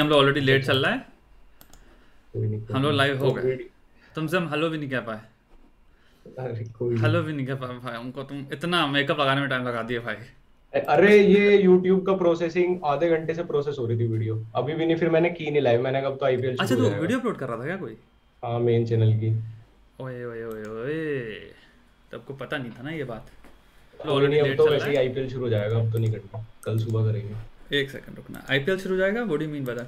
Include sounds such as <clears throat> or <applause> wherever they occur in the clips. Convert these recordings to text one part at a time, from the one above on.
हम लोग already late चल रहा है। हम लोग लाइव हो गए। तुमसे हम हेलो भी नहीं कह पाए। हेलो भी नहीं कह पाए भाई हमको तुम इतना मेकअप लगाने में टाइम लगा दिया भाई। अरे ये YouTube का प्रोसेसिंग आधे घंटे से प्रोसेस हो रही थी वीडियो अभी भी नहीं फिर मैंने की नहीं लाइव मैंने कहा अब तो आईपीएल अच्छा तू वीडियो अपलोड कर रहा था क्या कोई? हाँ मेन चैनल की। ओए ओए ओए ओए। तब को पता नहीं था ना ये बात। ऑलरेडी अब तो वैसे ही आईपीएल शुरू हो जाएगा। अब तो नहीं करना। कल सुबह करेंगे। एक सेकंड रुकना। आईपीएल शुरू हो जाएगा? व्हाट डू मीन बता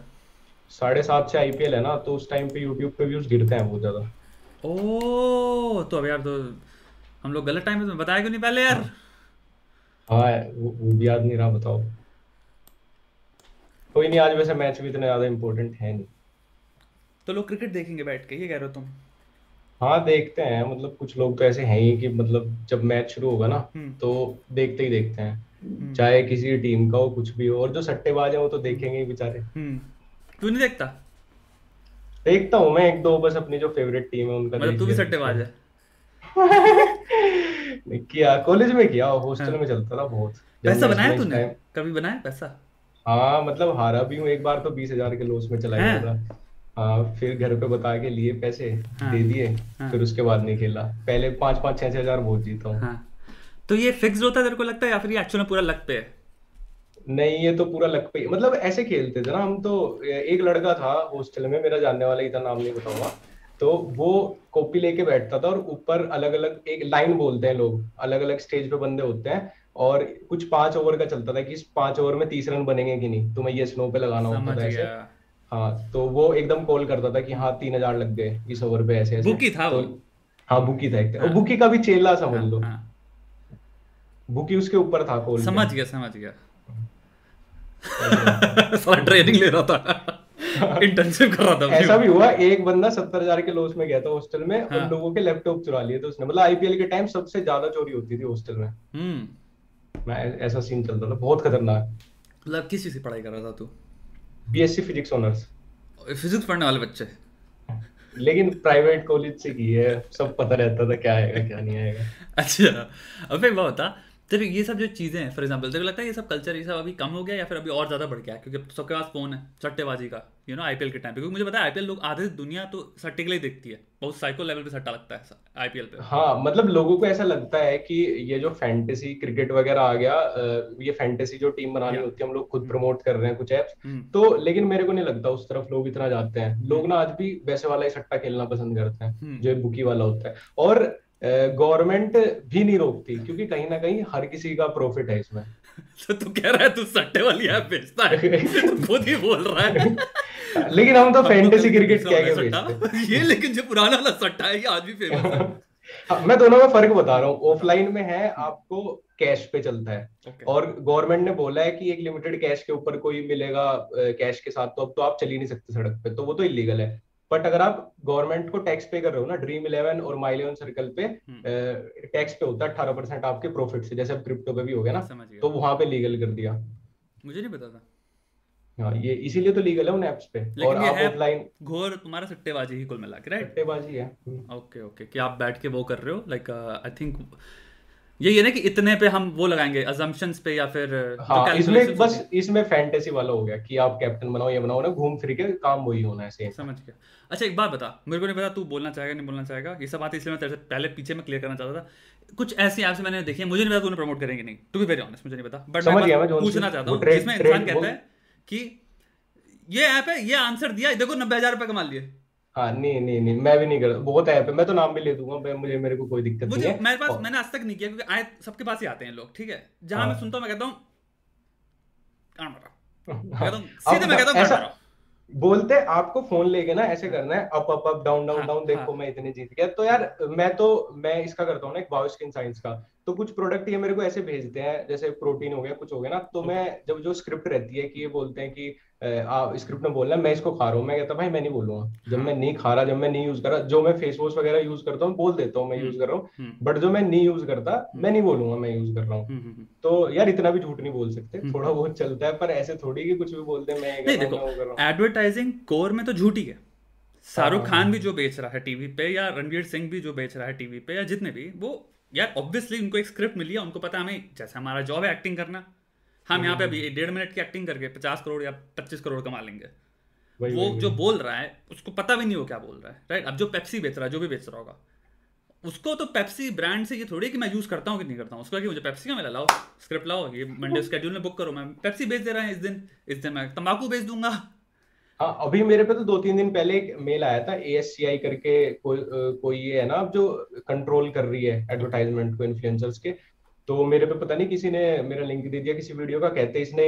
साढ़े सात से आईपीएल है ना तो उस टाइम पे यूट्यूब पे व्यूज़ गिरते हैं बहुत ज़्यादा। ओ तो अब यार तो हम लोग गलत टाइम में बताया क्यों नहीं पहले यार? हाँ। वो, वो भी याद नहीं रहा बताओ। कोई नहीं आज वैसे मैच भी इतना ज़्यादा इम्पोर्टेंट है नहीं। तो लोग क्रिकेट देखेंगे बैठ के ये कह रहे हो तुम? हाँ देखते हैं। मतलब कुछ लोग तो ऐसे हैं ही कि मतलब जब मैच शुरू होगा ना हम्म। तो देखते ही देखते हैं। चाहे किसी टीम का हो कुछ भी हो और जो सट्टेबाज है वो तो देखेंगे ही बेचारे। हम्म। तू नहीं देखता? देखता हूँ मैं एक दो बस अपनी जो फेवरेट टीम है उनका मतलब तू भी सट्टेबाज है। <laughs> किया कॉलेज में किया हॉस्टल हाँ। में चलता था बहुत। पैसा बनाया तूने? कभी बनाया पैसा? हाँ मतलब हारा भी हूँ एक बार तो बीस हज़ार के लॉस में चला गया था। हाँ फिर घर पे बता के लिए पैसे हाँ। दे दिए हाँ। फिर उसके बाद नहीं खेला पहले पाँच पाँच छह छह हज़ार बहुत जीता हूँ। हाँ। तो ये फिक्स होता है तेरे को लगता है या फिर ये एक्चुअल में पूरा लक पे है? नहीं ये तो पूरा लक पे मतलब ऐसे खेलते थे ना हम तो एक लड़का था हॉस्टल में मेरा जानने वाला ही था नाम नहीं बताऊँगा। तो वो कॉपी लेके बैठता था और ऊपर अलग अलग एक लाइन बोलते हैं लोग अलग अलग स्टेज पे बंदे होते हैं और कुछ पाँच ओवर का चलता था कि इस पाँच ओवर में तीस रन बनेंगे कि नहीं तुम्हें ये स्नो पे लगाना होता था ऐसे। हाँ तो वो एकदम कॉल करता था कि हाँ तीन हज़ार लग गए इस ओवर पे ऐसे ऐसे बुकी था तो वो? हाँ बुकी था एक। हाँ। बुकी का भी चेला समझ हाँ लो। हाँ। बुकी उसके ऊपर था कॉल समझ गया समझ गया। <laughs> सारा ट्रेनिंग ले रहा था। <laughs> इंटर्नशिप कर रहा था ऐसा भी हुआ एक बंदा सत्तर हज़ार के लॉस में गया था हॉस्टल में हाँ। उन लोगों के लैपटॉप चुरा लिए थे उसने। मतलब आईपीएल के टाइम सबसे ज़्यादा चोरी होती थी हॉस्टल में। हम्म। मैं ऐसा सीन चलता था बहुत खतरनाक। मतलब किस चीज़ की पढ़ाई कर रहा था तू? बीएससी फिजिक्स ऑनर्स फिजिक्स पढ़ने वाले बच्चे। लेकिन प्राइवेट कॉलेज से की है सब पता रहता था क्या आएगा क्या नहीं आएगा। <laughs> अच्छा अब एक बात बता तेरे ये सब जो चीज़ें हैं फॉर एग्जांपल तेरे को लगता है ये सब कल्चर ये सब अभी कम हो गया या फिर अभी और ज़्यादा बढ़ गया क्योंकि तो सबके पास फ़ोन है सट्टेबाजी का यू नो आईपीएल के टाइम पे। क्योंकि मुझे पता है आईपीएल लोग आधे दुनिया तो सट्टे के लिए देखती है। बहुत साइको लेवल पे सट्टा लगता है आईपीएल पे। हाँ मतलब लोगों को ऐसा लगता है कि ये जो फैंटेसी क्रिकेट वगैरह आ गया ये फैंटेसी जो टीम बनानी होती है हम लोग खुद प्रमोट कर रहे हैं कुछ एप्स हम्म तो लेकिन मेरे को नहीं लगता उस तरफ़ लोग इतना जाते हैं। लोग हम्म ना आज भी वैसे वाला ही सट्टा खेलना पसंद करते हैं जो बुकी वाला होता है। और गवर्नमेंट भी नहीं रोकती क्योंकि कहीं ना कहीं हर किसी का प्रॉफिट है इसमें। <laughs> तो तू कह रहा है तू सट्टे वाली ऐप बेचता है? <laughs> खुद ही बोल रहा है। <laughs> लेकिन हम तो फैंटेसी क्रिकेट दूसरा क्या क्या बेचते ये लेकिन जो पुराना वाला सट्टा है ये आज भी फ़ेमस है। हाँ, मैं दोनों में फ़र्क बता रहा हूँ। ऑफलाइन में है आपको कैश पे चलता है। ओके और गवर्नमेंट ने बोला है कि एक लिमिटेड कैश के ऊपर कोई मिलेगा कैश के साथ तो अब तो आप चल ही नहीं सकते सड़क पे तो वो तो इलीगल है। बट अगर आप गवर्नमेंट को टैक्स पे कर रहे हो ना ड्रीम इलेवन और माई इलेवन सर्कल पे हम्म। टैक्स पे होता है अठारह परसेंट आपके प्रॉफिट से जैसे अब क्रिप्टो पे भी हो गया ना तो वहाँ पे लीगल कर दिया। मुझे नहीं पता था। हाँ ये इसीलिए तो लीगल है उन एप्स पे। और आप ऑफलाइन घोर तुम्हारा सट्टेबाजी ही कुल मिला के राइट सट्टेबाजी है। हम्म। ओके ओके कि आप बैठ के वो कर रहे हो लाइक आई थिंक ये ये ना कि इतने पे हम वो लगाएँगे अजम्पशंस पे या फिर uh, हाँ इसमें बस इसमें फैंटेसी वाला हो गया कि आप कैप्टन बनाओ ये बनाओ ना घूम फिर के काम वही होना है सेम समझ गया। अच्छा एक बात बता। मेरे को नहीं पता तू बोलना चाहेगा नहीं बोलना चाहेगा। ये सब बात इसलिए मैं तेरे से पहले पीछे में क्लियर करना चाहता था। कुछ ऐसी ऐप्स मैंने देखी है मुझे नहीं पता तूने प्रमोट करेंगे नहीं। टू बी वेरी ऑनेस्ट मुझे नहीं पता। बट मैं पूछना चाहता हूँ जिसमें इंसान कहता है कि ये ऐप है ये आंसर दिया देखो नब्बे हज़ार रुपये कमा लिए। हाँ नहीं नहीं नहीं मैं भी नहीं करता बहुत ऐप है मैं तो नाम भी ले दूँगा मैं- मुझे मेरे को कोई दिक्कत नहीं है। मेरे पास मैंने आज तक नहीं किया क्योंकि आए सबके पास ही आते हैं लोग ठीक है? जहाँ मैं हाँ। सुनता हूँ मैं कहता हूँ <laughs> मैं कहता हूँ सीधे मैं कहता हूँ बोलते आपको फ़ोन लेके ना ऐसे हाँ। करना है up up up down down down देखो हाँ। मैं इतने जीत गया। तो यार मैं तो मैं इसका करता हूँ ना एक बायोस्किन साइंस का। तो कुछ प्रोडक्ट ये मेरे को ऐसे भेजते हैं जैसे प्रोटीन हो गया कुछ हो गया ना तो मैं जब जो स्क्रिप्ट रहती है कि ये बोलते हैं कि स्क्रिप्ट में बोलना मैं इसको खा रहा हूँ। मैं कहता भाई मैं नहीं बोलूँगा। जब मैं हाँ। नहीं खा रहा जब मैं नहीं यूज़ कर रहा जो मैं फेस वॉश वगैरह यूज़ करता हूँ बोल देता हूँ मैं यूज़ हम्म कर रहा हूँ। हम्म। बट जो मैं नहीं यूज़ करता हम्म। मैं नहीं बोलूँगा मैं यूज़ कर रहा हूँ। हम्म हम्म हम्म। तो यार इतना भी झूठ नहीं बोल सकते। हम्म, थोड़ा हम्म। बहुत चलता है पर ऐसे थोड़ी कि कुछ भी बोलते मैं देखो एडवर्टाइजिंग कोर में तो झूठी है हाँ। शाहरुख हाँ खान हाँ। भी जो बेच रहा है टीवी पे या रणवीर सिंह भी जो बेच रहा है टीवी पे या जितने भी वो यार ऑब्वियसली उनको एक स्क्रिप्ट मिली है उनको पता हमें जैसे हमारा जॉब है एक्टिंग करना हम यहाँ पे हम्म। अभी डेढ़ मिनट की एक्टिंग करके पचास करोड़ या पच्चीस करोड़ कमा लेंगे। वो वही जो वही। बोल रहा है उसको पता भी नहीं वो क्या बोल रहा है राइट अब जो पेप्सी बेच रहा है जो भी बेच रहा होगा उसको तो पेप्सी ब्रांड से ये थोड़ी कि मैं यूज़ करता हूँ कि नहीं करता हूँ? उसको कि मुझे पेप्सी का मिला लाओ स्क्रिप्ट लाओ ये मंडे स्केड्यूल <laughs> में बुक करो मैं पेप्सी बेच दे रहा है इस दिन इस दिन मैं तम्बाकू बेच दूँगा। हाँ अभी मेरे पे तो दो तीन दिन पहले एक मेल आया था एएससीआई करके कोई अ, कोई ये है ना अब जो कंट्रोल कर रही है एडवर्टाइजमेंट को इन्फ्लुएंसर्स के तो मेरे पे पता नहीं किसी ने मेरा लिंक दे दिया किसी वीडियो का कहते इसने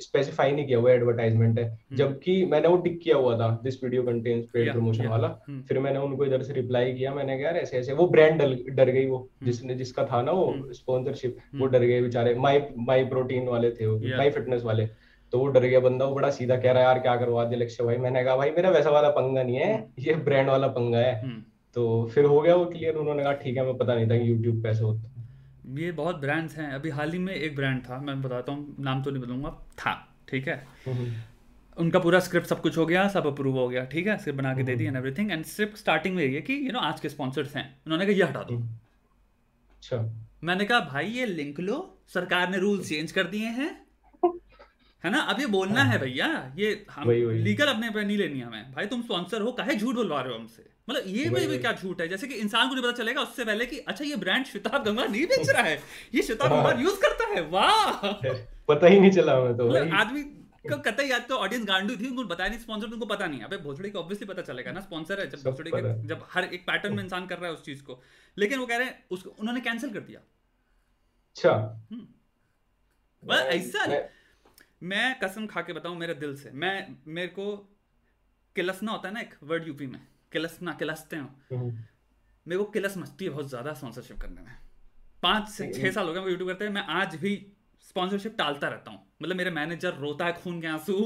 स्पेसिफाई नहीं किया हुआ एडवर्टाइजमेंट है। जबकि मैंने वो टिक किया हुआ था this video contains paid promotion वाला। हम्म, फिर मैंने उनको इधर से रिप्लाई किया मैंने कहा ऐसे ऐसे। वो ब्रांड डर, गई वो हम्म। जिसने जिसका था ना वो हम्म। स्पॉन्सरशिप वो हम्म। डर गए बेचारे माई माई प्रोटीन वाले थे वो माई फिटनेस वाले। तो वो डर गया बंदा वो बड़ा सीधा कह रहा है यार क्या करवा दिया लक्ष्य भाई? मैंने कहा भाई मेरा वैसा वाला पंगा नहीं है ये ब्रांड वाला पंगा है। हम्म। तो फिर हो गया वो क्लियर उन्होंने कहा ठीक है मैं पता नहीं था यूट्यूब पे ऐसा होता है। ये बहुत ब्रांड्स हैं। अभी हाल ही में एक ब्रांड था मैं बताता हूँ नाम तो नहीं बताऊँगा था ठीक है? हम्म, उनका पूरा स्क्रिप्ट सब कुछ हो गया सब अप्रूव हो गया ठीक है? स्क्रिप्ट बना के दे दी and everything and script starting में यही है कि यू नो आज के स्पॉन्सर्स हैं। उन्होंने कहा ये हटा दो। हम्म। अच्छा। मैंने कहा भाई ये लिंक लो सरकार ने रूल चेंज कर दिए हैं। है ना? अब ये बोलना है भैया ये हम। लीगल अपने पे नहीं लेनी हमें। भाई तुम स्पॉन्सर हो काहे झूठ बोलवा रहे हो हमसे? मतलब ये भी, भी क्या झूठ है? जैसे कि इंसान को नहीं पता चलेगा उससे पहले कि अच्छा ये ब्रांड श्वेताब गंगा नहीं बेच रहा है? ये श्वेताब हाँ। गंगा यूज़ करता है? वाह! <laughs> पता ही नहीं चला हमें तो मतलब आदमी को कतई याद तो ऑडियंस गांडू थी उनको बताया नहीं स्पॉन्सर उनको पता नहीं। अबे भोसड़ी को ऑब्वियसली पता चलेगा ना स्पॉन्सर है जब भोसड़ी के जब हर एक पैटर्न में इंसान कर रहा है उस चीज़ को। लेकिन वो कह रहे हैं उसको उन्होंने कैंसिल कर दिया। अच्छा। मैं- ऐसा मैं- मैं कसम खा के बताऊँ मेरे दिल से। मैं मेरे को किलसना होता है ना एक वर्ड यूपी में। किलसना किलसते हो। हम्म, मेरे को किलस मचती है बहुत ज़्यादा स्पॉन्सरशिप करने में। पाँच से छह साल हो गए यूट्यूब करते हैं मैं आज भी स्पॉन्सरशिप टालता रहता हूँ। मतलब मेरे मैनेजर रोता है खून के आँसू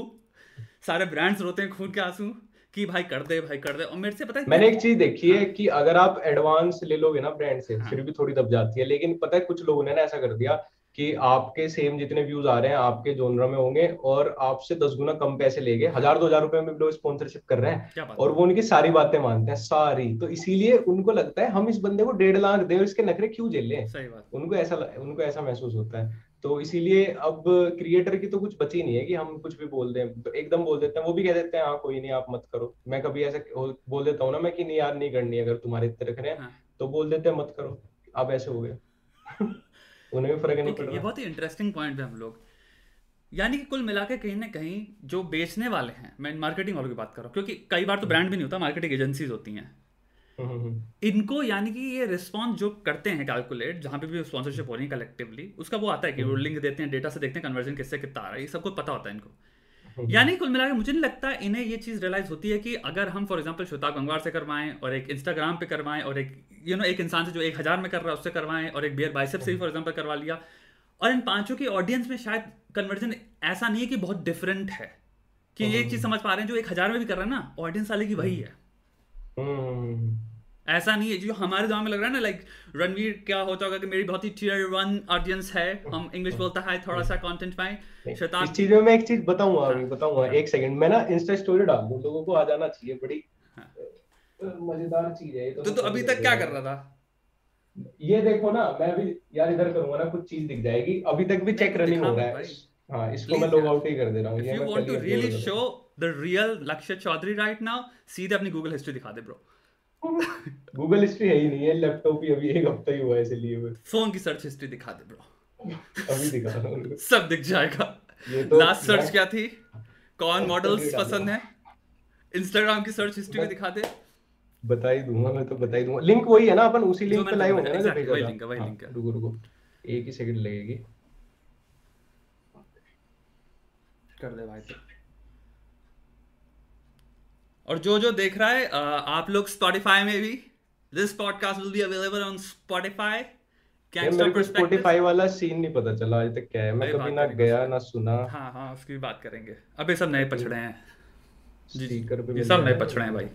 सारे ब्रांड्स रोते हैं खून के आँसू कि भाई कर दे भाई कर दे। और मेरे से पता है मैंने एक चीज़ देखी है कि अगर आप एडवांस ले लोगे ना ब्रांड से हाँ। फिर भी थोड़ी दब जाती है। लेकिन पता है कुछ लोगों ने ना ऐसा कर दिया कि आपके सेम जितने व्यूज़ आ रहे हैं आपके जोनरा में होंगे और आपसे दस गुना कम पैसे लेंगे हज़ार दो हज़ार रुपए में लोग स्पॉन्सरशिप कर रहे हैं। और वो उनकी सारी बातें मानते हैं सारी। तो इसीलिए उनको लगता है हम इस बंदे को डेढ़ लाख दे और इसके नखरे क्यों झेल लें? उनको ऐसा उनको ऐसा महसूस होता है। तो इसीलिए अब क्रिएटर की तो कुछ बची नहीं है कि हम कुछ भी बोल दें। तो एकदम बोल देते हैं वो भी कह देते हैं हाँ कोई नहीं आप मत करो। मैं कभी ऐसा बोल देता हूँ ना मैं कि नहीं यार नहीं करनी अगर तुम्हारे इतने रख रहे हैं। हाँ। तो बोल देते हैं मत करो। अब ऐसे हो गए <laughs> उन्हें भी फ़र्क नहीं पड़ता पड़ ये बहुत ही इंटरेस्टिंग पॉइंट है हम लोग यानी कि कुल मिला के कहीं ना कहीं जो बेचने वाले हैं मैं मार्केटिंग वालों की बात कर रहा हूँ क्योंकि कई बार तो ब्रांड भी नहीं होता मार्केटिंग एजेंसीज होती हैं हम्म, हम्म, हम्म। इनको यानी कि ये रिस्पॉन्स जो करते हैं कैलकुलेट जहाँ पे भी स्पॉन्सरशिप हो रही है कलेक्टिवली उसका वो आता है कि वो लिंक देते हैं डेटा से देखते हैं कन्वर्जन किससे कितना आ रहा है ये सबको पता होता है इनको। यानी कुल मिलाकर मुझे नहीं लगता इन्हें ये चीज़ रियलाइज़ होती है कि अगर हम फॉर एग्ज़ाम्पल श्वेता गंगवार से करवाएँ और एक इंस्टाग्राम पे करवाएँ और एक यू you नो know, एक इंसान से जो एक हज़ार में कर रहा है उससे करवाएँ और एक बियर बाइसेप से भी फॉर एग्ज़ाम्पल करवा लिया। और इन पाँचों की ऑडियंस में शायद कन्वर्जन ऐसा नहीं है कि बहुत डिफरेंट है कि ये चीज़ समझ पा रहे हैं जो एक हज़ार में भी कर रहे हैं ना ऑडियंस वाले की वही है हम्म, हम्म, हम्म। ऐसा नहीं है जो हमारे दिमाग में लग रहा है ना लाइक रणवीर क्या होता होगा कि मेरी बहुत ही टीयर वन ऑडियंस है हम इंग्लिश बोलता है थोड़ा सा कंटेंट पाए। नहीं, इस चीज़ में मैं एक चीज़ बताऊँगा अभी बताऊँगा हाँ। एक सेकंड मैं ना इंस्टा स्टोरी डाल दूँ लोगों को आ जाना चाहिए बड़ी हाँ। मज़ेदार चीज़ है ये तो। तो अभी तक क्या कर रहा था? ये देखो ना मैं भी यार इधर करूँगा ना कुछ चीज़ दिख जाएगी अभी तक भी चेक तो रनिंग हो रहा है। हाँ इसको मैं लॉग आउट ही कर दे रहा हूँ if you want to really show the real Lakshya Chaudhary right now सीधे अपनी गूगल हिस्ट्री दिखा दे ब्रो गूगल हिस्ट्री है ही नहीं है लैपटॉप ही अभी एक हफ़्ता ही हुआ है इसलिए फ़ोन की सर्च हिस्ट्री दिखा दे ब्रो अभी दिखा रहा सब दिख जाएगा। ये तो लास्ट सर्च क्या थी? कौन मॉडल्स पसंद है? इंस्टाग्राम की सर्च हिस्ट्री में दिखा दे। बता ही दूँगा मैं तो बता ही दूँगा। लिंक वही है ना अपन उसी लिंक पे लाइव होंगे ना वही link है, वही link है। हाँ, रुको रुको। एक ही सेकंड लगेगी। कर दे भाई तो। और जो जो देख रहा है आप लोग स्पॉटिफाई में भी this podcast will be available on Spotify यार मेरे को स्पॉटिफाई वाला सीन नहीं पता चला आज तक क्या है। मैं कभी ना गया ना सुना। हाँ हाँ उसकी भी बात करेंगे। अब ये सब नए पछड़े हैं। जी जी। ये सब नए पछड़े हैं भाई।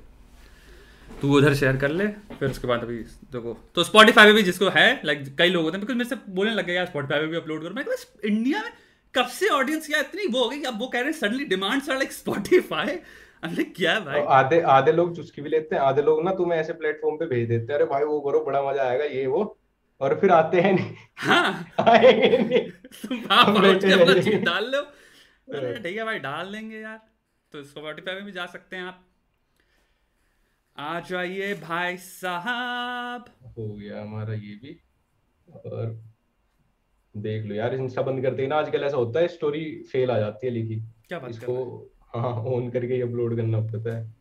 तू उधर शेयर कर ले फिर उसके बाद अभी देखो। तो स्पॉटिफाई पे भी जिसको है लाइक कई लोग होते हैं बिकॉज़ मेरे से बोलने लग यार स्पॉटिफाई पे भी अपलोड करो। मैं "बस इंडिया में कब से ऑडियंस क्या इतनी वो हो गई कि अब वो कह रहे हैं suddenly demands are like Spotify अरे क्या भाई? आधे आधे लोग चुस्की भी लेते हैं आधे लोग ना तुम्हें ऐसे प्लेटफॉर्म पे भेज देते हैं। अरे भाई वो करो बड़ा मज़ा आएगा ये वो। और फिर आते हैं नहीं। हाँ। <laughs> आएँगे नहीं। तुम अपना डाल लो। <laughs> अरे ठीक है भाई डाल देंगे यार। तो स्पॉटिफाई में भी जा सकते हैं आप। आ जाइए भाई साहब। हो गया हमारा ये भी। और देख लो यार इंस्टा बंद करते ही ना आजकल ऐसा होता है स्टोरी फेल आ जाती है लिखी। क्या बात कर इसको हैं? हाँ ऑन करके ही अपलोड करना पड़ता है।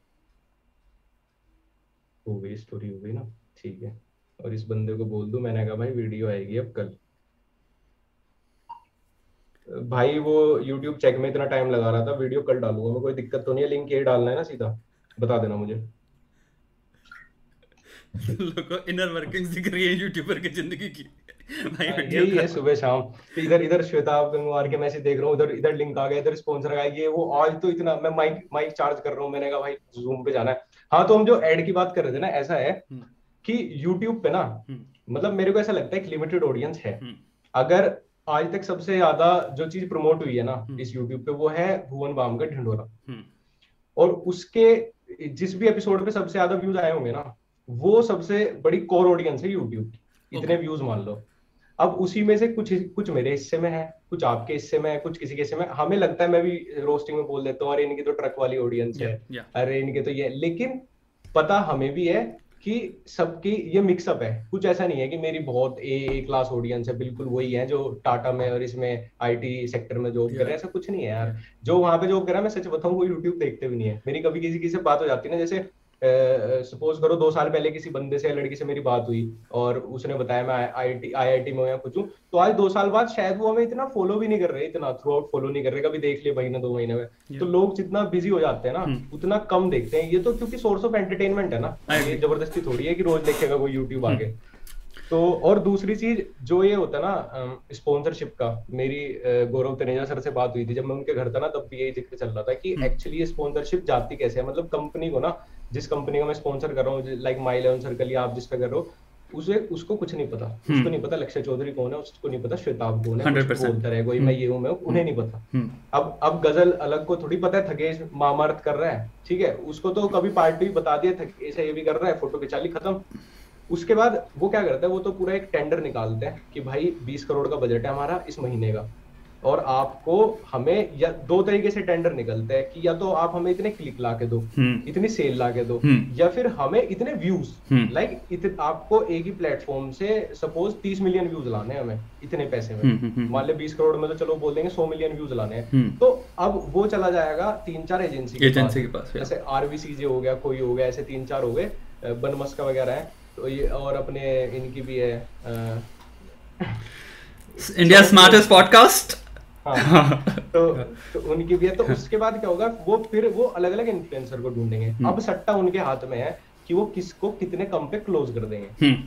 हो गई स्टोरी हो गई ना? ठीक है। और इस बंदे को बोल दूँ, मैंने कहा, भाई वीडियो आएगी अब कल। भाई, वो YouTube चेक में इतना टाइम लगा रहा था वीडियो कल डालूँगा। मैं, कोई दिक्कत तो नहीं है लिंक ये डालना है ना सीधा? बता देना मुझे। लोगों इनर वर्किंग्स दिख रही है यूट्यूबर की ज़िंदगी की भाई हाँ, यही है सुबह शाम तो इधर इधर श्वेताब गंगवार के मैसेज देख रहा हूँ इधर इधर लिंक आ गया इधर स्पॉन्सर आ गया वो आज तो इतना मैं माइक माइक चार्ज कर रहा हूँ मैंने कहा भाई जूम पे जाना है हाँ तो हम जो एड की बात कर रहे थे ना ऐसा है हम्म। कि यूट्यूब पे ना हम्म। मतलब मेरे को ऐसा लगता है एक लिमिटेड ऑडियंस है हम्म। अगर आज तक सबसे ज़्यादा जो चीज़ प्रमोट हुई है ना। इस यूट्यूब पे वो है भुवन बाम का ढिंडोरा और उसके जिस भी एपिसोड पे सबसे ज़्यादा व्यूज़ आए होंगे ना वो सबसे बड़ी कोर ऑडियंस है यूट्यूब की। इतने व्यूज़ मान लो। अब उसी में से कुछ कुछ मेरे हिस्से में है कुछ आपके हिस्से में है कुछ किसी के हिस्से में। हमें लगता है मैं भी रोस्टिंग में बोल देता हूँ अरे इनकी तो ट्रक वाली ऑडियंस है। अरे इनके तो ये लेकिन पता हमें भी है कि सबकी ये मिक्सअप है। कुछ ऐसा नहीं है कि मेरी बहुत ए ए क्लास ऑडियंस है बिल्कुल वही है जो टाटा में और इसमें आईटी सेक्टर में जॉब कर रहे हैं। ऐसा कुछ नहीं है यार। जो वहाँ पे जॉब कर रहा है मैं सच बताऊँ वो यूट्यूब देखते भी नहीं है। मेरी कभी किसी किसी से बात हो जाती है ना जैसे सपोज़ करो दो साल पहले किसी बंदे से या लड़की से मेरी बात हुई और उसने बताया मैं आई आई टी में या कुछ हूँ तो आज दो साल बाद शायद वो हमें इतना फॉलो भी नहीं कर रहे इतना थ्रू आउट फॉलो नहीं कर रहे कभी देख लिया महीने दो महीने में Yeah. तो लोग जितना बिज़ी हो जाते हैं ना हम्म। उतना कम देखते हैं ये तो क्योंकि सोर्स ऑफ़ एंटरटेनमेंट है ना ये ज़बरदस्ती थोड़ी है कि रोज देखेगा कोई यूट्यूब। आके तो और दूसरी चीज़ जो ये होता है ना स्पॉन्सरशिप का मेरी गौरव तनेजा सर से बात हुई थी जब मैं उनके घर था ना तब भी यही ज़िक्र चल रहा था कि। एक्चुअली ये स्पॉन्सरशिप जाती कैसे है मतलब कंपनी को ना जिस कंपनी का मैं स्पॉन्सर कर रहा हूँ लाइक माई इलेवन सर्कल या आप जिस पे कर रहे हो उसे उसको कुछ नहीं पता। उसको हम्म। नहीं पता लक्ष्य चौधरी कौन है उसको नहीं पता श्वेताब कौन है बोलता रहे कोई मैं ये हूँ मैं उन्हें नहीं पता। हम्म, अब अब गज़ल अलग को थोड़ी पता है थकेश मामार्थ कर रहा है ठीक है? उसको तो कभी पार्टी भी बता दिया थकेश है ये भी कर रहा है फ़ोटो खिंचा ली खत्म। उसके बाद वो क्या करता है वो तो पूरा एक टेंडर निकालते हैं कि भाई बीस करोड़ का बजट है हमारा इस महीने का। और आपको हमें या दो तरीके से टेंडर निकलते हैं कि या तो आप हमें इतने क्लिक ला के दो हम्म, इतनी सेल ला के दो हम्म। या फिर हमें इतने व्यूज़ हम्म। लाइक आपको एक ही प्लेटफॉर्म से सपोज़ तीस मिलियन व्यूज़ लाने हैं हमें इतने पैसे में। मान ले बीस करोड़ में तो चलो बोल देंगे सौ मिलियन व्यूज़ लाने हैं। तो अब वो चला जाएगा तीन चार एजेंसी एजेंसी के पास। जैसे आरबीसीजे हो गया कोई हो गया ऐसे तीन चार हो गए बनमस्का वगैरह है तो ये और अपने इनकी भी है इंडिया स्मार्टेस्ट पॉडकास्ट हाँ। <laughs> तो, तो उनकी भी है। तो उसके बाद क्या होगा वो फिर वो अलग अलग इन्फ्लुएंसर को ढूंढेंगे। हम्म। अब सट्टा उनके हाथ में है कि वो किसको कितने कम पे क्लोज कर देंगे। हम्म,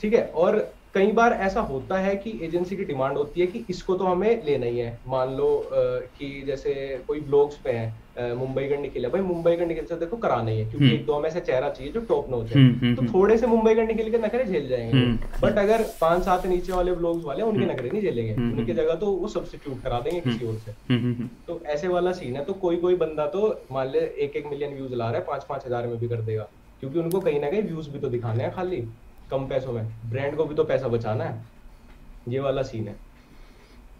ठीक है? और कई बार ऐसा होता है कि एजेंसी की डिमांड होती है कि इसको तो हमें लेना ही है। मान लो कि जैसे कोई ब्लॉग्स पे है मुंबई का निखिल है भाई मुंबई का निखिल से देखो कराना ही है क्योंकि हम्म। एक दो हमें ऐसा चेहरा चाहिए जो टॉप नोच है हम्म, तो हम्म। थोड़े से मुंबई का निखिल के नखरे झेल जाएँगे। बट अगर पाँच सात नीचे वाले ब्लॉग्स वाले उनके। नखरे नहीं झेलेंगे उनकी। जगह तो वो सब्सटीट्यूट करा देंगे किसी और से। तो ऐसे वाला सीन है तो कोई कोई बंदा तो मान ले एक एक मिलियन व्यूज़ ला रहा है पाँच पाँच हज़ार में भी कर देगा क्योंकि उनको कहीं ना कहीं व्यूज़ भी तो दिखाने हैं खाली कम पैसों में ब्रांड को भी तो पैसा बचाना है ये वाला सीन है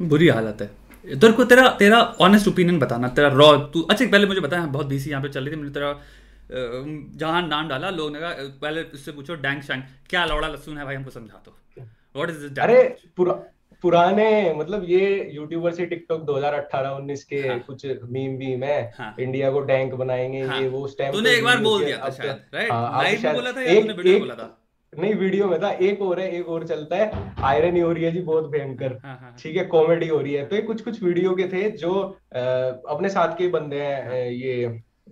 बुरी हालत है तेरे को तेरा तेरा ऑनेस्ट ओपिनियन बताना तेरा रॉ तू अच्छा पहले मुझे बता बहुत बीसी यहाँ पे चल रही थी मैंने तेरा जहाँ नाम डाला लोग ने कहा पहले इससे पूछो डैंग शैंग क्या लौड़ा लहसुन है भाई हमको समझा दो व्हाट इज़ दिस अरे पुरा, पुराने मतलब ये यूट्यूबर से टिकटॉक 2018-19 के हाँ। कुछ मीम वीम है हाँ। इंडिया को टैंक बनाएँगे हाँ। ये वो टाइम तूने एक बार बोल दिया था शायद तो- राइट हाँ, लाइव में बोला था या तूने वीडियो बोला था नहीं वीडियो में था एक और है एक और चलता है। आयरन हो रही है जी बहुत भयंकर। हाँ हाँ। ठीक है कॉमेडी हो रही है। तो ये कुछ कुछ वीडियो के थे जो अ, अपने साथ के बंदे हैं ये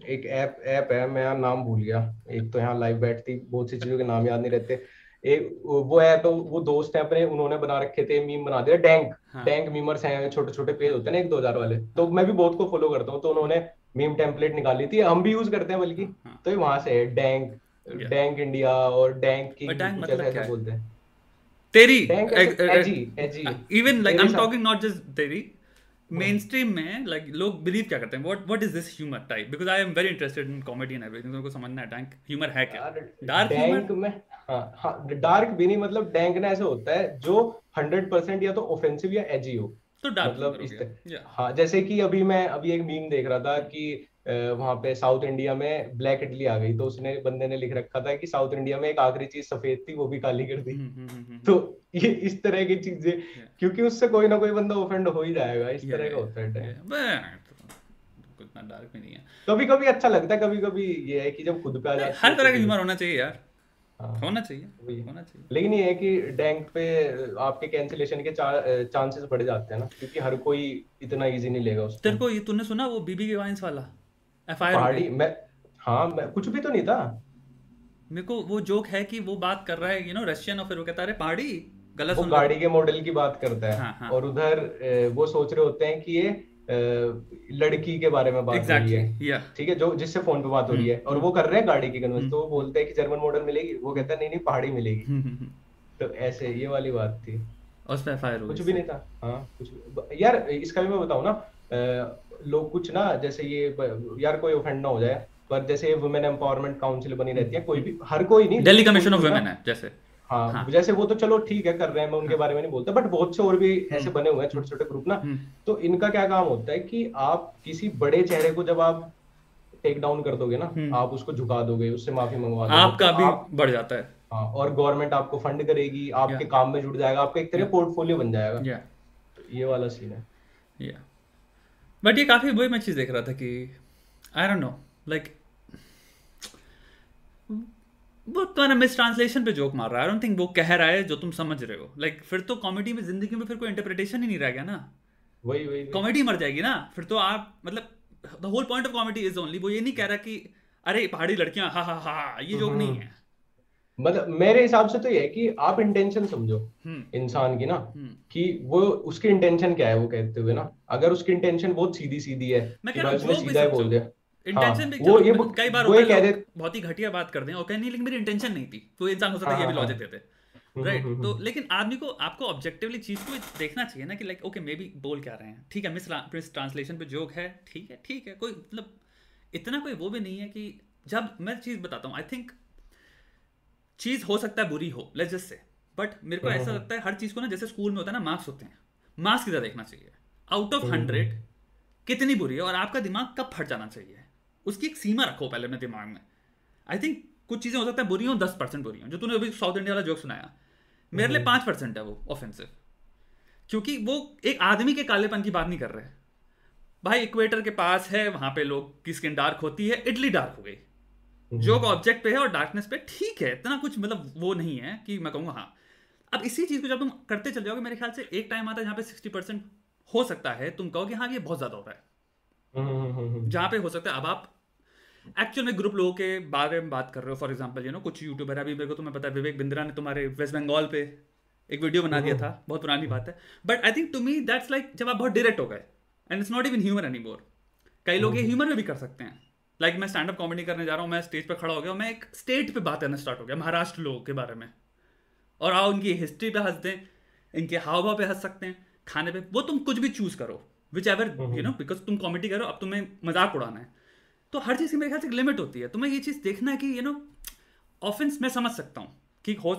एक ऐप ऐप है मैं यहाँ नाम भूल गया। एक तो यहाँ लाइव बैठती बहुत सी चीज़ों के नाम याद नहीं रहते। एक वो है तो वो दोस्त है अपने उन्होंने बना रखे थे मीम बना दिया डैंक हाँ। डैंक मीमर्स हैं छोटे छोटे पेज होते हैं ना एक दो हज़ार वाले। तो मैं भी बहुत को फॉलो करता हूँ तो उन्होंने मीम टेम्पलेट निकाली थी हम भी यूज़ करते हैं बल्कि। हाँ। तो वहाँ से है डैंक. डैंक इंडिया और डैंक की डैंक कुछ मतलब ऐसा है? बोलते हैं। तेरी edgy edgy even like I am talking not just तेरी मेन स्ट्रीम में लाइक लोग बिलीव क्या करते हैं? What what is this humour type because I am very interested in comedy and everything उनको समझना है डैंक ह्यूमर है क्या? डार्क डैंक में हाँ हाँ डार्क भी नहीं मतलब डैंक ना ऐसा होता है जो हंड्रेड परसेंट या तो ऑफेंसिव या एजी हो। तो डार्क मतलब इस हो गया। हाँ जैसे कि अभी मैं अभी एक मीम देख रहा था कि वहाँ पे साउथ इंडिया में ब्लैक इडली आ गई। तो उसने बंदे ने लिख रखा था कि साउथ इंडिया में एक आखिरी चीज़ सफ़ेद थी वो भी काली कर दी। हम्म, हम्म, हम्म, तो ये इस तरह की चीज़ें क्योंकि उससे कोई ना कोई बंदा ऑफेंड हो ही जाएगा इस तरह का होता है डार्क भी नहीं है। कभी कभी अच्छा लगता है कभी कभी ये है कि जब खुद पे आ जाती हर तरह तो का फिर- ह्यूमर होना चाहिए यार। हाँ। होना चाहिए होना चाहिए। लेकिन ये है कि डैंक पे आपके कैंसिलेशन के चांसेस बढ़ जाते हैं ना क्योंकि हर कोई इतना इजी नहीं लेगा उसको। तेरे को ये तूने सुना वो बीबी के वाइंस वाला? एफआईआर पहाड़ी मैं हाँ मैं कुछ भी तो नहीं था। मेरे को वो जोक है कि वो बात कर रहा है यू नो रशियन और फिर वो कहता है पहाड़ी? गलत वो गाड़ी के मॉडल की बात करता है। हाँ, हाँ। और उधर वो सोच रहे होते हैं कि ये लड़की के बारे में बात हो रही है। ठीक है जो जिससे फ़ोन पे बात हो रही है। और वो कर रहे हैं गाड़ी की कन्वर्स हम्म। तो वो बोलते हैं कि जर्मन मॉडल मिलेगी। वो कहता है नहीं नहीं पहाड़ी मिलेगी। हम्म, तो ऐसे ये वाली बात थी। उस पे एफआईआर कुछ भी नहीं था। हाँ कुछ यार इसका भी मैं बताऊ ना लोग कुछ ना जैसे ये यार कोई ऑफेंड ना हो जाए पर जैसे वुमेन एम्पावरमेंट काउंसिल बनी रहती है कोई भी हर कोई नहीं दिल्ली कमीशन ऑफ़ वुमेन है जैसे। हाँ, हाँ। जैसे वो तो चलो ठीक है कर रहे हैं मैं उनके हाँ, बारे में नहीं बोलता बट बहुत से और भी ऐसे बने हुए हैं छोटे छोटे ग्रुप ना। हम्म, तो इनका क्या काम होता है कि आप किसी बड़े चेहरे को जब आप टेक डाउन कर दोगे ना हम्म। आप उसको झुका दोगे उससे माफ़ी मंगवा दोगे। आपका भी आप- बढ़ जाता है। हाँ, और गवर्नमेंट आपको फंड करेगी आपके काम में जुड़ जाएगा आपका एक तरह पोर्टफोलियो बन जाएगा। ये वाला सीन है। या बट ये काफ़ी वही मैं चीज़ देख रहा था कि आई डोंट नो लाइक वो तुम्हारा मिस ट्रांसलेशन पे जोक मार रहा है। आई डोंट थिंक वो कह रहा है जो तुम समझ रहे हो। लाइक like, फिर तो कॉमेडी में ज़िंदगी में फिर कोई इंटरप्रिटेशन ही नहीं रह गया ना। वही वही वही। कॉमेडी मर जाएगी ना। फिर तो आप मतलब the whole point of comedy is only वो ये नहीं कह रहा कि अरे पहाड़ी लड़कियाँ हा हा हा ये जोक नहीं है। मतलब मेरे हिसाब से तो ये है कि आप इंटेंशन समझो हम्म। इंसान की ना हम्म। कि वो उसकी इंटेंशन क्या है वो कहते हुए ना। अगर उसकी इंटेंशन बहुत सीधी सीधी है उसने सीधा ही बोल दिया। इंटेंशन हाँ, वो ये कई बार वो होता ये कह दे- बहुत ही घटिया बात कर दें और कहीं नहीं लेकिन मेरी इंटेंशन नहीं थी। तो इंसान हो सकता है ये भी लॉजिक देते हम्म, राइट तो लेकिन आदमी को आपको ऑब्जेक्टिवली चीज़ को देखना चाहिए ना कि लाइक ओके मे बी बोल क्या रहे हैं। ठीक है मिस मिस ट्रांसलेशन पे जोक है ठीक है ठीक है कोई मतलब इतना कोई वो भी नहीं है कि जब मैं चीज़ बताता हूँ आई थिंक चीज़ हो सकता है बुरी हो लेट्स जस्ट से बट मेरे को ऐसा हम्म। लगता है हर चीज़ को ना जैसे स्कूल में होता है ना मार्क्स होते हैं। मार्क्स की तरह देखना चाहिए। आउट ऑफ़ हंड्रेड कितनी बुरी है और आपका दिमाग कब फट जाना चाहिए? उसकी एक सीमा रखो पहले अपने दिमाग में। आई थिंक कुछ चीज़ें हो सकता है बुरी हो दस परसेंट बुरी हो जो तूने अभी साउथ इंडिया वाला जोक सुनाया। मेरे लिए पाँच परसेंट है वो ऑफेंसिव क्योंकि वो एक आदमी के कालेपन की बात नहीं कर रहे। भाई इक्वेटर के पास है वहाँ पे लोग की स्किन डार्क होती है इडली डार्क हो गई। हम्म, जोक ऑब्जेक्ट पे है और डार्कनेस पे ठीक है इतना कुछ मतलब वो नहीं है कि मैं कहूँगा हाँ। अब इसी चीज़ को जब तुम करते चले जाओगे मेरे ख्याल से एक टाइम आता है जहाँ पे सिक्सटी परसेंट हो सकता है तुम कहोगे हाँ ये बहुत ज़्यादा हो रहा है। हम्म, हम्म, हम्म, हम्म, जहाँ पे हो सकता है। अब आप एक्चुअल में ग्रुप लोगों के बारे में बात कर रहे हो फॉर एग्ज़ाम्पल यू नो कुछ यूट्यूबर अभी मेरे को तुम्हें पता है विवेक बिंद्रा ने तुम्हारे वेस्ट बंगाल पे एक वीडियो बना दिया था बहुत पुरानी बात है। But I think to me that's like जब आप बहुत डायरेक्ट हो गए and it's not even humour anymore कई लोग ये ह्यूमर में भी कर सकते हैं। लाइक like, मैं स्टैंड अप कॉमेडी करने जा रहा हूँ मैं स्टेज पे खड़ा हो गया मैं एक स्टेट पे बात करना स्टार्ट हो गया महाराष्ट्र लोगों के बारे में। और आओ उनकी हिस्ट्री पे हंस दें इनके हाव भाव पे हंस सकते हैं खाने पे वो तुम कुछ भी चूज़ करो whichever you know because तुम कॉमेडी करो अब तुम्हें मज़ाक उड़ाना है। तो हर चीज़ की मेरे ख्याल से एक लिमिट होती है। तुम्हें ये चीज़ देखना है कि यू नो ऑफेंस मैं समझ सकता हूँ कि हो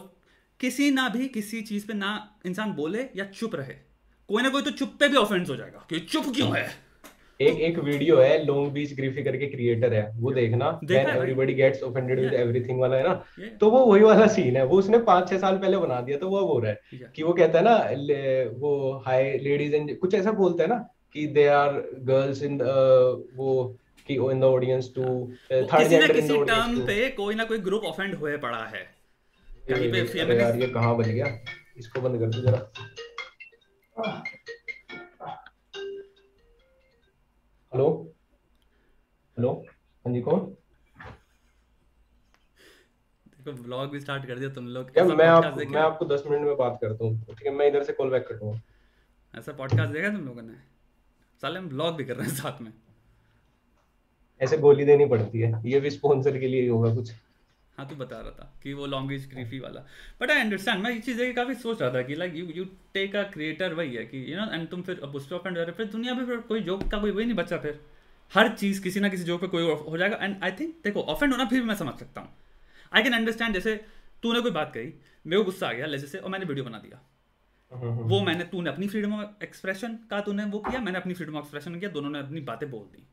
किसी ना भी किसी चीज़ पे ना इंसान बोले या चुप रहे। कोई ना कोई तो चुप पे भी ऑफेंस हो जाएगा कि चुप क्यों है? एक एक वीडियो है लॉन्ग बीच ग्रीफी करके क्रिएटर है वो देखना है gets offended with Yeah. everything वाला है ना तो वो वही वाला सीन है वो उसने पाँच छह साल पहले बना दिया तो वो अब हो रहा है कि वो कहता है ना वो हाय लेडीज़ एंड कुछ ऐसा बोलता है ना कि दे आर गर्ल्स इन वो कि in the audience to third gender in the किसी टर्म पे कोई ना कोई ग्रुप ऑफेंड हुए पड़ा है। कहीं पे यार ये कहाँ बन गया? इसको बंद कर दो जरा। हेलो हेलो हाँ जी कौन? देखो ब्लॉग भी स्टार्ट कर दिया तुम लोग। क्या मैं आपको मैं आपको दस मिनट में बात करता हूँ। ठीक है मैं इधर से कॉल बैक करूँगा ऐसा पॉडकास्ट देखा तुम लोगों ने? साले हम ब्लॉग भी कर रहे हैं साथ में। ऐसे गोली देनी पड़ती है। ये भी स्पॉन्सर के लिए ही होगा कुछ। हाँ तू बता रहा था कि वो लॉन्गेज क्रीफी वाला। बट आई अंडरस्टैंड मैं ये चीज़ है काफ़ी सोच रहा था कि like you you take a creator वही है कि यू नो एंड तुम फिर अब रहे हो, फिर दुनिया में फिर कोई जोक का कोई वही नहीं बचा फिर। हर चीज़ किसी ना किसी जोक पे कोई हो जाएगा। एंड आई थिंक देखो ऑफेंड होना फिर भी मैं समझ सकता हूँ। आई कैन अंडरस्टैंड जैसे तूने कोई बात कही मेरे को गुस्सा आ गया जैसे से और मैंने वीडियो बना दिया। वो मैंने तूने अपनी फ्रीडम ऑफ़ एक्सप्रेशन का तूने वो किया मैंने अपनी फ्रीडम ऑफ़ एक्सप्रेशन किया दोनों ने अपनी बातें बोल दी।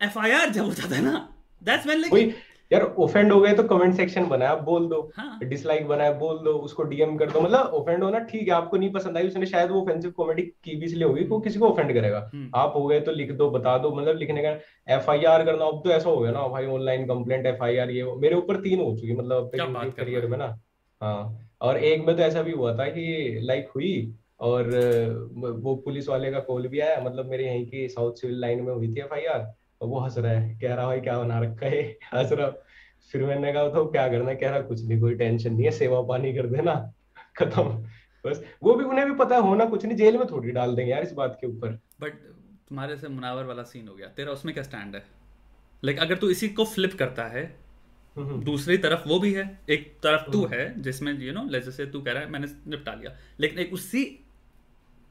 एफआईआर जब हो जाता है ना दैट्स वही लाइक यार ओफेंड हो गए तो कमेंट सेक्शन बनाया बोल दो। हाँ। डिसलाइक बनाया बोल दो उसको डीएम कर दो। मतलब ओफेंड होना ठीक है आपको नहीं पसंद आई उसने शायद वो ऑफेंसिव कॉमेडी की भी इसलिए होगी वो किसी को ऑफेंड करेगा। हम्म। आप हो गए तो लिख दो बता दो मतलब लिखने का एफआईआर करना अब तो ऐसा हो गया ना भाई ऑनलाइन कंप्लेंट एफआईआर ये मेरे ऊपर तीन हो चुकी मतलब करियर में ना। हाँ और एक में तो ऐसा भी हुआ था कि लाइक हुई और वो पुलिस वाले का कॉल भी आया मतलब मेरे यहीं की साउथ सिविल लाइन में हुई थी एफआईआर और वो हंस रहा है कह रहा भाई क्या बना रखा है? हंस रहा। फिर मैंने कहा तो क्या करना कह रहा कुछ नहीं कोई टेंशन नहीं है सेवा पानी कर देना खत्म बस। वो भी उन्हें भी पता होना कुछ नहीं जेल में थोड़ी डाल देंगे यार इस बात के ऊपर। बट तुम्हारे से मुनावर वाला सीन हो गया। तेरा उसमें क्या स्टैंड है? लाइक अगर तू इसी को फ्लिप करता है हम्म, दूसरी तरफ़ वो भी है एक तरफ़ तू है जिसमें यू नो जैसे तू कह रहा है मैंने निपटा लिया। लेकिन एक उसी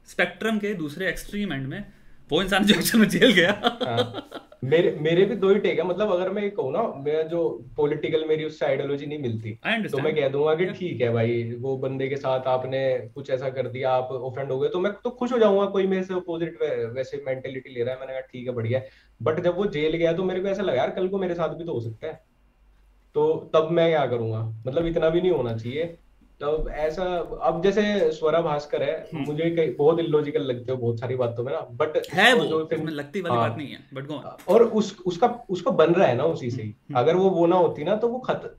स्पेक्ट्रम के दूसरे एक्सट्रीम एंड में वो इंसान जो एक्चुअल में जेल गया। हाँ। मेरे मेरे भी दो ही टेक है। मतलब अगर मैं ये कहूँ ना मैं जो पॉलिटिकल मेरी उससे आइडियोलॉजी नहीं मिलती तो मैं कह दूँगा कि ठीक है भाई वो बंदे के साथ आपने कुछ ऐसा कर दिया आप ऑफेंड हो गए तो मैं तो खुश हो जाऊँगा कोई मेरे से अपोजिट वैसे मेंटेलिटी ले रहा है मैंने कहा ठीक है बढ़िया बट जब वो जेल गया तो मेरे को ऐसा लगा यार कल को मेरे साथ भी तो हो सकता है। तो तब मैं क्या करूँगा? मतलब इतना भी नहीं होना चाहिए। तब ऐसा अब जैसे स्वरा भास्कर है मुझे कई बहुत इलॉजिकल लगते हो बहुत सारी बातों में ना बट हम्म। है वो जो फ़िल्म लगती वाली हाँ। बात नहीं है बट गो और उस उसका उसका बन रहा है ना उसी से ही हम्म। अगर वो वो ना होती ना तो वो खत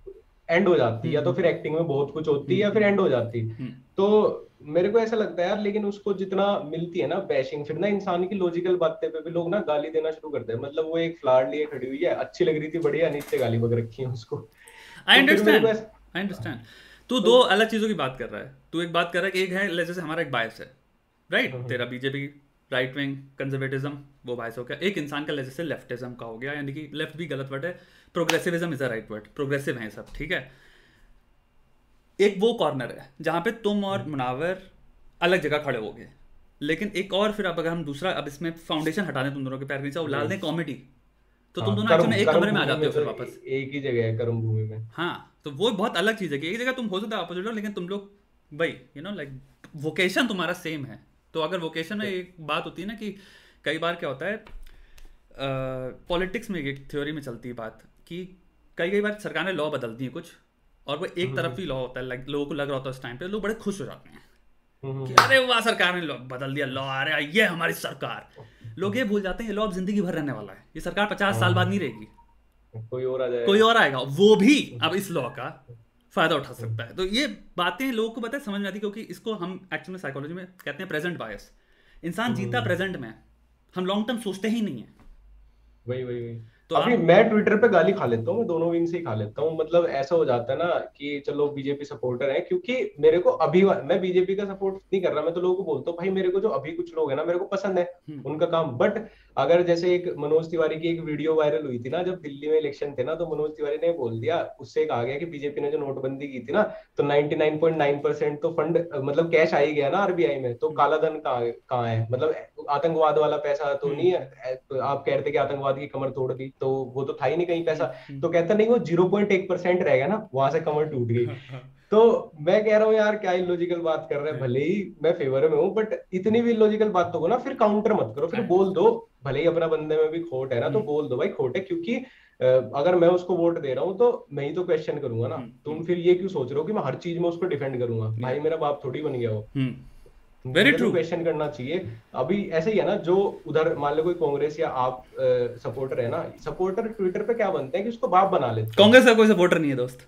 एंड हो जाती या तो फिर एक्टिंग में बहुत कुछ होती या फिर एंड हो जाती हम्म। तो मेरे को ऐसा लगता है यार लेकिन उसको जितना मिलती है ना बैशिंग फिर ना इंसान की लॉजिकल बातें पे भी लोग ना गाली देना शुरू करते हैं मतलब वो एक फ्लावर लिए खड़ी हुई है अच्छी लग रही थी बढ़िया नीचे गाली बग रखी है उसको आई तो अंडरस्टैंड आई अंडरस्टैंड तू दो अलग चीज़ों की बात कर रहा है। तू एक बात कर रहा है कि एक है जैसे हमारा एक बायस है राइट हम्म। तेरा बीजेपी राइट विंग कंजर्वेटिज्म वो बायस हो गया। एक इंसान का जैसे लेफ्टिज्म का हो गया यानी कि लेफ़्ट भी गलत वर्ड है progressivism is a right word progressive है सब ठीक है? एक वो कॉर्नर है जहाँ पे तुम और मुनावर अलग जगह खड़े हो गए। लेकिन एक और फिर अब अगर हम दूसरा अब इसमें फाउंडेशन हटा दें तुम दोनों के पैर के नीचे और डाल दें कॉमेडी तो तुम हाँ, दोनों एक कमरे में आ जाते हो फिर तो वापस एक ही जगह है कर्म भूमि में। हाँ। तो वो बहुत अलग चीज़ है कि एक जगह तुम हो सकता है अपोजिट हो लेकिन तुम लोग भाई यू नो लाइक वोकेशन तुम्हारा सेम है। तो अगर वोकेशन में एक बात होती है ना कि कई बार क्या होता है पॉलिटिक्स में एक थ्योरी में चलती है बात कि कई कई बार सरकार ने लॉ बदलती हैं कुछ और वो एक तरफ़ ही लॉ होता है लाइक लोगों को लग रहा होता है उस टाइम पे लोग बड़े खुश हो जाते हैं हम्म, कि अरे वाह सरकार ने बदल दिया लॉ आ अरे ये हमारी सरकार। लोग ये भूल जाते हैं ये लॉ अब ज़िंदगी भर रहने वाला है। ये सरकार पचास साल बाद नहीं रहेगी। कोई और आ जाए कोई और आएगा। वो भी अब इस लॉ का फ़ायदा उठा सकता है। तो ये बातें लोगों को पता है समझ में आती क्योंकि इसको हम एक्चुअली में साइकोलॉजी में कहते हैं प्रेजेंट बायस इंसान जीता प्रेजेंट में। हम लॉन्ग टर्म सोचते ही नहीं है। वही वही वही। तो अभी आप- मैं ट्विटर पे गाली खा लेता हूँ मैं दोनों विंग से ही खा लेता हूँ। मतलब ऐसा हो जाता है ना कि चलो बीजेपी सपोर्टर है क्योंकि मेरे को अभी मैं बीजेपी का सपोर्ट नहीं कर रहा। मैं तो लोगों को बोलता हूँ भाई मेरे को जो अभी कुछ लोग है ना मेरे को पसंद है हम्म। उनका काम। बट अगर जैसे एक मनोज तिवारी की एक वीडियो वायरल हुई थी ना जब दिल्ली में इलेक्शन थे ना तो मनोज तिवारी ने बोल दिया उससे कहा गया कि बीजेपी ने जो नोटबंदी की थी ना तो 99.9 परसेंट तो फंड मतलब कैश आ ही गया ना आरबीआई में तो काला धन कहाँ कहाँ है? मतलब आतंकवाद वाला पैसा तो नहीं है तो आप कह रहे थे कि आतंकवाद की कमर तोड़ दी तो वो तो था ही नहीं कहीं पैसा। तो कहता नहीं वो ज़ीरो पॉइंट एक परसेंट रहेगा ना वहाँ से कमर टूट गई। तो मैं कह रहा हूँ यार क्या इलॉजिकल बात कर रहे हैं? भले ही मैं फेवर में हूँ बट इतनी भी इलॉजिकल बातों को ना फिर काउंटर मत करो फिर बोल दो भले ही अपना बंदे में भी खोट है ना तो बोल दो भाई खोट है क्योंकि अगर मैं उसको वोट दे रहा हूँ तो मैं ही तो क्वेश्चन करूँगा ना। तुम फिर ये क्यों सोच रहे हो कि मैं हर चीज़ में उसको डिफेंड करूँगा? भाई मेरा बाप थोड़ी बन गया हो। वेरी ट्रू क्वेश्चन करना चाहिए। अभी ऐसे ही है ना जो उधर मान लो कोई कांग्रेस या आप सपोर्टर है ना सपोर्टर ट्विटर पे क्या बनते हैं कि उसको बाप बना लेते कांग्रेस का कोई सपोर्टर नहीं है दोस्त।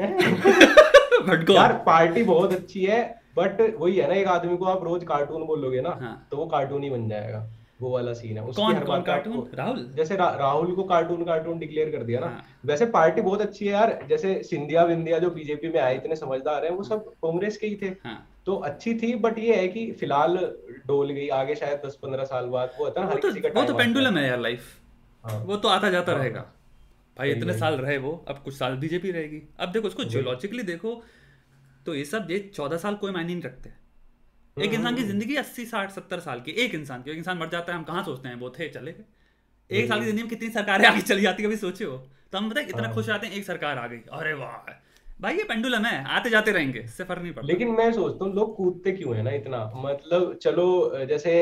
<laughs> गो यार पार्टी बहुत अच्छी है बट वही है ना एक आदमी को आप रोज कार्टून बोलोगे ना हाँ। तो वो कार्टून ही बन जाएगा वो वाला सीन है। उसकी कौन हर कौन बात कार्टून राहुल? जैसे रा, राहुल को कार्टून कार्टून डिक्लेयर कर दिया ना। हाँ। वैसे पार्टी बहुत अच्छी है यार जैसे सिंधिया विंधिया जो बीजेपी में आए इतने समझदार हैं वो सब कांग्रेस के ही थे। हाँ। तो अच्छी थी बट ये है कि फ़िलहाल डोल गई आगे शायद दस पंद्रह साल बाद वो होता है ना वो तो वो तो पेंडुलम है। यार लाइफ हाँ। वो तो आता जाता हाँ। रहेगा। भाई इतने साल रहे वो अब कुछ साल बीजेपी रहेगी। अब देखो उसको जियोलॉजिकली देखो तो ये सब ये चौदह साल कोई मायने नहीं रखते। हम्म, एक इंसान की ज़िंदगी अस्सी साठ सत्तर साल की एक इंसान की। एक इंसान मर जाता है हम कहाँ सोचते हैं? वो थे चले गए। एक साल की ज़िंदगी में कितनी सरकारें आगे चली जाती है कभी सोचे हो तो हम बताए इतना हाँ। खुश रहते हैं एक सरकार आ गई। अरे वाह! भाई ये पेंडुलम है आते जाते रहेंगे इससे फ़र्क नहीं पड़ता। लेकिन मैं सोचता हूँ लोग कूदते क्यों है ना इतना? मतलब चलो जैसे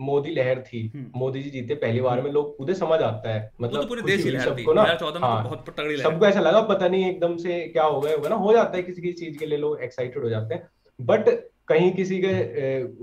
मोदी लहर थी हम्म। मोदी जी जीते पहली बार में लोग कूदे समझ आता है। तो मतलब पूरे देश की लहर थी। सबको ना 2014 में तो हाँ। बहुत तगड़ी लहर सबको ऐसा लगा पता नहीं एकदम से क्या हो गया होगा ना हो जाता है किसी किसी चीज़ के लिए लोग एक्साइटेड हो जाते हैं। बट कहीं किसी के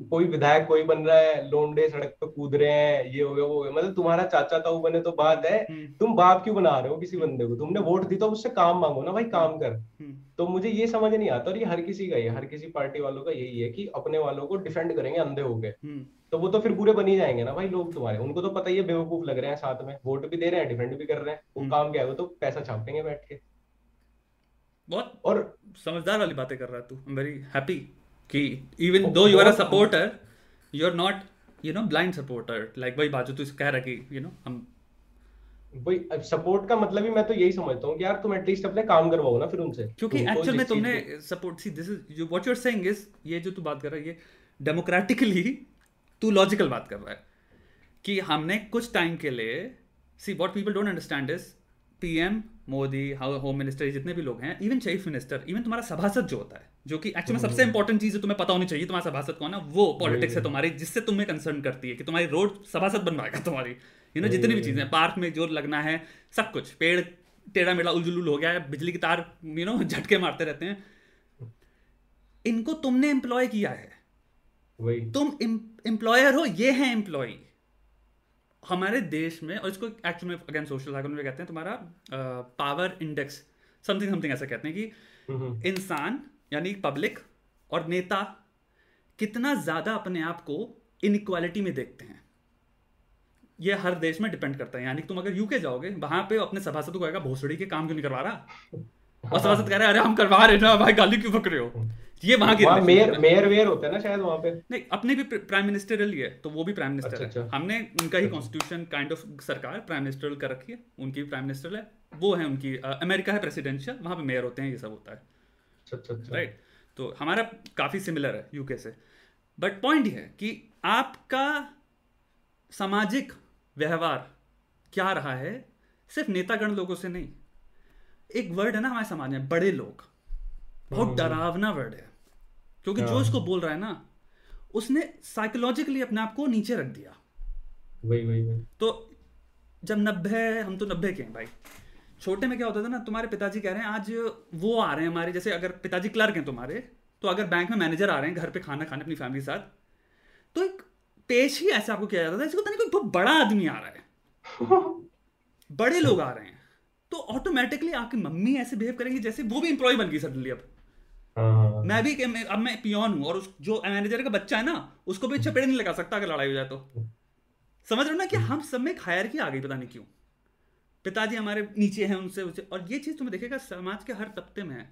कोई विधायक कोई बन रहा है लोंडे सड़क पे कूद रहे हैं ये हो गया वो हो गया मतलब तुम्हारा चाचा ताऊ बने तो बात है हम्म, तुम बाप क्यों बना रहे हो किसी बंदे को? तुमने वोट दी तो उससे काम मांगो ना भाई काम कर। हम्म, तो मुझे ये समझ नहीं आता और ये हर किसी का ही हर किसी पार्टी वालों का यही है कि अपने वालों को डिफेंड करेंगे अंधे हो गए। हम्म। तो वो तो फिर बुरे बन ही जाएँगे ना भाई लोग तुम्हारे। उनको तो पता ही है बेवकूफ़ लग रहे हैं साथ में वोट भी दे रहे हैं डिफेंड भी कर रहे हैं वो हम्म। काम क्या है वो तो पैसा छापेंगे बैठ के। बहुत और समझदार वाली बातें कर रहा है तू आई एम वेरी हैप्पी कि even though you are a supporter you are not you know blind supporter like वही बात जो तू कह रहा है कि यू नो हम वही सपोर्ट का मतलब ही मैं तो यही समझता हूँ कि यार तुम एटलीस्ट अपने काम करवाओ ना फिर उनसे। क्योंकि एक्चुअल में तुमने support see this is what you are saying is ये जो तू बात कर रहा है ये डेमोक्रेटिकली <laughs> तू लॉजिकल बात कर रहा है कि हमने कुछ टाइम के लिए see what people don't understand is PM Modi home minister जितने भी लोग हैं इवन चीफ मिनिस्टर इवन तुम्हारा सभासद जो होता है जो कि एक्चुअली में सबसे इंपॉर्टेंट चीज़ है तुम्हें पता होनी चाहिए तुम्हारा सभासद कौन है वो पॉलिटिक्स है तुम्हारी जिससे तुम्हें कंसर्न करती है कि तुम्हारी रोड सभासद बनवाएगा तुम्हारी। यू नो जितनी भी चीज़ें पार्क में जो लगना है सब कुछ पेड़ टेढ़ा मेढ़ा उलझुल हो गया है बिजली की तार यू नो <laughs> झटके मारते रहते हैं। इनको तुमने एम्प्लॉय किया है। वही। तुम एम्प्लॉयर हो ये है एम्प्लॉय हमारे देश में और इसको एक्चुअली में अगेन सोशल साइकोलॉजी में कहते हैं तुम्हारा पावर इंडेक्स समथिंग समथिंग ऐसा कहते हैं कि इंसान यानी पब्लिक और नेता कितना ज़्यादा अपने आप को इनक्वालिटी में देखते हैं। ये हर देश में डिपेंड करता है। यानी कि तुम अगर यूके जाओगे वहाँ पे अपने सभासद को कहेगा भोसड़ी के काम क्यों नहीं करवा रहा? और सभासद कह रहे हैं अरे हम करवा रहे ना भाई गाली क्यों पक रहे हो? ये वहाँ की मेयर मेयर वेयर होता है ना शायद वहाँ पे। नहीं अपने भी प्राइम मिनिस्टरल ही है तो वो भी प्राइम मिनिस्टर अच्छा, है। अच्छा। हमने उनका ही कॉन्स्टिट्यूशन काइंड ऑफ़ सरकार प्राइम मिनिस्टरल कर रखी है उनकी प्राइम मिनिस्टर है। वो है उनकी अमेरिका है प्रेसिडेंशियल वहाँ पे मेयर होते हैं ये सब होता है। अच्छा अच्छा अच्छा। राइट तो हमारा काफ़ी सिमिलर है यूके से। बट पॉइंट ये है कि आपका सामाजिक व्यवहार क्या रहा है सिर्फ़ नेतागण लोगों से नहीं। एक वर्ड है ना हमारे समाज में बड़े लोग। बहुत हम्म। डरावना वर्ड है। क्योंकि जो हाँ। इसको बोल रहा है ना उसने साइकोलॉजिकली अपने आप को नीचे रख दिया। वही वही वही। तो जब नब्बे हम तो नब्बे के हैं भाई। छोटे में क्या होता था ना तुम्हारे पिताजी कह रहे हैं आज वो आ रहे हैं हमारे जैसे अगर पिताजी क्लर्क हैं तुम्हारे तो अगर बैंक में मैनेजर आ रहे हैं घर पे खाना खाने अपनी फैमिली के साथ तो एक पेश ही ऐसा आपको किया जाता था जैसे पता नहीं कोई बड़ा आदमी आ रहा है। <laughs> बड़े लोग आ रहे हैं। तो ऑटोमेटिकली आपकी मम्मी ऐसे बिहेव करेंगी जैसे वो भी एम्प्लॉय बन गई सडनली अब। हाँ। हाँ, हाँ। मैं भी अब मैं पियोन हूँ और उस जो मैनेजर का बच्चा है ना उसको भी चपेड़ नहीं लगा सकता अगर लड़ाई हो जाए तो। समझ रहे हो ना कि हम सब में खायर की आ गई पता नहीं क्यों। पिताजी हमारे नीचे हैं उनसे उनसे। और ये चीज़ तुम्हें देखेगा समाज के हर तबके में है।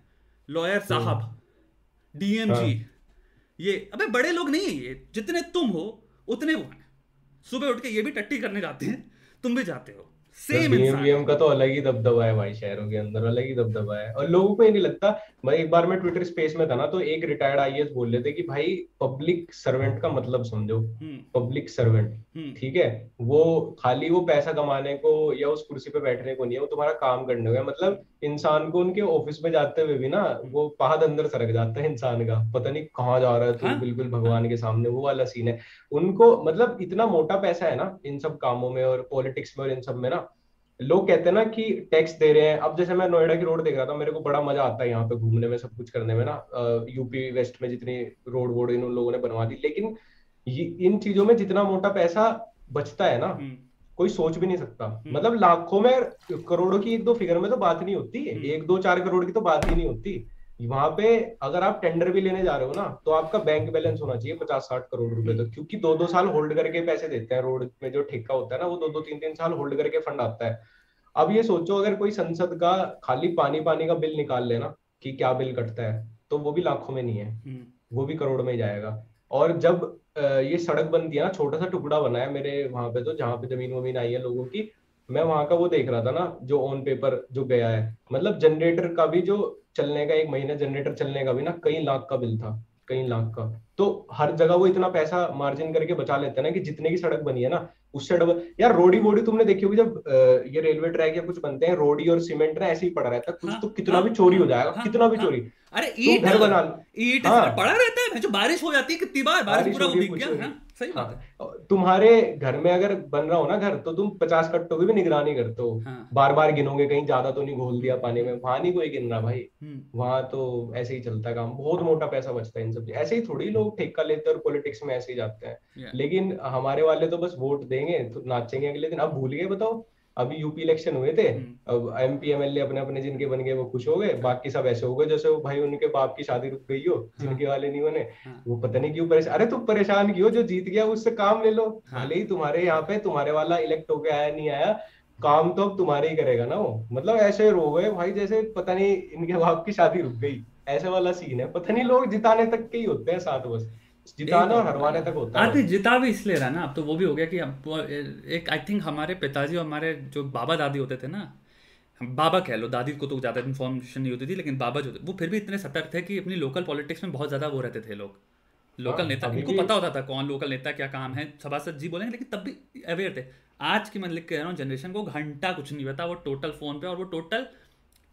लॉयर साहब डीएम जी ये अबे बड़े लोग नहीं है ये जितने तुम हो उतने वो हैं। सुबह उठ के ये भी टट्टी करने जाते हैं तुम भी जाते हो। सेम का तो अलग ही दबदबा है भाई शहरों के अंदर अलग ही दबदबा है और लोगों को ये नहीं लगता मैं एक बार मैं ट्विटर स्पेस में था ना तो एक रिटायर्ड आईएएस बोल रहे थे कि भाई पब्लिक सर्वेंट का मतलब समझो पब्लिक सर्वेंट ठीक है वो खाली वो पैसा कमाने को या उस कुर्सी पे बैठने को नहीं है वो तुम्हारा काम करने को है मतलब इंसान को उनके ऑफ़िस में जाते हुए भी ना वो पहाड़ अंदर सरक जाता है इंसान का। पता नहीं कहाँ जा रहा है तो हाँ? बिल्कुल भगवान के सामने वो वाला सीन है। उनको मतलब इतना मोटा पैसा है ना इन सब कामों में और पॉलिटिक्स में और इन सब में ना लोग कहते हैं ना कि टैक्स दे रहे हैं। अब जैसे मैं नोएडा की रोड देख रहा था मेरे को बड़ा मज़ा आता है यहाँ पे घूमने में सब कुछ करने में ना। यूपी वेस्ट में जितनी रोड वोड इन लोगों ने बनवा दी। लेकिन इन चीज़ों में जितना मोटा पैसा बचता है ना हम्म। कोई सोच भी नहीं सकता। मतलब लाखों में करोड़ों की एक दो फिगर में तो बात नहीं होती। हम्म। एक दो चार करोड़ की तो बात ही नहीं होती। वहाँ पे अगर आप टेंडर भी लेने जा रहे हो ना तो आपका बैंक बैलेंस होना चाहिए पचास साठ करोड़ रुपए हम्म। तक क्योंकि दो दो साल होल्ड करके पैसे देते हैं। रोड में जो ठेका होता है ना वो दो दो तीन तीन साल होल्ड करके फंड आता है। अब ये सोचो अगर कोई संसद का खाली पानी पानी का बिल निकाल लेना कि क्या बिल कटता है तो वो भी लाखों में नहीं है। हम्म। वो भी करोड़ में जाएगा। और जब ये सड़क बन दिया ना छोटा सा टुकड़ा बना है मेरे वहाँ पे तो जहाँ पे ज़मीन वमीन आई है लोगों की। मैं वहाँ का वो देख रहा था ना, जो ऑन पेपर जो गया है। मतलब जनरेटर का भी जो चलने का, एक महीना जनरेटर चलने का भी ना, कई लाख का बिल था, कई लाख का। तो हर जगह वो इतना पैसा मार्जिन करके बचा लेते हैं ना कि जितने की सड़क बनी है ना उससे डबल यार रोडी बोडी तुमने देखी होगी जब ये रेलवे ट्रैक या कुछ बनते हैं रोडी और सीमेंट ना ऐसे ही पड़ा रहता है कुछ हाँ, तो कितना हाँ, भी चोरी हो हाँ, जाएगा हाँ, कितना भी। चोरी। अरे ईट घर बना ईट। पड़ा रहता है जो बारिश हो जाती है कितनी बार बारिश पूरा भीग गया सही बात है। तुम्हारे घर में अगर बन रहा हो ना घर तो तुम पचास कट्टों की भी निगरानी करते हो। हाँ। बार बार गिनोगे कहीं ज़्यादा तो नहीं घोल दिया पानी में वहाँ नहीं कोई गिन रहा भाई। हम्म, वहाँ तो ऐसे ही चलता काम बहुत मोटा पैसा बचता है इन सब ऐसे ही थोड़ी लोग ठेका लेते हैं और पॉलिटिक्स में ऐसे ही जाते हैं। लेकिन हमारे वाले तो बस वोट देंगे तो नाचेंगे अगले दिन। अब भूल गए बताओ। अभी यूपी इलेक्शन हुए थे। हम्म। अब एमपी एमएलए अपने अपने जिनके बन गए वो खुश हो गए। बाकी सब ऐसे हो गए जैसे वो भाई उनके बाप की शादी रुक गई हो जिनके वाले नहीं बने। हाँ। वो पता नहीं क्यों परेशान अरे तुम परेशान क्यों जो जीत गया उससे काम ले लो। हाँ। भले ही तुम्हारे यहाँ पे तुम्हारे वाला इलेक्ट होके आया नहीं आया। काम तो अब तुम्हारे ही करेगा ना वो। मतलब ऐसे रो गए भाई जैसे पता नहीं इनके बाप की शादी रुक गई। ऐसे वाला सीन है। पता नहीं लोग जिताने तक के ही होते हैं साथ बस। जिताने और हरवाने तक होता है। जिता भी इसलिए रहा ना अब तो वो भी हो गया कि अब एक आई थिंक हमारे पिताजी और हमारे जो बाबा दादी होते थे ना बाबा कह लो दादी को तो ज़्यादा इन्फॉर्मेशन नहीं होती थी लेकिन बाबा जो थे वो फिर भी इतने सतर्क थे कि अपनी लोकल पॉलिटिक्स में बहुत ज़्यादा वो रहते थे लोग। लोकल हाँ, नेता इनको पता होता था कौन लोकल नेता क्या काम है सभासद जी बोलेंगे लेकिन तब भी अवेयर थे। आज की मैं लिख के कह रहा हूँ जनरेशन को घंटा कुछ नहीं पता वो टोटल फ़ोन पे और वो टोटल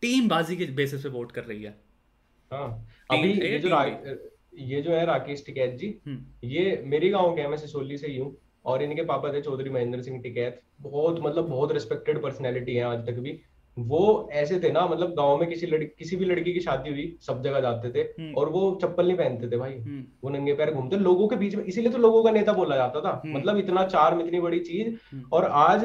टीम बाजी के बेसिस पे वोट कर रही है। हाँ अभी ये जो ये जो है राकेश टिकैत जी हम्म। ये मेरे गाँव के हैं मैं सिसोली से ही हूँ और इनके पापा थे चौधरी महेंद्र सिंह टिकैत। बहुत मतलब बहुत रिस्पेक्टेड पर्सनैलिटी है आज तक भी। वो ऐसे थे ना मतलब गाँव में किसी लड़की किसी भी लड़की की शादी हुई सब जगह जाते थे हम्म। और वो चप्पल नहीं पहनते थे भाई। हम्म। वो नंगे पैर घूमते लोगों के बीच में इसीलिए तो लोगों का नेता बोला जाता था। मतलब इतना चार में इतनी बड़ी चीज़। और आज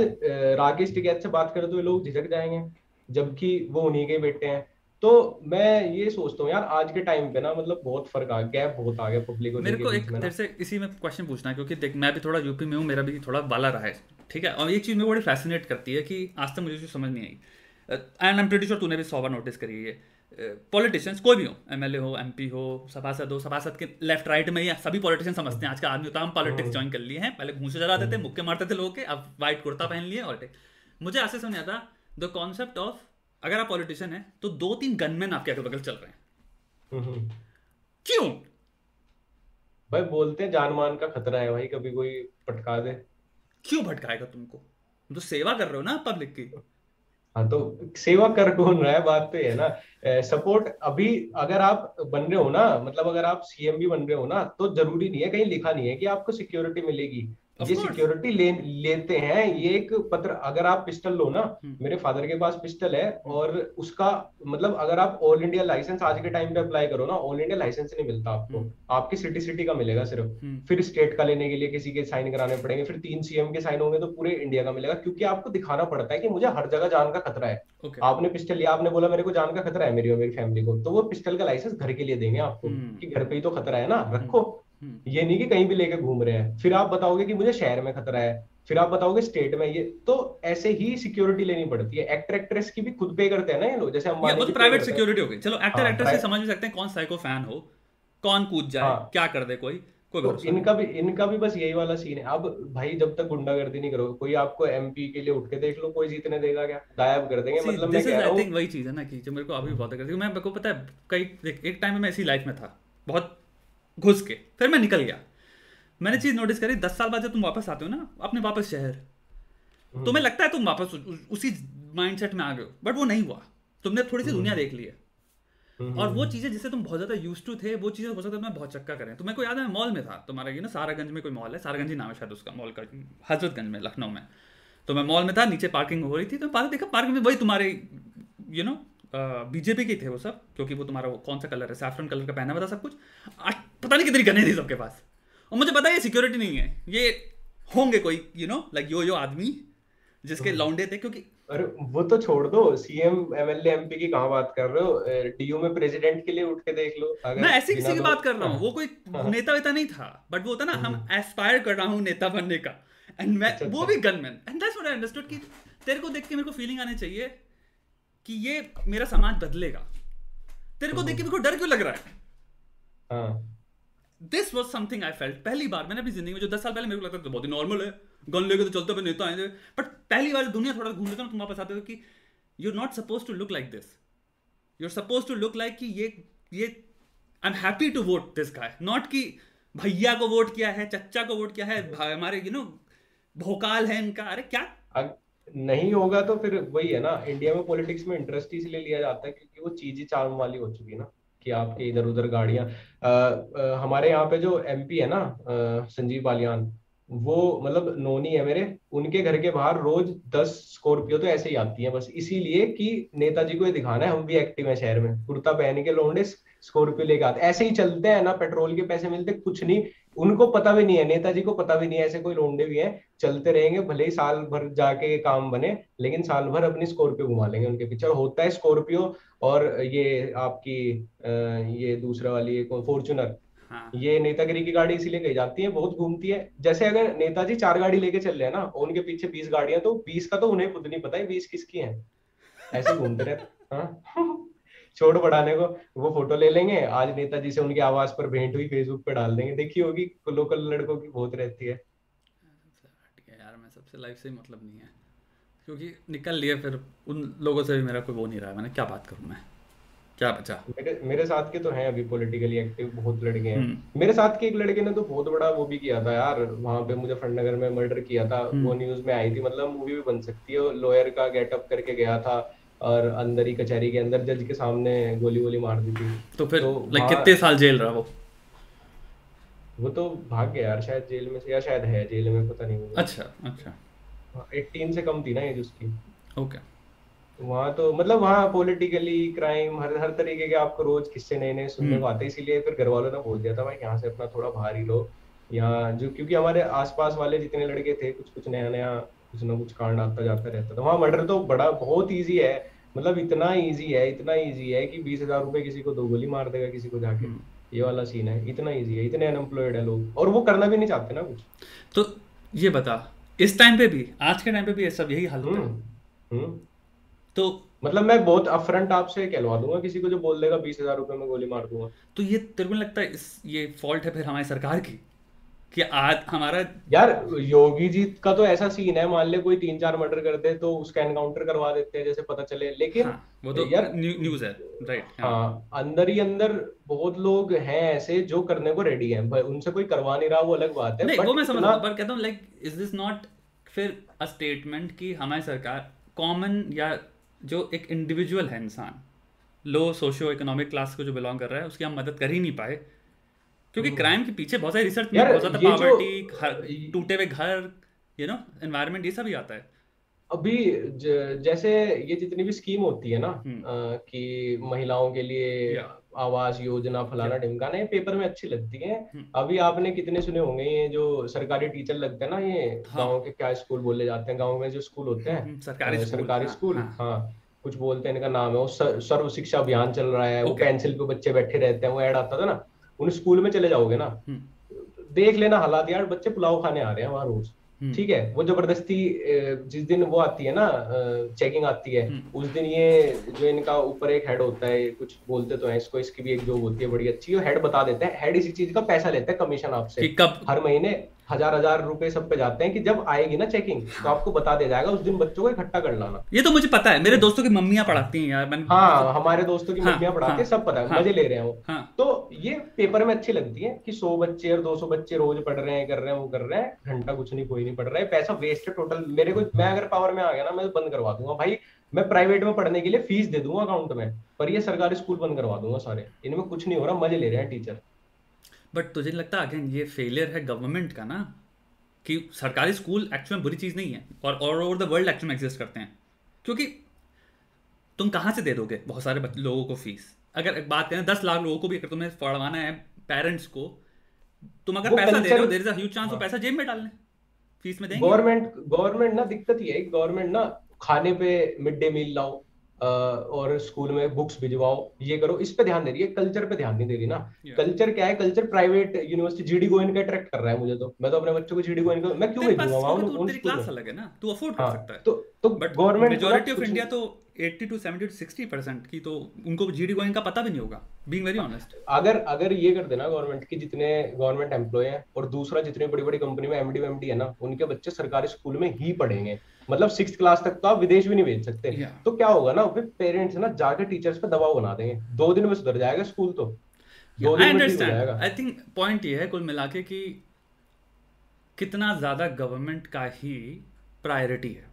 राकेश टिकैत से बात करें तो ये लोग झिझक जाएँगे जबकि वो उन्हीं के बेटे हैं। तो मैं ये सोचता हूँ यार आज के टाइम पे ना मतलब बहुत फ़र्क आ गैप बहुत आ गया पब्लिक मेरे को एक में ना। तेरे से इसी में क्वेश्चन पूछना है क्योंकि देख मैं भी थोड़ा यूपी में हूँ मेरा भी थोड़ा बाला रहा है ठीक है? और एक चीज़ मेरे बड़ी फैसिनेट करती है कि आज तक मुझे जो समझ नहीं आई। And I am pretty sure तूने भी सौ बार नोटिस करी है। पॉलिटिशियंस कोई भी हो एमएलए हो एमपी हो सभासद हो सभासद के लेफ़्ट राइट में ही सभी पॉलिटिशियन समझते हैं आज का आदमी होता है हम पॉलिटिक्स ज्वाइन कर लिए हैं पहले घूसे जलाते थे मुक्के मारते थे लोगों के अब व्हाइट कुर्ता पहन लिए और मुझे ऐसे समझ आता द कॉन्सेप्ट ऑफ़ अगर आप पॉलिटिशियन है तो दो तीन गनमैन आपके अगल बगल चल रहे हैं। हम्म, हम्म। क्यों? भाई बोलते हैं जान मान का खतरा है भाई कभी कोई पटका दे। क्यों भटकाएगा तुमको? तुम तो सेवा कर रहे हो ना पब्लिक की। हाँ तो सेवा कर कौन रहा है? बात तो है ना। सपोर्ट अभी अगर आप बन रहे हो ना मतलब अगर आप सीएम भी बन रहे हो ना तो ज़रूरी नहीं है कहीं लिखा नहीं है कि आपको सिक्योरिटी मिलेगी। ये सिक्योरिटी ले लेते हैं। ये एक पत्र अगर आप पिस्टल लो ना हम्म। मेरे फादर के पास पिस्टल है और उसका मतलब अगर आप ऑल इंडिया लाइसेंस आज के टाइम पे अप्लाई करो ना ऑल इंडिया लाइसेंस नहीं मिलता आपको। हम्म। आपकी सिटी सिटी का मिलेगा सिर्फ़। हम्म, फिर स्टेट का लेने के लिए किसी के साइन कराने पड़ेंगे। फिर तीन सीएम के साइन होंगे तो पूरे इंडिया का मिलेगा। क्योंकि आपको दिखाना पड़ता है कि मुझे हर जगह जान का खतरा है। आपने पिस्टल लिया आपने बोला मेरे को जान का खतरा है मेरी और मेरी फैमिली को। तो वो पिस्टल का लाइसेंस घर के लिए देंगे आपको हम्म। कि घर पे ही तो खतरा है ना रखो। हम्म, ये नहीं कि कहीं भी लेके घूम रहे हैं। फिर आप बताओगे कि मुझे शहर में खतरा है फिर आप बताओगे स्टेट में ये तो ऐसे ही सिक्योरिटी लेनी पड़ती है। एक्टर एक्ट्रेस की भी खुद पे करते हैं ना ये लोग जैसे वो तो प्राइवेट सिक्योरिटी हो। गई। चलो एक्टर हाँ, एक्टर से समझ भी सकते हैं कौन साइको फ़ैन हो कौन कूद जाए हाँ। क्या कर दे कोई कोई तो इनका भी इनका भी बस यही वाला सीन है। अब भाई जब तक गुंडागर्दी नहीं करोगे कोई आपको एमपी के लिए उठ के देख लो कोई जीतने देगा क्या? गायब कर देंगे See, मतलब मैं कह रहा वही चीज़ है ना कि जो मेरे को अभी बहुत करती है। मैं मेरे को पता है कई एक टाइम में मैं ऐसी लाइफ में था। बहुत घुस के फिर मैं निकल गया। मैंने चीज़ नोटिस करी दस साल बाद जब तुम वापस आते हो ना अपने वापस शहर हम्म। तुम्हें लगता है तुम वापस उसी माइंडसेट में आ गए हो बट वो नहीं हुआ। तुमने थोड़ी सी दुनिया देख ली है। हम्म, और वो चीज़ें जिससे तुम बहुत ज़्यादा यूज़ टू थे वो चीज़ें हो सकता है तुम्हें बहुत चक्का करें। तो मेरे को याद है मॉल में था तुम्हारा ये ना सारागंज में कोई मॉल है सारागंज ही नाम है शायद उसका मॉल का हजरतगंज में लखनऊ में। तो मैं मॉल में था नीचे पार्किंग हो रही थी तो पार्क देखा पार्किंग में वही तुम्हारे यू नो बीजेपी के थे वो सब क्योंकि वो तुम्हारा वो कौन सा कलर है? सैफरन कलर का पहना हुआ था सब कुछ। आ, पता नहीं कितनी गने थी सबके पास। और मुझे पता है ये सिक्योरिटी नहीं है। ये होंगे कोई you know like yo yo आदमी जिसके लौंडे थे क्योंकि अरे वो तो छोड़ दो। सीएम एमएलए एमपी की कहाँ बात कर रहे हो? डीयू में प्रेसिडेंट के लिए उठ के देख लो। अगर मैं ऐसी किसी की तो- बात कर रहा हूँ। वो कोई हाँ। नेता वेता नहीं था। बट वो होता ना हम एस्पायर कर रहा हूँ नेता बनने का। एंड मैं अच्छा, वो अच्छा। भी gunman and that's what I understood कि तेरे को देख के मेरे को फीलिंग आनी चाहिए। कि ये मेरा समाज बदलेगा। तेरे को देख के मेरे को डर क्यों लग रहा है? This was something I felt पहली बार मैंने अपनी ज़िंदगी में जो दस साल पहले मेरे को लगता था बहुत ही नॉर्मल है। गन लेके तो चलते हुए नेता आए थे बट पहली बार दुनिया थोड़ा घूम लेता ना तुम वापस आते हो कि you not suppose to look like this you are suppose to look like कि ये ये I am happy to vote this guy not कि भैया को वोट किया है चच्चा को वोट किया है हमारे यू नो भोकाल है इनका। अरे क्या? नहीं होगा तो फिर वही है ना इंडिया में पॉलिटिक्स में इंटरेस्ट इसलिए लिया जाता है क्योंकि वो चीज़ चार्म वाली हो चुकी है ना कि आपके इधर उधर गाड़ियाँ हमारे यहाँ पे जो एमपी है ना आ, संजीव बालियान वो मतलब नोनी है मेरे उनके घर के बाहर रोज दस स्कॉर्पियो तो ऐसे ही आती है बस। इसीलिए कि नेताजी को ये दिखाना है हम भी एक्टिव है शहर में। कुर्ता पहन के लोंडे स्कॉर्पियो लेके आते ऐसे ही चलते हैं ना पेट्रोल के पैसे मिलते कुछ नहीं। उनको पता भी नहीं है नेताजी को पता भी नहीं है ऐसे कोई लोंडे भी हैं चलते रहेंगे भले ही साल भर जाके काम बने लेकिन साल भर अपनी स्कॉर्पियो घुमा लेंगे उनके पीछे। होता है स्कॉर्पियो और ये आपकी ये दूसरा वाली फॉर्चुनर हाँ। ये नेतागिरी की गाड़ी इसीलिए कही जाती है बहुत घूमती है। जैसे अगर नेताजी चार गाड़ी लेके चल रहे हैं ना उनके पीछे बीस गाड़ियाँ तो बीस का तो उन्हें खुद नहीं पता है बीस किसकी है। ऐसे घूमते रहते हाँ। छोड़ बढ़ाने को वो फ़ोटो ले लेंगे। आज नेताजी से उनकी आवाज़ पर भेंट हुई फेसबुक पे डाल देंगे। देखी होगी लोकल लड़कों की बहुत रहती है। यार मैं सबसे लाइफ से मतलब नहीं है। क्योंकि निकल लिए फिर उन लोगों से भी मेरा कोई वो नहीं रहा। मैंने क्या बात करूँ मैं? क्या बचा? मेरे मेरे साथ के तो हैं अभी पॉलिटिकली एक्टिव बहुत लड़के हैं। हम्म। मेरे साथ के एक लड़के ने तो बहुत बड़ा वो भी किया था यार। वहाँ पे मुजफ्फरनगर में मर्डर किया था। हम्म। वो न्यूज़ में आई थी मतलब मूवी भी बन सकती है। लॉयर का गेटअप करके गया था। और अंदर ही कचहरी के अंदर जज के सामने गोली गोली मार दी थी। तो फिर तो लाइक कितने साल जेल रहा वो? वो तो भाग गया यार शायद जेल में से या शायद है जेल में पता नहीं। अच्छा अच्छा। एटीन से कम थी ना एज उसकी। ओके वहाँ तो मतलब वहाँ पॉलिटिकली क्राइम हर हर तरीके के आपको रोज किस्से नए नए सुनने को हम्म। आते इसीलिए फिर घर वालों ने बोल दिया था भाई यहाँ से अपना थोड़ा बाहर ही लो। यहाँ जो क्योंकि हमारे आसपास वाले जितने लड़के थे कुछ कुछ नया नया कुछ ना कुछ कांड आता जाता रहता था वहाँ मर्डर तो बड़ा बहुत ईजी है। मतलब इतना ईजी है इतना ईजी है कि बीस हज़ार रुपए किसी को दो गोली मार देगा किसी को जाके। हम्म। ये वाला सीन है इतना ईजी है इतने अनएम्प्लॉयड है लोग। और वो करना भी नहीं चाहते ना कुछ। तो ये बता इस टाइम पे भी आज के टाइम पे भी सब यही हाल है? हम्म, हम्म। तो मतलब मैं बहुत अफरंट आपसे कहलवा दूँगा किसी को जो बोल देगा बीस हज़ार रुपए में गोली मार दूँगा। तो ये तेरे को लगता है इस ये फॉल्ट है फिर हमारी सरकार की? कि आज हमारा यार योगी जी का तो ऐसा सीन है मान ले कोई तीन चार मर्डर कर दे तो उसका एनकाउंटर करवा देते हैं जैसे पता चले लेकिन हाँ, वो तो यार न्यूज़ है राइट हाँ।, हाँ अंदर ही अंदर बहुत लोग हैं ऐसे जो करने को रेडी हैं उनसे कोई करवा नहीं रहा वो अलग बात है नहीं वो मैं समझ पर कहता हूँ लाइक इज़ दिस नॉट फिर अ स्टेटमेंट कि हमारी सरकार कॉमन या जो एक इंडिविजुअल है इंसान लो सोशियो इकोनॉमिक क्लास को जो बिलोंग कर रहा है उसकी हम मदद कर ही नहीं पाए क्योंकि क्राइम हम्म। के पीछे बहुत सारी रिसर्च में बहुत ज़्यादा पॉवर्टी टूटे हुए घर यू नो एनवायरनमेंट ये सब ही आता है अभी ज, जैसे ये जितनी भी स्कीम होती है ना हम्म। कि महिलाओं के लिए आवास योजना फलाना ढिमकाना ये पेपर में अच्छी लगती है हम्म। अभी आपने कितने सुने होंगे ये जो सरकारी टीचर लगते हैं ना ये हाँ। गाँव के क्या स्कूल बोले जाते हैं गाँव में जो स्कूल होते हैं सरकारी सरकारी स्कूल हाँ, हाँ कुछ बोलते हैं इनका नाम है वो सर्व शिक्षा अभियान चल रहा है वो पेंसिल पे बच्चे बैठे रहते हैं वो ऐड आता था ना उन स्कूल में चले जाओगे ना हम्म। देख लेना हालात यार बच्चे पुलाव खाने आ रहे हैं वहाँ रोज हम्म। ठीक है वो ज़बरदस्ती जिस दिन वो आती है ना चेकिंग आती है हम्म। उस दिन ये जो इनका ऊपर एक हेड होता है कुछ बोलते तो है इसको इसकी भी एक जॉब होती है बड़ी अच्छी हेड बता देते हैं हेड इसी चीज़ का पैसा लेता है कमीशन आपसे कब हर महीने हज़ार हज़ार रुपए सब पे जाते हैं कि जब आएगी ना चेकिंग तो आपको बता दे जाएगा उस दिन बच्चों को इकट्ठा कर लाना। ये तो मुझे पता है मेरे दोस्तों की मम्मियाँ पढ़ाती हैं यार मैंने हाँ हमारे दोस्तों की हाँ, मम्मियाँ पढ़ाती हाँ, सब पता है हाँ, मज़े ले रहे हैं वो। हाँ, तो ये पेपर में अच्छी लगती है कि सौ बच्चे और दो सौ बच्चे रोज पढ़ रहे हैं कर रहे हैं वो कर रहे हैं घंटा कुछ नहीं कोई नहीं पढ़ रहा है पैसा वेस्ट है टोटल मेरे को मैं अगर पावर में आ गया ना मैं बंद करवा दूँगा भाई मैं प्राइवेट में पढ़ने के लिए फ़ीस दे दूँगा अकाउंट में पर ये सरकारी स्कूल बंद करवा दूँगा सारे। इनमें कुछ नहीं हो रहा मज़े ले रहे हैं टीचर बट तुझे लगता अगेन ये फेलियर है गवर्नमेंट का ना? कि सरकारी स्कूल एक्चुअल में बुरी चीज़ नहीं है और all over the world actual में एग्जिस्ट करते हैं। क्योंकि तुम कहाँ से दे दोगे बहुत सारे लोगों को फ़ीस अगर एक बात करें दस लाख लोगों को भी अगर तुम्हें पढ़वाना है पेरेंट्स को तुम अगर पैसा दे रहे हो देर इज़ ह्यूज चांस वो पैसा जेब में डालने। फ़ीस में देंगे। गवर्नमेंट गवर्नमेंट ना दिक्कत ही है। गवर्नमेंट ना खाने पे मिड डे मील लाओ। और स्कूल में बुक्स भिजवाओ ये करो इस पे ध्यान दे रही है कल्चर पे ध्यान नहीं दे रही ना। कल्चर क्या है? Culture private university GD Goenka का अट्रैक्ट कर रहा है मुझे तो। मैं तो अपने बच्चों को जीडी गोइन का मैं क्यों भेजूँगा वहाँ उन क्लास अलग है ना। तू अफोर्ड कर हाँ, सकता है। तो तो गवर्नमेंट मेजॉरिटी ऑफ़ इंडिया तो 80 टू 70 टू 60 परसेंट की तो उनको जीडी गोइंग का पता भी नहीं होगा बीइंग वेरी ऑनेस्ट अगर अगर ये कर देना गवर्नमेंट की जितने गवर्नमेंट एम्प्लॉय हैं और दूसरा जितने बड़ी बड़ी कंपनी में एमडी एमडी है ना उनके बच्चे सरकारी स्कूल में ही पढ़ेंगे। मतलब सिक्स क्लास तक तो आप विदेश भी नहीं भेज सकते। Yeah. तो क्या होगा ना फिर पेरेंट्स ना जाके टीचर्स पे दबाव बना देंगे। दो दिन में सुधर जाएगा स्कूल तो। दो दिन में ठीक हो जाएगा। आई थिंक पॉइंट ये है कुल मिला के कि कितना ज़्यादा गवर्नमेंट का ही प्रायोरिटी है।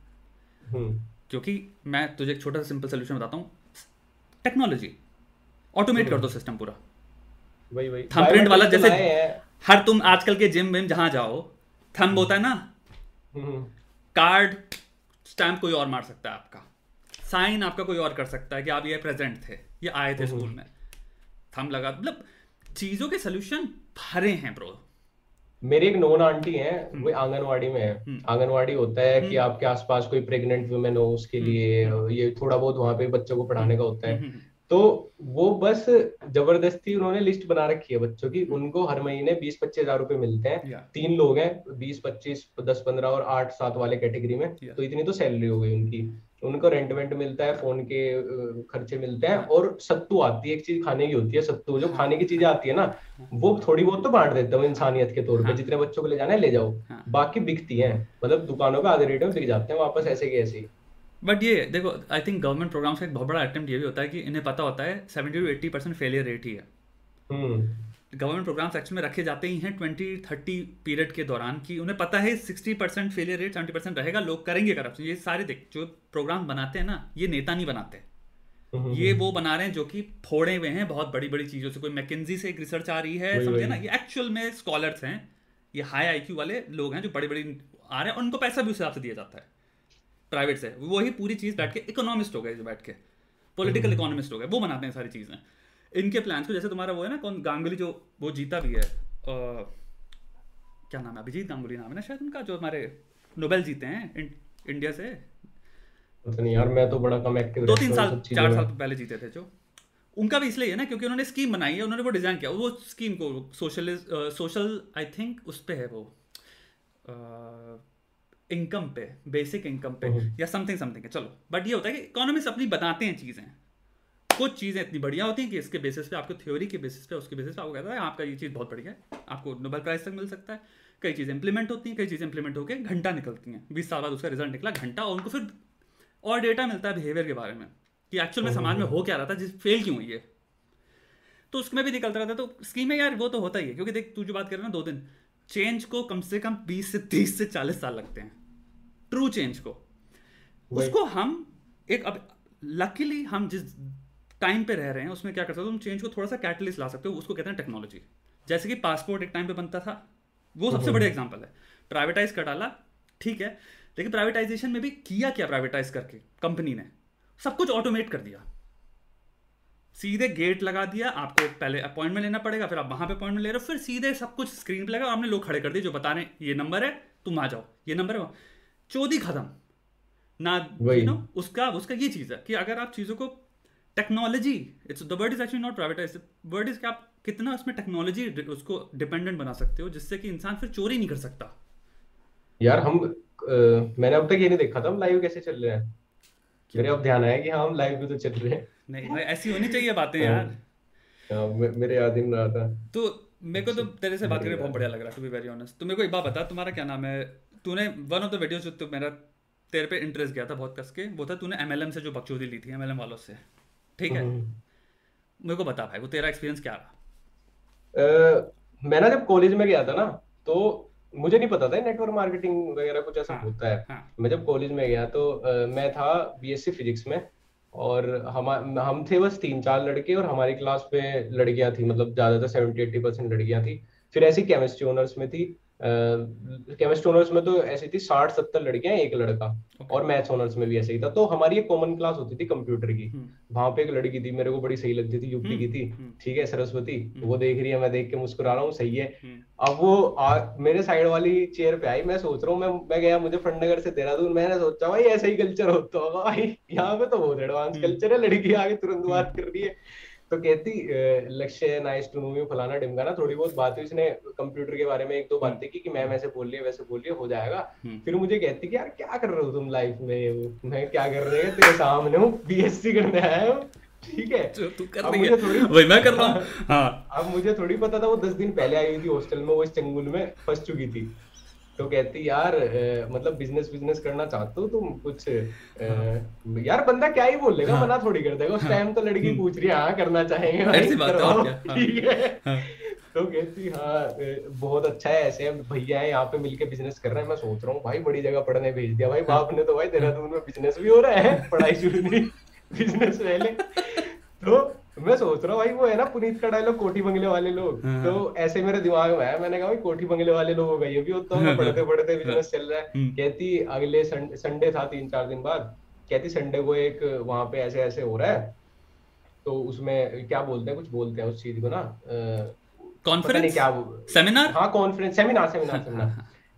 हम्म। क्योंकि मैं तुझे एक छोटा सा सिंपल सोल्यूशन बताता हूँ। टेक्नोलॉजी ऑटोमेट कर दो सिस्टम पूरा। वही वही। थंब प्रिंट वाला जैसे हर तुम आजकल के जिम विम जहाँ जाओ थंब होता है ना? हम्म, कार्ड स्टैम्प कोई और मार सकता है आपका। साइन आपका कोई और कर सकता है कि आप ये प्रेजेंट थे ये आए थे स्कूल में। थम लगा मतलब चीज़ों के सोल्यूशन भरे हैं ब्रो मेरी एक नोन आंटी है हम्म। वो आंगनवाड़ी में है। आंगनवाड़ी होता है कि आपके आसपास कोई प्रेग्नेंट वुमेन हो उसके हम्म। लिए ये थोड़ा बहुत वहाँ पे बच्चों को पढ़ाने का होता है। हम्म, तो वो बस ज़बरदस्ती उन्होंने लिस्ट बना रखी है बच्चों की। उनको हर महीने बीस पच्चीस हज़ार रुपए मिलते हैं। तीन लोग हैं बीस पच्चीस दस पंद्रह और आठ सात वाले कैटेगरी में। Yeah. तो इतनी तो सैलरी हो गई उनकी। उनको रेंट वेंट मिलता है फ़ोन के खर्चे मिलते हैं और सत्तू आती है। एक चीज़ खाने की होती है सत्तू। जो खाने की चीज़ें आती है ना वो थोड़ी बहुत तो बांट देता हूँ इंसानियत के तौर पे। हाँ। जितने बच्चों को ले जाना है ले जाओ। हाँ। बाकी बिकती है। मतलब दुकानों का आधे रेट में बिक जाते हैं वापस ऐसे के ऐसे ही। बट ये देखो आई थिंक गवर्नमेंट प्रोग्राम्स का एक बहुत बड़ा अटेम्प्ट ये भी होता है कि इन्हें पता होता है seventy to eighty percent failure rate ही है। गवर्नमेंट प्रोग्राम्स एक्चुअल में रखे जाते ही हैं ट्वेंटी थर्टी पीरियड के दौरान कि उन्हें पता है sixty percent failure rate seventy percent रहेगा लोग करेंगे करप्शन ये सारे देख जो प्रोग्राम बनाते हैं ना ये नेता नहीं बनाते। हम्म, ये वो बना रहे हैं जो कि फोड़े हुए हैं बहुत बड़ी बड़ी चीज़ों से। कोई मैकेजी से एक रिसर्च आ रही है समझे ना? ये एक्चुअल में स्कॉलर्स हैं ये हाई आईक्यू वाले लोग हैं जो बड़ी बड़ी आ रहे हैं उनको पैसा भी उस हिसाब से दिया जाता है। प्राइवेट से वही पूरी चीज़ बैठ के इकोनॉमिस्ट हो गए जो बैठ के। पॉलिटिकल इकोनॉमिस्ट हो गए। वो बनाते हैं सारी चीज़ें। इनके प्लान्स को जैसे तुम्हारा वो है ना कौन गांगुली जो वो जीता भी है अ, क्या नाम है अभिजीत गांगुली नाम है ना शायद उनका जो हमारे नोबेल जीते हैं इं, इंडिया से। पता नहीं यार मैं तो बड़ा कम एक्टिव दो तीन साल चार साल पहले जीते थे जो। उनका भी इसलिए है ना क्योंकि उन्होंने स्कीम बनाई है उन्होंने वो डिज़ाइन किया। वो स्कीम को सोशलिस्ट सोशल आई थिंक उस पे है वो इनकम पे बेसिक इनकम पे हम्म। या समथिंग समथिंग है चलो। बट ये होता है कि इकोनॉमिस्ट अपनी बताते हैं चीज़ें। कुछ चीज़ें इतनी बढ़िया होती हैं कि इसके बेसिस पे आपको थ्योरी के बेसिस पे उसके बेसिस पे आपको कहता है आपका ये चीज़ बहुत बढ़िया है आपको नोबल प्राइज तक मिल सकता है। कई चीज़ें इंप्लीमेंट होती हैं कई चीज़ें इंप्लीमेंट होकर घंटा निकलती हैं। बीस साल बाद उसका रिज़ल्ट निकला घंटा और उनको फिर और डेटा मिलता है बिहेवियर के बारे में कि एक्चुअल में समाज में हो क्या रहा था जिस फेल क्यों हुई है तो उसमें भी निकलता रहता है तो स्कीम में यार वो तो होता ही है क्योंकि देख तू जो बात कर रहा है ना दो दिन चेंज को कम से कम बीस से तीस से चालीस साल लगते हैं। ट्रू चेंज को। उसको हम एक अब लकीली हम जिस टाइम पे रह रहे हैं उसमें क्या कर सकते हो तुम चेंज को थोड़ा सा कैटलिस्ट ला सकते हो उसको कहते हैं टेक्नोलॉजी जैसे कि पासपोर्ट एक टाइम पे बनता था वो सबसे बड़ा एग्ज़ाम्पल है। प्राइवेटाइज कर डाला ठीक है। लेकिन प्राइवेटाइजेशन में भी किया क्या प्राइवेटाइज करके कंपनी ने? सब कुछ ऑटोमेट कर दिया। सीधे गेट लगा दिया आपको पहले अपॉइंटमेंट लेना पड़ेगा फिर आप वहाँ पे अपॉइंटमेंट ले रहे हो फिर सीधे सब कुछ स्क्रीन पे लगा आपने लोग खड़े कर दिए जो बता रहे हैं ये नंबर है तुम आ जाओ ये नंबर है चौधी खत्म। ना यू नो उसका उसका ये चीज़ है कि अगर आप चीज़ों को technology it's the word is actually not privatize word is कि आप कितना उसमें टेक्नोलॉजी उसको डिपेंडेंट बना सकते हो जिससे कि इंसान फिर चोरी नहीं कर सकता। यार हम अ, मैंने अब तक ये नहीं देखा था हम लाइव कैसे चल रहे हैं? मेरे अब ध्यान आया कि हाँ हम लाइव भी तो चल रहे हैं। नहीं भाई ऐसी होनी चाहिए बातें यार। हाँ, मे- मेरे याद ही नहीं रहा था। तो मेरे को तो तेरे से बात करके बहुत बढ़िया लग रहा है टू बी वेरी ऑनेस्ट तो मेरे को एक बात बता तुम्हारा क्या नाम है? तूने वन ऑफ़ द वीडियोस जो तो मेरा तेरे पे इंटरेस्ट गया था बहुत कस के वो था तूने एमएलएम से जो बकचोदी ली थी एमएलएम वालों से। ठीक है? हम्म। मेरे को बता भाई वो तेरा एक्सपीरियंस क्या रहा? अ, मैं ना जब कॉलेज में गया था ना तो मुझे नहीं पता था नेटवर्क मार्केटिंग वगैरह कुछ ऐसा हाँ, होता है। हाँ। मैं जब कॉलेज में गया तो अ, मैं था बीएससी फिजिक्स में और हम हम थे बस तीन चार लड़के और हमारी क्लास में लड़कियाँ थी मतलब ज़्यादातर सेवेंटी एट्टी परसेंट लड़कियाँ थी। फिर ऐसी केमिस्ट्री ऑनर्स में थी केमिस्ट्री ऑनर्स में तो ऐसी थी साठ सत्तर लड़कियाँ एक लड़का। Okay. और मैथ्स ऑनर्स में भी ऐसे ही था। तो हमारी एक कॉमन क्लास होती थी कंप्यूटर की। हम्म, वहाँ पे एक लड़की थी मेरे को बड़ी सही लगती थी यूपी की थी। हम्म, ठीक है सरस्वती वो देख रही है मैं देख के मुस्कुरा रहा हूँ सही है। हम्म, अब वो आ, मेरे साइड वाली चेयर पे आई मैं सोच रहा हूँ मैं मैं गया मुझे फटनगर से देहरादून मैंने सोचा भाई ऐसा ही कल्चर होता होगा भाई यहाँ पे तो बहुत एडवांस हम्म। कल्चर है लड़की आगे तुरंत बात कर रही है। तो कहती "अ, लक्ष्य नाइस टू नो यू फलाना ढिमकाना थोड़ी बहुत बात हुई उसने कंप्यूटर के बारे में एक दो बातें की कि मैम ऐसे बोल रही है वैसे बोल रही है हो जाएगा। हम्म। फिर मुझे कहती कि यार क्या कर रहे हो तुम लाइफ में? मैं क्या कर रहे हैं? तेरे सामने हूँ बीएससी करने आया हूँ। ठीक है। तू कर अब मुझे थोड़ी- वही मैं कर रहा हूँ। <laughs> हाँ। अब मुझे थोड़ी पता था वो दस दिन पहले आई हुई थी हॉस्टल में वो इस चंगुल में फंस चुकी थी। तो कहती यार अ, मतलब बिज़नेस बिज़नेस करना चाहते हो तुम कुछ अ, यार बंदा क्या ही बोलेगा हाँ। मना थोड़ी कर देगा। उस टाइम तो लड़की पूछ रही है हाँ करना चाहेंगे है? हाँ। ठीक है। हाँ। तो कहती हाँ बहुत अच्छा है ऐसे भैया है यहाँ पे मिलके बिज़नेस कर रहे हैं मैं सोच रहा हूँ भाई बड़ी जगह पढ़ने भेज दिया भाई बाप ने तो भाई देहरादून में बिज़नेस भी हो रहा है पढ़ाई शुरू नहीं बिज़नेस पहले। तो मैं सोच रहा हूँ भाई वो है ना पुनीत का डायलॉग कोठी बंगले वाले लोग। हाँ, तो ऐसे मेरे दिमाग में है मैंने कहा भाई कोठी बंगले वाले लोग हो गए ये भी होता होगा पढ़ते पढ़ते बिज़नेस चल रहा है। हम्म। कहती अगले संडे था तीन चार दिन बाद। कहती संडे को एक वहाँ पे ऐसे ऐसे हो रहा है। तो उसमें क्या बोलते हैं कुछ बोलते हैं उस चीज़ को ना कॉन्फ्रेंस क्या सेमिनार हाँ कॉन्फ्रेंस सेमिनार सेमिनार हाँ, सेमिनार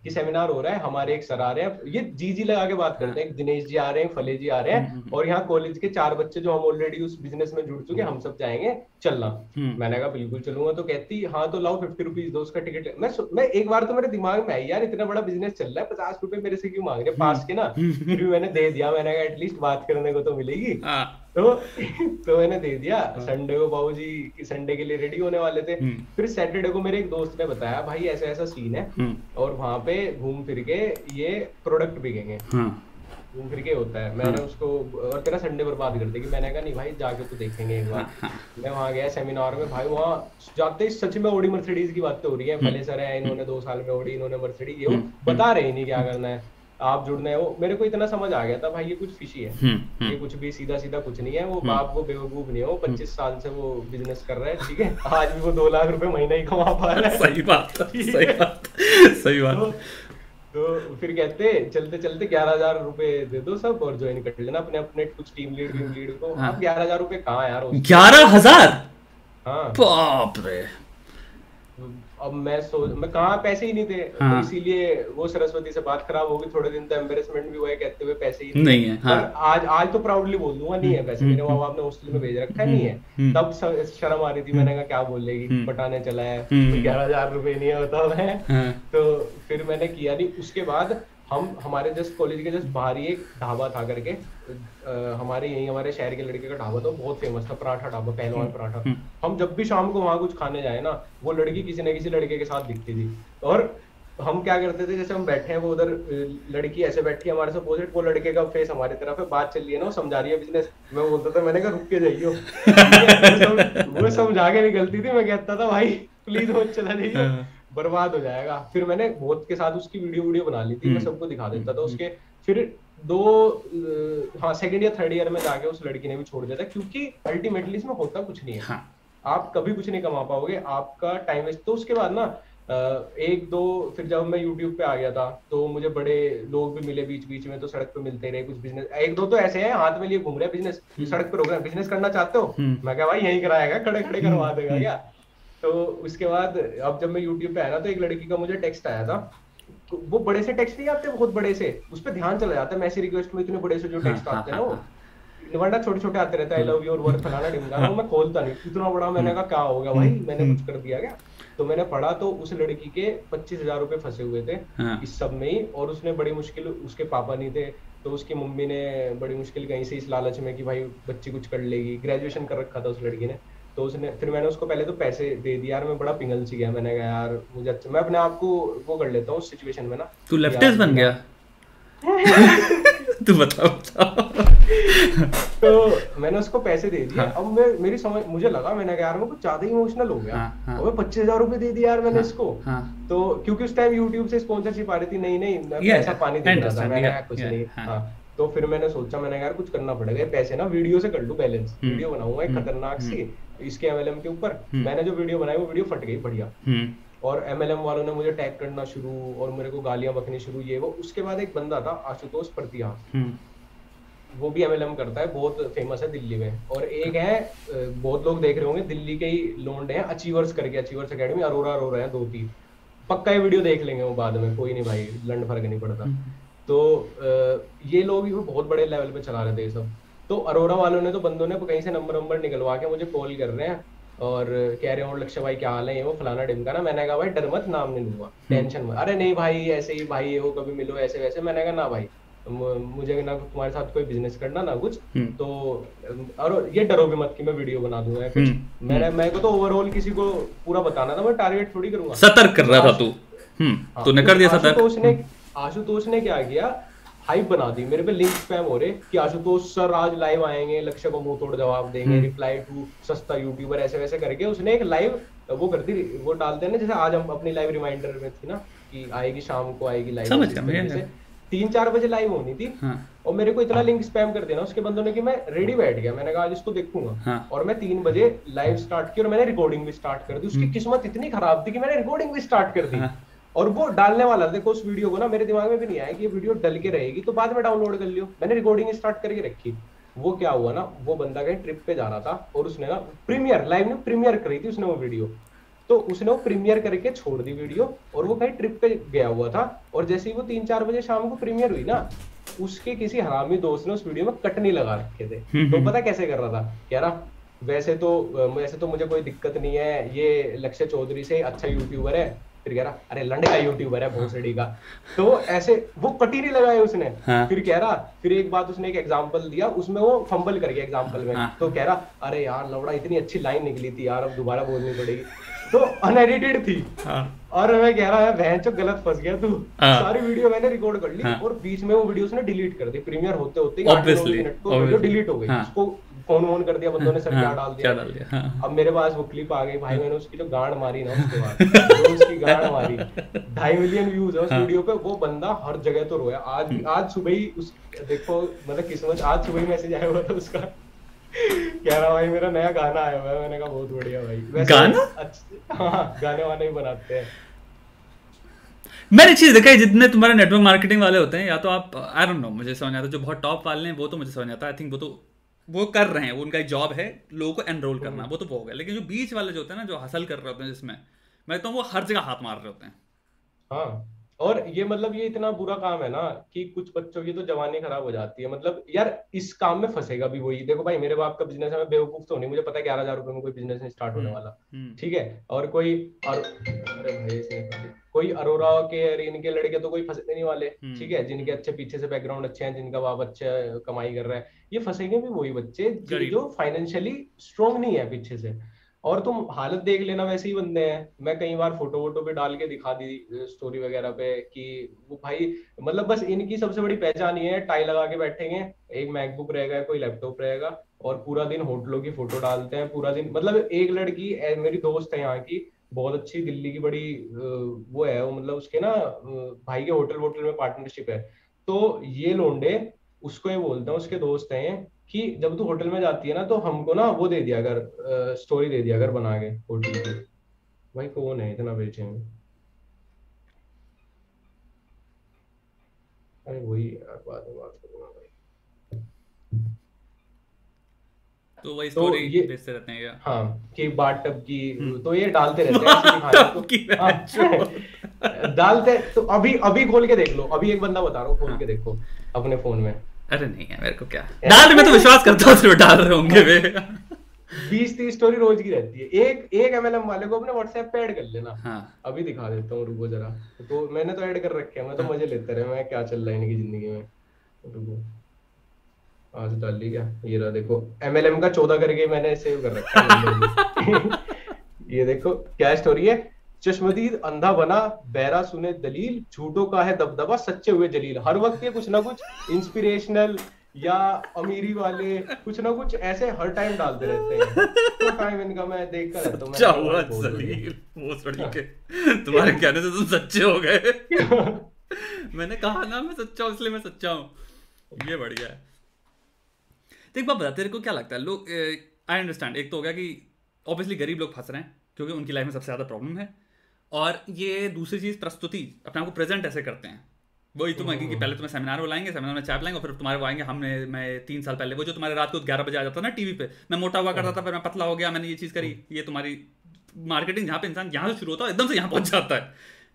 हाँ, कि सेमिनार हो रहा है हमारे एक सर आ रहे हैं। ये जी जी लगा के बात करते हैं। दिनेश जी आ रहे हैं फले जी आ रहे हम्म, हैं। हम्म। और यहाँ कॉलेज के चार बच्चे जो हम ऑलरेडी उस बिज़नेस में जुड़ चुके हम सब जाएँगे चलना। हम्म। मैंने कहा बिल्कुल चलूँगा। तो कहती हाँ तो लाओ फिफ्टी रुपीज़ दो उसका टिकट मैं मैं एक बार तो मेरे दिमाग में आई यार इतना बड़ा बिज़नेस चल रहा है पचास रुपए मेरे से क्यों मांग रहे पास के ना? फिर भी मैंने दे दिया मैंने कहा एटलीस्ट बात करने को तो मिलेगी। हाँ, तो तो मैंने दे दिया। संडे को बाबू जी संडे के लिए रेडी होने वाले थे। हम्म। फिर सैटरडे को मेरे एक दोस्त ने बताया भाई ऐसा ऐसा सीन है। हम्म, और वहाँ पे घूम फिर के ये प्रोडक्ट बिकेंगे। हाँ, घूम फिर के होता है। मैंने उसको और तेरा संडे बर्बाद कर दी कि मैंने कहा नहीं भाई जाके तो देखेंगे एक बार। मैं वहाँ गया सेमिनार में। भाई वहाँ जाते ही सच में ओडी मर्सिडीज की बात तो हो रही है। पहले सर है इन्होंने दो साल में ओडी इन्होंने मर्सिडीज ये बता रहे ही नहीं क्या करना है। आप जुड़ना है वो मेरे को इतना समझ आ गया था भाई ये कुछ फिशी है। हम्म, हम्म, ये कुछ भी सीधा सीधा कुछ नहीं है वो बाप वो बेवकूफ़ नहीं है वो पच्चीस साल से वो बिज़नेस कर रहा है ठीक है? आज भी वो दो लाख रुपए महीना ही कमा पा रहा है। <laughs> सही <laughs> बात सही बात सही तो, बात। तो फिर कहते चलते चलते ग्यारह हज़ार रुपए दे दो सब और ज्वाइन कर लेना अपने अपने कुछ टीम लीड टीम लीड को। हाँ। ग्यारह हज़ार रुपए कहाँ यार ग्यारह हज़ार? हाँ। बाप रे। अब मैं सोच मैं कहा पैसे ही नहीं थे हाँ। तो इसीलिए वो सरस्वती से बात खराब होगी थोड़े दिन तो एम्बेसमेंट भी हुआ है कहते हुए पैसे ही नहीं है, हाँ। पर आज आज तो प्राउडली बोल दूँगा नहीं है पैसे मेरे माँ बाप ने हॉस्टल में भेज रखा नहीं है हम्म। तब शर्म आ रही थी मैंने कहा क्या बोलेगी हम्म। पटाने चला है हम्म। ग्यारह हज़ार रुपए नहीं होता मैं हाँ, तो फिर मैंने किया नहीं उसके बाद हम हमारे जस्ट कॉलेज के जस्ट बाहर ही एक ढाबा था करके अ, हमारे यही हमारे शहर के लड़के का ढाबा था बहुत फ़ेमस था पराठा ढाबा पहलवान पराठा। हम्म। हम जब भी शाम को वहाँ कुछ खाने जाए ना वो लड़की किसी न किसी लड़के के साथ दिखती थी। और हम क्या करते थे जैसे हम बैठे हैं वो उधर लड़की ऐसे बैठी है हमारे से अपोजिट वो लड़के का फेस हमारी तरफ़ है बात चल रही है ना वो समझा रही है बिज़नेस मैं बोलता था मैंने कहा रुक के जाइयो। <laughs> वो समझा के निकलती थी मैं कहता था भाई प्लीज़ वो चला जाइए हाँ। बर्बाद हो जाएगा। फिर मैंने बहुत के साथ उसकी वीडियो वीडियो बना ली थी मैं हम्म। सबको दिखा देता था उसके। फिर दो हाँ सेकंड या थर्ड ईयर में जाके उस लड़की ने भी छोड़ दिया था क्योंकि अल्टीमेटली इसमें होता कुछ नहीं है। हाँ। आप कभी कुछ नहीं कमा पाओगे आपका टाइम वेस्ट तो उसके बाद ना एक दो फिर जब मैं यूट्यूब पे आ गया था तो मुझे बड़े लोग भी मिले बीच बीच में तो सड़क पे मिलते रहे कुछ बिज़नेस एक दो तो ऐसे हैं हाथ में लिए घूम रहे हैं बिज़नेस सड़क पे रोक रहे हैं बिज़नेस करना चाहते हो? हम्म। मैं क्या भाई यही कराएगा खड़े खड़े करवा देगा क्या? तो उसके बाद अब जब मैं यूट्यूब पे आया ना तो एक लड़की का मुझे टेक्स्ट आया था। तो वो बड़े से टेक्स्ट नहीं आते बहुत बड़े से। उस पर ध्यान चला जाता है मैसेज रिक्वेस्ट में इतने बड़े से जो टेक्स्ट आते हैं ना वो। वरना छोटे छोटे आते रहते हैं आई लव यू और फलाना ढिमकाना वो मैं खोलता नहीं। इतना बड़ा मैंने कहा क्या होगा भाई? मैंने कुछ कर दिया क्या? तो मैंने पढ़ा तो उस लड़की के पच्चीस हज़ार रुपए फंसे हुए थे हाँ। इस सब में ही और उसने बड़ी मुश्किल उसके पापा नहीं थे तो उसकी मम्मी ने बड़ी मुश्किल कहीं से इस लालच में कि भाई बच्ची कुछ कर लेगी। ग्रेजुएशन कर रखा था उस लड़की ने। तो उसने फिर मैंने उसको पहले तो पैसे दे दिया यार मैं बड़ा पिघल सी गया मैंने कहा यार मुझे अच्छा मैं अपने आप को वो कर लेता हूँ सिचुएशन में ना। तू लेफ्टिस्ट बन गया? <laughs> तू बता बता तो मैंने उसको पैसे दे दिए। हाँ। अब मैं मेरी समझ मुझे लगा मैंने कहा यार मैं कुछ ज़्यादा इमोशनल हो गया। हाँ, हाँ। और मैं पच्चीस हज़ार रुपए दे दिए यार मैंने इसको। हाँ। तो क्योंकि उस टाइम यूट्यूब से स्पॉन्सरशिप आ रही थी नहीं नहीं मैं पैसा पानी दे रहा था मैंने कुछ नहीं। हाँ। हाँ तो फिर मैंने सोचा मैंने यार कुछ करना पड़ेगा पैसे ना वीडियो से कर लू बैलेंस हम्म। वीडियो बनाऊँगा एक हम्म, खतरनाक सी इसके एमएलएम के ऊपर हम्म। मैंने जो वीडियो बनाई वो वीडियो फट गई बढ़िया। हम्म। और एमएलएम वालों ने मुझे टैग करना शुरू और मेरे को गालियाँ बकनी शुरू ये वो। उसके बाद एक बंदा था आशुतोष प्रतिहा हम्म। वो भी एमएलएम करता है बहुत फ़ेमस है दिल्ली में। और एक है बहुत लोग देख रहे होंगे दिल्ली के ही लोंडे हैं अचीवर्स करके अचीवर्स अकेडमी अरोरा अरोरा है दो तीन। पक्का ये वीडियो देख लेंगे वो बाद में कोई नहीं भाई लंड फ़र्क नहीं पड़ता। तो ये लोग भी बहुत बड़े लेवल पे चला रहे थे सब। तो अरोरा वालों ने तो बंदों ने कहीं से नंबर नंबर निकलवा के मुझे कॉल कर रहे हैं और कह रहे हो लक्ष्य भाई क्या हाल है? ये वो फलाना ढिमका ना मैंने कहा भाई डर मत नाम नहीं लूँगा टेंशन मत। अरे नहीं भाई ऐसे ही भाई वो कभी मिलो ऐसे वैसे। मैंने कहा ना भाई मुझे ना तुम्हारे साथ कोई बिज़नेस करना ना कुछ। हम्म। तो और ये डरो भी मत कि मैं वीडियो बना दूँगा या कुछ। हम्म, मैंने मेरे को तो ओवरऑल किसी को पूरा बताना था मैं टारगेट थोड़ी करूँगा। सतर्क कर रहा था तू। हम्म। हाँ, तूने कर दिया तो सतर्क। आशुतोष ने आशुतोष ने क्या किया हाइप बना दी। मेरे पे लिंक स्पैम हो रहे कि आशुतोष सर आज लाइव आएँगे लक्ष्य को मुँह तोड़ जवाब देंगे रिप्लाई टू सस्ता यूट्यूबर ऐसे वैसे करके उसने एक लाइव वो कर दी वो डालते हैं ना जैसे आज हम अपनी लाइव रिमाइंडर में थी ना कि आएगी शाम को आएगी लाइव तीन चार बजे लाइव होनी थी हाँ. और मेरे को इतना लिंक स्पैम कर देना उसके बंदों ने कि मैं रेडी बैठ गया। मैंने कहा आज इसको देखूँगा। हाँ. और मैं तीन बजे लाइव स्टार्ट की और मैंने रिकॉर्डिंग भी स्टार्ट कर दी। उसकी हम्म। किस्मत इतनी खराब थी कि मैंने रिकॉर्डिंग भी स्टार्ट कर दी। हाँ. और वो डालने वाला देखो उस वीडियो को ना मेरे दिमाग में भी नहीं आया कि ये वीडियो डल के रहेगी तो बाद में डाउनलोड कर लियो। मैंने रिकॉर्डिंग स्टार्ट करके रखी। वो क्या हुआ ना वो बंदा कहीं ट्रिप पे जा रहा था और उसने ना प्रीमियर लाइव में प्रीमियर करी थी उसने वो वीडियो तो उसने वो प्रीमियर करके छोड़ दी वीडियो और वो कहीं ट्रिप पे गया हुआ था और जैसे ही वो तीन चार बजे शाम को प्रीमियर हुई ना उसके किसी हरामी दोस्त ने उस वीडियो में कटनी लगा रखे थे। हम्म, तो हम्म। पता कैसे कर रहा था? कह रहा वैसे तो वैसे तो मुझे कोई दिक्कत नहीं है ये लक्ष्य चौधरी से अच्छा यूट्यूबर है फिर कह रहा अरे लंडे का यूट्यूबर है भोसड़ी का तो ऐसे वो कटी नहीं लगाए उसने हाँ। फिर कह रहा फिर एक बात उसने एक एग्जांपल दिया उसमें वो फंबल कर गया एग्जांपल में हाँ। तो कह रहा अरे यार लौड़ा इतनी अच्छी लाइन निकली थी यार अब दोबारा बोलनी पड़ेगी तो अनएडिटेड थी हाँ। और मैं कह रहा है बहन चो गलत फंस गया तू हाँ। सारी वीडियो मैंने रिकॉर्ड कर ली हाँ। और बीच में वो वीडियो उसने डिलीट कर दी प्रीमियर होते होते मिनट को वीडियो डिलीट हो गई हाँ। उसको फ़ोन वोन कर दिया बंदों ने सर हाँ, क्या डाल दिया, डाल दिया हाँ। अब मेरे पास वो क्लिप आ गई भाई मैंने उसकी जो गांड मारी ना उसके बाद। <laughs> तो उसकी गांड मारी। ढाई मिलियन व्यूज़ है उस वीडियो पे वो बंदा हर जगह तो रोया। आज हम्म। आज सुबह ही उस देखो मतलब किस्मत आज सुबह ही मैसेज आया हुआ था उसका। कह रहा भाई मेरा नया गाना आया हुआ है। मैंने कहा बहुत बढ़िया भाई। गाना? हाँ गाने वाने भी बनाते हैं। मैंने चीज़ देखा है जितने तुम्हारे नेटवर्क मार्केटिंग वाले होते हैं या तो आप आई डोंट नो मुझे समझ आता। जो बहुत टॉप वाले हैं वो तो मुझे समझ आता। है आई थिंक वो तो वो कर रहे हैं वो उनका एक जॉब है लोगों को एनरोल करना वो तो वो हो गया। लेकिन जो बीच वाले जो होते हैं ना जो हासिल कर रहे होते हैं जिसमें मैं तो वो हर जगह हाथ मार रहे होते हैं। हाँ और ये मतलब ये इतना बुरा काम है ना कि कुछ बच्चों की तो जवानी खराब हो जाती है। मतलब यार इस काम में फंसेगा भी वही। देखो भाई मेरे बाप का बिज़नेस है मैं बेवकूफ़ तो नहीं मुझे पता है ग्यारह हज़ार रुपए में कोई बिज़नेस नहीं स्टार्ट होने हम्म, वाला। हम्म। ठीक है और कोई और अरे भाई कोई अरोरा के इनके लड़के तो कोई फंसने नहीं वाले। हम्म। ठीक है जिनके अच्छे पीछे से बैकग्राउंड अच्छे हैं जिनका बाप अच्छे कमाई कर रहा है। ये फंसेंगे भी वही बच्चे जो फाइनेंशियली स्ट्रॉन्ग नहीं है पीछे से। और तुम हालत देख लेना वैसे ही बंदे हैं। मैं कई बार फ़ोटो वोटो पे डाल के दिखा दी स्टोरी वगैरह पे कि वो भाई मतलब बस इनकी सबसे बड़ी पहचान ये है टाई लगा के बैठेंगे एक मैकबुक रहेगा कोई लैपटॉप रहेगा और पूरा दिन होटलों की फ़ोटो डालते हैं पूरा दिन। मतलब एक लड़की मेरी दोस्त है यहाँ की बहुत अच्छी दिल्ली की बड़ी वो है वो मतलब उसके ना भाई के होटल वोटल में पार्टनरशिप है। तो ये लोंडे उसको ये बोलते हैं उसके दोस्त हैं कि जब तू होटल में जाती है ना तो हमको ना वो दे दिया अगर स्टोरी दे दिया अगर बना के होटल की भाई कौन है इतना बेचेंगे अरे वही यार बाद में बात करूँगा भाई तो वही तो स्टोरी ये बेचते रहते हैं या हाँ कि बाट टब की हम्म। तो ये डालते रहते हैं हाँ, डालते तो अभी अभी खोल के देख लो अभी एक बंदा बता रहा हूँ खोल के हाँ। देखो अपने फ़ोन में। अरे नहीं है मेरे को क्या? डाल मैं तो विश्वास करता हूँ सिर्फ़ डाल रहे होंगे वे। बीस तीस स्टोरी रोज की रहती है। एक एक एमएलएम वाले को अपने व्हाट्सएप पे ऐड कर लेना। हाँ. अभी दिखा देता हूँ रुको जरा। तो मैंने तो ऐड कर रखे हैं मैं तो हाँ. मज़े लेते रहे मैं क्या चल रहा है इनकी ज़िंदगी में? रुको। आज डाल ली क्या? ये रहा देखो एमएलएम का चौदह करके मैंने सेव कर रखा है। <laughs> ये देखो क्या स्टोरी है? चश्मदीद अंधा बना बहरा सुने दलील झूठों का है दबदबा सच्चे हुए जलील। हर वक्त ये कुछ ना कुछ इंस्पिरेशनल या अमीरी वाले कुछ ना कुछ ऐसे हर टाइम डालते रहते हैं। तो टाइम इनका मैं देख कर तो सच्चा हुआ जलील वो सड़ी के तुम्हारे कहने से तुम सच्चे हो गए। मैंने कहा ना मैं सच्चा हूँ इसलिए मैं सच्चा हूँ। ये बढ़िया है। देख बात बता तेरे को क्या लगता है? लोग आई अंडरस्टैंड एक तो हो गया कि ऑब्वियसली गरीब लोग फंस रहे हैं क्योंकि उनकी लाइफ में सबसे ज़्यादा प्रॉब्लम है। और ये दूसरी चीज़ प्रस्तुति अपने आपको प्रेजेंट ऐसे करते हैं। वही तुम कि पहले तुम्हें सेमिनार बुलाएँगे सेमिनार में चाय पिलाएँगे और फिर तुम्हारे वो आएँगे हमने मैं तीन साल पहले वो जो तुम्हारे रात को ग्यारह बजे आ जाता ना टीवी पे मैं मोटा हुआ करता था फिर मैं पतला हो गया मैंने ये चीज़ करी। ये तुम्हारी मार्केटिंग जहाँ पे इंसान यहाँ से शुरू होता है एकदम से यहाँ पहुँच जाता है।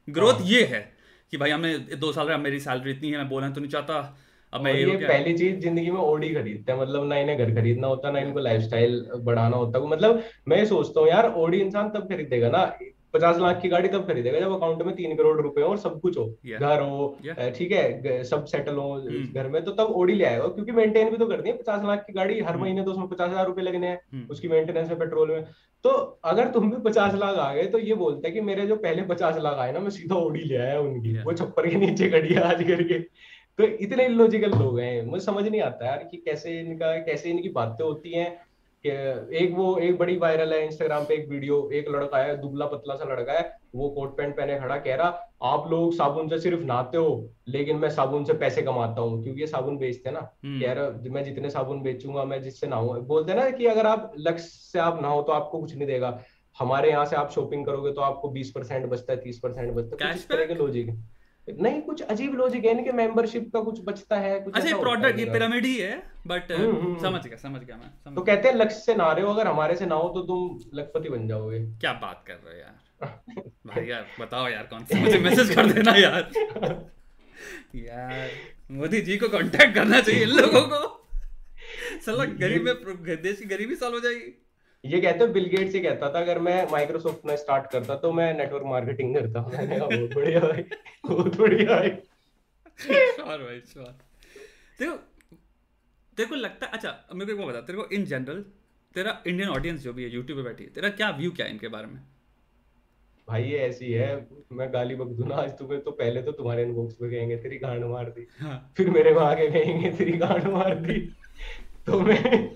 ग्रोथ। ये है कि भाई हमने दो साल रहा मेरी सैलरी इतनी है मैं बोलना तो नहीं चाहता। अब मैं ये पहली चीज़ ज़िंदगी में ओडी खरीदते हैं मतलब ना इन्हें घर खरीदना होता ना इनको लाइफस्टाइल बढ़ाना होता। मतलब मैं सोचता हूँ यार ओडी इंसान तब खरीदेगा ना? पचास लाख की गाड़ी तब खरीदेगा जब अकाउंट में तीन करोड़ रुपए हो और सब कुछ हो घर हो ठीक है सब सेटल हो hmm. घर में तो तब ओडी ले आएगा क्योंकि मेंटेन भी तो करनी है पचास लाख की गाड़ी हर hmm. महीने तो उसमें पचास हज़ार रुपए लगने हैं hmm. उसकी मेंटेनेंस में पेट्रोल में तो अगर तुम भी पचास लाख आ गए तो ये बोलते हैं कि मेरे जो पहले पचास लाख आए ना मैं सीधा ओडी ले आया उनकी वो छप्पर के नीचे खड़ी है आज करके तो इतने इलॉजिकल लोग हैं मुझे समझ नहीं आता यार कि कैसे इनका कैसे इनकी बातें होती हैं एक वो एक बड़ी वायरल है इंस्टाग्राम पे एक वीडियो एक लड़का है दुबला पतला सा लड़का है वो कोट पैंट पहने खड़ा कह रहा आप लोग साबुन से सिर्फ़ नहाते हो लेकिन मैं साबुन से पैसे कमाता हूँ क्योंकि ये साबुन बेचते हैं ना। हम्म। कह रहा मैं जितने साबुन बेचूँगा मैं जिससे नहाऊ। बोलते ना कि अगर आप लक्ष्य से आप नहाओ तो आपको कुछ नहीं देगा। हमारे यहाँ से आप शॉपिंग करोगे तो आपको बीस परसेंट बचता है तीस परसेंट बचता है। इस तरह के लॉजिक है। नहीं कुछ अजीब लॉजिक है इनके मेंबरशिप का कुछ बचता है कुछ अच्छा प्रोडक्ट ये पिरामिड ही है बट हम्म, हम्म, हम्म। समझ गया समझ गया मैं समझ तो कहते हैं लक्ष्य से ना रहे हो अगर हमारे से ना हो तो तुम लखपति बन जाओगे। क्या बात कर रहे हो यार। <laughs> भाई यार बताओ यार कौन सा मुझे मैसेज कर देना यार। यार मोदी जी को कांटेक्ट करना चाहिए इन लोगों को। साला गरीब में देश की गरीबी सॉल्व हो जाएगी। ये कहते बिल गेट्स ही कहता था अगर मैं माइक्रोसॉफ्ट में स्टार्ट करता तो मैं नेटवर्क मार्केटिंग करता। <laughs> मैंने बढ़िया भाई बहुत बढ़िया भाई श्योर भाई श्योर। देखो तेरे को लगता है अच्छा मेरे को बता तेरे को इन जनरल तेरा इंडियन ऑडियंस जो भी है यूट्यूब पे बैठी है तेरा क्या व्यू क्या है इनके बारे में? भाई ये ऐसी है मैं गाली बक दूँ ना आज तुम्हें तो पहले तो तुम्हारे इनबॉक्स पे कहेंगे तेरी गांड मार दी। हाँ। फिर मेरे वहाँ के कहेंगे तेरी गांड मार दी। तो मैं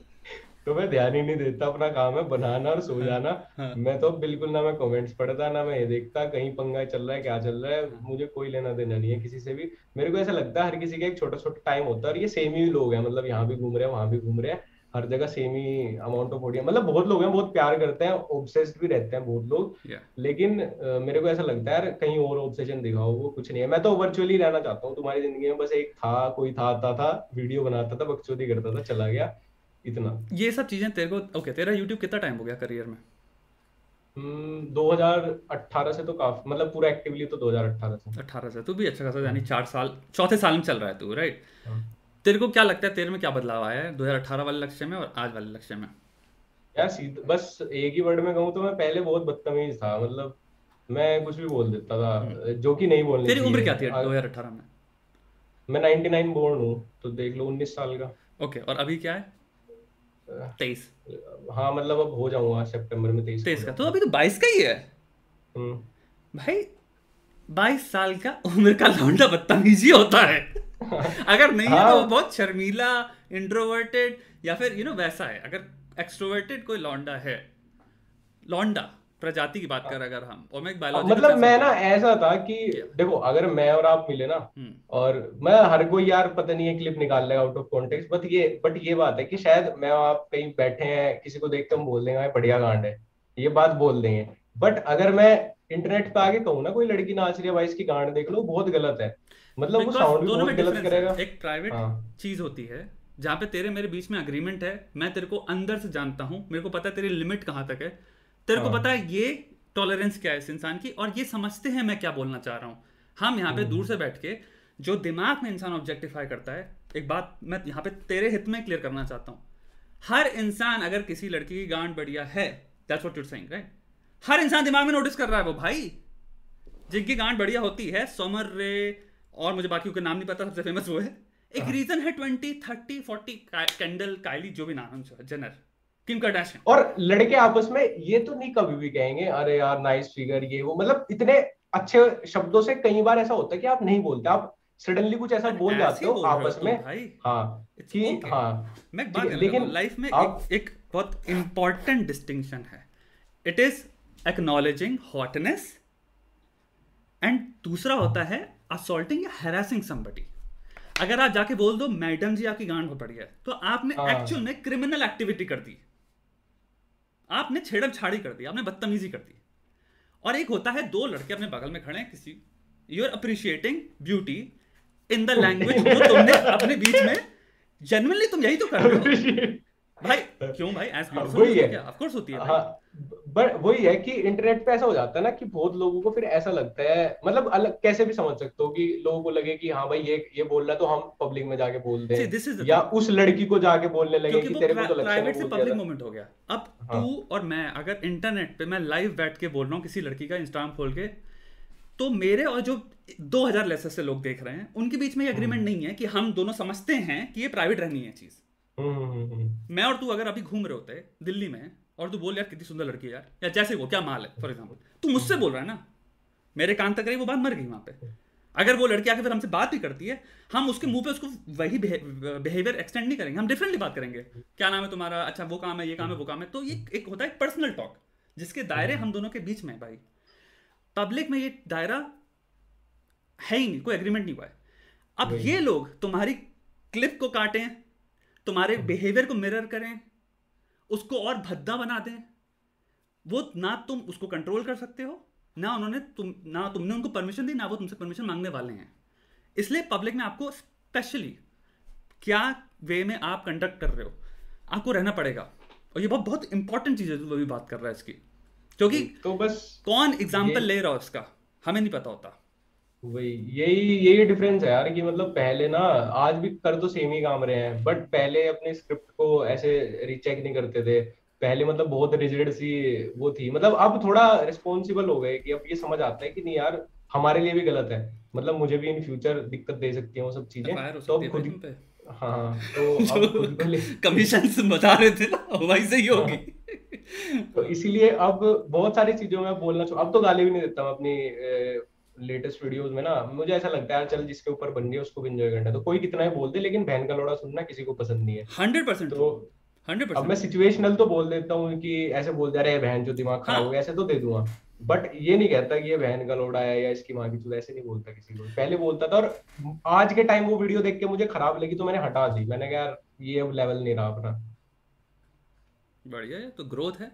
तो मैं ध्यान ही नहीं देता अपना काम है बनाना और सो हाँ, जाना। हाँ। मैं तो बिल्कुल ना मैं कमेंट्स पढ़ता ना मैं ये देखता कहीं पंगा चल रहा है क्या चल रहा है मुझे कोई लेना देना नहीं है किसी से भी। मेरे को ऐसा लगता है हर किसी का एक छोटा छोटा टाइम होता है और ये सेम ही लोग हैं मतलब यहाँ भी घूम रहे हैं वहाँ भी घूम रहे हैं हर जगह सेम ही अमाउंट ऑफ़ ऑडियंस मतलब बहुत लोग हैं बहुत प्यार करते हैं ऑब्सेस्ड भी रहते हैं बहुत लोग। Yeah. लेकिन uh, मेरे को ऐसा लगता है यार कहीं और ऑब्सेशन दिखाओ वो कुछ नहीं है। मैं तो वर्चुअली रहना चाहता हूँ तुम्हारी ज़िंदगी में बस एक था कोई था आता था वीडियो बनाता था बकचोदी करता था चला गया। इतना। ये सब चीज़ें तेरे को ओके तेरा यूट्यूब कितना टाइम हो गया करियर में? हम्म, 2018 से तो काफ़ी मतलब पूरा एक्टिवली तो 2018 से। 18 से तू भी अच्छा खासा यानी चार साल चौथे साल में चल रहा है तू राइट हाँ। तेरे को क्या लगता है तेरे में क्या बदलाव आया है 2018 वाले लक्ष्य में और आज वाले लक्ष्य में? यार सीधा बस एक ही वर्ड में कहूँ तो मैं पहले बहुत बदतमीज था मतलब मैं कुछ भी बोल देता था हम्म। जो कि नहीं बोलने तेरी उम्र क्या थी 2018 में? मैं 99 बोर्न हूँ तो देख लो 19 साल का। ओके और अभी क्या है? तेईस। हाँ मतलब अब हो जाऊँगा सितंबर में तेईस तेईस का। तो अभी तो बाईस का ही है। हम्म। भाई बाईस साल का उम्र का लौंडा बदतमीजी होता है। <laughs> अगर नहीं हाँ। है तो वो बहुत शर्मीला इंट्रोवर्टेड या फिर यू नो वैसा है। अगर एक्सट्रोवर्टेड कोई लौंडा है लौंडा प्रजाति की बात कर अगर हम और मैं एक बायोलॉजी मतलब मैं ना ऐसा था कि देखो अगर मैं और आप मिले ना हम्म। और मैं हर कोई यार पता नहीं है क्लिप निकाल लेगा आउट ऑफ़ कॉन्टेक्स्ट बट ये बट ये बात है कि शायद मैं और आप कहीं बैठे हैं किसी को देख कर बोल देंगे बढ़िया गांड है। ये बात बोल देंगे। बट अगर मैं इंटरनेट पे आगे कहूँ ना कोई लड़की नाच रही है भाई इसकी गांड देख लो बहुत गलत है। मतलब वो साउंड भी बहुत गलत करेगा। एक प्राइवेट हाँ। चीज़ होती है जहाँ पे तेरे मेरे बीच में अग्रीमेंट है मैं तेरे को अंदर से जानता हूँ मेरे को पता है तेरी लिमिट कहाँ तक है। तेरे को हाँ। पता है ये टॉलरेंस क्या है इस इंसान की? और ये समझते हैं मैं क्या बोलना चाह रहा हूँ। हम यहाँ पे दूर से बैठ के जो दिमाग में इंसान ऑब्जेक्टिफाई करता है एक बात मैं यहाँ पे तेरे हित में क्लियर करना चाहता हूँ। हर इंसान अगर किसी लड़की की गांड बढ़िया है that's what you saying right हर इंसान दिमाग में नोटिस कर रहा है वो भाई। जिनकी गांड बढ़िया होती है सोमर रे और मुझे बाकी के नाम नहीं पता सबसे फ़ेमस वो है। एक रीजन हाँ। है twenty thirty forty Kendall Kylie जो भी नाम है जनर किम कार्डाशियन और लड़के आपस में ये तो नहीं कभी भी कहेंगे अरे यार नाइस फिगर ये वो। मतलब इतने अच्छे शब्दों से कई बार ऐसा होता है कि आप नहीं बोलते आप सडनली कुछ ऐसा बोल जाते हो आपस में। हाँ कि हाँ। मैं बात लेकिन लाइफ में आप, एक, एक बहुत इंपॉर्टेंट डिस्टिंक्शन है। It is acknowledging hotness and दूसरा होता है असोल्टिंग या हेरासिंग समबडी अगर आप जाके बोल दो मैडम जी आपकी गांड बहुत बढ़िया है। तो आपने एक्चुअल हाँ। में क्रिमिनल एक्टिविटी कर दी। आपने छेड़म छाड़ी कर दी आपने बदतमीजी कर दी। और एक होता है दो लड़के अपने बगल में खड़े हैं किसी you are appreciating beauty in the language जो तुमने अपने बीच में जेनुअनली तुम यही तो कर रहे हो। भाई क्यों भाई? एज ब्यूटीफुल ऑफ़ कोर्स होती है हाँ। बट वही है कि इंटरनेट पे ऐसा हो जाता है ना कि बहुत लोगों को फिर ऐसा लगता है मतलब अलग कैसे भी समझ सकते हो कि लोगों को लगे कि हाँ भाई ये ये बोल रहा है तो हम पब्लिक में जाके बोल दें या उस लड़की को जाके बोलने लगे कि तेरे को तो प्राइवेट से पब्लिक मोमेंट हो गया। अब हाँ। तू और मैं अगर इंटरनेट पे मैं लाइव बैठ के बोल रहा हूँ किसी लड़की का इंस्टाग्राम खोल के तो मेरे और जो 2000 लेसर से लोग देख रहे हैं उनके बीच में ये अग्रीमेंट हम्म। नहीं है कि हम दोनों समझते हैं कि ये प्राइवेट रहनी है चीज़। हम्म, हम्म, मैं और तू अगर अभी घूम रहे होते दिल्ली में और तू बोल यार कितनी सुंदर लड़की है यार। या जैसे वो क्या माल है फॉर एग्ज़ाम्पल तू मुझसे बोल रहा है ना। मेरे कान तक रही वो बात मर गई वहाँ पे। अगर वो लड़की आके फिर हमसे बात भी करती है हम उसके मुँह पे उसको वही बिहेवियर एक्सटेंड नहीं करेंगे हम डिफरेंटली बात करेंगे। क्या नाम है तुम्हारा? अच्छा वो काम है ये काम है वो काम है। तो ये एक होता है पर्सनल टॉक जिसके दायरे हम दोनों के बीच में है भाई। पब्लिक में ये दायरा है ही नहीं कोई एग्रीमेंट नहीं हुआ है। अब ये लोग तुम्हारी क्लिप को काटें तुम्हारे बिहेवियर को मिरर करें उसको और भद्दा बना दें। वो ना तुम उसको कंट्रोल कर सकते हो ना उन्होंने तुम ना तुमने उनको परमिशन दी ना वो तुमसे परमिशन मांगने वाले हैं। इसलिए पब्लिक में आपको स्पेशली क्या वे में आप कंडक्ट कर रहे हो आपको रहना पड़ेगा। और ये बहुत बहुत इंपॉर्टेंट चीज़ है जो अभी बात कर रहा है इसकी। क्योंकि तो बस कौन एग्ज़ाम्पल ले रहा हो इसका हमें नहीं पता होता। वही यही यही डिफरेंस है यार कि मतलब पहले ना आज भी कर तो सेम ही काम रहे हैं बट पहले अपने स्क्रिप्ट को ऐसे रीचेक नहीं करते थे। पहले मतलब बहुत रिजिड सी वो थी। मतलब अब थोड़ा रिस्पॉन्सिबल हो गए कि अब ये समझ आता है कि नहीं यार हमारे लिए भी गलत है। मतलब मुझे भी इन फ्यूचर दिक्कत दे सकती है वो सब चीज़ें। तो <laughs> अब खुद हाँ तो कमीशन बता रहे थे ना वैसे ही। होगी। हाँ। तो इसीलिए अब बहुत सारी चीज़ों में बोलना अब तो गाली भी नहीं देता मैं अपनी लेटेस्ट वीडियोस में ना मुझे ऐसा लगता है चल जिसके ऊपर बन रही है उसको भी एंजॉय करना तो कोई कितना ही बोल दे लेकिन बहन का लोड़ा सुनना किसी को पसंद नहीं है। हंड्रेड परसेंट तो हंड्रेड अब मैं सिचुएशनल तो बोल देता हूँ कि ऐसे बोल दे रहे बहन जो दिमाग खराब हो गया ऐसे तो दे दूँगा। बट ये नहीं कहता कि ये बहन का लोड़ा है या इसकी माँ की चूल ऐसे नहीं बोलता किसी को। पहले बोलता था और आज के टाइम वो वीडियो देख के मुझे खराब लगी तो मैंने हटा दी। मैंने कहा यार ये अब लेवल नहीं रहा अपना। बढ़िया है तो ग्रोथ है।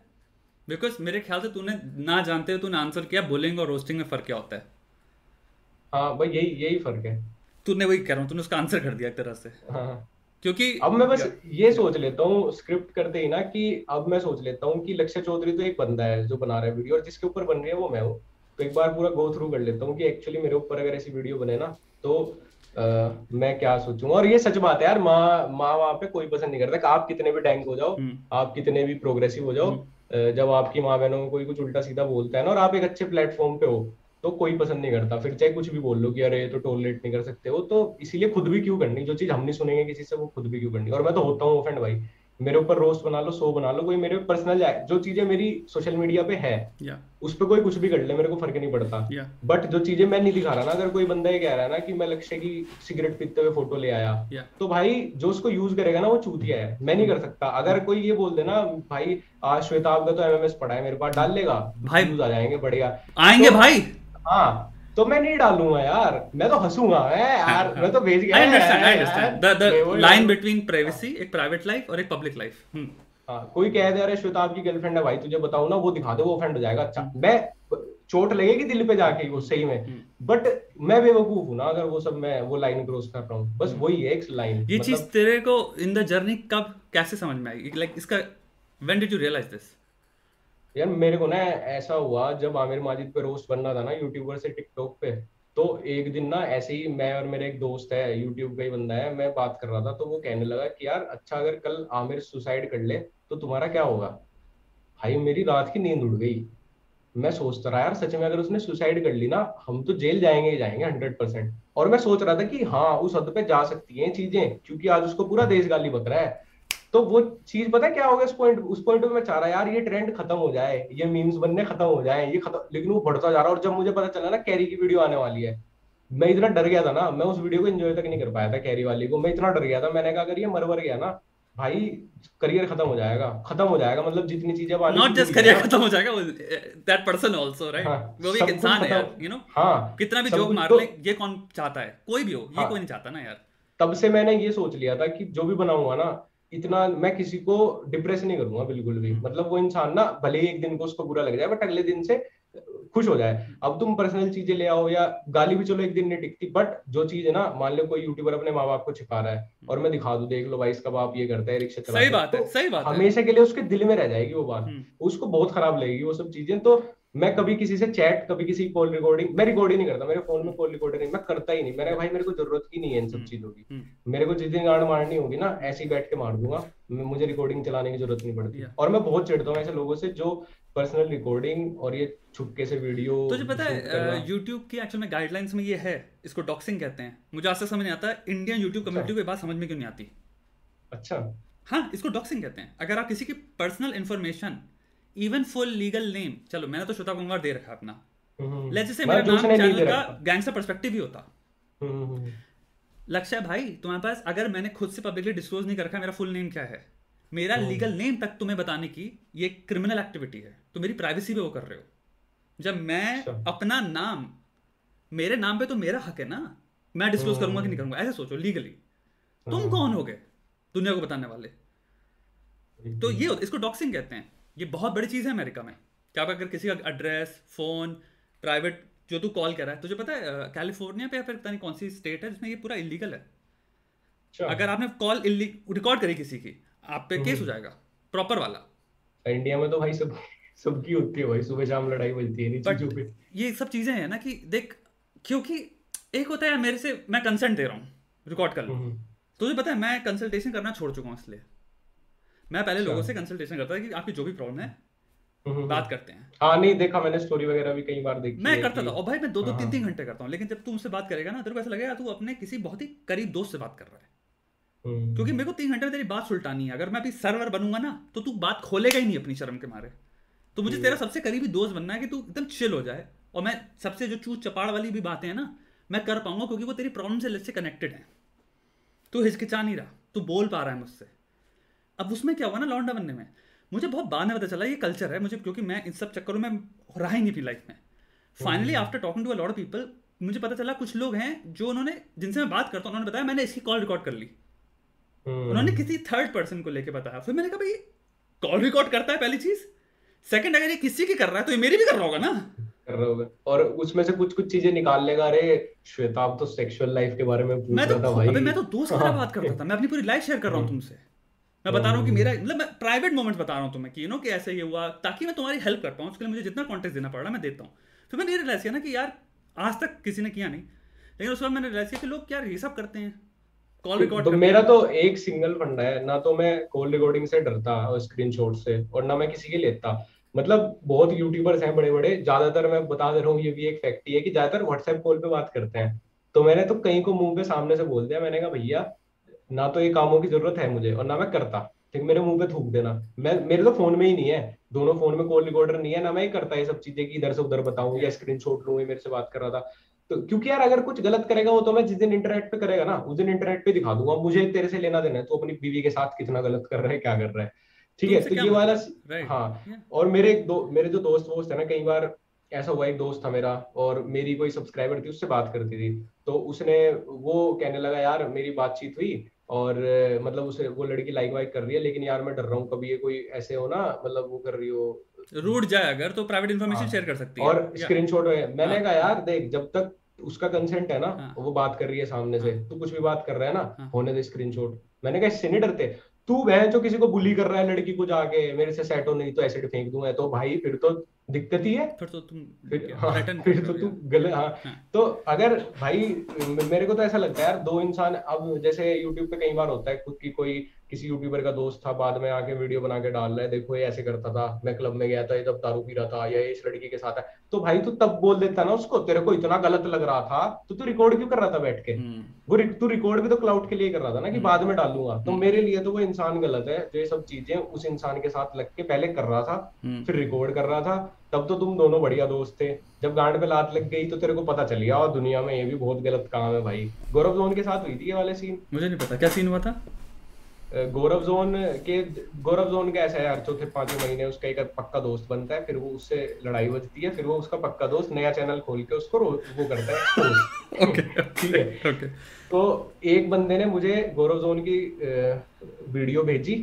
बिकॉज़ मेरे ख्याल से तूने ना जानते हुए तूने आंसर किया बोलिंग और रोस्टिंग में फ़र्क क्या होता है? हाँ भाई यही यही फ़र्क है तूने वही कह रहा हूँ तूने उसका आंसर कर दिया एक तरह से हाँ। क्योंकि अब मैं बस ये सोच लेता हूँ स्क्रिप्ट करते ही ना कि अब मैं सोच लेता हूँ कि लक्ष्य चौधरी तो एक बंदा है जो बना रहा है वीडियो और जिसके ऊपर बन रही है वो मैं हूँ तो एक बार पूरा गो थ्रू कर लेता हूँ कि एक्चुअली मेरे ऊपर अगर ऐसी वीडियो बने ना तो आ, मैं क्या सोचूँगा और ये सच बात है यार माँ माँ वहाँ पे कोई पसंद नहीं करता आप कितने भी टैंक हो जाओ हम्म। आप कितने भी प्रोग्रेसिव हो जाओ हम्म। जब आपकी माँ बहनों को कोई कुछ उल्टा सीधा बोलता है ना और आप एक अच्छे प्लेटफॉर्म पे हो तो कोई पसंद नहीं करता। फिर चाहे कुछ भी बोल लो कि अरे तो टोल टोलरेट नहीं कर सकते। हो तो इसीलिए खुद भी क्यों करनी? जो चीज़ हम नहीं सुनेंगे किसी से वो खुद भी क्यों करनी? और मैं तो होता हूँ ऑफेंड भाई। मेरे ऊपर रोस्ट बना लो सो बना लो कोई मेरे पर्सनल जो चीज़ें मेरी सोशल मीडिया पे है yeah. उस पर कोई कुछ भी कर ले मेरे को फ़र्क नहीं पड़ता। Yeah. बट जो चीज़ें मैं नहीं दिखा रहा ना अगर कोई बंदा ये कह रहा है ना कि मैं लक्ष्य की सिगरेट पीते हुए फ़ोटो ले आया yeah. तो भाई जो उसको यूज़ करेगा ना वो चूतिया है मैं नहीं कर सकता। अगर कोई ये बोल देना भाई आज श्वेताब का तो एमएमएस पढ़ा है मेरे पास डाल लेगा। भाई आ जाएँगे बढ़िया। आएँगे तो, भाई? हाँ तो मैं नहीं डालूँगा यार। मैं तो हंसूँगा यार। मैं तो भेज गया I understand I understand the the line between privacy एक प्राइवेट लाइफ और एक पब्लिक लाइफ हाँ कोई कह दे अरे श्वेताब की गर्लफ्रेंड है भाई तुझे बताऊँ ना वो दिखा दे वो ऑफेंड हो जाएगा। अच्छा हम्म। मैं चोट लगेगी दिल पे जाके वो सही में। But hmm. मैं बेवकूफ़ हूँ ना अगर वो सब मैं वो लाइन क्रॉस कर रहा हूँ। बस हम्म। वही है एक लाइन ये चीज़ मतलब तेरे को इन द जर्नी कब कैसे समझ में आई लाइक इसका when did you realise this यार मेरे को ना ऐसा हुआ, जब आमिर माजिद पे रोस्ट बनना था ना यूट्यूबर से टिकटॉक पे तो एक दिन ना ऐसे ही मैं और मेरे एक दोस्त है यूट्यूब का ही बंदा है, मैं बात कर रहा था तो वो कहने लगा कि यार अच्छा अगर कल आमिर सुसाइड कर ले तो तुम्हारा क्या होगा? भाई, मेरी रात की नींद उड़ गई। मैं सोचता रहा, यार सच में अगर उसने सुसाइड कर ली ना, हम तो जेल जाएँगे ही जाएँगे हंड्रेड परसेंट और मैं सोच रहा था कि हाँ उस हद पे जा सकती हैं चीज़ें, क्योंकि आज उसको पूरा देश गाली बक रहा है। तो वो चीज़ पता है क्या होगा उस पॉइंट उस पॉइंट पे मैं चाह रहा यार ये ट्रेंड खत्म हो जाए ये मीम्स बनने खत्म हो जाए ये खत्म लेकिन वो बढ़ता जा रहा है और जब मुझे पता चला ना कैरी की वीडियो आने वाली है मैं इतना डर गया था ना मैं उस वीडियो को एंजॉय तक नहीं कर पाया था कैरी वाली को मैं इतना डर गया था मैंने कहा अगर ये मरवर गया ना भाई करियर खत्म हो जाएगा खत्म हो जाएगा मतलब जितनी चीज़ें नॉट जस्ट करियर खत्म हो जाएगा दैट पर्सन आल्सो राइट वो भी एक इंसान है यार यू नो हाँ कितना भी जोक मार तो ले ये कौन चाहता है? कोई भी हो ये हाँ। कोई नहीं चाहता ना यार। तब से मैंने ये सोच लिया था कि जो भी बनाऊँगा ना इतना मैं किसी को डिप्रेस नहीं करूँगा बिल्कुल भी। हम्म। मतलब वो इंसान ना भले ही एक दिन को उसको बुरा लग जाए बट अगले दिन से खुश हो जाए। अब तुम पर्सनल चीज़ें ले आओ या गाली भी चलो एक दिन नहीं टिकती बट जो चीज़ है ना मान लो कोई यूट्यूबर अपने माँ बाप को छिपा रहा है और मैं दिखा दू देख लो भाई इसका बाप ये करता है रिक्शा चला सही बात है तो सही बात हमेशा के लिए उसके दिल में रह जाएगी वो बात। हम्म। उसको बहुत खराब लगेगी वो सब चीज़ें तो मैं कभी किसी से चैट कभी किसी कॉल रिकॉर्डिंग मैं रिकॉर्ड ही नहीं करता मेरे फ़ोन में कॉल रिकॉर्डिंग नहीं मैं करता ही नहीं। मेरे भाई मेरे को ज़रूरत ही नहीं है इन सब हम्म, चीज़ों की। हम्म। मेरे को जिस दिन गाड़ मारनी होगी ना ऐसे बैठ के मार दूँगा। मुझे रिकॉर्डिंग चलाने की ज़रूरत नहीं पड़ती। और मैं बहुत चिढ़ता हूँ ऐसे लोगों से जो पर्सनल रिकॉर्डिंग और ये छुपके से वीडियो तुझे पता है यूट्यूब की एक्चुअल में गाइडलाइंस में ये है इसको डॉक्सिंग कहते हैं। मुझे आज तक समझ नहीं आता इंडियन यूट्यूब कम्युनिटी को बात समझ में क्यों नहीं आती? अच्छा। हाँ इसको डॉक्सिंग कहते हैं। अगर आप किसी की personal information even full legal name चलो मैंने तो श्रोता कुमार दे रखा अपना। लेट्स से मेरा नाम चैनल का गैंगस्टर पर्सपेक्टिव ही होता। हम्म, हम्म, हम्म, लक्ष्य भाई तुम्हारे पास अगर मैंने खुद से पब्लिकली डिस्क्लोज नहीं कर रखा मेरा फुल नेम क्या है? मेरा लीगल नेम तक तुम्हें बताने की ये क्रिमिनल एक्टिविटी है। तो मेरी प्राइवेसी पे वो कर रहे हो। जब मैं अच्छा। अपना नाम मेरे नाम पे तो मेरा हक है ना? मैं डिस्क्लोज करूँगा कि नहीं करूँगा? ऐसे सोचो लीगली तुम। कौन हो गए दुनिया को बताने वाले? तो ये इसको डॉक्सिंग कहते हैं। ये बहुत बड़ी चीज़ है अमेरिका में। क्या अगर किसी का एड्रेस फ़ोन प्राइवेट जो तू कॉल कर रहा है तुझे पता है कैलिफ़ोर्निया पे या फिर पता नहीं कौन सी स्टेट है जिसमें ये पूरा इलीगल है? अच्छा। अगर आपने कॉल रिकॉर्ड करी किसी की आप पे केस हो जाएगा प्रॉपर वाला। इंडिया में तो भाई सब सबकी होती है भाई सुबह शाम लड़ाई बजती है नहीं चीज़ों पे ये सब चीज़ें हैं ना कि देख क्योंकि एक होता है मेरे से मैं कंसेंट दे रहा हूँ रिकॉर्ड कर लो। हम्म, तुझे पता है मैं कंसल्टेशन करना छोड़ चुका हूँ इसलिए। मैं पहले अच्छा। लोगों से कंसल्टेशन करता था कि आपकी जो भी प्रॉब्लम है हम्म, बात करते हैं। हाँ नहीं देखा मैंने स्टोरी वगैरह भी कई बार देखी मैं करता था और भाई मैं दो दो हाँ, तीन। तीन घंटे करता हूँ लेकिन जब तू मुझसे बात करेगा ना तेरे को ऐसा लगेगा तू अपने किसी बहुत ही करीब दोस्त से बात कर रहा है। हम्म, क्योंकि मेरे को तीन घंटे में तेरी बात सुलटानी है अगर मैं अभी सर्वर बनूँगा ना तो तू बात खोलेगा ही नहीं अपनी शर्म के मारे। तो मुझे तेरा सबसे करीबी दोस्त बनना है कि तू एकदम चिल हो जाए और मैं सबसे जो चूत चपाड़ वाली भी बातें हैं ना मैं कर पाऊँगा क्योंकि वो तेरी प्रॉब्लम से से कनेक्टेड है। तू हिचकिचा नहीं रहा तू बोल पा रहा है मुझसे। अब उसमें क्या हुआ ना लौंडा बनने में। मुझे बहुत बाद में पता चला ये कल्चर है मुझे क्योंकि मैं इन सब चक्करों में रहा ही नहीं अपनी लाइफ में। Finally after talking to a lot of people मुझे पता चला कुछ लोग हैं जो उन्होंने जिनसे मैं बात करता हूँ उन्होंने बताया मैंने इसकी कॉल रिकॉर्ड कर ली। उन्होंने किसी थर्ड पर्सन को लेके बताया। फिर मैंने कहा भाई कॉल रिकॉर्ड करता है पहली चीज़? सेकंड अगर ये किसी की कर रहा है तो ये मेरी भी कर रहा होगा ना? कर रहे होगे। और उसमें से कुछ कुछ चीज़ें निकाल लेगा अरे श्वेता आप तो सेक्सुअल लाइफ के बारे में पूछ तो रहा था भाई। मैं तो दोस्त हाँ। बात करता था मैं अपनी पूरी लाइफ शेयर कर रहा हूँ तुमसे। मैं बता रहा हूँ कि मेरा मतलब मैं प्राइवेट मोमेंट्स बता रहा हूँ तुम्हें कि यू नो कि ऐसे ये हुआ ताकि मैं तुम्हारी हेल्प कर पाऊँ उसके लिए मुझे जितना कॉन्टेक्ट देना पड़ रहा है मैं देता हूँ। फिर मैंने ये रियलाइज़ किया ना कि यार आज तक किसी ने किया नहीं। लेकिन उसके बाद मैंने रियलाइज़ किया कि लोग यार ये सब करते हैं। कॉल रिकॉर्ड तो मेरा तो एक सिंगल फंडा है ना तो मैं कॉल रिकॉर्डिंग से डरता और स्क्रीनशॉट से और ना मैं किसी के लेता। मतलब बहुत यूट्यूबर्स हैं बड़े बड़े ज़्यादातर मैं बता दे रहा हूँ ये भी एक फैक्ट ही है कि ज़्यादातर व्हाट्सएप कॉल पे बात करते हैं। तो मैंने तो कहीं को मुँह पे सामने से बोल दिया मैंने कहा भैया ना तो ये कामों की ज़रूरत है मुझे और ना मैं करता। ठीक मेरे मुँह पे थूक देना। मैं मेरे तो फ़ोन में ही नहीं है। दोनों फ़ोन में कॉल रिकॉर्डर नहीं है ना मैं ही करता ये सब चीज़ें कि इधर से उधर बताऊँ या स्क्रीनशॉट लूँ ये मेरे से बात कर रहा था। तो क्योंकि यार अगर कुछ गलत करेगा वो तो मैं जिस दिन इंटरनेट पे करेगा ना उस दिन इंटरनेट पे दिखा दूँगा। मुझे तेरे से लेना देना है तो अपनी बीवी के साथ कितना गलत कर रहा है क्या कर रहा है। ठीक है तो ये वाला हाँ और मेरे एक दो मेरे जो दोस्त वोस्त है ना कई बार ऐसा हुआ एक दोस्त था मेरा और मेरी कोई सब्सक्राइबर थी उससे बात करती थी। तो उसने वो कहने लगा यार मेरी बातचीत हुई और मतलब उसे वो लड़की लाइक वाइक कर रही है लेकिन यार मैं डर रहा हूँ कभी ये कोई ऐसे हो ना मतलब वो कर रही हो रूट जाए अगर तो प्राइवेट इन्फॉर्मेशन हाँ। शेयर कर सकती है और स्क्रीनशॉट में मैंने हाँ। कहा यार देख जब तक उसका कंसेंट है ना हाँ। वो बात कर रही है सामने से हाँ। तू कुछ भी बात कर रहा है ना हाँ। होने दे स्क्रीनशॉट मैंने कहा इससे नहीं डरते तू बहन जो किसी को बुली कर रहा है लड़की को जाके मेरे से सेट हो नहीं तो एसिड फेंक दूँगा तो भाई फिर तो दिक्कत ही है। फिर तो तुम फिर हाँ, फिर तो तू गलत हाँ। हाँ। तो अगर भाई मेरे को तो ऐसा लगता है यार दो इंसान अब जैसे यूट्यूब पे कई बार होता है खुद की कोई किसी यूट्यूबर का दोस्त था बाद में आके वीडियो बना के डाल रहा है देखो ये ऐसे करता था मैं क्लब में गया था ये जब दारू पी रहा था या इस लड़की के साथ है। तो भाई तू तब बोल देता ना उसको तेरे को इतना गलत लग रहा था तो तू रिकॉर्ड क्यों कर रहा था बैठ के? हम्म, वो तू रिकॉर्ड भी तो क्लाउड के लिए कर रहा था ना कि हम्म। बाद में डालूँगा। तो हम्म। मेरे लिए तो वो इंसान गलत है जो ये सब चीज़ें उस इंसान के साथ लग के पहले कर रहा था। फिर रिकॉर्ड कर रहा था तब तो तुम दोनों बढ़िया दोस्त थे। जब गांड पे लात लग गई तो तेरे को पता चल गया और दुनिया में ये भी बहुत गलत काम है भाई। गौरव जोन के साथ हुई थी ये वाले सीन मुझे नहीं पता क्या सीन हुआ था? गौरव जोन के गौरव जोन का ऐसा है हर चौथे पाँचवें महीने उसका एक पक्का दोस्त बनता है फिर वो उससे लड़ाई बजती है फिर वो उसका पक्का दोस्त नया चैनल खोल के उसको रो- वो करता है ठीक है? ओके तो एक बंदे ने मुझे गौरव जोन की वीडियो भेजी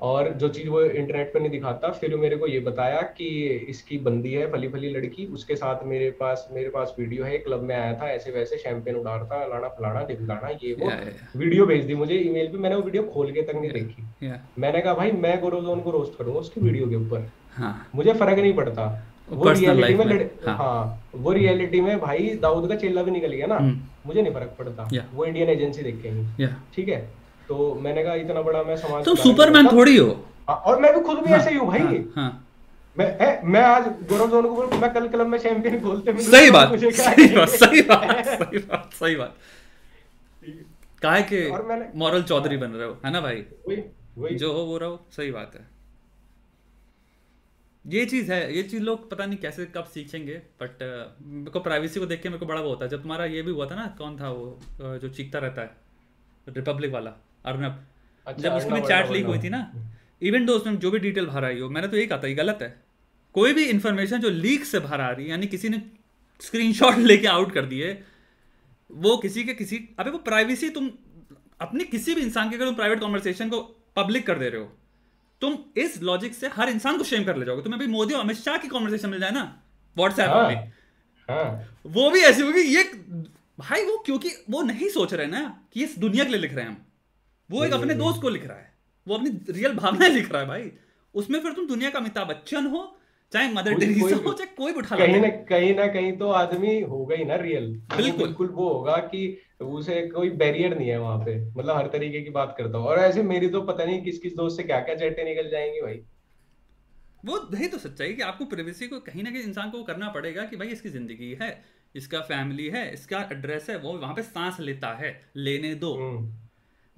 और जो चीज़ वो इंटरनेट पे नहीं दिखाता फिर मेरे को ये बताया कि इसकी बंदी है फली फली लड़की उसके साथ मेरे पास मेरे पास वीडियो है क्लब में आया था ऐसे वैसे शैंपेन उड़ा रहा लाना फलाना ढिमलाना ये वो वीडियो भेज दी मुझे ईमेल पे मैंने वो वीडियो खोल के तक नहीं देखी। मैंने कहा भाई मैं गौरव जोन को रोस्ट करूँगा उसकी वीडियो के ऊपर। हाँ। मुझे फ़र्क नहीं पड़ता। वो रियलिटी में में, हाँ। हाँ वो रियलिटी में भाई दाऊद का चेला भी निकल गया ना। हम्म, मुझे नहीं फ़र्क पड़ता। वो इंडियन एजेंसी देखेंगी ठीक है? तो मैंने कहा इतना बड़ा मैं समाज तुम सुपरमैन थोड़ी हो। हाँ, और मैं भी खुद भी हाँ, ऐसे ही हूँ भाई। हाँ, हाँ। मैं ए, मैं आज गौरव जोन को बोल मैं कल क्लब में चैंपियन खोलते मिलूँगा, सही बात सही बात सही बात सही बात सही बात। काहे के मॉरल चौधरी बन रहे हो है ना भाई? वही वही। जो हो वो रहो सही बात है। ये चीज़ है ये चीज़ लोग पता नहीं कैसे कब सीखेंगे बट मेरे को प्राइवेसी को देख के मेरे को बड़ा वो होता है। जब तुम्हारा ये भी हुआ था ना कौन था वो जो चीखता रहता है रिपब्लिक वाला? अर्नब। अच्छा जब उसकी अर्नब चैट लीक हुई थी ना। इवन दो उसमें जो भी डिटेल बाहर आई हो मैंने तो यही कहा था ये गलत है। कोई भी इंफॉर्मेशन जो लीक से बाहर आ रही है यानी किसी ने स्क्रीनशॉट <laughs> लेके आउट कर दिए वो किसी के किसी अबे वो प्राइवेसी तुम अपने किसी भी इंसान की अगर तुम प्राइवेट कॉन्वर्सेशन को पब्लिक कर दे रहे हो तुम इस लॉजिक से हर इंसान को शेम कर ले जाओगे। तुम्हें अभी मोदी और अमित शाह की कॉन्वर्सेशन मिल जाए ना व्हाट्सएप हाँ में। हाँ। वो भी ऐसी होगी ये भाई वो क्योंकि वो नहीं सोच रहे ना कि इस दुनिया के लिए लिख रहे हैं हम। वो एक अपने दोस्त को लिख रहा है। वो अपनी रियल भावनाएँ लिख रहा है भाई। उसमें फिर तुम दुनिया का अमिताभ बच्चन हो चाहे मदर टेरेसा हो चाहे कोई उठा कहीं ना कहीं ना कहीं तो आदमी होगा ही ना रियल बिल्कुल। बिल्कुल वो होगा कि उसे कोई बैरियर नहीं है वहाँ पे। मतलब हर तरीके की बात करता हूँ। और ऐसे मेरी तो पता नहीं किस किस दोस्त से क्या क्या चैटें निकल जाएँगी भाई। वो यही तो सच्चाई कि आपको प्रिवेसी को कहीं ना कहीं इंसान को करना पड़ेगा कि भाई इसकी ज़िंदगी है इसका फैमिली है इसका एड्रेस है वो वहाँ पे सांस लेता है लेने दो। हम्म।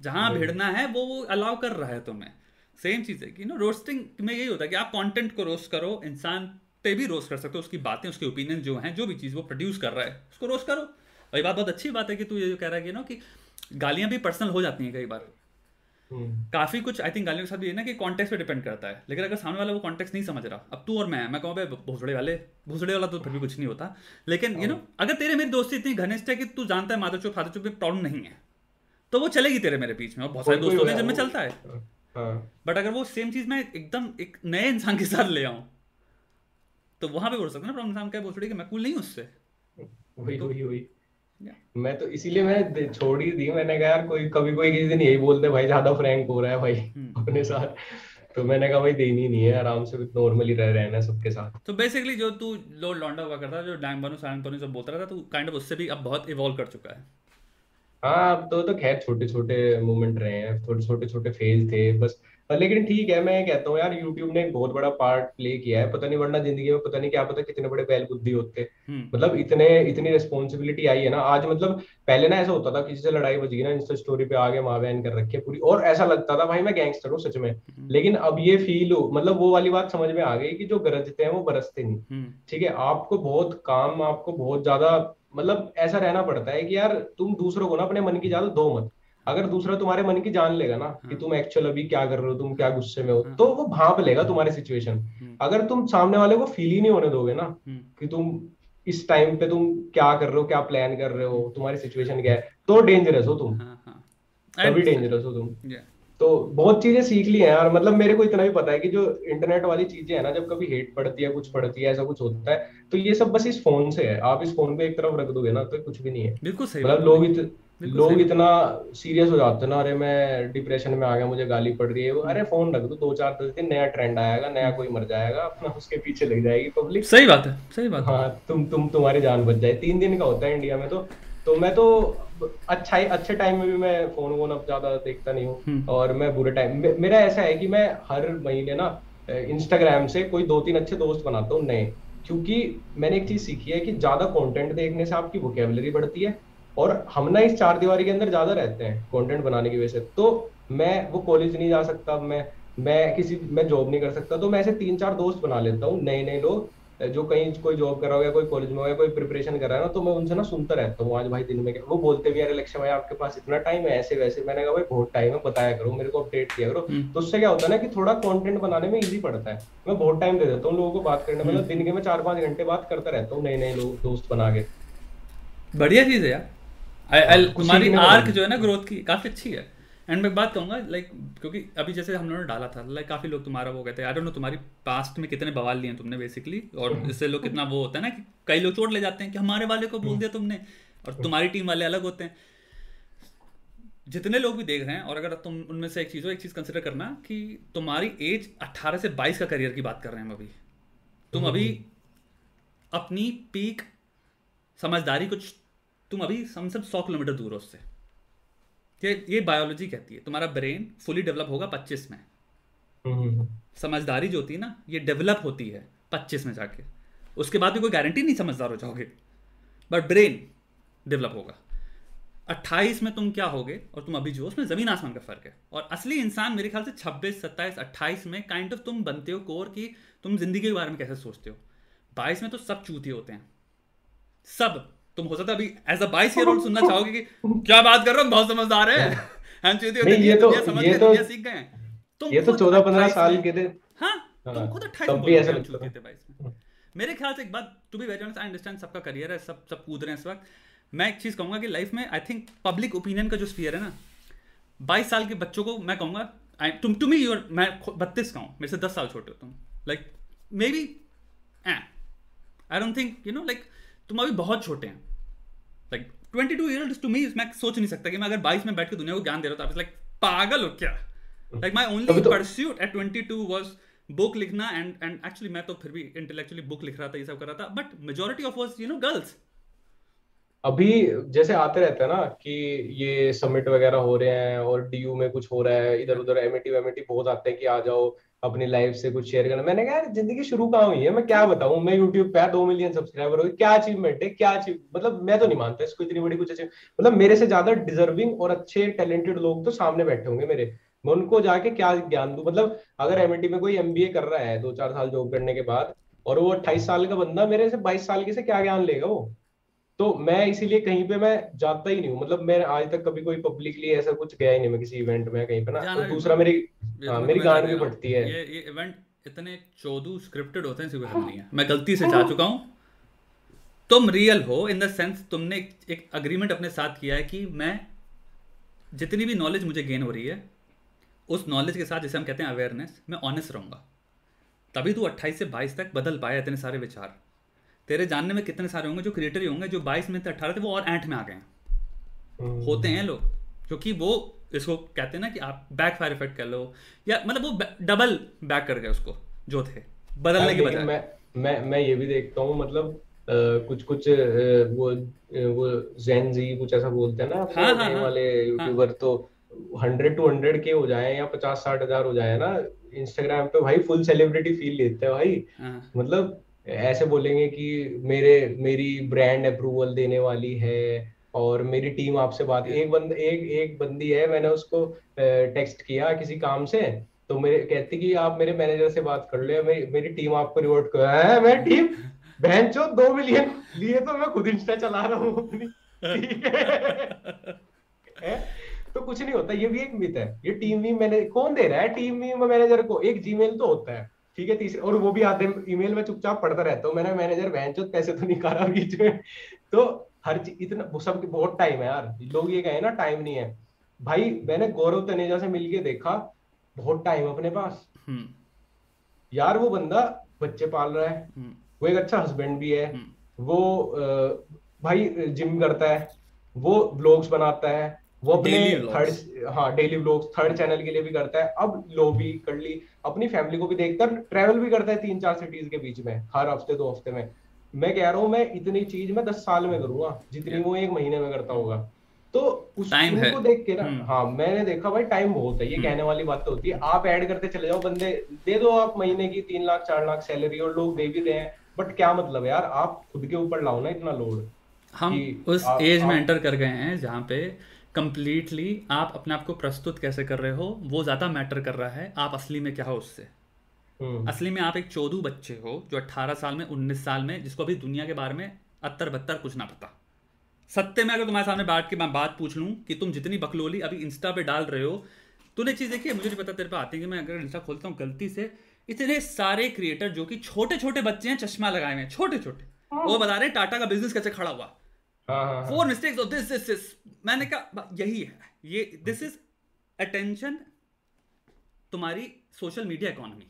जहाँ भिड़ना है वो वो अलाउ कर रहा है तुम्हें। सेम चीज़ है कि नो रोस्टिंग में यही होता है कि आप कंटेंट को रोस्ट करो इंसान पे भी रोस्ट कर सकते हो उसकी बातें उसके ओपिनियन जो हैं जो भी चीज़ वो प्रोड्यूस कर रहा है उसको रोस्ट करो। और ये बात बहुत अच्छी बात है कि तू ये जो कह रहा है कि ना कि गालियाँ भी पर्सनल हो जाती हैं कई बार। हम्म। काफ़ी कुछ आई थिंक गालियों के साथ भी है ना कि कॉन्टेक्स्ट पे डिपेंड करता है। लेकिन अगर सामने वाला वो कॉन्टेक्स्ट नहीं समझ रहा अब तू और मैं मैं कहूँ भाई भोसड़े वाले भोसड़े वाला तो फिर भी कुछ नहीं होता। लेकिन यू नो अगर तेरे मेरी दोस्ती इतनी घनिष्ठ है कि तू जानता है माधव चौक फादर चौक प्रॉब्लम नहीं है। तो वो चलेगी तेरे मेरे बीच में और बहुत सारे दोस्तों के जिनमें चलता है। हाँ। बट अगर वो सेम चीज़ मैं एकदम एक नए इंसान के साथ ले आऊँ तो वहाँ पे हो सकता ना प्रॉब्लम। इंसान क्या भोसड़ी कि मैं कूल नहीं हूँ उससे? वही वही वही। Yeah. मैं तो इसीलिए मैंने छोड़ ही दी मैंने कहा यार कोई कभी कोई किसी दिन यही बोलते भाई ज़्यादा फ्रैंक हो रहा है भाई हम्म। अपने साथ। तो मैंने कहा भाई देनी नहीं है आराम से नॉर्मली रह रहना है सबके साथ। तो बेसिकली जो तू लो लौंडा हुआ करता जो डैंग बनू सैंग बनू सब बोलता रहता तू काइंड ऑफ़ उससे भी अब बहुत इवॉल्व कर चुका है। हाँ अब तो तो खैर छोटे छोटे मोमेंट रहे हैं थोड़े छोटे छोटे फ़ेज़ थे बस। पर लेकिन ठीक है मैं कहता हूँ यार यूट्यूब ने एक बहुत बड़ा पार्ट प्ले किया है। पता नहीं वरना ज़िंदगी में पता नहीं क्या पता कितने बड़े बैल बुद्धि होते। हम्म। मतलब इतने इतनी रिस्पॉन्सिबिलिटी आई है ना आज मतलब पहले ना ऐसा होता था किसी से लड़ाई बच गई ना इंस्टा स्टोरी पे आगे माँ बहन कर रखी पूरी। और ऐसा लगता था भाई मैं गैंगस्टर हूँ सच में। लेकिन अब ये फील हो मतलब वो वाली बात समझ में आ गई कि जो गरजते हैं वो बरसते नहीं। हम्म। ठीक है आपको बहुत काम आपको बहुत ज़्यादा मतलब ऐसा रहना पड़ता है कि यार तुम दूसरों को ना अपने मन की ज़्यादा दो मत। अगर दूसरा तुम्हारे मन की जान लेगा ना कि हाँ। तुम एक्चुअल अभी क्या कर रहे हो तुम क्या गुस्से में हो हाँ। तो वो भाप लेगा तुम्हारी सिचुएशन हम्म अगर तुम सामने वाले को फील ही नहीं होने दोगे ना कि तुम इस टाइम पे तुम क्या कर रहे हो क्या प्लान कर रहे हो तुम्हारी सिचुएशन क्या है तो डेंजरस हो तुम। हाँ हाँ। तभी डेंजरस हो तुम। Yeah. तो बहुत चीज़ें सीख ली हैं यार मतलब मेरे को इतना भी पता है कि जो इंटरनेट वाली चीज़ें है ना जब कभी हेट पड़ती है कुछ पड़ती है ऐसा कुछ होता है तो ये सब बस इस फ़ोन से है। आप इस फ़ोन को एक तरफ़ रख दोगे ना तो कुछ भी नहीं है। बिल्कुल सही मतलब लोग इत, लोग। इतना सीरियस हो जाते हैं ना अरे मैं डिप्रेशन में आ गया मुझे गाली पड़ रही है वो, अरे फ़ोन रख दो दो चार दस दिन नया ट्रेंड आएगा नया कोई मर जाएगा अपना उसके पीछे लग जाएगी पब्लिक सही बात है सही बात है। हाँ तुम तुम तुम्हारी जान बच जाए। तीन दिन का होता है इंडिया में तो तो मैं तो अच्छा ही अच्छे टाइम में भी मैं फ़ोन वोन अब ज़्यादा देखता नहीं हूँ। हम्म। और मैं बुरे टाइम मे, मेरा ऐसा है कि मैं हर महीने ना इंस्टाग्राम से कोई दो तीन अच्छे दोस्त बनाता हूँ नए। क्योंकि मैंने एक चीज़ सीखी है कि ज़्यादा कंटेंट देखने से आपकी वोकेबलरी बढ़ती है और हम ना इस चार दीवारी के अंदर ज़्यादा रहते हैं कंटेंट बनाने की वजह से। तो मैं वो कॉलेज नहीं जा सकता मैं मैं किसी मैं जॉब नहीं कर सकता तो मैं ऐसे तीन चार दोस्त बना लेता हूँ नए नए लोग जो कहीं कोई जॉब कर रहा हो या कोई कॉलेज में हो या कोई प्रिपरेशन कर रहा है ना तो मैं उनसे ना सुनता रहता हूँ। आज भाई दिन में वो बोलते भी यार लक्ष्य भाई आपके पास इतना टाइम है ऐसे वैसे। मैंने कहा भाई बहुत टाइम है बताया करो मेरे को अपडेट किया करो। हम्म। तो उससे क्या होता है ना कि थोड़ा कॉन्टेंट बनाने में इजी पड़ता है। मैं बहुत टाइम दे देता हूँ लोगों को बात करने मतलब दिन के मैं चार पाँच घंटे बात करता रहता हूँ नए नए लोग दोस्त बना के। बढ़िया चीज़ है यार। I- I- कुछ तुम्हारी आर्क जो है ना ग्रोथ की काफ़ी अच्छी है। एंड मैं बात कहूँगा लाइक क्योंकि अभी जैसे हम लोगों ने डाला था लाइक काफ़ी लोग तुम्हारा वो कहते हैं आई डोंट नो तुम्हारी पास्ट में कितने बवाल लिए हैं तुमने बेसिकली और इससे लोग कितना वो होता है ना कि कई लोग चोट ले जाते हैं कि हमारे वाले को बोल दिया तुमने और तुम्हारी टीम वाले अलग होते हैं। जितने लोग भी देख रहे हैं और अगर तुम उनमें से एक चीज़ हो एक चीज़ कंसिडर करना कि तुम्हारी एज 18 से 22 का करियर की बात कर रहे हैं हम अभी। तुम अभी अपनी पीक समझदारी कुछ तुम अभी सम सब सौ किलोमीटर दूर हो उससे। ये ये बायोलॉजी कहती है तुम्हारा ब्रेन फुली डेवलप होगा 25 में। हम्म, समझदारी जो होती है ना ये डेवलप होती है 25 में जाके। उसके बाद भी कोई गारंटी नहीं समझदार हो जाओगे बट ब्रेन डेवलप होगा। अट्ठाईस में तुम क्या होगे और तुम अभी जो उसमें ज़मीन आसमान का फ़र्क है। और असली इंसान मेरे ख्याल से छब्बीस सत्ताईस अट्ठाईस में काइंड ऑफ़ तुम बनते हो कोर की तुम ज़िंदगी के बारे में कैसे सोचते हो। बाईस में तो सब चूती होते हैं। सब। तुम हो सकता है अभी एज अ बाईस ईयर ओल्ड सुनना चाहोगे कि क्या बात कर रहे हो बहुत समझदार है। <laughs> हम चूती होते ये तो ये तो सीख गए तुम ये तो चौदह पंद्रह साल के थे। हाँ तुम हाँ, खुद अट्ठाईस में चूती थे। में। मेरे ख्याल से एक बात to be very honest I understand सबका करियर है सब सब कूद रहे हैं इस वक्त। मैं एक चीज़ कहूँगा कि लाइफ में आई थिंक पब्लिक ओपिनियन का जो स्पीयर है ना बाईस साल के बच्चों को मैं कहूँगा तुम तुम ही मैं बत्तीस का हूँ मेरे से दस साल छोटे हो तुम। Like maybe I don't think you know like तुम अभी बहुत छोटे हैं। Like twenty two year to me मैं सोच नहीं सकता कि मैं अगर बाईस में बैठ के दुनिया को ज्ञान दे रहा हूँ लाइक पागल हो क्या? Like my only pursuit at twenty two was book लिखना एंड एंड एक्चुअली मैं तो फिर भी इंटेलेक्चुअली बुक लिख रहा था ये सब कर रहा था but majority of was you know girls अभी जैसे आते रहते हैं ना कि ये समिट वगैरह हो रहे हैं और डीयू में कुछ हो रहा है इधर उधर एमिटी वेमिटी बहुत आते हैं कि आ जाओ अपनी लाइफ से कुछ शेयर करना। मैंने कहा, यार, ज़िंदगी शुरू कहाँ हुई है? मैं क्या बताऊँ? मैं यूट्यूब पे दो मिलियन सब्सक्राइबर हो क्या अचीवमेंट है? क्या अचीव मतलब मैं तो नहीं मानता इसको इतनी बड़ी कुछ अचीव मतलब मेरे से ज़्यादा डिजर्विंग और अच्छे टैलेंटेड लोग तो सामने बैठे होंगे मेरे। मैं उनको जाके क्या ज्ञान दू? मतलब अगर एमएटी में कोई एमबीए कर रहा है, दो चार साल जॉब करने के बाद, और वो अट्ठाईस साल का बंदा मेरे से बाईस साल के से क्या ज्ञान लेगा वो? तो मैं इसीलिए कहीं पे मैं जाता ही नहीं हूँ। मतलब मैं आज तक कभी कोई पब्लिकली ऐसा कुछ गया ही नहीं मैं किसी इवेंट में कहीं पे ना। तो दूसरा मेरी हाँ मेरी गांड भी पड़ती है। ये ये इवेंट इतने चौदह स्क्रिप्टेड होते हैं सिर्फ़ नहीं है। मैं गलती से जा चुका हूँ। तुम रियल हो इन द सेंस तुमने एक अग्रीमेंट अपने साथ किया है कि मैं जितनी भी नॉलेज मुझे गेन हो रही है उस नॉलेज के साथ जैसे हम कहते हैं अवेयरनेस मैं ऑनेस्ट रहूँगा। तभी तू अट्ठाईस से बाईस तक बदल पाया इतने सारे विचार। तेरे जानने में कितने सारे होंगे जो क्रिएटर ही होंगे जो बाईस में थे अट्ठारह थे वो और एंट में आ गए हम्म। होते हैं लोग क्योंकि वो इसको कहते हैं ना कि आप बैक फायर इफ़ेक्ट कर लो या मतलब वो डबल बैक कर गए उसको जो थे बदलने के बजाय मैं मैं मैं ये भी देखता हूँ मतलब आ, कुछ कुछ आ, वो वो जैन जी कुछ ऐसा बोलते हैं ना हाँ, हाँ, हाँ, वाले यूट्यूबर हाँ. तो हंड्रेड टू हंड्रेड के हो जाए या पचास साठ हज़ार हो जाए ना इंस्टाग्राम पे भाई फुल सेलिब्रिटी फील लेते हैं भाई हाँ। मतलब ऐसे बोलेंगे कि मेरे मेरी ब्रांड अप्रूवल देने वाली है और मेरी टीम आपसे बात एक बंद एक एक बंदी है मैंने उसको टेक्स्ट किया किसी काम से तो मेरे कहती कि आप मेरे मैनेजर से बात कर लो मेरी मेरी टीम आपको रिवॉर्ड कर है मेरी टीम बहन चो दो मिलियन लिए तो मैं खुद इंस्टा चला रहा हूँ अपनी. <laughs> तो कुछ नहीं होता ये भी एक मिथ है। ये टीम भी मैंने कौन दे रहा है? टीम भी मैनेजर को एक जीमेल तो होता है। ठीक है तीसरे और वो भी आते ईमेल में चुपचाप पढ़ता रहता हूँ। मैंने मैनेजर बहन चो पैसे तो निकाला बीच में तो हर चीज़ इतना वो सब बहुत टाइम है यार। लोग ये कहे ना टाइम नहीं है। भाई मैंने गौरव तनेजा से मिलके देखा बहुत टाइम अपने पास। हम्म। यार वो बंदा बच्चे पाल रहा है। हम्म। वो एक अच्छा हस्बैंड भी है। हम्म। वो भाई जिम करता है। वो ब्लॉग्स बनाता है। वो अपने थर्ड हाँ डेली ब्लॉग्स थर्ड चैनल के लिए भी करता है। अब लो भी कर ली अपनी फैमिली को भी देखता है ट्रेवल भी करता है तीन चार सिटीज़ के बीच में हर हफ़्ते दो हफ़्ते में। मैं कह रहा हूँ मैं इतनी चीज़ मैं दस साल में करूँगा जितनी वो एक महीने में करता होगा। तो उस को देख के ना हम्म। हाँ मैंने देखा भाई टाइम बहुत है ये हम्म। कहने वाली बात तो होती है। आप ऐड करते चले जाओ बंदे दे दो आप महीने की तीन लाख चार लाख सैलरी और लोग दे भी रहे हैं। बट क्या मतलब यार आप खुद के ऊपर लाओ ना इतना लोड हम उस एज में एंटर कर गए हैं जहाँ पे कंप्लीटली आप अपने आप को प्रस्तुत कैसे कर रहे हो वो ज़्यादा मैटर कर रहा है आप असली में क्या हो उससे। हम्म। असली में आप एक चौदह बच्चे हो जो अट्ठारह साल में उन्नीस साल में जिसको अभी दुनिया के बारे में अत्तर बत्तर कुछ ना पता। सत्य में अगर तुम्हारे सामने बैठ के मैं बात पूछ लूँ कि तुम जितनी बकलोली अभी इंस्टा पे डाल रहे हो तूने चीज़ देखी है? मुझे नहीं पता तेरे पे आती है कि मैं अगर इंस्टा खोलता हूँ गलती से इतने सारे क्रिएटर जो कि छोटे छोटे बच्चे हैं चश्मा लगाए हुए हैं छोटे छोटे हाँ। वो बता रहे टाटा का बिज़नेस कैसे खड़ा हुआ? Four mistakes of this this this मैंने कहा यही है। ये दिस इज़ अटेंशन तुम्हारी सोशल मीडिया इकोनॉमी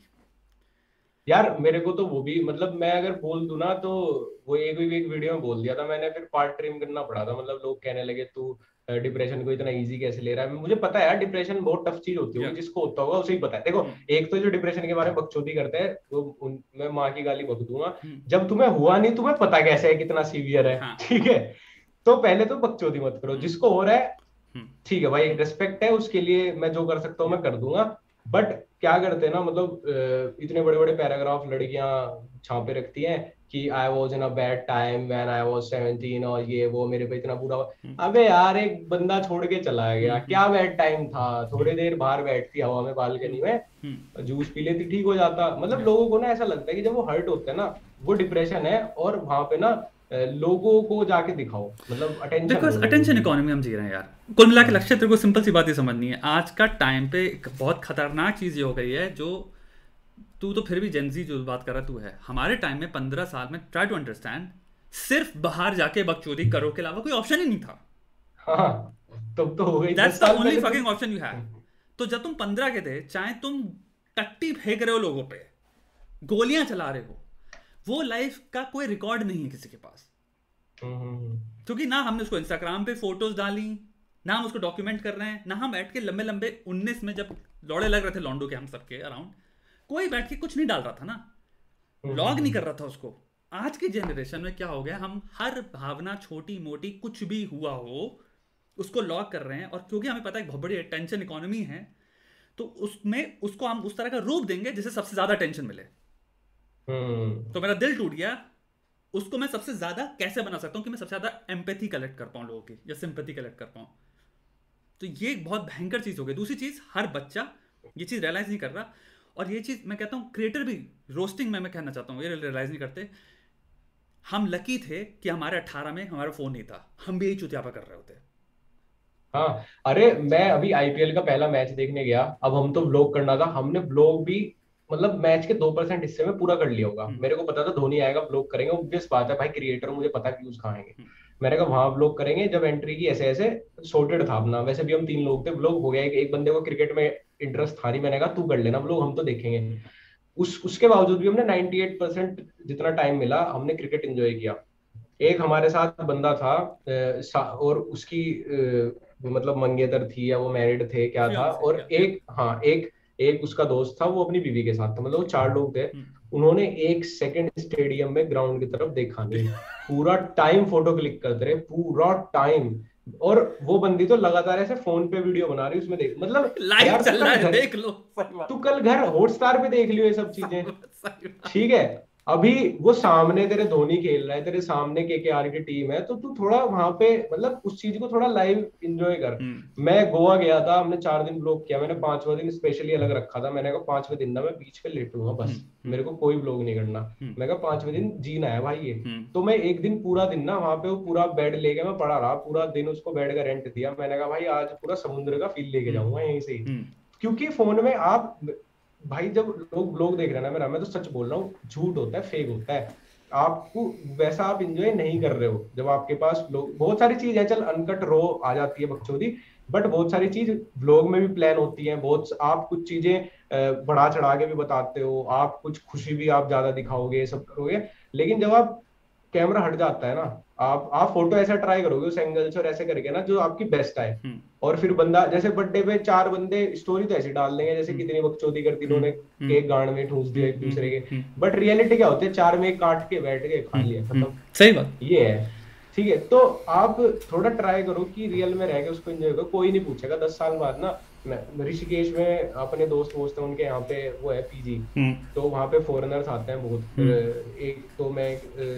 यार मेरे को तो वो भी मतलब मैं अगर बोल दू ना तो वो एक भी एक वीडियो में बोल दिया था मैंने फिर पार्ट ट्रिम करना पड़ा था। मतलब लोग कहने लगे तू डिप्रेशन को इतना इजी कैसे ले रहा है? मुझे पता है यार डिप्रेशन बहुत टफ चीज़ होती है जिसको होता होगा उसे ही पता है। देखो hmm. एक तो जो डिप्रेशन के बारे में बकचोदी करते हैं वो मैं माँ की गाली बक दूँगा। Hmm. जब तुम्हें हुआ नहीं तुम्हें पता कैसे है कितना सीवियर है। हाँ। ठीक है? तो पहले तो बकचोदी मत करो। जिसको हो रहा है हम्म। ठीक है भाई रिस्पेक्ट है उसके लिए मैं जो कर सकता हूँ मैं कर दूँगा। बट क्या करते हैं ना मतलब इतने बड़े बड़े पैराग्राफ लड़कियाँ छापे रखती हैं कि I was in a bad time when I was seventeen और ये वो मेरे पे इतना बुरा हम्म। अबे यार एक बंदा छोड़ के चला गया। हम्म। क्या बैड टाइम था? थोड़ी देर बाहर बैठती हवा में बालकनी में। हम्म। जूस पी लेती ठीक हो जाता। मतलब लोगों को ना ऐसा लगता है कि जब वो हर्ट होते हैं ना वो डिप्रेशन है और वहाँ पे ना लोगों को जाके दिखाओ मतलब अटेंशन बिकॉज़ अटेंशन इकोनॉमी हम जी रहे हैं यार। कुल मिला के लक्ष्य तेरे को सिंपल सी बात ही समझनी है। आज का टाइम पे एक बहुत खतरनाक चीज़ ये हो गई है जो तू तो फिर भी जेंजी जो बात कर रहा तू है। हमारे टाइम में पंद्रह साल में ट्राई टू अंडरस्टैंड सिर्फ़ बाहर जाके बकचोदी करो के अलावा कोई ऑप्शन ही नहीं था। हाँ, तो तो हो गई that's the only fucking option you have तो जब तुम पंद्रह के थे चाहे तुम टट्टी फेंक रहे हो लोगों पे गोलियाँ चला रहे हो वो लाइफ का कोई रिकॉर्ड नहीं है किसी के पास। हम्म, हम्म, हम्म। क्योंकि ना हमने उसको इंस्टाग्राम पे फ़ोटोज़ डाली ना हम उसको डॉक्यूमेंट कर रहे हैं ना हम बैठ के लंबे लंबे उन्नीस में जब लौड़े लग रहे थे लॉन्डो के हम सबके अराउंड कोई बैठ के कुछ नहीं डाल रहा था ना। लॉग नहीं कर रहा था उसको। आज की जनरेशन में क्या हो गया हम हर भावना छोटी मोटी कुछ भी हुआ हो उसको लॉग कर रहे हैं और क्योंकि हमें पता है बहुत बड़ी टेंशन इकोनॉमी है तो उसमें उसको हम उस तरह का रूप देंगे जिसे सबसे ज़्यादा टेंशन मिले। तो मेरा दिल टूट गया। उसको मैं सबसे ज़्यादा कैसे बना सकता हूँ कि मैं सबसे ज़्यादा एम्पैथी कलेक्ट कर पाऊँ लोगों की या सिंपैथी कलेक्ट कर पाऊँ तो ये एक बहुत भयंकर चीज़ हो गई। दूसरी चीज़ हर बच्चा ये चीज़ रियलाइज़ नहीं कर रहा। और ये चीज़ मैं कहता हूँ क्रिएटर भी रोस्टिंग में मैं कहना चाहता हूँ ये रियलाइज़ नहीं करते। हम लकी थे कि हमारे अट्ठारह में हमारा फ़ोन नहीं था। हम भी यही चुतियापा कर रहे होते। हाँ। अरे मैं अभी आईपीएल का पहला मैच देखने गया। अब हम तो ब्लॉग करना था। हमने ब्लॉग भी मतलब मैच के दो परसेंट हिस्से में पूरा कर लिया होगा। हम्म। मेरे को पता था धोनी आएगा ब्लॉक करेंगे ऑब्वियस बात है भाई क्रिएटर मुझे पता व्यूज़ कहाँ आएँगे। हम्म। मैंने कहा वहाँ ब्लॉक करेंगे जब एंट्री की ऐसे ऐसे सॉर्टेड था अपना। वैसे भी हम तीन लोग थे ब्लॉक हो गया एक बंदे को क्रिकेट में इंटरेस्ट था नहीं। मैंने कहा तू कर लेना ब्लॉग हम तो देखेंगे। उस उसके बावजूद भी हमने 98 परसेंट जितना टाइम मिला हमने क्रिकेट एंजॉय किया। एक हमारे साथ बंदा था और उसकी मतलब मंगेतर थी या वो मैरिड थे क्या था और एक हाँ एक एक उसका दोस्त था वो अपनी बीवी के साथ था मतलब वो चार लोग थे। हम्म। उन्होंने एक सेकंड स्टेडियम में ग्राउंड की तरफ़ देखा नहीं। <laughs> पूरा टाइम फ़ोटो क्लिक करते रहे पूरा टाइम और वो बंदी तो लगातार ऐसे फ़ोन पे वीडियो बना रही उसमें देख मतलब <laughs> लाइव चल रहा है देख लो। तू कल घर हॉटस्टार पे देख लियो ये सब चीज़ें। <laughs> ठीक है? अभी वो सामने तेरे धोनी खेल रहा है तेरे सामने के के आर की टीम है तो तू थोड़ा वहाँ पे मतलब उस चीज़ को थोड़ा लाइव एंजॉय कर। हम्म। मैं गोवा गया था हमने चार दिन ब्लॉग किया मैंने पांचवा दिन स्पेशली अलग रखा था मैंने कहा पांचवे दिन ना मैं बीच पे लेटूँगा बस। हम्म। मेरे को कोई ब्लॉग नहीं करना। हम्म। मैं कहा पांचवे दिन जीना है भाई ये। तो मैं एक दिन पूरा दिन ना वहाँ पे वो पूरा बेड लेके मैं पड़ा रहा पूरा दिन उसको बेड का रेंट दिया। मैंने कहा भाई आज पूरा समुद्र का फील लेके जाऊँगा यहीं से क्योंकि फ़ोन में आप भाई, जब लोग लोग देख रहे हैं ना मेरा, मैं तो सच बोल रहा हूँ, झूठ होता है फेक होता है। आपको वैसा आप इंजॉय नहीं कर रहे हो, जब आपके पास लोग, बहुत सारी चीज़ है, चल अनकट रो आ जाती है बकचोदी बट बहुत सारी चीज़ ब्लॉग में भी प्लान होती है, बहुत आप कुछ चीज़ें बढ़ा चढ़ा के भी बताते हो, आप कुछ खुशी भी आप ज़्यादा दिखाओगे सब करोगे, लेकिन जब आप कैमरा हट जाता है ना। आप आप फ़ोटो ऐसा ट्राई करोगे उस एंगल से और ऐसे करके ना जो आपकी बेस्ट आए। हम्म। और फिर बंदा जैसे बर्थडे पे चार बंदे स्टोरी तो ऐसे डाल देंगे जैसे हम्म। कितनी बकचोदी करती इन्होंने हम्म। केक गांड में ठूस दिया एक दूसरे के। बट रियलिटी क्या होती है चार में काट के बैठ के खा लिया खत्म। सही बात। ये है। ठीक है तो आप थोड़ा ट्राई करो कि रियल में रह के उसको एंजॉय करो कोई नहीं पूछेगा दस साल बाद ना ऋषिकेश में अपने दोस्त वोस्त हैं उनके यहाँ पे वो है पीजी हम्म। तो वहाँ पे फॉरेनर्स आते हैं बहुत। हम्म। एक तो मैं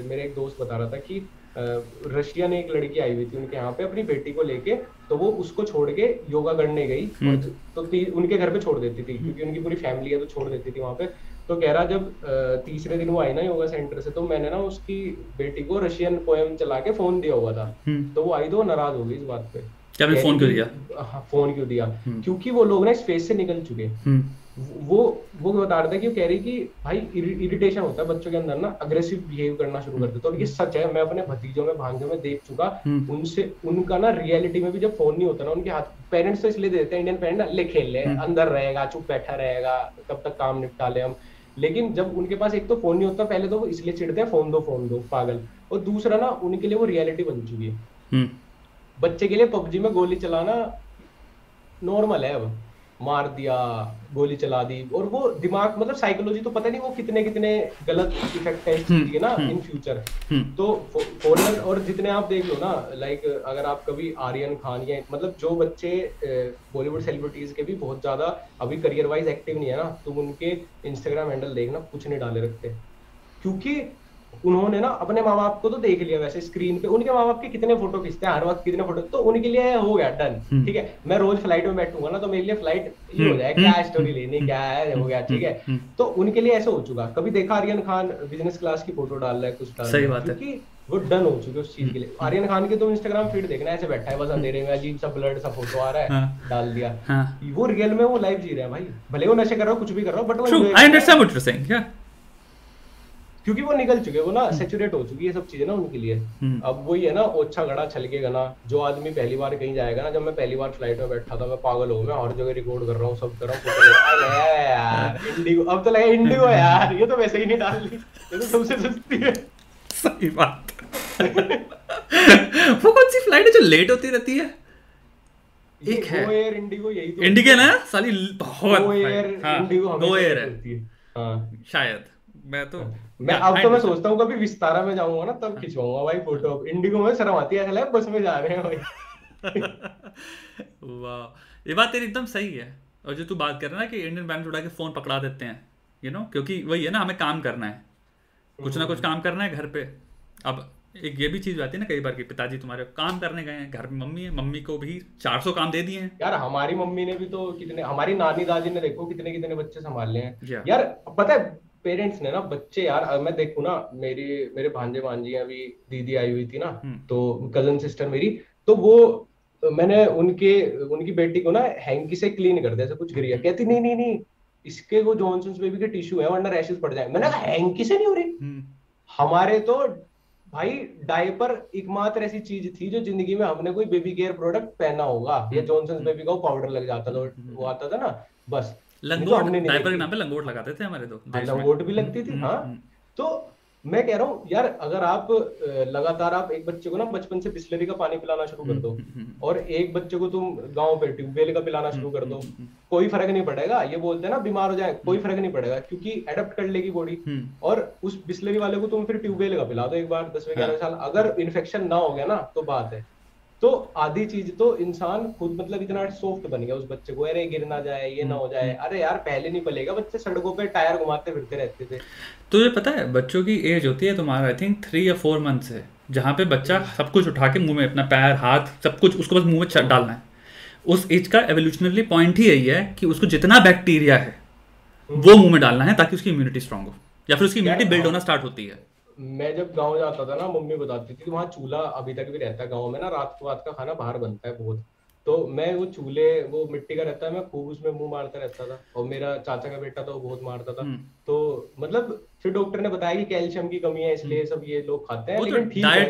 मेरे एक दोस्त बता रहा था कि रशिया ने एक लड़की आई हुई थी उनके यहाँ पे अपनी बेटी को लेके तो वो उसको छोड़ के योगा करने गई। हम्म। तो उनके घर पे छोड़ देती थी क्योंकि उनकी पूरी फैमिली है तो छोड़ देती थी वहाँ पे। तो कह रहा जब तीसरे दिन वो आई ना योगा सेंटर से तो मैंने ना उसकी बेटी को रशियन पोएम चला के फ़ोन दिया हुआ था। तो वो आई तो नाराज़ हो गई इस बात पे। क्या मैं फ़ोन क्यों दिया? हाँ फ़ोन क्यों दिया? हम्म। क्योंकि वो लोग ना स्पेस से निकल चुके हम्म। वो वो बता रहे थे कि वो कह रही कि भाई इरिटेशन होता है बच्चों के अंदर ना अग्रेसिव बिहेव करना शुरू कर देते और ये सच है मैं अपने भतीजों में भांजों में देख चुका। हम्म। उनसे उनका ना रियलिटी में भी जब फ़ोन नहीं होता ना उनके हाथ पेरेंट्स तो इसलिए देते हैं इंडियन पेरेंट ना ले खेल ले अंदर रहेगा चुप बैठा रहेगा कब तक काम निपटा ले हम। लेकिन जब उनके पास एक तो फ़ोन नहीं होता पहले तो वो इसलिए चिड़ते हैं फ़ोन दो फ़ोन दो पागल। और दूसरा ना उनके लिए वो रियलिटी बन चुकी है। बच्चे के लिए पबजी में गोली चलाना नॉर्मल है अब। मार दिया गोली चला दी और वो दिमाग मतलब साइकोलॉजी तो पता नहीं वो कितने कितने गलत इफ़ेक्ट है इस चीज़ के ना इन फ्यूचर तो फॉरनर और जितने आप देख लो ना लाइक अगर आप कभी आर्यन खान या मतलब जो बच्चे बॉलीवुड सेलिब्रिटीज के भी बहुत ज़्यादा अभी करियर वाइज एक्टिव नहीं है ना तुम उनके इंस्टाग्राम हैंडल देखना कुछ नहीं डाले रखते। क्योंकि उन्होंने ना अपने माँ बाप को तो देख लिया वैसे स्क्रीन पे। उनके माँ बाप के कितने फ़ोटो खींचते हैं? हर वक्त कितने फ़ोटो तो उनके लिए हो गया डन हम्म। ठीक है? मैं रोज फ़्लाइट में बैठूँगा ना तो मेरे लिए फ़्लाइट ये हो हम्म। जाए। क्या स्टोरी हम्म। लेनी क्या है हो गया ठीक है? तो उनके लिए ऐसे हो चुका। कभी देखा आर्यन खान बिज़नेस क्लास की फ़ोटो डाल रहा है कुछ डाल सही बात है। वो डन हो चुके उस चीज़ के लिए। आर्यन खान के तो इंस्टाग्राम फ़ीड देखना ऐसे बैठा है बस अंधेरे में अजीब सा ब्लड सा फ़ोटो आ रहा है हाँ, डाल दिया। हाँ, वो रियल में वो लाइफ जी रहे हैं भाई। भले वो नशे कर रहा हो कुछ भी कर रहा हो बट वो I understand what you saying क्योंकि वो निकल चुके वो ना सेचुरेट हम्म। हो चुकी है सब चीज़ें ना उनके लिए। हम्म। अब वही है ना ओछा गड़ा छलकेगा ना जो आदमी पहली बार कहीं जाएगा ना जब मैं पहली बार फ़्लाइट में बैठा था मैं पागल हो मैं हर जगह रिकॉर्ड कर रहा हूँ सब कर रहा हूँ इंडिगो <laughs> अब तो लगा इंडिगो यार ये तो वैसे ही नहीं डाल ली ये तो सबसे सस्ती है। सही बात। वो कौन सी फ़्लाइट है जो लेट होती रहती है? एक है। एयर इंडिगो यही तो इंडिगो ना? साली बहुत एयर इंडिगो गो एयर है। हाँ। शायद मैं तो हाँ। मैं अब तो मैं सोचता हूँ कभी विस्तारा में जाऊँगा ना तब हाँ। खिंचवाऊँगा भाई फ़ोटो इंडिगो में शर्म आती है बस में जा रहे हैं भाई। <laughs> वाह ये बात तेरी एकदम सही है। और जो तू बात कर रहा है ना कि इंडियन बैंक उठा के फ़ोन पकड़ा देते हैं यू नो क्योंकि वही है ना हमें काम करना है। कुछ ना कुछ हम्म। काम करना है घर पे। अब एक ये भी चीज़ आती है ना कई बार कि पिताजी तुम्हारे काम करने गए हैं घर में मम्मी है मम्मी को भी 400 काम दे दिए हैं। यार हमारी मम्मी ने भी तो कितने हमारी नानी दादी ने देखो कितने कितने बच्चे संभाल हैं। यार पता है पेरेंट्स ने ना बच्चे यार मैं देखू ना मेरी मेरे भांजे भांजी अभी दीदी आई हुई थी ना हम्म। तो कज़न सिस्टर मेरी तो वो मैंने उनके उनकी बेटी को ना हैंकी से क्लीन कर दिया कुछ गिरिया कहती नहीं नहीं नहीं इसके वो जॉनसन बेबी के टिश्यू है वरना रैशेस पड़ जाए मैंने कहा हैंकी से नहीं हो रही? हम्म। हमारे तो भाई डायपर एकमात्र ऐसी चीज़ थी जो ज़िंदगी में हमने कोई बेबी केयर प्रोडक्ट पहना होगा या जॉनसन हम्म। बेबी का पाउडर लग जाता था वो आता था ना बस। लंगोट डायपर के नाम पे लंगोट लगाते थे हमारे तो हाँ, लंगोट भी लगती थी हम्म, हाँ। हम्म। तो मैं कह रहा हूँ यार अगर आप लगातार आप एक बच्चे को ना बचपन से बिस्लरी का पानी पिलाना शुरू कर दो हम्म, और एक बच्चे को तुम गाँव पे ट्यूबवेल का पिलाना शुरू कर दो कोई फ़र्क नहीं पड़ेगा ये बोलते हैं ना बीमार हो जाए कोई फ़र्क नहीं पड़ेगा क्योंकि एडेप्ट कर लेगी बॉडी। और उस बिस्लरी वाले को तुम फिर ट्यूबवेल का पिला दो एक बार दसवें ग्यारह हाँ। साल अगर इन्फेक्शन ना हो गया ना तो बात है। तो आधी चीज़ तो इंसान खुद मतलब इतना सॉफ्ट बन गया उस बच्चे को अरे गिर ना जाए ये ना हो जाए हम्म। अरे यार पहले नहीं पलेगा बच्चे सड़कों पे टायर घुमाते फिरते रहते थे तुझे पता है बच्चों की एज होती है तुम्हारा आई थिंक थ्री या फोर मंथ से जहाँ पे बच्चा सब कुछ उठा के मुँह में अपना पैर हाथ सब कुछ उसको बस मुँह में हम्म। डालना है उस एज का एवोल्यूशनरी पॉइंट ही यही है कि उसको जितना बैक्टीरिया है हम्म। वो मुँह में डालना है ताकि उसकी इम्यूनिटी स्ट्रांग हो या फिर उसकी इम्यूनिटी बिल्ड होना स्टार्ट होती है मैं जब गाँव जाता था ना मम्मी बताती थी वहाँ चूल्हा अभी तक भी रहता है गाँव में ना रात को रात का खाना बाहर बनता है बहुत। तो मैं वो चूल्हे वो मिट्टी का रहता है मैं खूब उसमें मुँह मारता रहता था। और मेरा चाचा का बेटा था वो बहुत मारता था। हम्म। तो मतलब फिर डॉक्टर ने बताया कि कैल्शियम की कमी है इसलिए हम्म। सब ये लोग खाते हैं लेकिन ठीक है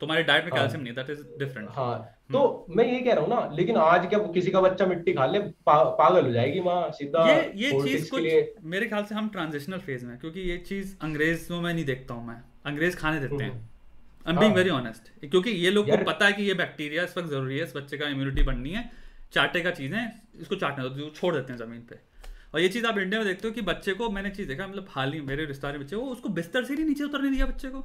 तुम्हारे डाइट में कैल्शियम हाँ। नहीं दैट इज़ डिफरेंट हाँ तो मैं ये कह रहा हूँ ना लेकिन आज क्या किसी का बच्चा मिट्टी खा ले पा, पागल हो जाएगी माँ सीधा ये ये चीज़ कुछ. मेरे ख्याल से हम ट्रांजिशनल फ़ेज़ में क्योंकि ये चीज़ अंग्रेज़ों में नहीं देखता हूँ मैं। अंग्रेज़ खाने देते हैं। I am being very honest क्योंकि ये लोग को पता है कि ये बैक्टीरिया इस वक्त ज़रूरी है इस बच्चे का इम्यूनिटी बननी है चाटे का चीज़ है इसको चाटने दो छोड़ देते हैं ज़मीन पे। और ये चीज़ आप इंडिया में देखते हो कि बच्चे को मैंने चीज़ देखा मतलब हाल ही मेरे रिश्तेदार बच्चे को उसको बिस्तर से ही नीचे उतरने दिया बच्चे को।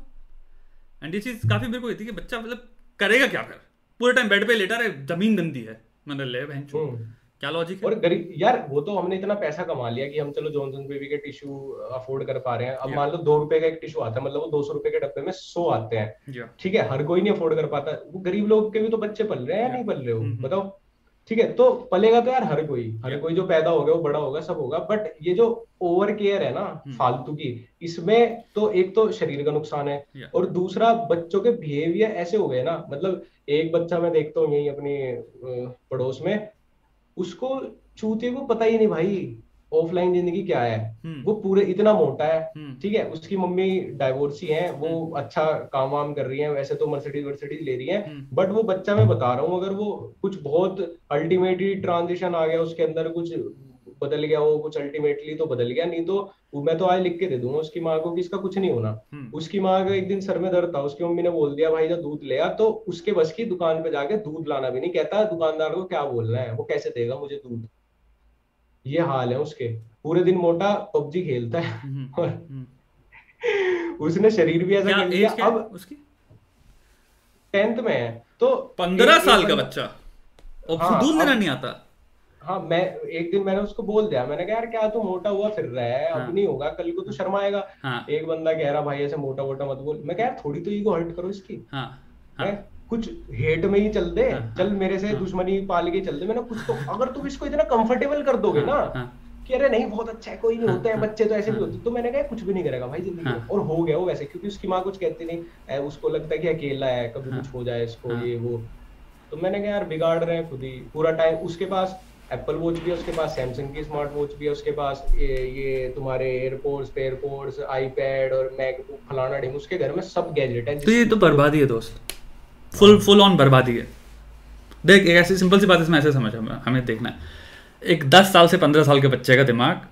एंड ये चीज़ काफ़ी मेरे को थी कि बच्चा मतलब करेगा क्या फिर? पूरे टाइम बेड पे लेटा रहे ज़मीन गंदी है। मैंने ले बहन हम्म। क्या लॉजिक है? और गरीब यार वो तो हमने इतना पैसा कमा लिया कि हम चलो जॉनसन बेबी के टिश्यू अफोर्ड कर पा रहे हैं। अब मान लो दो रुपए का एक टिश्यू आता है मतलब वो दो सौ रुपए के डब्बे में सो आते हैं। ठीक है हर कोई नहीं अफोर्ड कर पाता। वो गरीब लोग के भी तो बच्चे पल रहे हैं या नहीं पल रहे हो? हम्म, हम्म। बताओ। ठीक है तो पलेगा तो यार हर कोई हर कोई जो पैदा हो गया वो बड़ा होगा सब होगा बट ये जो ओवर केयर है ना हम्म। फालतू की इसमें तो एक तो शरीर का नुकसान है और दूसरा बच्चों के बिहेवियर ऐसे हो गए ना मतलब एक बच्चा मैं देखता हूँ यही अपनी पड़ोस में उसको चूते को पता ही नहीं भाई ऑफलाइन ज़िंदगी क्या है हम्म। वो पूरे इतना मोटा है हम्म। ठीक है उसकी मम्मी डाइवोर्सी है वो हम्म। अच्छा काम वाम कर रही है वैसे तो मर्सिडीज वर्सिडीज ले रही है बट वो बच्चा मैं बता रहा हूँ अगर वो कुछ बहुत अल्टीमेटली ट्रांजिशन आ गया उसके अंदर कुछ बदल गया वो कुछ अल्टीमेटली तो बदल गया नहीं तो मैं तो आज लिख के दे दूँगा उसकी माँ को कि इसका कुछ नहीं होना। उसकी माँ का एक दिन सर में दर्द था उसकी मम्मी ने बोल दिया भाई जब दूध ले आ तो उसके बस की दुकान पे जाके दूध लाना भी नहीं कहता दुकानदार को क्या बोलना है वो कैसे देगा मुझे दूध ये हाल है उसके। पूरे दिन मोटा पबजी खेलता है। हम्म, और हम्म। उसने शरीर भी ऐसा कर लिया अब उसकी? टेंथ में है। तो पंद्रह साल का बच्चा। और हाँ, दूध लेना नहीं आता। हाँ मैं एक दिन मैंने उसको बोल दिया। मैंने कहा यार क्या तू मोटा हुआ फिर रहा है? हाँ। अब नहीं होगा कल को तू शर्माएगा। हाँ। एक बंदा कह रहा भाई ऐसे मोटा मोटा मत बोल। मैं कह यार थोड़ी तो ईगो हर्ट करो इसकी। हाँ हैं? कुछ हेट में ही चल दे हाँ, हाँ, चल मेरे से हाँ। दुश्मनी पाल के चल दे मैंने कुछ तो अगर तुम इसको इतना कंफर्टेबल कर दोगे ना कि अरे नहीं बहुत अच्छा है कोई नहीं होते हैं बच्चे तो ऐसे भी। होते तो मैंने कहा कुछ भी नहीं करेगा भाई ज़िंदगी में। और हो गया वो वैसे क्योंकि उसकी माँ कुछ कहती नहीं उसको लगता है कि अकेला है कभी। कुछ हो जाए इसको। ये वो तो मैंने कहा यार बिगाड़ रहे हैं खुद ही पूरा टाइम उसके पास एप्पल वॉच भी है उसके पास सैमसंग की स्मार्ट वॉच भी है उसके पास ये, ये तुम्हारे एयरपोर्ट्स पेयरपोर्ट्स आईपैड और मैकबुक फलाना ढिंग उसके घर में सब गैजेट है तो ये तो बर्बादी है दोस्त फुल फुल ऑन बर्बादी है। देख एक ऐसी सिंपल सी बात इसमें ऐसे समझ हमें हमें देखना है। एक दस साल से पंद्रह साल के बच्चे का दिमाग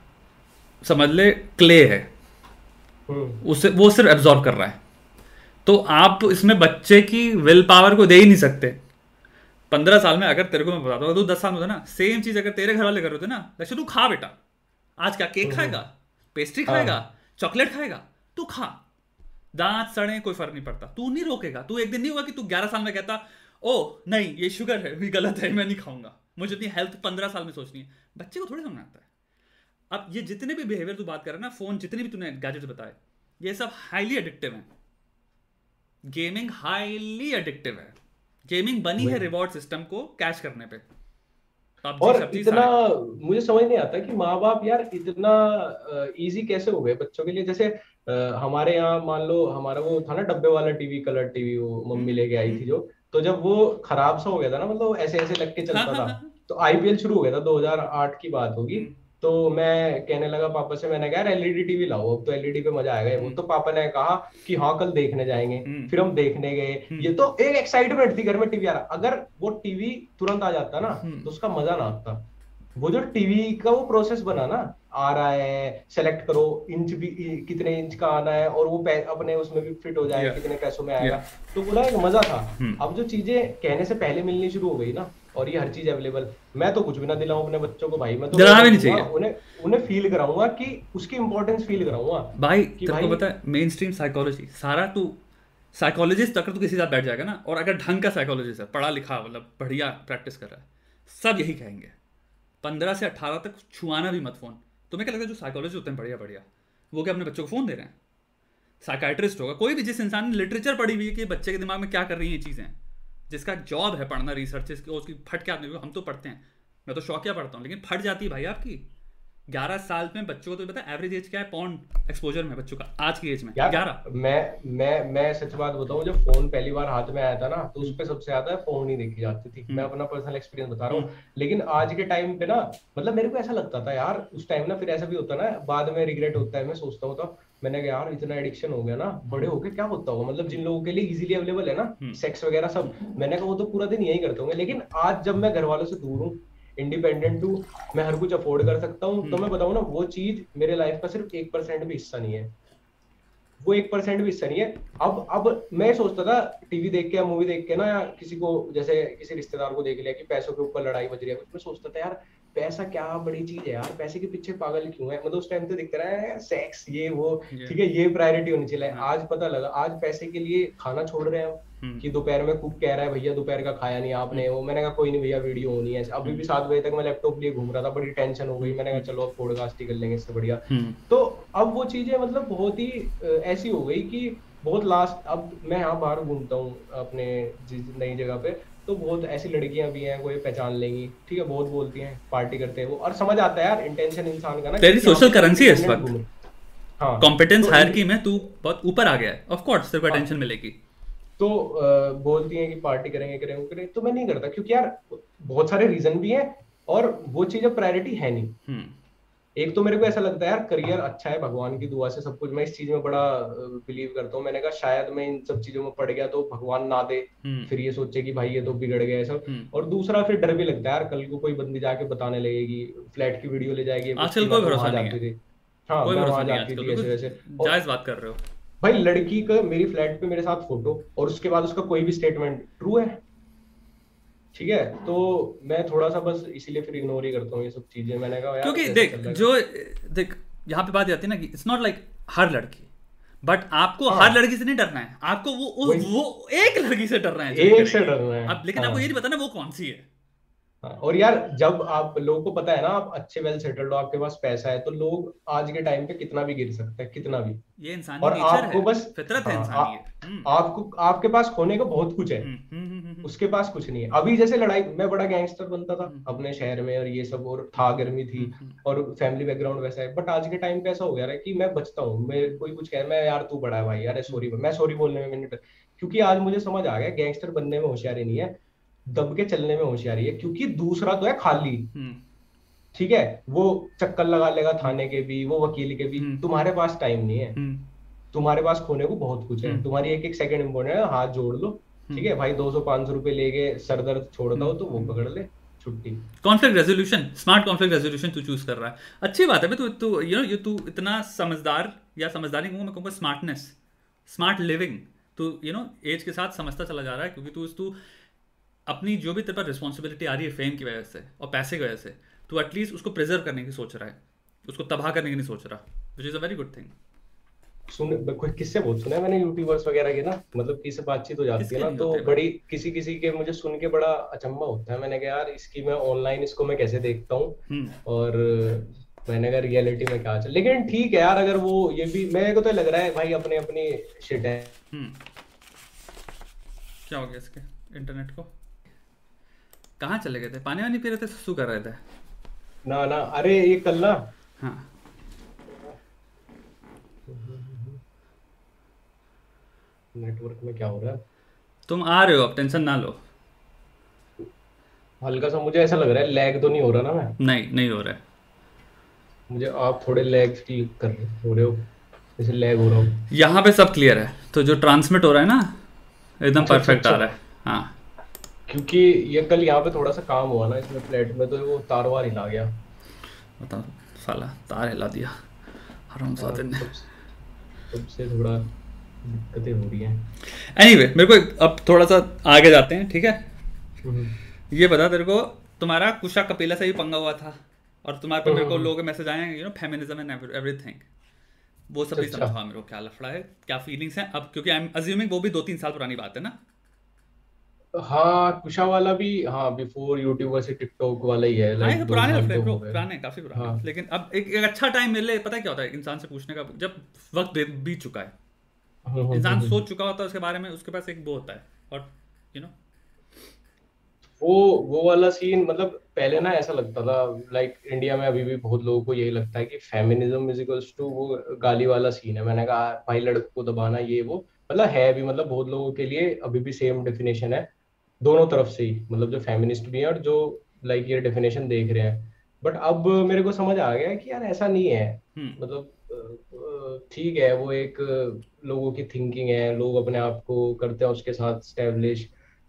समझ ले क्ले है। हम्म, उसे वो सिर्फ़ एब्जॉर्ब कर रहा है। तो आप इसमें बच्चे की विल पावर को दे ही नहीं सकते। पंद्रह साल में अगर तेरे को मैं बताता हूँ तू दस साल में ना सेम चीज़ अगर तेरे घर वाले कर रहे थे ना लक्ष्य तू खा बेटा। आज क्या केक खाएगा? पेस्ट्री हाँ। खाएगा चॉकलेट खाएगा? तू खा। दांत सड़े कोई फ़र्क नहीं पड़ता। तू नहीं रोकेगा। तू एक दिन नहीं हुआ कि तू ग्यारह साल में कहता ओ नहीं ये शुगर है भी गलत है मैं नहीं खाऊँगा। मुझे अपनी हेल्थ पंद्रह साल में सोचनी है। बच्चे को थोड़ी समझ आता है। अब ये जितने भी बिहेवियर तू बात कर रहा है ना फ़ोन जितने भी तूने गैजेट्स बताए ये सब हाईली एडिक्टिव है। गेमिंग हाईली एडिक्टिव है। गेमिंग बनी है रिवॉर्ड सिस्टम को कैश करने पे। PUBG, और इतना मुझे समझ नहीं आता कि माँ बाप यार इतना इजी कैसे हो गए बच्चों के लिए? जैसे हमारे यहाँ मान लो हमारा वो था ना डब्बे वाला टीवी कलर टीवी वो मम्मी हम्म, लेके आई थी जो। तो जब वो खराब सा हो गया था ना मतलब ऐसे ऐसे लग के हाँ, चलता हाँ, था। हाँ, तो आईपीएल शुरू हो गया था 2008 की बात होगी। हम्म। तो मैं कहने लगा पापा से मैंने कहा एलईडी टीवी लाओ अब तो एलईडी पे मज़ा आएगा वो हम्म। तो पापा ने कहा कि हाँ कल देखने जाएँगे हम्म। फिर हम देखने गए हम्म। ये तो एक एक्साइटमेंट थी घर में टीवी आ रहा अगर वो टीवी तुरंत आ जाता ना। तो उसका मज़ा ना आता वो जो टीवी का वो प्रोसेस बना ना आ रहा है सेलेक्ट करो इंच भी कितने इंच का आना है और वो अपने उसमें भी फिट हो जाएगा Yeah. कितने पैसों में आएगा तो बोला एक मज़ा था। अब जो चीज़ें कहने से पहले मिलनी शुरू हो गई ना और ये हर चीज़ अवेलेबल मैं तो कुछ भी ना दिलाऊं अपने बच्चों को भाई मैं तो दिलाना भी नहीं चाहिए। उन्हें उन्हें फील कराऊँगा कि उसकी इंपॉर्टेंस फील कराऊँगा। भाई कि तेरे को पता है मेन स्ट्रीम साइकोलॉजी सारा तू साइकोलॉजिस्ट अगर तू किसी साथ बैठ जाएगा ना और अगर ढंग का साइकोलॉजिस्ट है पढ़ा लिखा मतलब बढ़िया प्रैक्टिस कर रहा है सब यही कहेंगे। पंद्रह से अठारह तक छुआना भी मत फ़ोन तुम्हें क्या लगता है जो साइकोलॉजिस्ट होते हैं बढ़िया बढ़िया वो क्या अपने बच्चों को फ़ोन दे रहे हैं? साइकाइट्रिस्ट होगा कोई भी जिस इंसान ने लिटरेचर पढ़ी हुई है कि बच्चे के दिमाग में क्या कर रही हैं ये चीज़ें। जिसका जॉब है पढ़ना रिसर्च उसकी फट के को हम तो पढ़ते हैं। मैं तो शौकिया पढ़ता हूँ लेकिन फट जाती है भाई आपकी। ग्यारह साल में बच्चों को तो पता एवरेज एज क्या है? पॉन्ड एक्सपोजर में बच्चों का आज की एज में ग्यारह। मैं मैं मैं सच बात बताऊँ जब फ़ोन पहली बार हाथ में आया था ना तो उस पे सबसे ज़्यादा फ़ोन ही देखी जाती थी। मैं अपना पर्सनल एक्सपीरियंस बता रहा हूँ। लेकिन आज के टाइम पे ना मतलब मेरे को ऐसा लगता था यार उस टाइम ना फिर ऐसा भी होता ना बाद में रिग्रेट होता है मैं सोचता हूँ तो मैंने कहा यार इतना एडिक्शन हो गया ना बड़े होके क्या होता होगा? मतलब जिन लोगों के लिए इजीली अवेलेबल है ना सेक्स वगैरह सब मैंने कहा वो तो पूरा दिन यही करते होंगे. लेकिन आज जब मैं घर वालों से दूर हूँ इंडिपेंडेंट हूँ मैं हर कुछ अफोर्ड कर सकता हूँ तो मैं बताऊँ ना वो चीज़ मेरे लाइफ का सिर्फ़ एक परसेंट भी हिस्सा नहीं है। वो एक परसेंट भी हिस्सा नहीं है। अब अब मैं सोचता था टीवी देख के या मूवी देख के ना या किसी को जैसे किसी रिश्तेदार को देख लिया कि पैसों के ऊपर लड़ाई बज रही है कुछ मैं सोचता था यार पैसा क्या बड़ी चीज़ है यार पैसे के पीछे पागल क्यों है? मतलब उस टाइम तो दिखता रहा है सेक्स ये वो। ठीक है ये प्रायोरिटी होनी चाहिए। आज पता लगा आज पैसे के लिए खाना छोड़ रहे हैं हम्म। कि दोपहर में कुक कह रहा है भैया दोपहर का खाया नहीं आपने वो। मैंने कहा कोई नहीं भैया वीडियो होनी है। अभी भी सात बजे तक मैं लैपटॉप लिए घूम रहा था बड़ी टेंशन हो गई। मैंने कहा चलो अब पॉडकास्ट ही कर लेंगे इससे बढ़िया। तो अब वो चीज़ें मतलब बहुत ही ऐसी हो गई कि बहुत लास्ट अब मैं यहाँ बाहर घूमता हूँ अपने नई जगह पे। तो बहुत ऐसी लड़कियाँ भी हैं कोई पहचान लेंगी। ठीक है बहुत बोलती हैं पार्टी करते हैं वो। और समझ आता है यार इंटेंशन इंसान का ना तेरी कि social पे currency है इस वक्त। हाँ। कॉम्पिटेंस तो हायरकी में तू बहुत ऊपर आ गया है। ऑफ़ कोर्स तेरे को हाँ। अटेंशन मिलेगी। तो बोलती हैं कि पार्टी करेंगे करेंगे करेंगे। तो मैं नहीं करता क्योंकि यार बहुत सारे रीजन भी हैं और वो चीज़ अब प्रायोरिटी है नहीं। हम्म। एक तो मेरे को ऐसा लगता है यार करियर अच्छा है भगवान की दुआ से सब कुछ। मैं इस चीज़ में बड़ा बिलीव करता हूँ। मैंने कहा शायद मैं इन सब चीज़ों में पड़ गया तो भगवान ना दे। हम्म। फिर ये सोचे कि भाई ये तो बिगड़ गया सब। हम्म। और दूसरा फिर डर भी लगता है यार कल को कोई बंदी जाके बताने लगेगी फ्लैट की वीडियो ले जाएगी आजकल कोई भरोसा नहीं है। हाँ मैं भरोसा वहाँ जाती थी ऐसे वैसे जायज़ बात कर रहे हो। भाई लड़की का मेरी फ्लैट पे मेरे साथ फ़ोटो और उसके बाद उसका कोई भी स्टेटमेंट ट्रू है? ठीक है? तो मैं थोड़ा सा बस इसीलिए फिर इग्नोर ही करता हूँ ये सब चीज़ें। मैंने कहा क्योंकि देख जो देख यहाँ पे बात आती है ना कि इट्स नॉट लाइक हर लड़की बट आपको हाँ। हर लड़की से नहीं डरना है। आपको वो वो, वो एक लड़की से डरना है एक से डरना है। अब लेकिन हाँ। आपको ये नहीं पता ना वो कौन सी हाँ, और यार जब आप लोगों को पता है ना आप अच्छे वेल सेटल्ड हो आपके पास पैसा है तो लोग आज के टाइम पे कितना भी गिर सकते हैं कितना भी। ये इंसानी और आपको है बस फितरत है हाँ, इंसानी है। हम्म, आपको आपके पास खोने को बहुत कुछ है। हम्म, हम्म, उसके पास कुछ नहीं है। अभी जैसे लड़ाई मैं बड़ा गैंगस्टर बनता था। अपने शहर में और ये सब और था गर्मी थी और फैमिली बैकग्राउंड वैसा है। बट आज के टाइम पे ऐसा हो गया है कि मैं बचता हूँ मैं कोई कुछ कह मैं यार तू बड़ा है भाई यार सॉरी मैं सॉरी बोलने में मिनट क्योंकि आज मुझे समझ आ गया गैंगस्टर बनने में होशियारी नहीं है। दब के चलने में होशियारी है क्योंकि दूसरा तो है खाली। हम्म, ठीक है? वो चक्कर लगा लेगा थाने के भी वो वकील के भी। हम्म। तुम्हारे पास टाइम नहीं है। हम्म, तुम्हारे पास खोने को बहुत कुछ है। तुम्हारी एक एक सेकंड इम्पोर्टेंट है हाथ जोड़ लो। ठीक है? भाई 200 500 रुपए लेके सर दर्द छोड़ दो तो वो पकड़ ले छुट्टी। Conflict resolution smart conflict resolution तू चूज़ कर रहा है। अच्छी बात है तू तू यू नो ये तू इतना समझदार या समझदार नहीं कहूँगा मैं कहूँगा स्मार्टनेस स्मार्ट लिविंग तू यू नो एज के साथ समझता चला जा रहा है क्योंकि तू तू अपनी जो भी तेरे पर रिस्पॉन्सिबिलिटी आ रही है फेम की वजह से और पैसे की वजह से तू एटलीस्ट उसको प्रिजर्व करने की सोच रहा है। उसको तबाह करने की नहीं सोच रहा which is a very good thing सुन कोई किससे बहुत सुना है मैंने यूट्यूबर्स वगैरह के ना? मतलब किसी बातचीत हो जाती है ना तो बड़ी किसी किसी के मुझे सुन के बड़ा अचंभा होता है। मैंने कहा यार इसकी मैं ऑनलाइन इसको मैं कैसे देखता हूँ? और मैंने कहा रियलिटी में क्या चल लेकिन ठीक है यार अगर वो ये भी मेरे को तो लग रहा है भाई अपने अपनी शिट है। क्या हो गया इसके? इंटरनेट को? कहाँ चले गए थे? पानी वानी पी रहे थे सुसु कर रहे थे। ना ना अरे ये कल ना हाँ। नेटवर्क में क्या हो रहा है? तुम आ रहे हो अब टेंशन ना लो। हल्का सा मुझे ऐसा लग रहा है लैग तो नहीं हो रहा ना मैं? नहीं नहीं हो रहा है। मुझे आप थोड़े लैग फील कर रहे हो रहे हो जैसे लैग हो रहा हो। यहाँ पे सब क्लियर है। तो जो ट्रांसमिट हो रहा है ना एकदम अच्छा, परफेक्ट आ अच्छा, रहा है। हाँ। क्योंकि ये कल यहाँ पे थोड़ा सा काम हुआ ना इसमें फ्लैट में तो वो तार वार हिला गया। बताओ साला तार हिला दिया। हराम सादे ने। तब से थोड़ा दिक्कतें हो रही हैं। एनीवे मेरे को अब थोड़ा सा आगे जाते हैं ठीक है? ये बता तेरे को तुम्हारा कुशा कपिला से ही पंगा हुआ था और तुम्हारे पे मेरे को हम्म। लोगों मैसेज आए हैं you know feminism and everything वो सब भी अच्छा। समझाओ मेरे को क्या लफड़ा है क्या फीलिंग्स हैं? अब क्योंकि आई एम अज्यूमिंग वो भी दो तीन साल पुरानी बात है ना? हाँ कुशा वाला भी हाँ बिफोर यूट्यूबर से टिकटॉक वाला ही है हाँ लाइक ये पुराने साल लफड़े तो ब्रो पुराने काफ़ी पुराने। हाँ। लेकिन अब एक, एक अच्छा टाइम मिले पता है क्या होता है इंसान से पूछने का जब वक्त बीत चुका है। हम्म, हम्म, इंसान सोच चुका होता है उसके बारे में उसके पास एक वो होता है और यू नो वो वो वाला सीन मतलब पहले ना ऐसा लगता था लाइक इंडिया में अभी भी बहुत लोगों को यही लगता है कि फेमिनिज्म इज़ इक्वल्स टू वो गाली वाला सीन है। मैंने कहा भाई लड़कों को दबाना ये वो मतलब है भी मतलब बहुत लोगों के लिए अभी भी सेम डेफिनेशन है। दोनों तरफ़ से ही मतलब जो फेमिनिस्ट भी हैं और जो लाइक ये डेफिनेशन देख रहे हैं। बट अब मेरे को समझ आ गया कि यार ऐसा नहीं है। हम्म। मतलब ठीक है वो एक लोगों की थिंकिंग है लोग अपने आप को करते हैं उसके साथ स्टैब्लिश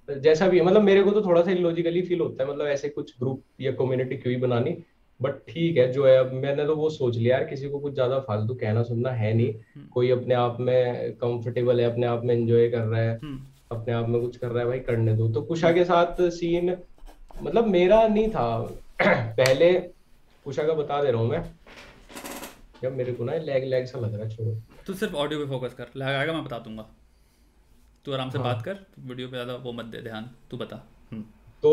जैसा भी है मतलब मेरे को तो थोड़ा सा इलॉजिकली फील होता है मतलब ऐसे कुछ ग्रुप या कम्युनिटी क्यों ही बनानी। बट ठीक है जो है अब मैंने तो वो सोच लिया यार किसी को कुछ ज़्यादा फालतू कहना सुनना है नहीं। हम्म। कोई अपने आप में कंफर्टेबल है अपने आप में एंजॉय कर रहा है। हम्म। अपने आप में कुछ कर रहा है भाई करने दो। तो कुशा के साथ सीन मतलब मेरा नहीं था। <clears throat> पहले कुशा का बता दे रहा हूँ मैं। जब मेरे को ना लैग लैग सा लग रहा है छोड़ो। तू सिर्फ़ ऑडियो पे फोकस कर। लगाएगा मैं बता दूँगा। तू आराम से हाँ। बात कर। वीडियो पे ज़्यादा वो मत दे ध्यान। तू बता। हम्म। तो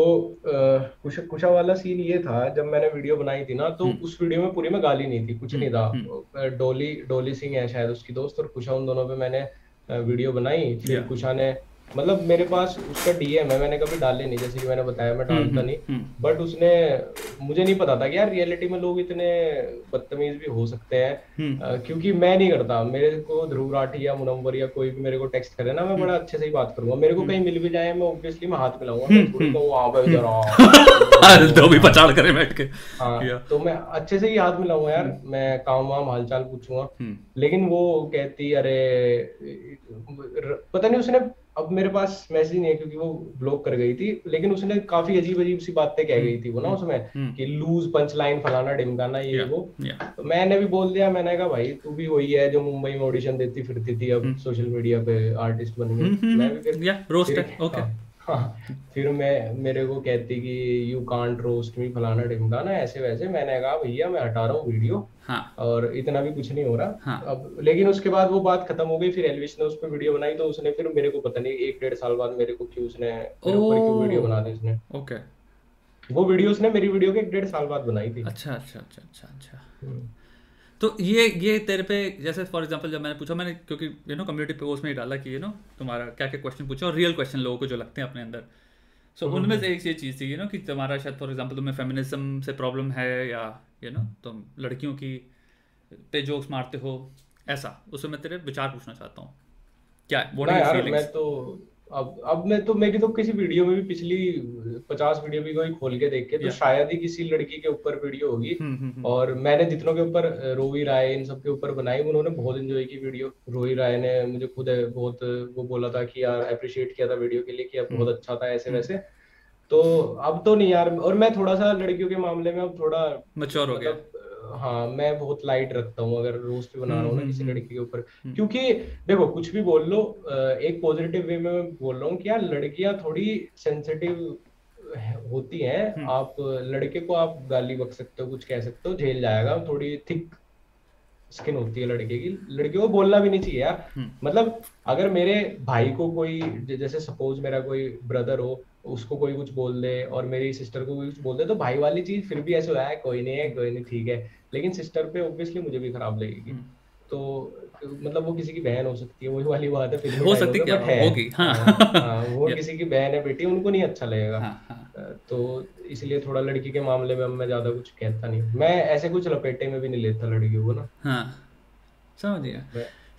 कुशा कुशा वाला सीन ये था जब मैंने वीडियो बनाई थी ना तो हम्म। उस वीडियो में पूरी में गाली नहीं थी कुछ नहीं था। हम्म, डोली डोली सिंह है शायद उसकी दोस्त और कुशा उन दोनों पे मैंने वीडियो बनाई। फिर कुशा ने मतलब मेरे पास उसका डीएम है मैंने कभी डाले नहीं जैसे कि मैंने बताया मैं हम्म डालता हम्म नहीं। हम्म। बट उसने मुझे नहीं पता था कि यार रियलिटी में लोग इतने बदतमीज भी हो सकते हैं हम्म। क्योंकि मैं नहीं करता। मेरे को ध्रुव राठी या मुनव्वर या कोई भी मेरे को टेक्स्ट करे ना मैं बड़ा अच्छे से ही बात करूँगा। मेरे को कहीं मिल भी जाए मैं ऑब्वियसली मैं हाथ मिलाऊँगा। कहूँ <laughs> हाँ तो मैं अच्छे से ही हाथ मिलाऊँगा यार। मैं काम वाम हालचाल पूछूँगा। हम्म। लेकिन वो कहती अरे पता नहीं उसने अब मेरे पास मैसेज नहीं है क्योंकि वो ब्लॉक कर गई थी लेकिन उसने काफ़ी अजीब अजीब सी बातें कह गई थी वो ना उसमें हम्म। कि लूज पंच लाइन फलाना ढिमकाना ये वो। तो मैंने भी बोल दिया मैंने कहा भाई तू भी वही है जो मुंबई में ऑडिशन देती फिरती थी अब सोशल मीडिया पे आर्टिस्ट बन हम्म गई मैं भी हम्म फिर या रोस्ट ओके फिर मैं मेरे को कहती कि यू कांट रोस्ट मी फलाना ढिमकाना ऐसे वैसे मैंने कहा भैया मैं हटा रहा हूँ वीडियो हाँ। और इतना भी कुछ नहीं हो रहा। हाँ। अब लेकिन उसके बाद वो बात खत्म हो गई फिर एलविश ने उस पर वीडियो बनाई तो उसने फिर मेरे को पता नहीं एक डेढ़ साल बाद मेरे को क्यों उसने मेरे ऊपर क्यों वीडियो बना दी उसने। ओके वो वीडियो उसने मेरी वीडियो के एक डेढ़ साल बाद बनाई थी। अच्छा अच्छा अच्छा अच्छा अच्छा। हम्म, तो ये ये तेरे पे जैसे फॉर एग्जांपल जब मैंने पूछा मैंने क्योंकि यू नो कम्युनिटी पोस्ट में ही डाला कि यू नो तुम्हारा क्या क्या क्वेश्चन पूछा और रियल क्वेश्चन लोगों को जो लगते हैं अपने अंदर। सो so, उनमें से एक ये चीज़ थी यू नो कि तुम्हारा शायद फॉर एग्जांपल तुम्हें फेमिनिज्म से प्रॉब्लम है या यू नो तुम लड़कियों की पे जोक्स मारते हो ऐसा। उसमें मैं तेरे विचार पूछना चाहता हूँ। क्या व्हाट आर योर मैं तो अब अब मैं तो मेरी तो किसी वीडियो में भी पिछली पचास वीडियो भी कोई खोल के देखे तो शायद ही किसी लड़की के ऊपर वीडियो होगी। हम्म हम्म हम्म। और मैंने जितनों के ऊपर रोवी राय इन सब के ऊपर बनाई उन्होंने बहुत एंजॉय की वीडियो रोवी राय ने मुझे खुद बहुत वो बोला था कि यार अप्रिशिएट किया था वीडियो के लिए कि हम्म। बहुत अच्छा था ऐसे वैसे तो अब तो नहीं यार और मैं थोड़ा सा लड़कियों के मामले में अब थोड़ा मैच्योर हो गया। मतलब हाँ मैं बहुत लाइट रखता हूँ अगर रोस्ट भी बना रहा हूँ ना हम्म किसी हम्म लड़की के ऊपर। हम्म। क्योंकि देखो कुछ भी बोल लो एक पॉजिटिव वे में बोल रहा हूँ कि यार लड़कियाँ थोड़ी सेंसिटिव होती हैं। आप लड़के को आप गाली बक सकते हो कुछ कह सकते हो झेल जाएगा थोड़ी थिक स्किन होती है लड़के की। लड़के को बोलना भी नहीं चाहिए यार। मतलब अगर मेरे भाई को कोई जैसे सपोज़ मेरा कोई ब्रदर हो उसको कोई कुछ बोल दे और मेरी सिस्टर को कोई कुछ बोल दे तो भाई वाली चीज़ फिर भी ऐसे होता है कोई नहीं है कोई नहीं ठीक है। लेकिन सिस्टर पे ऑब्वियसली मुझे भी खराब लगेगी। हम्म। तो मतलब वो किसी की बहन हो सकती है वही वाली बात है हो सकती क्या है होगी हाँ। हाँ हाँ वो <laughs> किसी की बहन है बेटी उनको नहीं अच्छा लगेगा। हाँ हाँ। तो इसलिए थोड़ा लड़की के मामले में मैं ज़्यादा कुछ कहता नहीं मैं ऐसे कुछ लपेटे में भी नहीं लेता लड़कियों को ना। हाँ समझ गया।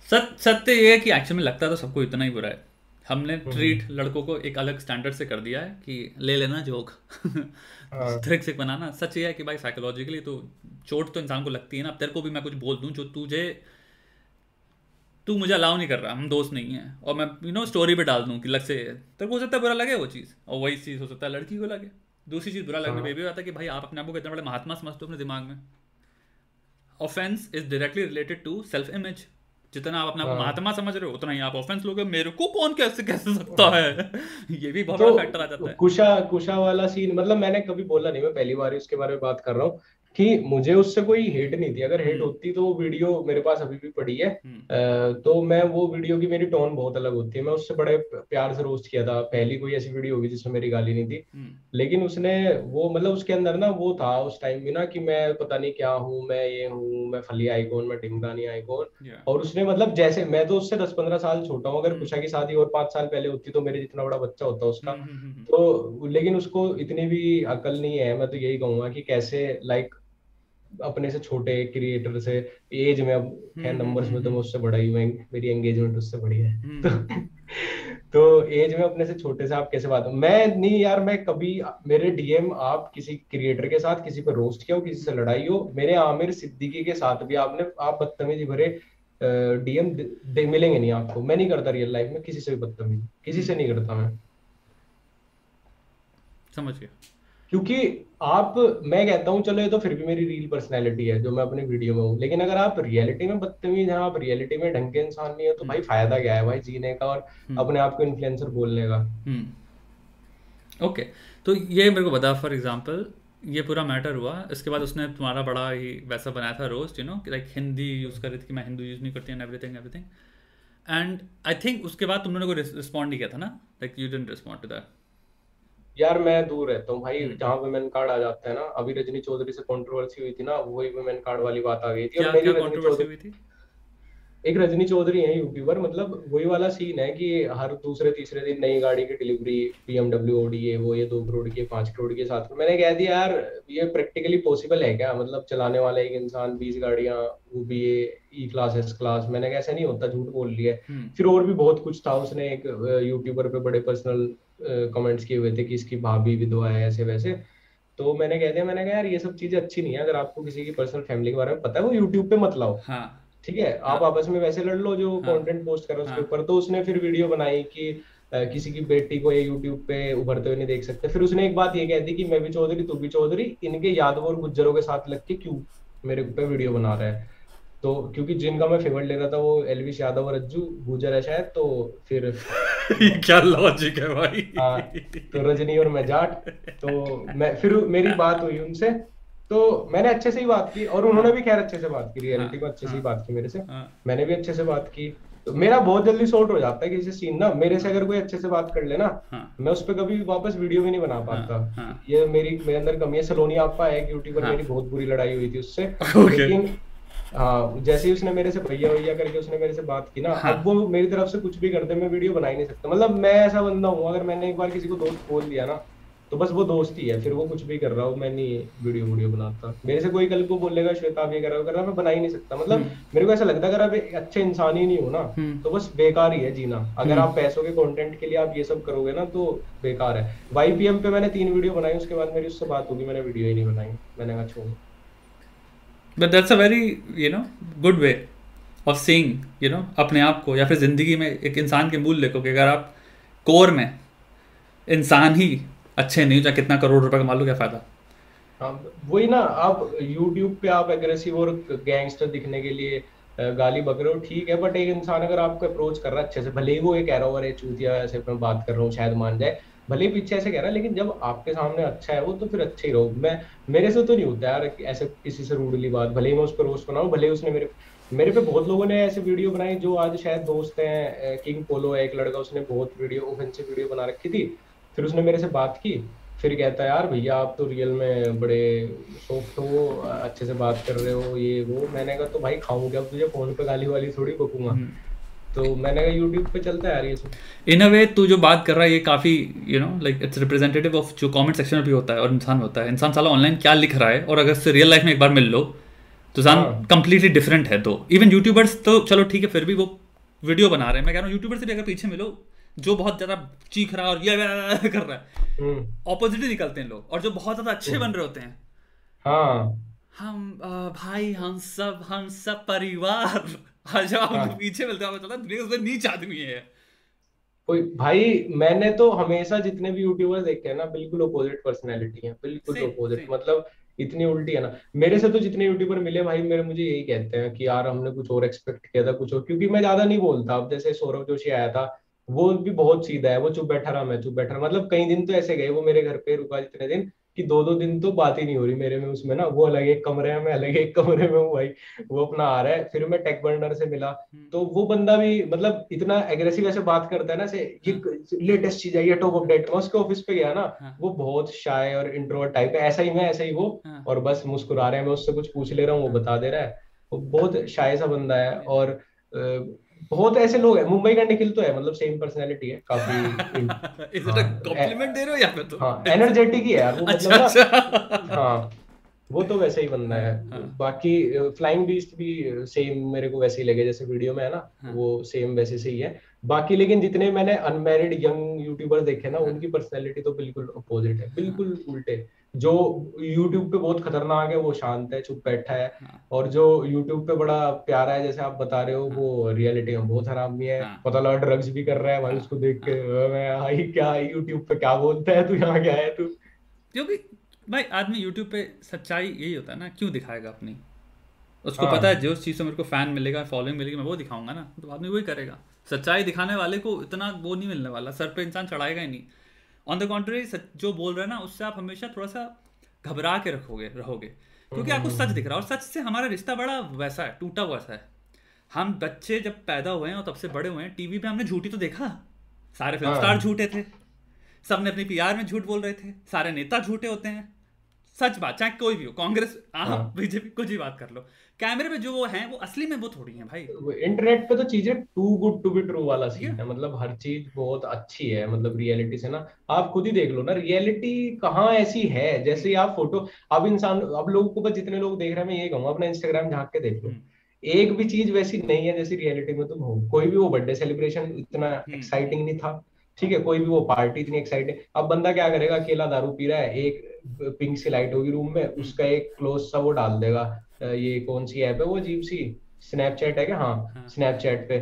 सत्य सत्य ये है कि एक्चुअल में लगता तो सबको इतना ही बुरा है। हमने हम्म। ट्रीट लड़कों को एक अलग स्टैंडर्ड से कर दिया है कि ले लेना जोक थ्रिक ट्रिक से बनाना। सच ये है कि भाई साइकोलॉजिकली तो चोट तो इंसान को लगती है ना। अब तेरे को भी मैं कुछ बोल दूँ जो तुझे तू मुझे अलाउ नहीं कर रहा। हम दोस्त नहीं हैं। और मैं यू नो स्टोरी पे डाल दूँ कि लग से तेरे को हो सकता है बुरा लगे वो चीज़। और वही चीज़ हो सकता है लड़की को लगे। दूसरी चीज़ बुरा लगने पे हाँ। भी आता है कि भाई आप अपने आप को कितना बड़े महात्मा समझते हो अपने दिमाग में। Offence is directly related to self image जितना आप अपने आप हाँ। महात्मा समझ रहे हो उतना ही आप ऑफेंस लोगे। मेरे को कौन कैसे कैसे सकता है। <laughs> ये भी बहुत तो, फैक्टर आ जाता है। कुशा कुशा वाला सीन मतलब मैंने कभी बोला नहीं मैं पहली बार ही उसके बारे में बात कर रहा हूँ। कि मुझे उससे कोई हेट नहीं थी। अगर हेट हम्म। होती तो वो वीडियो मेरे पास अभी भी पड़ी है। हम्म। तो मैं वो वीडियो की मेरी टोन बहुत अलग होती है। मैं उससे बड़े प्यार से रोस्ट किया था। पहली कोई ऐसी वीडियो होगी जिसमें मेरी गाली नहीं थी। हम्म। लेकिन उसने वो मतलब उसके अंदर ना वो था उस टाइम भी ना कि मैं पता नहीं क्या हूँ मैं ये हूँ मैं फली आइकॉन मैं टिमकानी आइकॉन या और उसने मतलब जैसे मैं तो उससे दस पंद्रह साल छोटा हूँ। अगर कुशा की शादी और पाँच साल पहले होती तो मेरे जितना बड़ा बच्चा होता उसका। तो लेकिन उसको इतनी भी अकल नहीं है। मैं तो यही कहूँगा कि कैसे लाइक अपने से छोटे क्रिएटर से एज में अब हम्म नंबर्स हम्म में तो मैं हम्म। उससे बड़ा ही मैं मेरी एंगेजमेंट उससे बड़ी है। तो हम्म। <laughs> तो एज में अपने से छोटे से आप कैसे बात हो मैं नहीं यार मैं कभी मेरे डीएम आप किसी क्रिएटर के साथ किसी पे रोस्ट किया हो किसी से लड़ाई हो मेरे आमिर सिद्दीकी के साथ भी आपने आप बदतमीजी भरे डीएम दे, मिलेंगे नहीं आपको। मैं नहीं करता रियल लाइफ में किसी से भी बदतमीजी किसी से हम्म नहीं करता मैं। समझ गया। क्योंकि आप मैं कहता हूँ चलो ये तो फिर भी मेरी रियल पर्सनैलिटी है जो मैं अपने वीडियो में हूँ। लेकिन अगर आप रियलिटी में बदतमीज हैं आप रियलिटी में ढंग के इंसान नहीं है तो हम्म। भाई फ़ायदा क्या है भाई जीने का और हम्म। अपने आप को इन्फ्लुएंसर बोलने का? हम्म। ओके तो ये मेरे को बता फॉर एग्ज़ाम्पल ये पूरा मैटर हुआ। इसके बाद उसने तुम्हारा बड़ा ही वैसा बनाया था roast you know like Hindi use कर रही थी कि मैं हिंदू यूज़ नहीं करती and everything everything and I think उसके बाद तुम लोगों को रिस्पॉन्ड नहीं किया था ना? Like you didn't respond to that यार मैं दूर रहता हूँ भाई हम्म। जहाँ वुमेन कार्ड आ जाता है ना अभी रजनी चौधरी से कंट्रोवर्सी हुई थी ना वही वुमेन कार्ड वाली बात आ गई थी। और मेरी क्या रजनी चौधरी हुई थी? एक रजनी चौधरी है यूट्यूबर मतलब वही वाला सीन है कि हर दूसरे तीसरे दिन नई गाड़ी की डिलीवरी बीएमडब्ल्यू ओडी ये वो ये दो करोड़ की पाँच करोड़ के साथ मैंने कह दिया यार ये प्रैक्टिकली पॉसिबल है क्या? मतलब चलाने वाला एक इंसान बीस गाड़ियाँ वो भी ये ई क्लास एस क्लास मैंने कैसे नहीं होता झूठ बोल लिया हम्म। फिर और भी बहुत कुछ था उसने एक यूट्यूबर पे बड़े पर्सनल कमेंट्स किए हुए थे कि इसकी भाभी विधवा है ऐसे वैसे। तो मैंने कह दिया मैंने कहा यार ये सब चीज़ें अच्छी नहीं है। अगर आपको किसी की पर्सनल फैमिली के बारे में पता है वो यूट्यूब पे मत लाओ। हाँ। ठीक है? आप आपस में वैसे लड़ लो जो हाँ। कंटेंट पोस्ट करो उसके हाँ। ऊपर। तो उसने फिर वीडियो बनाई कि किसी की बेटी को ये यूट्यूब पे उभरते हुए नहीं देख सकते। फिर उसने एक बात ये कह दी कि मैं भी चौधरी तू भी चौधरी। इनके यादव और गुज्जरों के साथ लग के क्यों मेरे पे वीडियो बना रहा है? तो क्योंकि जिनका मैं फेवर ले रहा था वो एलविश यादव और रज्जू गुजर है शायद तो फिर <laughs> ये क्या लॉजिक है भाई? हाँ तो रजनी और मैं जाट तो मैं फिर मेरी बात हुई उनसे तो मैंने अच्छे से ही बात की और उन्होंने भी खैर अच्छे से बात की रियलिटी में अच्छे से ही बात की मेरे से। हाँ। मैंने भी अच्छे से बात की। तो मेरा बहुत जल्दी सॉर्ट हो जाता है किसी सीन ना मेरे से अगर कोई अच्छे से बात कर लेना हाँ। मैं उस पर कभी वापस वीडियो भी नहीं बना पाता। हाँ, हाँ। ये मेरी मेरे अंदर कमी है सलोनी आपा है एक यूट्यूबर हाँ। मेरी बहुत बुरी लड़ाई हुई थी उससे. <laughs> लेकिन हाँ जैसे ही उसने मेरे से भैया भैया करके उसने मेरे से बात की ना हाँ। अब वो मेरी तरफ़ से कुछ भी कर दे मैं वीडियो बना ही नहीं सकता। मतलब मैं ऐसा बंदा हूँ अगर मैंने एक बार किसी को दोस्त बोल दिया ना तो बस वो दोस्त ही है फिर वो कुछ भी कर रहा हो मैं नहीं वीडियो वीडियो बनाता। मेरे से कोई कल को बोलेगा श्वेता आप ये कर रहा हो कर रहा मैं बना ही नहीं सकता। मतलब मेरे को ऐसा लगता है अगर आप अच्छे इंसान ही नहीं हो ना हम्म। तो बस बेकार ही है जीना। अगर आप पैसों के कंटेंट के लिए आप ये सब करोगे ना तो बेकार है। वाईपीएम पे मैंने तीन वीडियो बनाई उसके बाद मेरी उससे बात होगी मैंने वीडियो ही नहीं बनाई मैंने कहा छोड़। But that's a very you know good way of seeing you know अपने आप को या फिर ज़िंदगी में एक इंसान के मूल्य को कि अगर आप कोर में इंसान ही अच्छे नहीं चाहे कितना करोड़ रुपए कमा लो, क्या फ़ायदा? हाँ वही ना, आप YouTube पे आप एग्रेसिव और गैंगस्टर दिखने के लिए गाली बक रहे हो, ठीक है बट एक इंसान अगर आपको अप्रोच कर रहा है अच्छे से, भले ही वो ये कह रहा हो अरे चूतिया ऐसे मैं बात कर रहा हूँ, शायद मान जाए भले ही पीछे ऐसे कह रहा है, लेकिन जब आपके सामने अच्छा है वो तो फिर अच्छे ही रहो। मैं, मेरे से तो नहीं होता यार ऐसे किसी से रूडली बात, भले ही मैं उस पर रोस्ट बनाऊँ भले उसने मेरे मेरे पे बहुत लोगों ने ऐसे वीडियो बनाई जो आज शायद दोस्त हैं किंग पोलो है, एक लड़का, उसने बहुत वीडियो ऑफेंसिव वीडियो बना रखी थी। फिर उसने मेरे से बात की, फिर कहता है यार भैया, आप तो रियल में बड़े सॉफ्ट हो, अच्छे से बात कर रहे हो, ये वो। मैंने कहा तो भाई खाऊं क्या? तुझे फ़ोन पे गाली वाली थोड़ी बकूँगा। तो मैंने कहा यूट्यूब पे चलता है यार ये सब। इन अ वे तू जो बात कर रहा है ये काफ़ी you know like it's representative of जो कमेंट सेक्शन में भी होता है और इंसान होता है। इंसान साला ऑनलाइन क्या लिख रहा है? और अगर उससे रियल लाइफ में एक बार मिल लो तो हाँ। कंप्लीटली डिफरेंट है तो। इवन यूट्यूबर्स तो चलो ठीक है फिर भी वो वीडियो बना रहे हैं। मैं कह रहा हूँ यूट्यूबर से भी अगर पीछे मिलो जो बहुत ज़्यादा चीख रहा है और ये कर रहा है हम्म। ऑपोजिट ही निकलते हैं लोग। और जो बहुत ज़्यादा अच्छे बन रहे होते हैं। हाँ। हम भाई हम सब हम सब परिवार। आज हाँ। पीछे मिलते हैं पता दुनिया नीच आदमी है। कोई भाई मैंने तो हमेशा जितने भी यूट्यूबर्स देखे हैं ना बिल्कुल अपोजिट पर्सनैलिटी है बिल्कुल अपोजिट मतलब इतनी उल्टी है ना। मेरे से तो जितने यूट्यूबर मिले भाई मेरे मुझे यही कहते हैं कि यार हमने कुछ और एक्सपेक्ट किया था कुछ और क्योंकि मैं ज़्यादा नहीं बोलता। अब जैसे सौरभ जोशी आया था वो भी बहुत सीधा है वो चुप बैठा रहा मैं चुप बैठा रहा। मतलब कई दिन तो ऐसे गए वो मेरे घर पे रुका जितने दिन कि दो दो दिन तो बात ही नहीं हो रही मेरे में उसमें ना वो अलग एक कमरे में मैं अलग एक कमरे में हूँ भाई वो अपना आ रहा है फिर मैं टेक बर्नर से मिला। तो वो बंदा भी मतलब इतना एग्रेसिव ऐसे बात करता है ना से ये लेटेस्ट चीज़ आई है टॉप अपडेट मैं उसके ऑफ़िस पे गया ना हाँ। वो बहुत शाय और इंट्रोवर्ट टाइप है ऐसा ही मैं ऐसा ही वो। हाँ। और बस मुस्कुरा रहे हैं मैं उससे कुछ पूछ ले रहा हूँ वो बता दे रहा है। वो बहुत शाय सा बंदा है और बहुत ऐसे लोग हैं मुंबई का निखिल तो है मतलब सेम पर्सनैलिटी है काफ़ी इज़ इट अ हाँ, कॉम्प्लीमेंट दे रहे हो या फिर तो? हाँ एनर्जेटिक ही है यार वो <laughs> अच्छा मतलब अच्छा हाँ वो तो वैसे ही बंदा है। हाँ। बाकी फ्लाइंग बीस्ट भी सेम मेरे को वैसे ही लगे जैसे वीडियो में है ना हाँ। वो सेम वैसे से ही है। बाकी लेकिन जितने मैंने अनमैरिड यंग यूट्यूबर देखे ना उनकी पर्सनैलिटी तो बिल्कुल अपोजिट है बिल्कुल उल्टे। जो यूट्यूब पे बहुत खतरनाक है वो शांत है चुप बैठा है। हाँ। और जो यूट्यूब पे बड़ा प्यारा है जैसे आप बता रहे हो वो रियलिटी में बहुत हरामी है। हाँ। पता लगा ड्रग्स भी कर रहा है भाई उसको देख के "अ, मैं आई क्या यूट्यूब पे क्या बोलता है तू यहाँ क्या है तू? क्योंकि भाई आदमी यूट्यूब पे सच्चाई यही होता है ना क्यों दिखाएगा अपनी? उसको हाँ। पता है जो चीज़ से मेरे को फ़ैन मिलेगा फॉलोइंग मिलेगी मैं वो दिखाऊँगा ना। तो आदमी वही करेगा। सच्चाई दिखाने वाले को इतना वो नहीं मिलने वाला सर पे इंसान चढ़ाएगा ही नहीं। ऑन द कॉन्ट्री जो बोल रहे हैं ना उससे आप हमेशा थोड़ा सा घबरा के रखोगे रहोगे। क्योंकि आपको सच दिख रहा है और सच से हमारा रिश्ता बड़ा वैसा है टूटा हुआ सा है। हम बच्चे जब पैदा हुए हैं और तब से बड़े हुए हैं टीवी पे हमने झूठी तो देखा? सारे फ़िल्म हाँ। स्टार झूठे थे। सबने अपनी पीआर में झूठ बोल रहे थे। सारे नेता झूठे होते हैं। सच बात चाहे कोई भी हो कांग्रेस आप हाँ। बीजेपी कुछ भी बात कर लो। कैमरे पे जो वो हैं वो असली में वो थोड़ी हैं भाई। इंटरनेट पे तो चीज़ें too good to be true वाला सीन है। मतलब हर चीज़ बहुत अच्छी है मतलब रियलिटी से ना। आप खुद ही देख लो ना रियलिटी कहाँ ऐसी है? जैसे आप फ़ोटो अब इंसान अब लोगों को बस जितने लोग देख रहे हैं मैं ये कहूँगा अपना इंस्टाग्राम झाँक के देख लो। हम्म, एक भी चीज़ वैसी नहीं है जैसी रियलिटी में तुम हो। कोई भी वो बर्थडे सेलिब्रेशन इतना हम्म, एक्साइटिंग नहीं था। ठीक है कोई भी वो पार्टी इतनी एक्साइटिंग अब बंदा क्या करेगा अकेला दारू पी रहा है एक पिंक सी लाइट होगी रूम में हम्म, उसका एक क्लोज सा वो डाल देगा। ये कौन सी ऐप है वो अजीब सी? स्नैपचैट है क्या? हाँ हाँ। स्नैपचैट पे।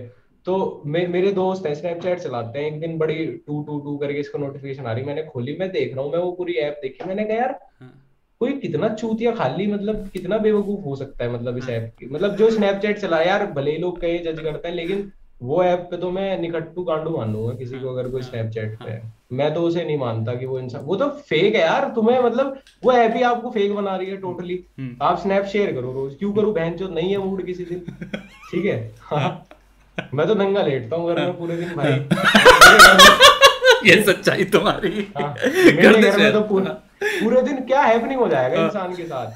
तो मे, मेरे दोस्त हैं स्नैपचैट चलाते हैं। एक दिन बड़ी टू टू टू करके इसको नोटिफिकेशन आ रही। मैंने खोली मैं देख रहा हूँ मैं वो पूरी ऐप देखी। मैंने कहा यार हाँ। कोई कितना चूतिया खाली मतलब कितना बेवकूफ़ हो सकता है मतलब इस हाँ। ऐप की? मतलब जो स्नैपचैट चला यार भले ही लोग कहीं जज करते हैं लेकिन वो ऐप पे तो मैं निकट्टू गांडू मान लूँगा किसी हाँ को अगर कोई हाँ। स्नैपचैट पे हाँ। है मैं तो उसे नहीं मानता कि वो इंसान वो तो फेक है यार तुम्हें मतलब वो ऐप ही आपको फेक बना रही है टोटली हम्म, आप स्नैप शेयर करो रोज क्यों करूँ बहन जो नहीं है मूड किसी दिन? ठीक है? हाँ। मैं तो नंगा लेटता हूँ घर में पूरे दिन भाई। में ये सच्चाई तुम्हारी। हाँ। मेरे घर में तो पूरा पूरे दिन क्या हैपनिंग हो जाएगा इंसान के साथ?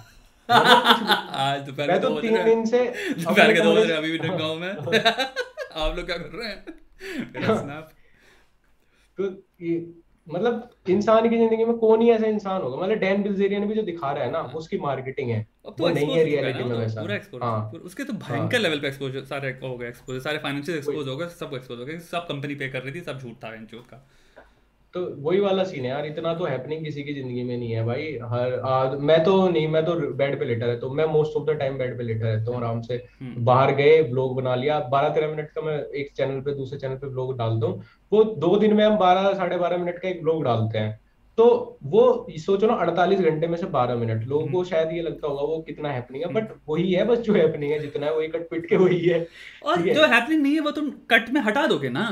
मतलब आज दोपहर मैं तो तीन दिन से दोपहर के दो बज रहे अभी भी हाँ, गाँव <laughs> में। आप लोग क्या कर रहे हैं? स्नैप तो ये मतलब इंसान की ज़िंदगी में कौन ही ऐसा इंसान होगा? मतलब डैन बिल्जेरियन भी जो दिखा रहा है ना उसकी मार्केटिंग है। अब तो वो नहीं है हो है रियलिटी में तो वैसा। पूरा एक्सपोज हाँ। उसके तो हाँ। भयंकर लेवल पे एक्सपोज सारे हो गए एक्सपोज सारे फाइनेंशियल एक्सपोज हो गए सब एक्सपोज हो गए सब कंपनी पे कर रही थी सब झूठ था इंचोट का। तो वही वाला सीन है यार इतना तो हैपनिंग किसी की ज़िंदगी में नहीं है भाई। हर आज मैं तो नहीं मैं तो बेड पे लेटा रहता हूँ। मैं most of the time bed पे लेटा रहता हूँ आराम से। हम्म। बाहर गए ब्लॉग बना लिया। बारह तेरह मिनट का मैं एक चैनल पे दूसरे चैनल पे ब्लॉग डालता हूँ वो दो दिन में हम बारह साढ़े बारह मिनट का एक ब्लॉग डालते हैं। तो वो सोचो ना अड़तालीस घंटे में से बारह मिनट लोगों हम्म। को शायद ये लगता होगा वो कितना हैपनिंग है। हम्म। बट वही है बस जो हैपनिंग है जितना है वही कट पिट के वही है। और जो हैपनिंग नहीं है वो तुम कट में हटा दोगे ना।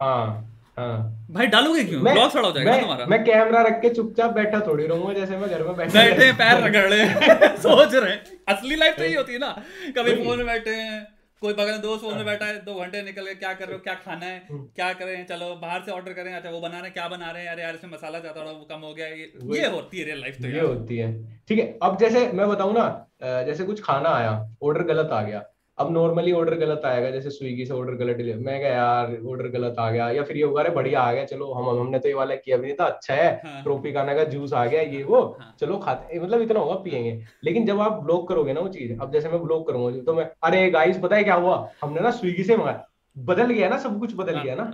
हाँ। हाँ। भाई डालोगे क्यों? मैं ब्लॉग खड़ा हो जाएगा मैं तुम्हारा। मैं कैमरा रख के चुपचाप बैठा थोड़ी रहूँगा जैसे मैं घर में बैठा बैठे पैर रगड़। रहे <laughs> सोच रहे असली लाइफ तो यही होती है ना। कभी फ़ोन में बैठे हैं कोई बगल दोस्त फ़ोन में हाँ। बैठा है दो घंटे निकल गए क्या कर रहे हो क्या खाना है हम्म, क्या करें चलो बाहर से ऑर्डर करें अच्छा वो बना रहे हैं क्या बना रहे हैं अरे यार इसमें मसाला ज़्यादा वो कम हो गया ये ये होती है रियल लाइफ तो ये होती है। ठीक है अब जैसे मैं बताऊँ ना जैसे कुछ खाना आया ऑर्डर गलत आ गया अब नॉर्मली ऑर्डर गलत आएगा जैसे स्विगी से ऑर्डर गलत डिलीवर मैं क्या यार ऑर्डर गलत आ गया। या फिर ये होगा अरे बढ़िया आ गया चलो हम हमने तो ये वाला किया भी नहीं था अच्छा है ट्रोपी खाना का जूस आ गया ये वो हाँ। चलो खाते मतलब इतना होगा पियेंगे। लेकिन जब आप ब्लॉक करोगे ना वो चीज़ अब जैसे मैं ब्लॉक करूँगा तो मैं अरे गाइस पता है क्या हुआ? हमने ना स्विगी से मंगाया बदल गया ना सब कुछ बदल हाँ गया ना।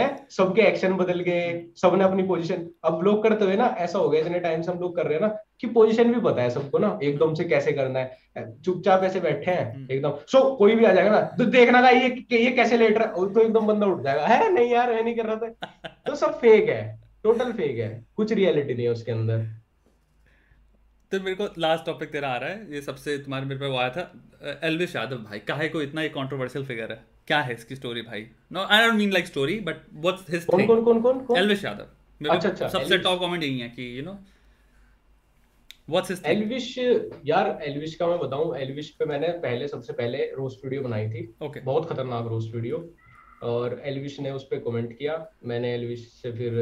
हाँ? सबके एक्शन बदल गए सबने अपनी पोजीशन अब लोग करते हुए ना ऐसा हो गया इतने टाइम से हम लोग कर रहे हैं ना कि पोजीशन भी पता है सबको ना एकदम से कैसे करना है। चुपचाप ऐसे बैठे हैं हम्म। एकदम। सो so, कोई भी आ जाएगा ना तो देखना का ये ये कैसे लेट रहा है तो एकदम बंदा उठ जाएगा। है नहीं यार मैं नहीं कर रहा था। <laughs> तो सब फेक है टोटल फेक है कुछ रियलिटी नहीं है उसके अंदर। तो मेरे को लास्ट टॉपिक तेरा आ रहा है ये सबसे तुम्हारे मेरे पे वो आया था एल्विश यादव भाई काहे को इतना ही कंट्रोवर्शियल फिगर है? क्या है इसकी स्टोरी भाई? No I don't mean like story but what's his कौन थिंग कौन कौन कौन कौन? एल्विश यादव अच्छा अच्छा सबसे टॉप कमेंट यही है कि you know what's his Elvish यार एल्विश का मैं बताऊँ एल्विश पे मैंने पहले सबसे पहले रोस्ट वीडियो बनाई थी। ओके बहुत खतरनाक रोस्ट वीडियो और एल्विश ने उस पर कमेंट किया। मैंने एल्विश से फिर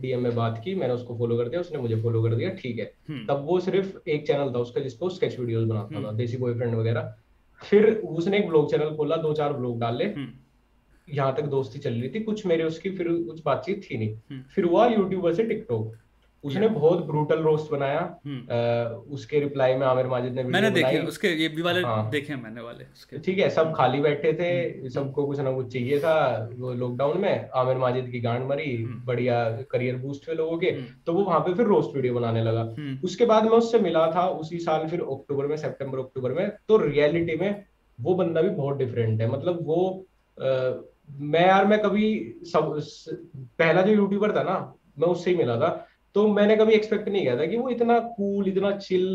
डीएम में बात की। मैंने उसको फॉलो कर दिया। उसने मुझे फॉलो कर दिया। ठीक है। हम्म तब वो सिर्फ़ एक चैनल था उसका जिसको स्केच वीडियोस बनाता था हम्म देसी बॉयफ्रेंड वगैरह। फिर उसने एक ब्लॉग चैनल खोला दो चार ब्लॉग डाले। हम्म। यहाँ तक दोस्ती चल रही थी कुछ मेरे उसकी फिर कुछ बातचीत थी नहीं। हम्म। फिर हुआ यूट्यूबर से टिकटॉक उसने बहुत ब्रूटल रोस्ट बनाया। हम्म अ, उसके रिप्लाई में आमिर माजिद ने मैंने देखे उसके ये भी वाले हाँ। देखे मैंने वाले उसके। ठीक है सब खाली बैठे थे हम्म सबको कुछ ना कुछ चाहिए था वो लॉकडाउन में आमिर माजिद की गांड मरी हम्म बढ़िया करियर बूस्ट हुए लोगों के तो वो वहाँ पे फिर रोस्ट वीडियो बनाने लगा। उसके बाद मैं उससे मिला था उसी साल फिर अक्टूबर में सेप्टेम्बर अक्टूबर में तो रियलिटी में वो बंदा भी बहुत डिफरेंट है। मतलब वो मैं यार मैं कभी सब पहला जो यूट्यूबर था ना मैं उससे ही मिला था। तो मैंने कभी एक्सपेक्ट नहीं किया था कि वो इतना कूल इतना चिल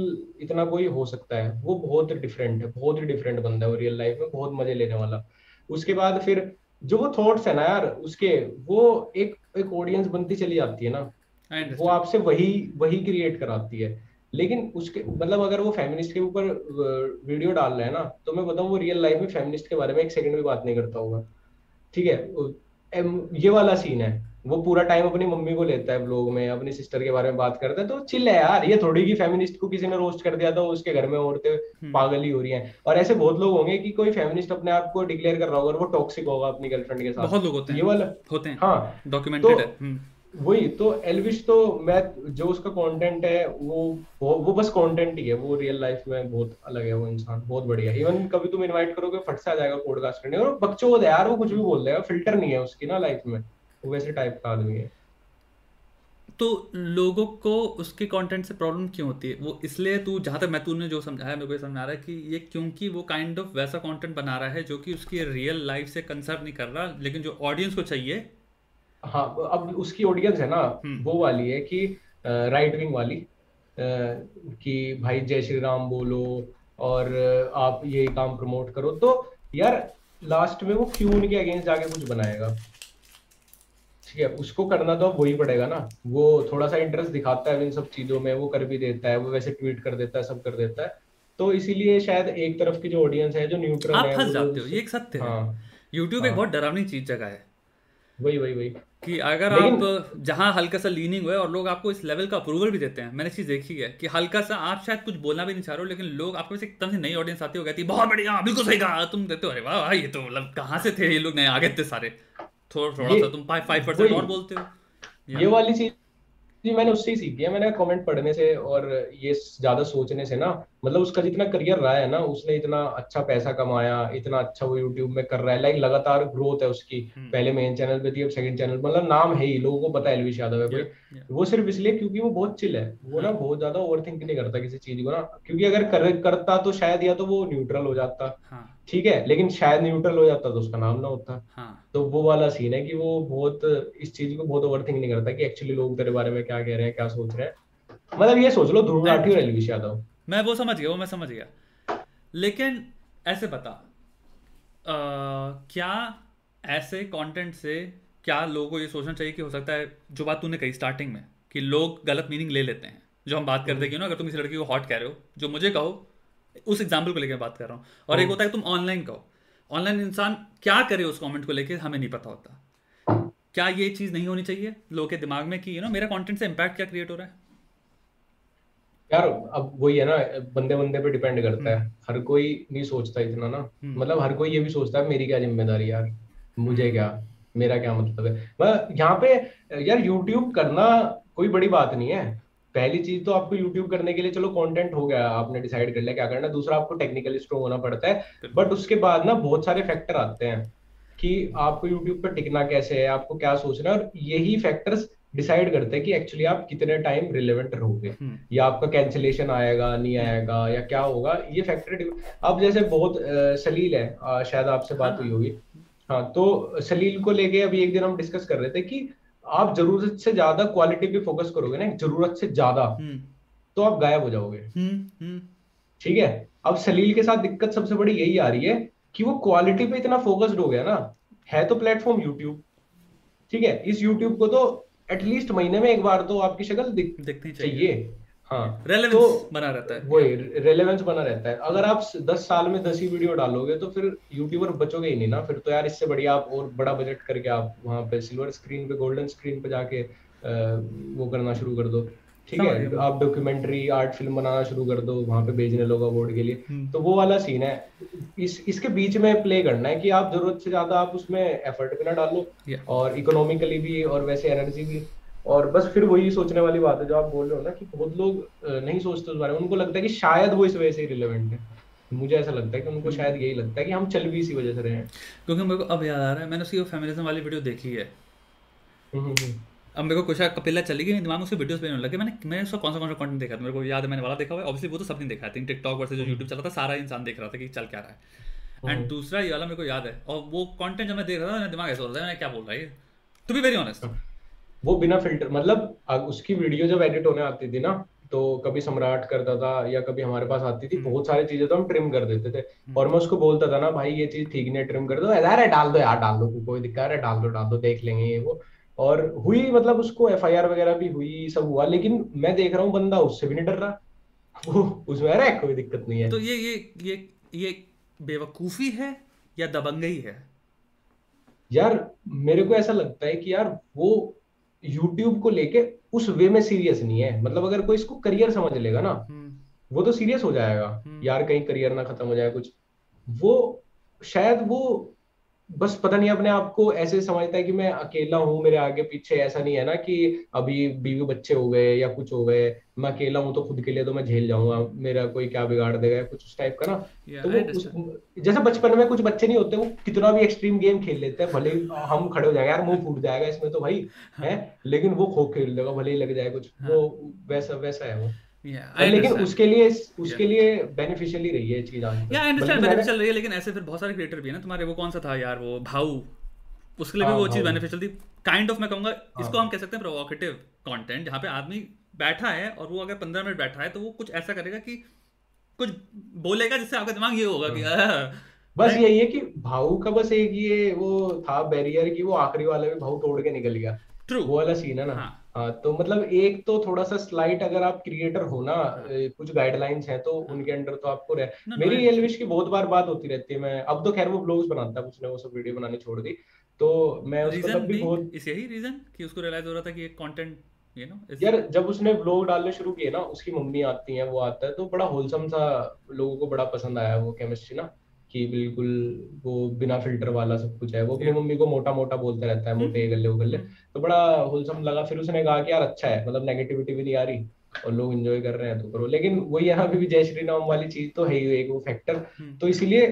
इतना कोई हो सकता है। वो बहुत डिफरेंट है बहुत ही डिफरेंट बंदा है वो रियल लाइफ में बहुत मज़े लेने वाला। उसके बाद फिर जो वो थॉट्स है ना यार उसके वो एक एक ऑडियंस बनती चली जाती है ना। वो आपसे वही वही क्रिएट कराती है। लेकिन उसके मतलब अगर वो फेमिनिस्ट के ऊपर वीडियो डाल रहा है ना तो मैं बताऊँ वो रियल लाइफ में फेमिनिस्ट के बारे में एक सेकंड भी बात नहीं करता होगा। ठीक है ये वाला सीन है। वो पूरा टाइम अपनी मम्मी को लेता है ब्लॉग में अपनी सिस्टर के बारे में बात करता है तो चिल है यार। ये थोड़ी की फेमिनिस्ट को किसी ने रोस्ट कर दिया था उसके घर में औरतें हम्म। पागल ही हो रही हैं। और ऐसे बहुत लोग होंगे कि कोई फेमिनिस्ट अपने आप को डिक्लेयर कर रहा होगा और वो टॉक्सिक होगा अपनी गर्लफ्रेंड के साथ। बहुत लोग होते हैं। ये वाला होते हैं। हाँ। डॉक्यूमेंटेड तो है। हम्म, वही तो एलविश तो मैं जो उसका कंटेंट है वो वो, वो बस कंटेंट ही है। वो रियल लाइफ में बहुत अलग है वो इंसान। बहुत बढ़िया। इवन कभी तुम इनवाइट करोगे फट से आ जाएगा पॉडकास्ट करने। और बकचोद है यार वो कुछ भी बोल देगा। फ़िल्टर नहीं है उसकी ना लाइफ में। वो वैसे टाइप का आदमी है। तो लोगों को उसके कंटेंट से प्रॉब्लम क्यों होती है? वो इसलिए तू जहाँ तक मैं तूने जो समझाया मेरे को समझ आ रहा है कि ये क्योंकि वो काइंड ऑफ़ वैसा कंटेंट बना रहा है जो कि उसकी रियल लाइफ से कंसर्न नहीं कर रहा लेकिन जो ऑडियंस को चाहिए। हाँ अब उसकी ऑडियंस है ना हम्म। वो वाली है कि राइट विंग वाली कि भाई जय श्री राम बोलो और आप ये काम प्रमोट करो। तो यार लास्ट में वो क्यों उनके अगेंस्ट जाके कुछ बनाएगा? ठीक है उसको करना तो अब वही पड़ेगा ना। वो थोड़ा सा इंटरेस्ट दिखाता है इन सब चीज़ों में वो कर भी देता है वो वैसे ट्वीट कर देता है सब कर देता है। तो इसीलिए शायद एक तरफ़ की जो ऑडियंस है जो न्यूट्रल आप है फंस जाते हो ये एक सत्य है। हाँ। यूट्यूब एक हाँ। बहुत डरावनी चीज़ जगह है। वही वही वही। कि अगर आप जहाँ हल्का सा लीनिंग हुए और लोग आपको इस लेवल का अप्रूवल भी देते हैं मैंने चीज़ देखी है कि हल्का सा आप शायद कुछ बोलना भी नहीं चाह रहे हो लेकिन लोग आपको वैसे एकदम से नई ऑडियंस आती हो कहती है बहुत बढ़िया बिल्कुल सही कहा तुम देते हो। अरे वाह, ये तो मतलब कहाँ से थे ये लोग नए आ गए थे सारे। थोड़ा थोड़ा सा तुम फाइव परसेंट और बोलते हो। ये वाली चीज़ जी मैंने उससे ही सीखी है मैंने कमेंट पढ़ने से और ये ज़्यादा सोचने से ना मतलब उसका जितना करियर रहा है ना उसने इतना अच्छा पैसा कमाया इतना अच्छा वो यूट्यूब में कर रहा है लाइक लगातार ग्रोथ है उसकी। हम्म। पहले मेन चैनल पे थी अब सेकंड चैनल मतलब नाम है ही लोगों को पता है एलविश यादव है कोई. वो सिर्फ़ इसलिए क्योंकि वो बहुत चिल है। वो ना बहुत ज़्यादा ओवर थिंक नहीं करता किसी चीज़ को ना। क्योंकि अगर कर, करता तो शायद या तो वो न्यूट्रल हो जाता। हाँ। ठीक है लेकिन शायद न्यूट्रल हो जाता तो उसका नाम ना होता। हाँ। तो वो वाला सीन है कि वो बहुत इस चीज़ को बहुत ओवर थिंक नहीं करता कि एक्चुअली लोग तेरे बारे में क्या कह रहे हैं क्या सोच रहे हैं। मतलब ये सोच लो ध्रुव राठी और एलविश यादव मैं वो समझ गया वो मैं समझ गया। लेकिन ऐसे बता अ, क्या ऐसे कंटेंट से क्या लोगों को ये सोचना चाहिए कि हो सकता है जो बात तूने कही स्टार्टिंग में कि लोग गलत मीनिंग ले लेते हैं। जो हम बात करते हैं कि ना अगर तुम किसी लड़की को हॉट कह रहे हो जो मुझे कहो उस एग्ज़ाम्पल को लेकर बात कर रहा हूँ। और एक होता है तुम ऑनलाइन कहो। ऑनलाइन इंसान क्या करे उस कमेंट को लेकर हमें नहीं पता होता। क्या ये चीज़ नहीं होनी चाहिए? लोगों के दिमाग में कि यू नो मेरा कंटेंट से इम्पैक्ट क्या क्रिएट हो रहा है? यार अब वही है ना बंदे बंदे पे डिपेंड करता है। हर कोई नहीं सोचता इतना ना। हम्म। मतलब हर कोई ये भी सोचता है मेरी क्या ज़िम्मेदारी यार? मुझे क्या? मेरा क्या मतलब है? मतलब यहाँ पे यार यूट्यूब करना कोई बड़ी बात नहीं है। पहली चीज़ तो आपको यूट्यूब करने के लिए चलो कंटेंट हो गया आपने डिसाइड कर लिया क्या करना दूसरा आपको टेक्निकली स्ट्रॉन्ग होना पड़ता है। बट उसके बाद ना बहुत सारे फैक्टर आते हैं कि आपको यूट्यूब पर टिकना कैसे है आपको क्या सोचना है और यही फैक्टर्स डिसाइड करते हैं कि एक्चुअली आप कितने टाइम रिलेवेंट रहोगे। हम्म, या आपका कैंसिलेशन आएगा नहीं आएगा या क्या होगा ये फैक्टर अब जैसे बहुत सलील है शायद आपसे बात हाँ। हुई होगी। हाँ तो सलील को लेके अभी एक दिन हम डिस्कस कर रहे थे कि आप ज़रूरत से ज़्यादा क्वालिटी पे फोकस करोगे ना ज़रूरत से ज़्यादा हम्म, तो आप गायब हो जाओगे। हम्म, हम्म, ठीक है? अब सलील के साथ दिक्कत सबसे बड़ी यही आ रही है कि वो क्वालिटी पे इतना फोकस्ड हो गया ना है तो प्लेटफॉर्म यूट्यूब ठीक है? इस यूट्यूब को तो एटलीस्ट महीने में एक बार तो आपकी शक्ल दिख दिखनी चाहिए। चाहिए। हाँ। रेलेवेंस तो बना रहता है। वही रेलेवेंस बना रहता है। अगर आप दस साल में दस ही वीडियो डालोगे तो फिर यूट्यूबर बचोगे ही नहीं ना। फिर तो यार इससे बढ़िया आप और बड़ा बजट करके आप वहाँ पे सिल्वर स्क्रीन पे गोल्डन स्क्रीन पे जाके वो करना शुरू कर दो। ठीक है? आप डॉक्यूमेंट्री आर्ट फ़िल्म बनाना शुरू कर दो वहाँ पे भेजने लोग अवार्ड के लिए। हम्म, तो वो वाला सीन है। इस इसके बीच में प्ले करना है कि आप ज़रूरत से ज़्यादा आप उसमें एफर्ट भी ना डालो। और इकोनॉमिकली भी और वैसे एनर्जी भी। और बस फिर वही सोचने वाली बात है जो आप बोल रहे हो ना कि बहुत लोग नहीं सोचते उस बारे में। उनको लगता है कि शायद वो इस वजह से रिलेवेंट है। मुझे ऐसा लगता है कि उनको शायद यही लगता है कि हम चल भी इसी वजह से रहे हैं। क्योंकि मेरे को अब याद आ रहा है मैंने उसकी फेमिनिज्म वाली वीडियो देखी है। हम्म, हम्म, हम्म। अब मेरे को कुछ कपिला चली गई दिमाग में उसके वीडियोस पे लगे मैंने मैं उसका कौन सा कौन सा कंटेंट देखा था? मेरे को याद है मैंने वाला देखा हुआ ऑब्वियसली वो तो सबने देखा है टिकटॉक वर्सेस जो यूट्यूब चला था सारा इंसान देख रहा था कि चल क्या रहा है। एंड दूसरा ये वाला मेरे को याद है। और वो कंटेंट जब मैं देख रहा था मेरा दिमाग ऐसा हो रहा था मैंने क्या बोल रहा है टू बी वेरी ऑनेस्ट वो बिना फ़िल्टर मतलब उसकी वीडियो जब एडिट होने आती थी ना तो कभी सम्राट करता था या कभी हमारे पास आती थी बहुत सारी चीज़ें तो हम ट्रिम कर देते थे। और मैं उसको बोलता था ना भाई ये चीज़ ठीक नहीं ट्रिम कर दो। यार डाल दो यार डाल दो कोई दिक्कत है डाल दो डाल दो देख लेंगे ये वो। और हुई मतलब उसको एफआईआर वगैरह भी हुई सब हुआ लेकिन मैं देख रहा हूँ बंदा उससे भी नहीं डर रहा। वो <laughs> उसमें अरे कोई दिक्कत नहीं है। तो ये ये ये ये बेवकूफ़ी है या दबंगई है? यार मेरे को ऐसा लगता है कि यार वो यूट्यूब को लेके उस वे में सीरियस नहीं है। मतलब अगर कोई इसको करियर समझ लेगा ना हम्म। वो तो सीरियस हो जाएगा। हम्म। यार कहीं करियर ना खत्म हो जाए कुछ। वो शायद वो बस पता नहीं अपने आप को ऐसे समझता है कि मैं अकेला हूँ मेरे आगे पीछे ऐसा नहीं है ना कि अभी बीवी बच्चे हो गए या कुछ हो गए मैं अकेला हूँ तो खुद के लिए तो मैं झेल जाऊँगा मेरा कोई क्या बिगाड़ देगा या कुछ उस टाइप का ना। तो वो उस जैसे बचपन में कुछ बच्चे नहीं होते वो कितना भी एक्सट्रीम गेम खेल लेते हैं भले हम खड़े हो जाएँगे यार मुँह फूट जाएगा इसमें तो भाई हाँ? लेकिन वो खो खेल लेगा भले ही लग जाए कुछ हाँ। वो वैसा वैसा है वो। या लेकिन उसके लिए या उसके लिए बेनिफिशियली रही है चीज़ आज या आई तक बल्कि अंडरस्टैंड बेनिफिशियल रही है लेकिन ऐसे फिर बहुत सारे क्रिएटर भी है ना तुम्हारे वो कौन सा था यार वो भाऊ। उसके लिए भी हाँ वो चीज़ बेनिफिशियल थी। काइंड ऑफ़ मैं कहूँगा इसको हाँ। हम कह सकते हैं प्रोवोकेटिव कंटेंट जहाँ पे आदमी बैठा है और वो अगर पंद्रह मिनट बैठा है तो वो कुछ ऐसा करेगा कि कुछ बोलेगा जिससे आपका दिमाग ये होगा कि हाँ। बस यही है कि भाऊ का बस एक ये वो था बैरियर कि वो आखिरी वाले में भाऊ तोड़ के निकल गया। ट्रू वो वाला सीन है ना। हाँ। हाँ तो मतलब एक तो थोड़ा सा स्लाइट अगर आप क्रिएटर हो ना कुछ गाइडलाइंस हैं तो उनके अंडर तो आपको रह नो नो मेरी एलविश की बहुत बार बात होती रहती है मैं अब तो खैर वो ब्लॉग्स बनाता है उसने वो सब वीडियो बनानी छोड़ दी तो मैं उसको तब भी बहुत इस यही रीजन कि उसको रियलाइज़ हो रहा था कि ये कंटेंट नो यार जब उसने ब्लॉग डालने शुरू किए ना उसकी मम्मी आती है वो आता है तो बड़ा होलसम सा लोगों को बड़ा पसंद आया वो केमिस्ट्री ना। कि बिल्कुल वो बिना फ़िल्टर वाला सब कुछ है। वो अपनी मम्मी को मोटा मोटा बोलता रहता है मोटे हम्म। गले वो गले तो बड़ा होलसम लगा। फिर उसने कहा कि यार अच्छा है मतलब नेगेटिविटी भी नहीं आ रही और लोग एंजॉय कर रहे हैं तो करो। लेकिन वही है ना अभी भी जय श्री राम वाली चीज़ तो है ही एक वो फैक्टर हम्म। तो इसीलिए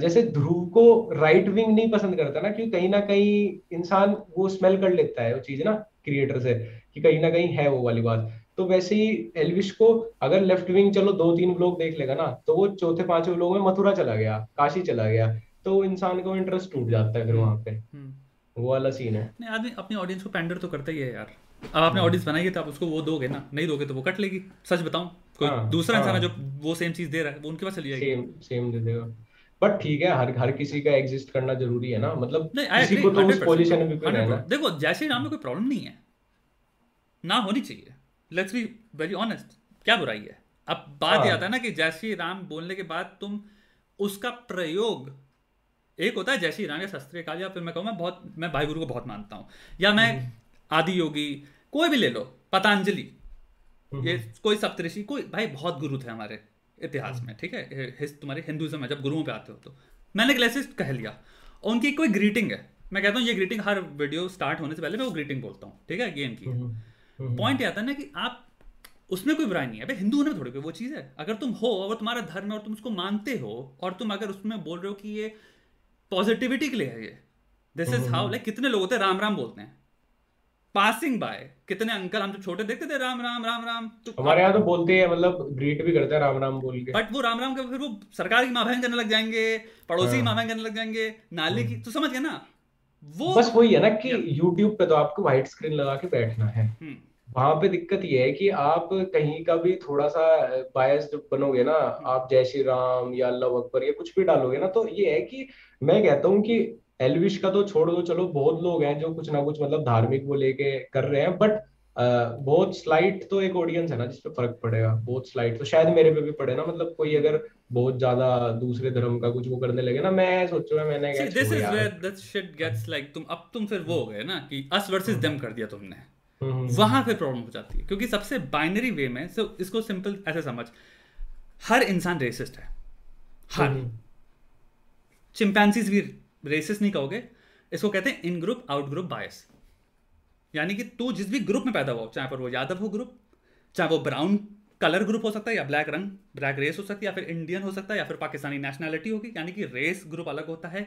जैसे ध्रुव को राइट विंग नहीं पसंद करता ना क्योंकि कहीं ना कहीं इंसान वो स्मेल कर लेता है वो चीज़ ना क्रिएटर से कि कहीं ना कहीं है वो वाली बात। तो वैसे ही एलविश को अगर लेफ़्ट विंग चलो दो तीन लोग देख लेगा ना तो वो चौथे पाँचवें लोग में मथुरा चला गया काशी चला गया तो इंसान का इंटरेस्ट टूट जाता है फिर हम्म वहाँ पे। हम्म। वो वाला सीन है। नहीं आदमी अपनी ऑडियंस को पैंडर तो करता ही है यार। अब आपने हम्म। ऑडियंस बनाई है तो आप उसको वो दोगे ना नहीं दोगे तो वो कट लेगी। सच बताऊँ कोई हाँ दूसरा इंसान है जो वो सेम चीज़ दे रहा है वो उनके पास चली जाएगी। सेम सेम दे देगा। बट ठीक है हर हर किसी का एग्जिस्ट करना ज़रूरी है ना मतलब नहीं किसी को तो उस पोजीशन में भी हंड्रेड रहना। देखो जैसे नाम में कोई प्रॉब्लम नहीं है ना होनी चाहिए। लेट्स बी वेरी ऑनेस्ट क्या बुराई है? अब बात ये आता है हाँ ना कि जय श्री राम बोलने के बाद तुम उसका प्रयोग एक होता है जय श्री राम या शस्त्रीय काल या फिर मैं कहूँ मैं बहुत मैं भाई गुरु को बहुत मानता हूँ। या मैं हम्म। आदि योगी कोई भी ले लो पतंजलि ये हम्म कोई सप्तऋषि कोई भाई बहुत गुरु थे हमारे इतिहास हम्म में ठीक है? तुम्हारे हिंदुइज्म में जब गुरुओं पे आते हो तो। मैंने क्लासिस्ट कह लिया। और उनकी कोई ग्रीटिंग है। मैं कहता हूँ ये ग्रीटिंग हर वीडियो स्टार्ट होने से पहले मैं वो ग्रीटिंग बोलता हूँ ठीक है? गेम की है। पॉइंट ये आता है ना कि आप उसमें कोई बुराई नहीं है। भाई हिंदू होने में थोड़ी कोई वो चीज़ है। अगर तुम हो अगर तुम्हारा धर्म है और तुम उसको मानते हो और तुम अगर उसमें बोल रहे हो कि ये पॉजिटिविटी के लिए है ये। दिस इज़ हाउ लाइक कितने लोग होते हैं राम राम बोलते हैं। पासिंग बाय कितने अंकल हम जब छोटे देखते थे राम राम राम राम तो हमारे यहाँ तो बोलते हैं मतलब ग्रीट भी करते हैं राम राम बोल के। बट वो राम राम का फिर वो सरकार की माँ करने लग जाएँगे पड़ोसी की हाँ। करने लग जाएँगे नाले की हम्म। तो समझ गए ना? वो बस वही है ना कि YouTube पे तो आपको व्हाइट स्क्रीन लगा के बैठना है। हम्म। वहाँ पे दिक्कत ये है कि आप कहीं का भी थोड़ा सा बायस बनोगे ना हम्म। आप जय श्री राम या अल्लाह अकबर या कुछ भी डालोगे ना तो ये है कि मैं कहता हूँ कि एलविश का तो छोड़ दो चलो बहुत लोग हैं जो कुछ ना कुछ मतलब धार्मिक वो लेके कर रहे हैं बट बहुत स्लाइट तो एक ऑडियंस है ना जिसपे फ़र्क पड़ेगा बहुत स्लाइट तो शायद मेरे पे भी पड़े ना मतलब कोई अगर बहुत ज़्यादा दूसरे धर्म का कुछ वो करने लगे ना मैं सोचूँगा मैंने See, कहा this छोड़ is यार। where that shit gets like तुम अब तुम फिर वो हो गए ना कि us versus them कर दिया तुमने। वहाँ पे प्रॉब्लम हो जाती है क्योंकि सबसे बाइनरी वे में so इसको सिंपल ऐसे समझ। हर इंसान रेसिस्ट है। हर। हम्म। चिंपैंसीज भी रेसिस्ट नहीं कहोगे। इसको कहते हैं in group out group bias यानी कि तू जिस भी ग्रुप में पैदा हुआ हो, चाहे पर वो यादव हो ग्रुप चाहे वो ब्राउन कलर ग्रुप हो सकता है या ब्लैक रंग ब्लैक रेस हो सकती है या फिर इंडियन हो सकता है या फिर पाकिस्तानी नेशनैलिटी होगी यानी कि रेस ग्रुप अलग होता है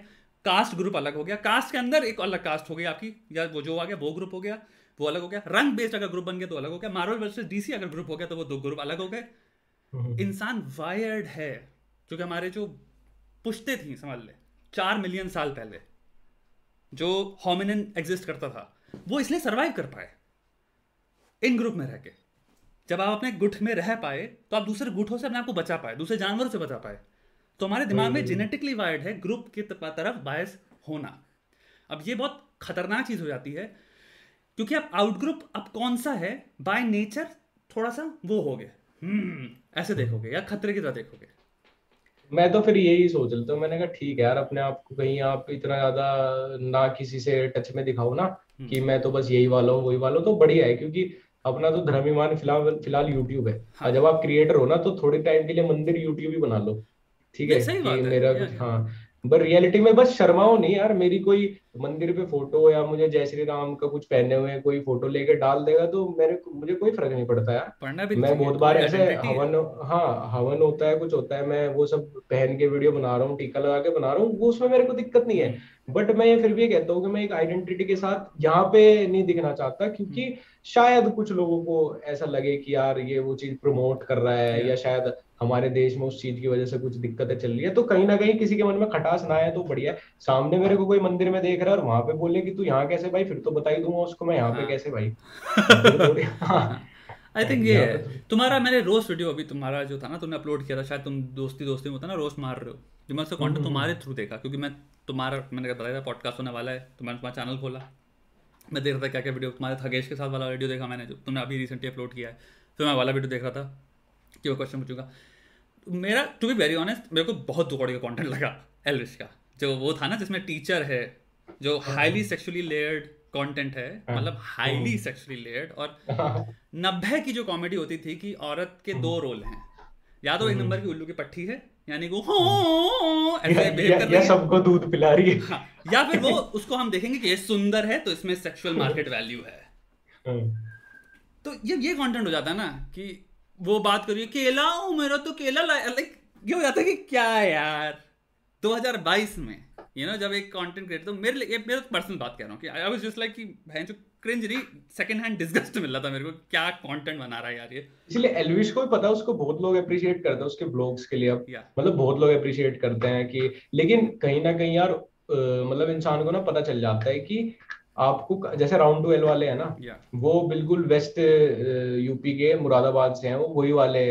कास्ट ग्रुप अलग हो गया। कास्ट के अंदर एक अलग कास्ट हो गई आपकी या वो जो आ गया वो ग्रुप हो गया। वो अलग हो गया। रंग बेस्ड अगर ग्रुप बन गया तो अलग हो गया। मार्वल वर्सेस डीसी अगर ग्रुप हो गया तो वो दो ग्रुप अलग हो गए। हम्म। इंसान वायर्ड है क्योंकि हमारे जो पुश्ते थी समझ ले चार मिलियन साल पहले जो होमिनिन एग्जिस्ट करता था वो इसलिए सर्वाइव कर पाए इन ग्रुप में रह के। जब आप अपने गुट में रह पाए तो आप दूसरे गुटों से अपने आप को बचा पाए दूसरे जानवरों से बचा पाए। तो हमारे दिमाग में हम्म। जेनेटिकली वायर्ड है ग्रुप की तरफ़ बायस होना। अब ये बहुत खतरनाक चीज़ हो जाती है क्योंकि आप आउट ग्रुप अब कौन सा है? बाय नेचर थोड़ा सा वो हो गए हम्म ऐसे देखोगे या खतरे की तरह देखोगे। मैं तो फिर यही सोच लेता हूँ मैंने कहा ठीक है यार अपने आप को कहीं आप इतना ज़्यादा ना किसी से टच में दिखाओ ना हम्म। कि मैं तो बस यही वाला हूँ वही वाला हूँ तो बढ़िया है क्योंकि अपना तो धर्म फ़िलहाल फ़िलहाल यूट्यूब है। हाँ। जब आप क्रिएटर हो ना तो थोड़े टाइम के लिए मंदिर यूट्यूब ही बना लो। ठीक है मेरा कुछ हाँ पर रियलिटी में बस शर्माओ नहीं यार मेरी कोई मंदिर पे फ़ोटो या मुझे जय श्री राम का कुछ पहने हुए कोई फ़ोटो लेके डाल देगा तो मेरे मुझे कोई फ़र्क नहीं पड़ता यार। पढ़ना भी मैं बहुत बार ऐसे है? हवन हाँ हवन होता है कुछ होता है मैं वो सब पहन के वीडियो बना रहा हूँ टीका लगा के बना रहा हूँ वो उसमें मेरे को दिक्कत नहीं है। हम्म बट मैं ये फिर भी कहता हूँ कि मैं एक आइडेंटिटी के साथ यहाँ पे नहीं दिखना चाहता हम्म। क्योंकि शायद कुछ लोगों को ऐसा लगे कि यार ये वो चीज़ प्रमोट कर रहा है या शायद हमारे देश में उस चीज़ की वजह से कुछ दिक्कतें चल रही है। तो कहीं ना कहीं किसी के मन में खटास ना आए तो बढ़िया है। सामने मेरे को कोई मंदिर में देख रहा है और वहाँ पे बोले कि तू यहाँ कैसे भाई? फिर तो बता ही दूँगा उसको मैं यहाँ पे हाँ कैसे भाई। हाँ। आई थिंक ये है। तो तुम्हारा मैंने रोस्ट वीडियो अभी तुम्हारा जो था ना तुमने अपलोड किया था शायद तुम दोस्ती दोस्ती में होता ना रोस्ट मार रहे हो। जो मैं उसका हम्म, कंटेंट हम्म, तुम्हारे थ्रू देखा क्योंकि मैं तुम्हारा मैंने बताया था पॉडकास्ट होने वाला है तो मैंने तुम्हारा चैनल खोला। मैं देख रहा था क्या क्या वीडियो तुम्हारे थगेश के साथ वाला वीडियो देखा मैंने जो तुमने अभी रिसेंटली अपलोड किया है। फिर मैं वाला वीडियो देख रहा था कि वो क्वेश्चन पूछूँगा। मेरा टू बी वेरी ऑनेस्ट मेरे को बहुत दुखौड़ी का कंटेंट लगा एलविश का जो वो था ना जिसमें टीचर है जो हाईली सेक्सुअली लेयर्ड कंटेंट है हाँ, मतलब हाईली सेक्सुअली लेयर्ड और हाँ, नब्बे की जो कॉमेडी होती थी कि औरत के दो रोल हैं। या तो एक नंबर की उल्लू की पट्टी है? यानी कि वो हो। ऐसे बिहेव कर रही है। सबको दूध पिला रही है। हाँ, या फिर वो उसको हम देखेंगे कि ये सुंदर है तो इसमें सेक्सुअल मार्केट वैल्यू है। तो ये ये कंटेंट हो जाता है ना कि वो बात करिए केला हूँ मेरा तो केला लाइक ये हो जाता है कि क्या यार? 2022 में यू नो जब एक कंटेंट क्रिएटर तो मेरे लिए मेरा पर्सनल बात कर रहा हूँ कि आई वाज जस्ट लाइक कि भैंस जो क्रिंज नहीं सेकंड हैंड डिस्गस्ट मिल रहा था मेरे को। क्या कंटेंट बना रहा है यार ये? इसलिए एलविश को भी पता है उसको बहुत लोग अप्रिशिएट करते हैं उसके ब्लॉग्स के लिए। या मतलब बहुत लोग अप्रिशिएट करते हैं कि लेकिन कहीं ना कहीं यार मतलब इंसान को ना पता चल जाता है कि आपको जैसे राउंड टू एल वाले हैं ना या वो बिल्कुल वेस्ट यूपी के मुरादाबाद से हैं वो वही वाले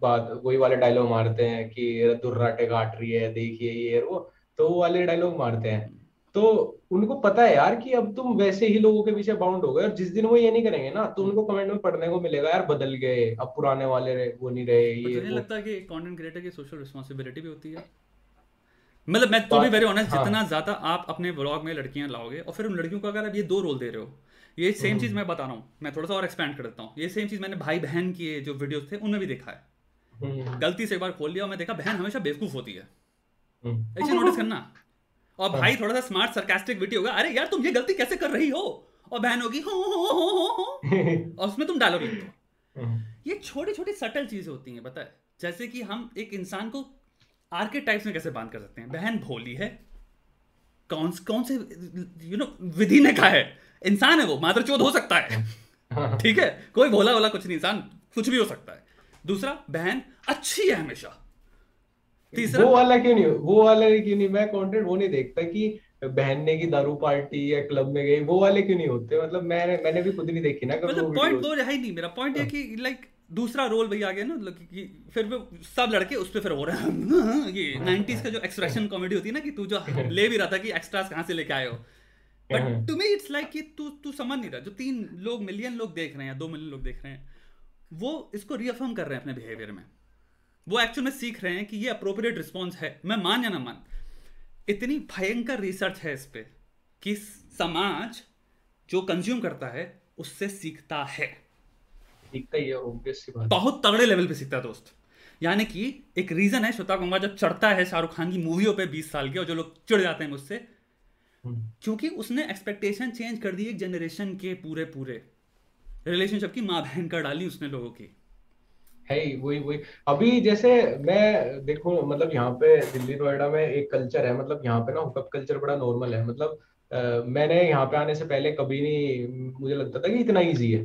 बात वही वाले डायलॉग मारते हैं कि दुर्राटे काट रही है देखिए ये वो तो वो वाले डायलॉग मारते हैं। तो उनको पता है यार कि अब तुम वैसे ही लोगों के पीछे बाउंड हो गए और जिस दिन वो ये नहीं करेंगे ना तो उनको कमेंट में पढ़ने को मिलेगा यार बदल गए अब पुराने वाले वो नहीं रहे ये लगता है कि कंटेंट क्रिएटर की सोशल रिस्पांसिबिलिटी भी होती है? मतलब मैं तो भी वेरी ऑनेस्ट हाँ। जितना ज़्यादा आप अपने व्लॉग में लड़कियाँ लाओगे और फिर उन लड़कियों को अगर आप ये दो रोल दे रहे हो ये सेम हम्म। चीज़ मैं बता रहा हूँ मैं थोड़ा सा और एक्सपेंड कर देता हूँ। ये सेम चीज़ मैंने भाई बहन के जो वीडियोस थे उनमें भी देखा है। हम्म, गलती से एक बार खोल लिया और मैं देखा बहन हमेशा बेवकूफ़ होती है। हम्म, ऐसे नोटिस करना। और हाँ। भाई थोड़ा सा स्मार्ट सरकास्टिक वीडियो होगा अरे यार तुम ये गलती कैसे कर रही हो? और बहन होगी हो हो हो हो हो <laughs> और उसमें तुम डायलॉग लिख दो हम्म, ये छोटी छोटी सटल चीज़ें होती हैं बताए जैसे कि हम एक इंसान को आर्केटाइप्स में कैसे बाँध कर सकते हैं? बहन भोली है। कौन कौन से यू नो विधि ने कहा है? इंसान है वो मादरचोद हो सकता है। हाँ, ठीक है? कोई भोला वाला कुछ नहीं इंसान कुछ भी हो सकता है। दूसरा बहन अच्छी है हमेशा। तीसरा वो वाला क्यों नहीं वो वाला क्यों नहीं मैं कंटेंट वो नहीं देखता कि बहन ने की दारू पार्टी या क्लब में गई वो वाले क्यों नहीं होते? मतलब मैंने मैंने भी खुद नहीं देखी ना कभी मतलब पॉइंट वीडियोस तो है ही नहीं। मेरा पॉइंट ये कि लाइक दूसरा रोल वही आ गया ना मतलब कि फिर वो सब लड़के उस पर फिर हो रहे हैं। <laughs> ये 90s का जो एक्सप्रेशन कॉमेडी होती है ना कि तू जो <laughs> ले भी रहा था कि एक्स्ट्रास कहाँ से लेके आए हो। But to me it's like कि तू तू समझ नहीं रहा जो तीन लोग मिलियन लोग देख रहे हैं दो मिलियन लोग देख रहे हैं वो इसको रिअफर्म कर रहे हैं अपने बिहेवियर में। वो एक्चुअल में सीख रहे हैं कि ये अप्रोप्रिएट रिस्पॉन्स है। मैं मान या ना मान इतनी भयंकर रिसर्च है इस पर कि समाज जो कंज्यूम करता है उससे सीखता है। दिखता ही है ऑब्वियस बात बहुत तगड़े लेवल पे सीखता है दोस्त। यानी कि एक रीजन है श्वेता कुमार जब चढ़ता है शाहरुख खान की मूवियों पे 20 साल के और जो लोग चिढ़ जाते हैं मुझसे हम्म, क्योंकि उसने एक्सपेक्टेशन चेंज कर दी एक जनरेशन के पूरे पूरे रिलेशनशिप की माँ बहन कर डाली उसने लोगों की। है ही वही वही। अभी जैसे मैं देखो मतलब यहाँ पे दिल्ली नोएडा में एक कल्चर है मतलब यहाँ पे ना हुकअप कल्चर बड़ा नॉर्मल है। मतलब अ, मैंने यहाँ पे आने से पहले कभी नहीं मुझे लगता था कि इतना इजी है।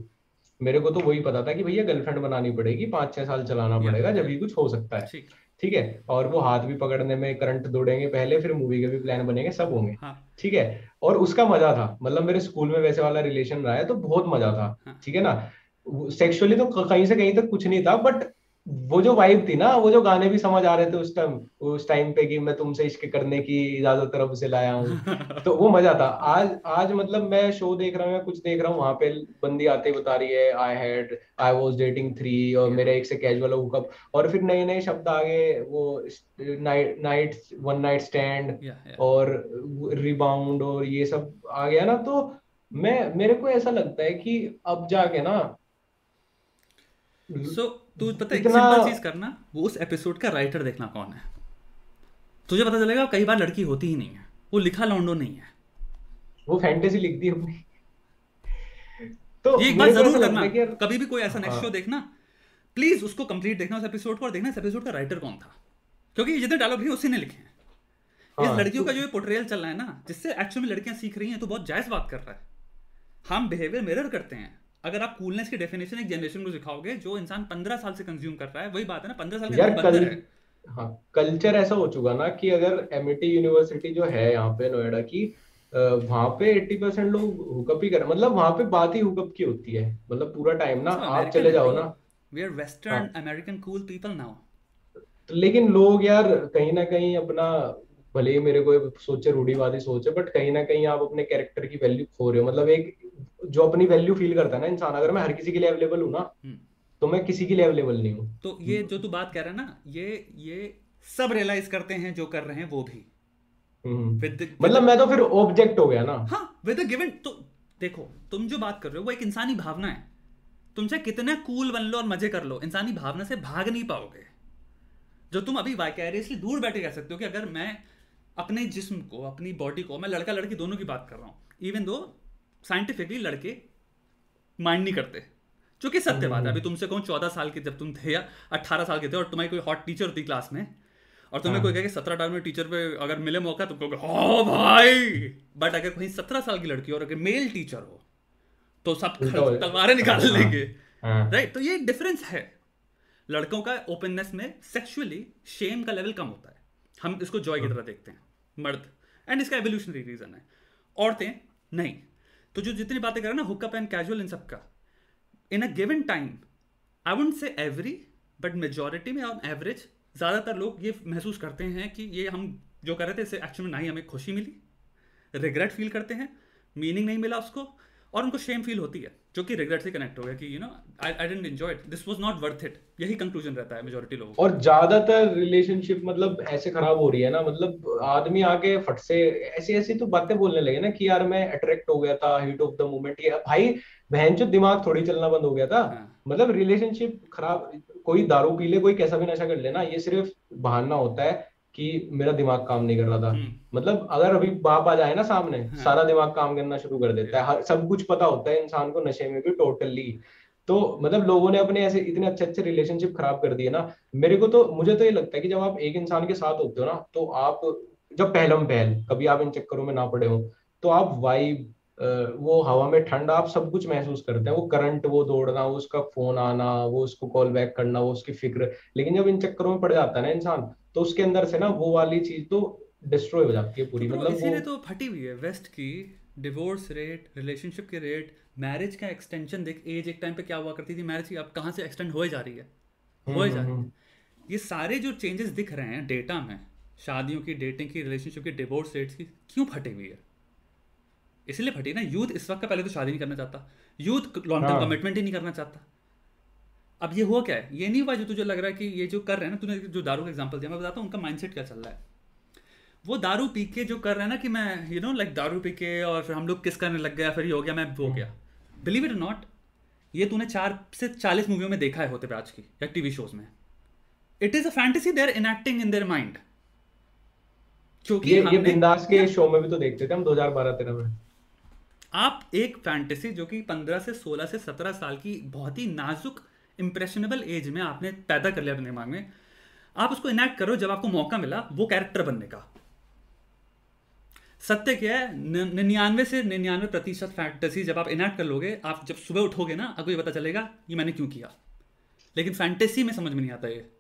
मेरे को तो वही पता था कि भैया गर्लफ्रेंड बनानी पड़ेगी पाँच छह साल चलाना पड़ेगा जब भी कुछ हो सकता है। ठीक। है? और वो हाथ भी पकड़ने में करंट दौड़ेंगे पहले फिर मूवी के भी प्लान बनेंगे सब होंगे। हाँ। ठीक है? और उसका मज़ा था। मतलब मेरे स्कूल में वैसे वाला रिलेशन रहा है तो बहुत मज़ा था। हाँ। ठीक है ना? सेक्सुअली तो कहीं से कहीं तक कुछ नहीं था बट वो जो वाइब थी ना वो जो गाने भी समझ आ रहे थे उस टाइम उस टाइम पे कि मैं तुमसे इश्क करने की इजाज़त रब से लाया हूँ। <laughs> तो वो मज़ा था। आज आज मतलब मैं शो देख रहा हूँ या कुछ देख रहा हूँ वहाँ पे बंदी आते बता रही है I had I was dating three और मेरे एक से कैजुअल हुकअप और फिर नए नए शब्द आ गए वो night night one night stand और रिबाउंड और ये सब आ गया ना। तो मैं मेरे को ऐसा लगता है कि अब जाके ना सो so, तू पता है सिंपल चीज़ करना वो उस एपिसोड का राइटर देखना कौन है? तुझे पता चलेगा कई बार लड़की होती ही नहीं है। वो लिखा लौंडो नहीं है। वो फैंटेसी लिख दी अपनी तो ये एक बार ज़रूर करना। कभी भी कोई ऐसा नेक्स्ट शो हाँ। देखना प्लीज़ उसको कंप्लीट देखना उस एपिसोड को और देखना इस एपिसोड का राइटर कौन था। क्योंकि जितने डायलॉग हैं उसी ने लिखे हैं। इस हाँ, लड़कियों का तो जो पोर्ट्रेयल चल रहा है ना जिससे एक्चुअल में लड़कियाँ सीख रही हैं तो बहुत जायज़ बात कर रहा है। हम बिहेवियर मिरर करते हैं। अगर आप कूलनेस की डेफिनेशन एक जनरेशन को सिखाओगे जो इंसान पंद्रह साल से कंज्यूम कर रहा है वही बात है ना पंद्रह साल यार कल, हाँ कल्चर ऐसा हो चुका ना कि अगर एमआईटी यूनिवर्सिटी जो है यहाँ पे नोएडा की वहाँ पे 80 परसेंट लोग हुकअप ही कर मतलब वहाँ पे बात ही हुकअप की होती है। मतलब पूरा टाइम ना आप चले जाओ ना। We are western American cool people now लेकिन लोग यार कहीं ना कहीं अपना भले ही मेरे को सोचे रूढ़ीवादी सोच बट कहीं ना कहीं आप अपने कैरेक्टर की वैल्यू खो रहे हो। मतलब एक जो अपनी वैल्यू फील करता है ना इंसान अगर मैं हर किसी के लिए अवेलेबल हूँ ना हम्म। तो मैं किसी के लिए अवेलेबल नहीं हूँ। तो ये जो तू बात कर रहा है ना ये ये सब रियलाइज़ करते हैं जो कर रहे हैं वो भी। हम्म। मतलब मैं तो फिर ऑब्जेक्ट हो गया ना। हाँ विद गिवन तो देखो तुम जो बात कर रहे हो वो एक इंसानी भावना है। तुमसे कितना कूल बन लो और मज़े कर लो इंसानी भावना से भाग नहीं पाओगे। जो तुम अभी वाइकैरियसली दूर बैठे कह सकते हो कि अगर मैं अपने जिस्म को अपनी बॉडी को मैं लड़का लड़की दोनों की बात कर रहा हूँ इवन दो साइंटिफिकली लड़के माइंड नहीं करते। जो कि सत्य बात है अभी तुमसे कहूँ चौदह साल के जब तुम थे या अट्ठारह साल के थे और तुम्हारी कोई हॉट टीचर होती क्लास में और तुम्हें कोई हाँ। कहे सत्रह अठारह में टीचर पे अगर मिले मौका तो कहोगे हाँ भाई! बट अगर कहीं सत्रह साल की लड़की और अगर मेल टीचर हो तो सब तलवारें निकाल हाँ। लेंगे। राइट तो ये डिफरेंस है। लड़कों का ओपननेस में सेक्सुअली शेम का लेवल कम होता है। हम इसको जॉय की तरह देखते हैं। मर्द। एंड इसका एवोल्यूशनरी रीजन है। औरतें नहीं। तो जो जितनी बातें करें ना हुकअप एंड कैजुअल इन सब का in a given time I won't say every but majority में ऑन एवरेज ज़्यादातर लोग ये महसूस करते हैं कि ये हम जो कर रहे थे, इससे एक्चुअली ना ही हमें खुशी मिली रिग्रेट फील करते हैं मीनिंग नहीं मिला उसको, और उनको शेम फील होती है, जो कि रिग्रेट से कनेक्ट हो गया कि you know I I didn't enjoy it this was not worth it यही कंक्लूजन रहता है मेजॉरिटी लोगों और ज़्यादातर रिलेशनशिप मतलब ऐसे खराब हो रही है ना मतलब आदमी आके फट से ऐसी ऐसी तो बातें बोलने लगे ना कि यार मैं अट्रैक्ट हो गया था हीट ऑफ़ द मोमेंट ये भाई बहन जो दिमाग थोड़ी चलना बंद हो गया था हाँ. मतलब रिलेशनशिप खराब कोई दारू पी ले कोई कैसा भी नशा कर लेना ये सिर्फ़ बहाना होता है कि मेरा दिमाग काम नहीं कर रहा था हम्म। मतलब अगर अभी बाप आ जाए ना सामने हाँ। सारा दिमाग काम करना शुरू कर देता है हर सब कुछ पता होता है इंसान को नशे में भी टोटली तो मतलब लोगों ने अपने ऐसे इतने अच्छे अच्छे रिलेशनशिप खराब कर दिए ना मेरे को तो मुझे तो ये लगता है कि जब आप एक इंसान के साथ होते हो ना तो आप जब पहलम पहल कभी आप इन चक्करों में ना पड़े हो तो आप वाइब वो हवा में ठंड आप सब कुछ महसूस करते हैं। वो करंट वो दौड़ना वो उसका फ़ोन आना वो उसको कॉल बैक करना वो उसकी फ़िक्र। लेकिन जब इन चक्करों में पड़ जाता है ना इंसान तो उसके अंदर से ना वो वाली चीज़ तो डिस्ट्रॉय हो जाती है पूरी। तो मतलब इसीलिए तो फटी हुई है वेस्ट की डिवोर्स रेट रिलेशनशिप के रेट मैरिज का एक्सटेंशन देख एज एक टाइम पे क्या हुआ करती थी? मैरिज की अब कहाँ से एक्सटेंड हो जा रही है? हो जा रही है। हम्म। ये सारे जो चेंजेस दिख रहे हैं डेटा में शादियों की डेटिंग की रिलेशनशिप की डिवोर्स रेट्स की क्यों फटी हुई है? इसलिए फटी ना यूथ इस वक्त का पहले तो शादी नहीं करना चाहता। यूथ लॉन्ग टर्म कमिटमेंट ही। नहीं करना चाहता। अब ये हुआ क्या है? ये नहीं हुआ जो तुझे लग रहा है कि ये जो कर रहे हैं ना तूने जो दारू का एग्ज़ाम्पल दिया मैं बताता हूँ उनका माइंडसेट क्या चल रहा है। वो दारू पी के जो कर रहे हैं ना कि मैं यू नो लाइक दारू पी के और फिर हम लोग किस करने लग गया फिर ये हो गया मैं वो गया। बिलीव इट नॉट ये तूने चार से चालीस मूवियों में देखा है होते पे आज की या टीवी शोज़ में। It is a fantasy their enacting in their mind क्योंकि ये, ये बिंदास के शो में भी तो देखते थे हम 2012-13 में। आप एक फैंटेसी जो कि 15 से 16 से 17 साल की बहुत ही नाजुक इंप्रेशनेबल एज में आपने पैदा कर लिया अपने दिमाग में आप उसको इनैक्ट करो जब आपको मौका मिला वो कैरेक्टर बनने का। सत्य क्या है? निन्यानवे से निन्यानवे प्रतिशत फैंटेसी जब आप इनैक्ट कर लोगे आप जब सुबह उठोगे ना आपको ये पता चलेगा ये मैंने क्यों किया। लेकिन फैंटेसी में समझ में नहीं आता ये।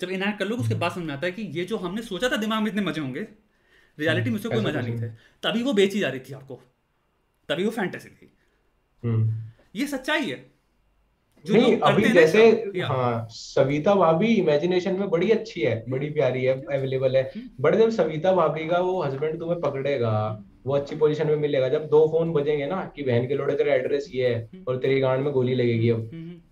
जब इनैक्ट कर लोगे उसके बाद समझ में आता है कि ये जो हमने सोचा था दिमाग में इतने मज़े होंगे रियलिटी में उससे कोई मज़ा नहीं थे। तभी वो बेची जा रही थी आपको। तभी वो फैंटेसी थी। हम्म। ये सच्चाई है। जो नहीं अभी जैसे हाँ सविता भाभी इमेजिनेशन में बड़ी अच्छी है बड़ी प्यारी है अवेलेबल है। बट जब सविता भाभी का वो हस्बैंड तुम्हें पकड़ेगा वो अच्छी पोजीशन में मिलेगा जब दो फ़ोन बजेंगे ना कि बहन के लोड़े तेरा एड्रेस ये है और तेरी गांड में गोली लगेगी अब।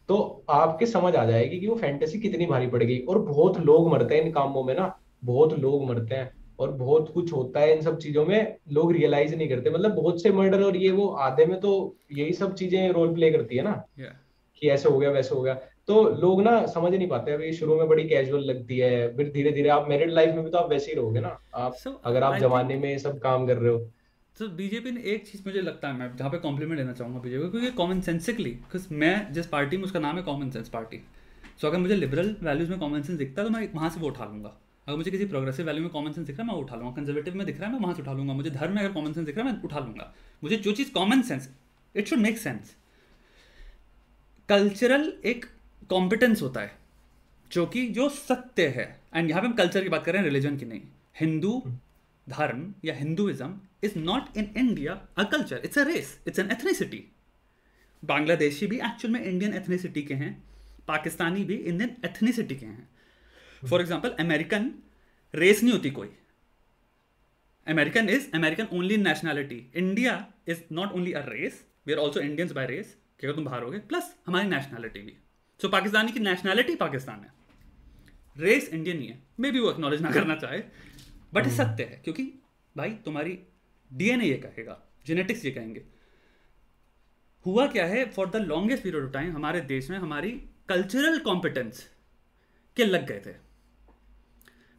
तो आपके समझ आ जाएगी कि वो फैंटेसी कितनी भारी पड़ गई और बहुत लोग मरते हैं इन कामों में ना बहुत लोग मरते हैं और बहुत कुछ होता है इन सब चीज़ों में लोग रियलाइज़ नहीं करते। मतलब बहुत से मर्डर और ये वो आधे में तो यही सब चीज़ें रोल प्ले करती है ना। या कि ऐसे हो गया वैसे हो गया। तो लोग ना समझ नहीं पाते अभी शुरू में बड़ी कैजुअल लगती है फिर धीरे धीरे आप मैरिड लाइफ में भी तो आप वैसे ही रहोगे ना। आप So, अगर आप I जवानी में सब काम कर रहे हो। तो बीजेपी ने एक चीज़ मुझे लगता है मैं जहाँ पे कॉम्प्लीमेंट लेना चाहूँगा बीजेपी को क्योंकि कॉमन सेंसिकली बिकॉज़ मैं जिस पार्टी में उसका नाम है कॉमन सेंस पार्टी सो अगर मुझे लिबरल वैल्यूज़ में कॉमन सेंस दिखता है तो मैं वहाँ से वो उठा लूँगा। अगर मुझे किसी प्रोग्रेसिव वैल्यू में कॉमन सेंस दिख रहा है मैं उठा लूँगा। कंजर्वेटिव में दिख रहा है मैं वहाँ से उठा लूँगा। मुझे धर्म में अगर कॉमन सेंस दिख रहा है मैं उठा लूँगा। मुझे जो चीज़ common sense it should make sense cultural एक कॉम्पिटेंस होता है जो कि जो सत्य है। एंड यहाँ पे हम कल्चर की बात कर रहे हैं रिलीजन की नहीं। हिंदू धर्म या Hinduism is not in India a culture it's a race it's an ethnicity Bangladeshi भी एक्चुअल में इंडियन एथनिसिटी के हैं पाकिस्तानी भी इंडियन एथनिसिटी के हैं। फॉर एग्ज़ाम्पल अमेरिकन रेस नहीं होती कोई। American is American only nationality India is not only a race we are also Indians by race कि अगर तुम बाहर हो गए प्लस हमारी नेशनैलिटी भी। सो so, पाकिस्तानी की नेशनैलिटी पाकिस्तान है। रेस इंडियन ही है। मे बी वो एक्नॉलेज ना करना चाहे। बट ये सत्य है क्योंकि भाई तुम्हारी डीएनए ये कहेगा जेनेटिक्स ये कहेंगे। हुआ क्या है for the longest period of time हमारे देश में हमारी कल्चरल कॉम्पिटेंस के लग गए थे।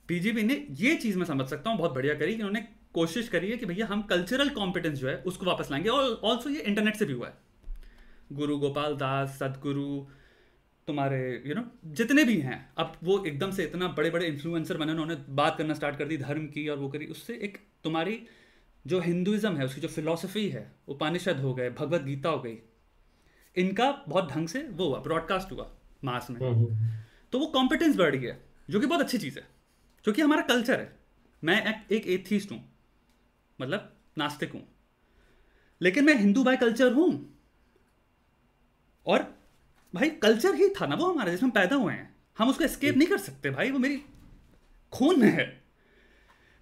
बीजेपी ने ये चीज़ मैं समझ सकता हूँ बहुत बढ़िया करी कि उन्होंने कोशिश करी है कि भैया हम कल्चरल कॉम्पिटेंस जो है उसको वापस लाएँगे। और ऑल्सो ये इंटरनेट से भी हुआ है। गुरु गोपाल दास सदगुरु तुम्हारे यू you नो know, जितने भी हैं अब वो एकदम से इतना बड़े बड़े इन्फ्लुएंसर बने उन्होंने बात करना स्टार्ट कर दी धर्म की और वो करी उससे एक तुम्हारी जो हिंदुइज्म है उसकी जो फिलोसफी है उपनिषद हो गए भगवत गीता हो गई इनका बहुत ढंग से वो हुआ ब्रॉडकास्ट हुआ मास में। हम्म, हम्म, तो वो कॉम्पिटेंस बढ़ गया जो कि बहुत अच्छी चीज़ है क्योंकि हमारा कल्चर है। मैं एक एथीस्ट हूँ मतलब नास्तिक हूँ लेकिन मैं हिंदू बाय कल्चर हूँ। और भाई कल्चर ही था ना वो हमारा जिसमें पैदा हुए हैं। हम उसको एस्केप नहीं कर सकते भाई, वो मेरी खून में है।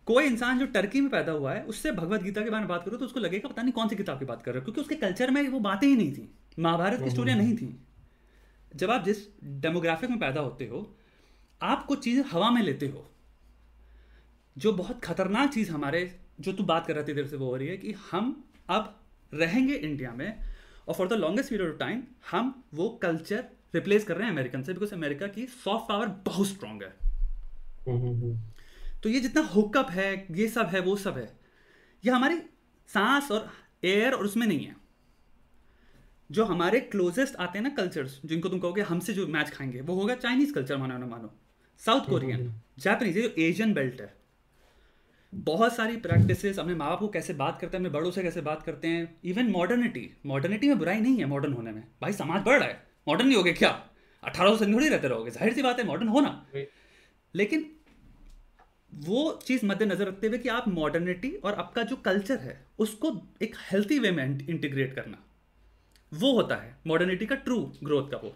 कोई इंसान जो टर्की में पैदा हुआ है, उससे भगवत गीता के बारे में बात करो तो उसको लगेगा, पता नहीं कौन सी किताब की बात कर रहे हो, क्योंकि उसके कल्चर में वो बातें ही नहीं थी। महाभारत की स्टोरियाँ नहीं थी। जब आप जिस डेमोग्राफिक में पैदा होते हो, आप कुछ चीज़ें हवा में लेते हो, जो बहुत खतरनाक चीज़ हमारे, जो तू बात कर रहे थे देर से वो हो रही है कि हम अब रहेंगे इंडिया में और for the longest period of time हम वो कल्चर रिप्लेस कर रहे हैं अमेरिकन से बिकॉज़ अमेरिका की सॉफ्ट पावर बहुत स्ट्रांग है। तो ये जितना हुकअप है ये सब है वो सब है ये हमारी सांस और एयर और उसमें नहीं है। जो हमारे क्लोजेस्ट आते हैं ना कल्चर्स जिनको तुम कहोगे हमसे जो मैच खाएँगे वो होगा चाइनीज़ कल्चर मानो ना मानो। साउथ कोरियन जापानीज ये जो एशियन बेल्ट है बहुत सारी प्रैक्टिसेस अपने माँ बाप को कैसे बात करते हैं अपने बड़ों से कैसे बात करते हैं इवन मॉडर्निटी मॉडर्निटी में बुराई नहीं है मॉडर्न होने में। भाई समाज बढ़ रहा है। मॉडर्न नहीं हो गए क्या? अठारह सौ थोड़ी रहते रहोगे। ज़ाहिर सी बात है मॉडर्न होना। लेकिन वो चीज़ मद्देनजर रखते हुए कि आप मॉडर्निटी और आपका जो कल्चर है उसको एक हेल्थी वे में इंटीग्रेट करना। वो होता है मॉडर्निटी का ट्रू ग्रोथ का वो।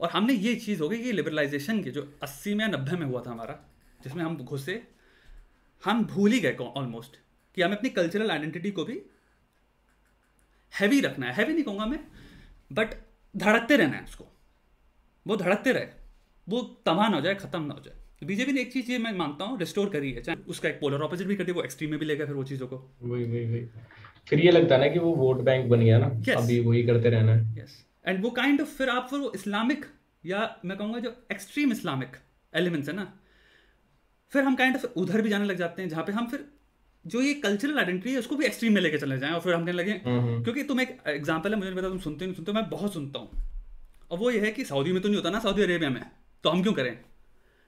और हमने ये चीज़ हो गई कि लिबरलाइजेशन की जो 80 में या 90 में हुआ था हमारा जिसमें हम घुसे हम भूल ही गए ऑलमोस्ट कि हमें अपनी कल्चरल आइडेंटिटी को भी हैवी रखना है। हैवी नहीं कहूँगा मैं बट धड़कते रहना है उसको। वो धड़कते रहे। वो तबाह ना हो जाए ख़त्म ना हो जाए। बीजेपी ने एक चीज़ ये मैं मानता हूँ रिस्टोर करी है। चाहे उसका एक पोलर ऑपोजिट भी कर दिया वो एक्सट्रीम में भी लेगा फिर वो चीज़ों को। वही वही वही। फिर ये लगता है ना कि वो वोट बैंक बन गया ना। Yes. अभी वही करते रहना है। यस एंड वो काइंड ऑफ़ फिर आप फिर वो इस्लामिक या मैं कहूँगा जो एक्सट्रीम इस्लामिक एलिमेंट्स है ना फिर हम काइंड ऑफ़ उधर भी जाने लग जाते हैं जहाँ पे हम फिर जो ये कल्चरल आइडेंटिटी है उसको भी एक्सट्रीम में लेके चले जाएँ और फिर हम कहने लगे हम्म, हम्म। क्योंकि तुम एक एग्ज़ाम्पल है मुझे नहीं पता तुम सुनते नहीं सुनते मैं बहुत सुनता हूँ। और वो ये है कि सऊदी में तो नहीं होता ना सऊदी अरेबिया में तो हम क्यों करें?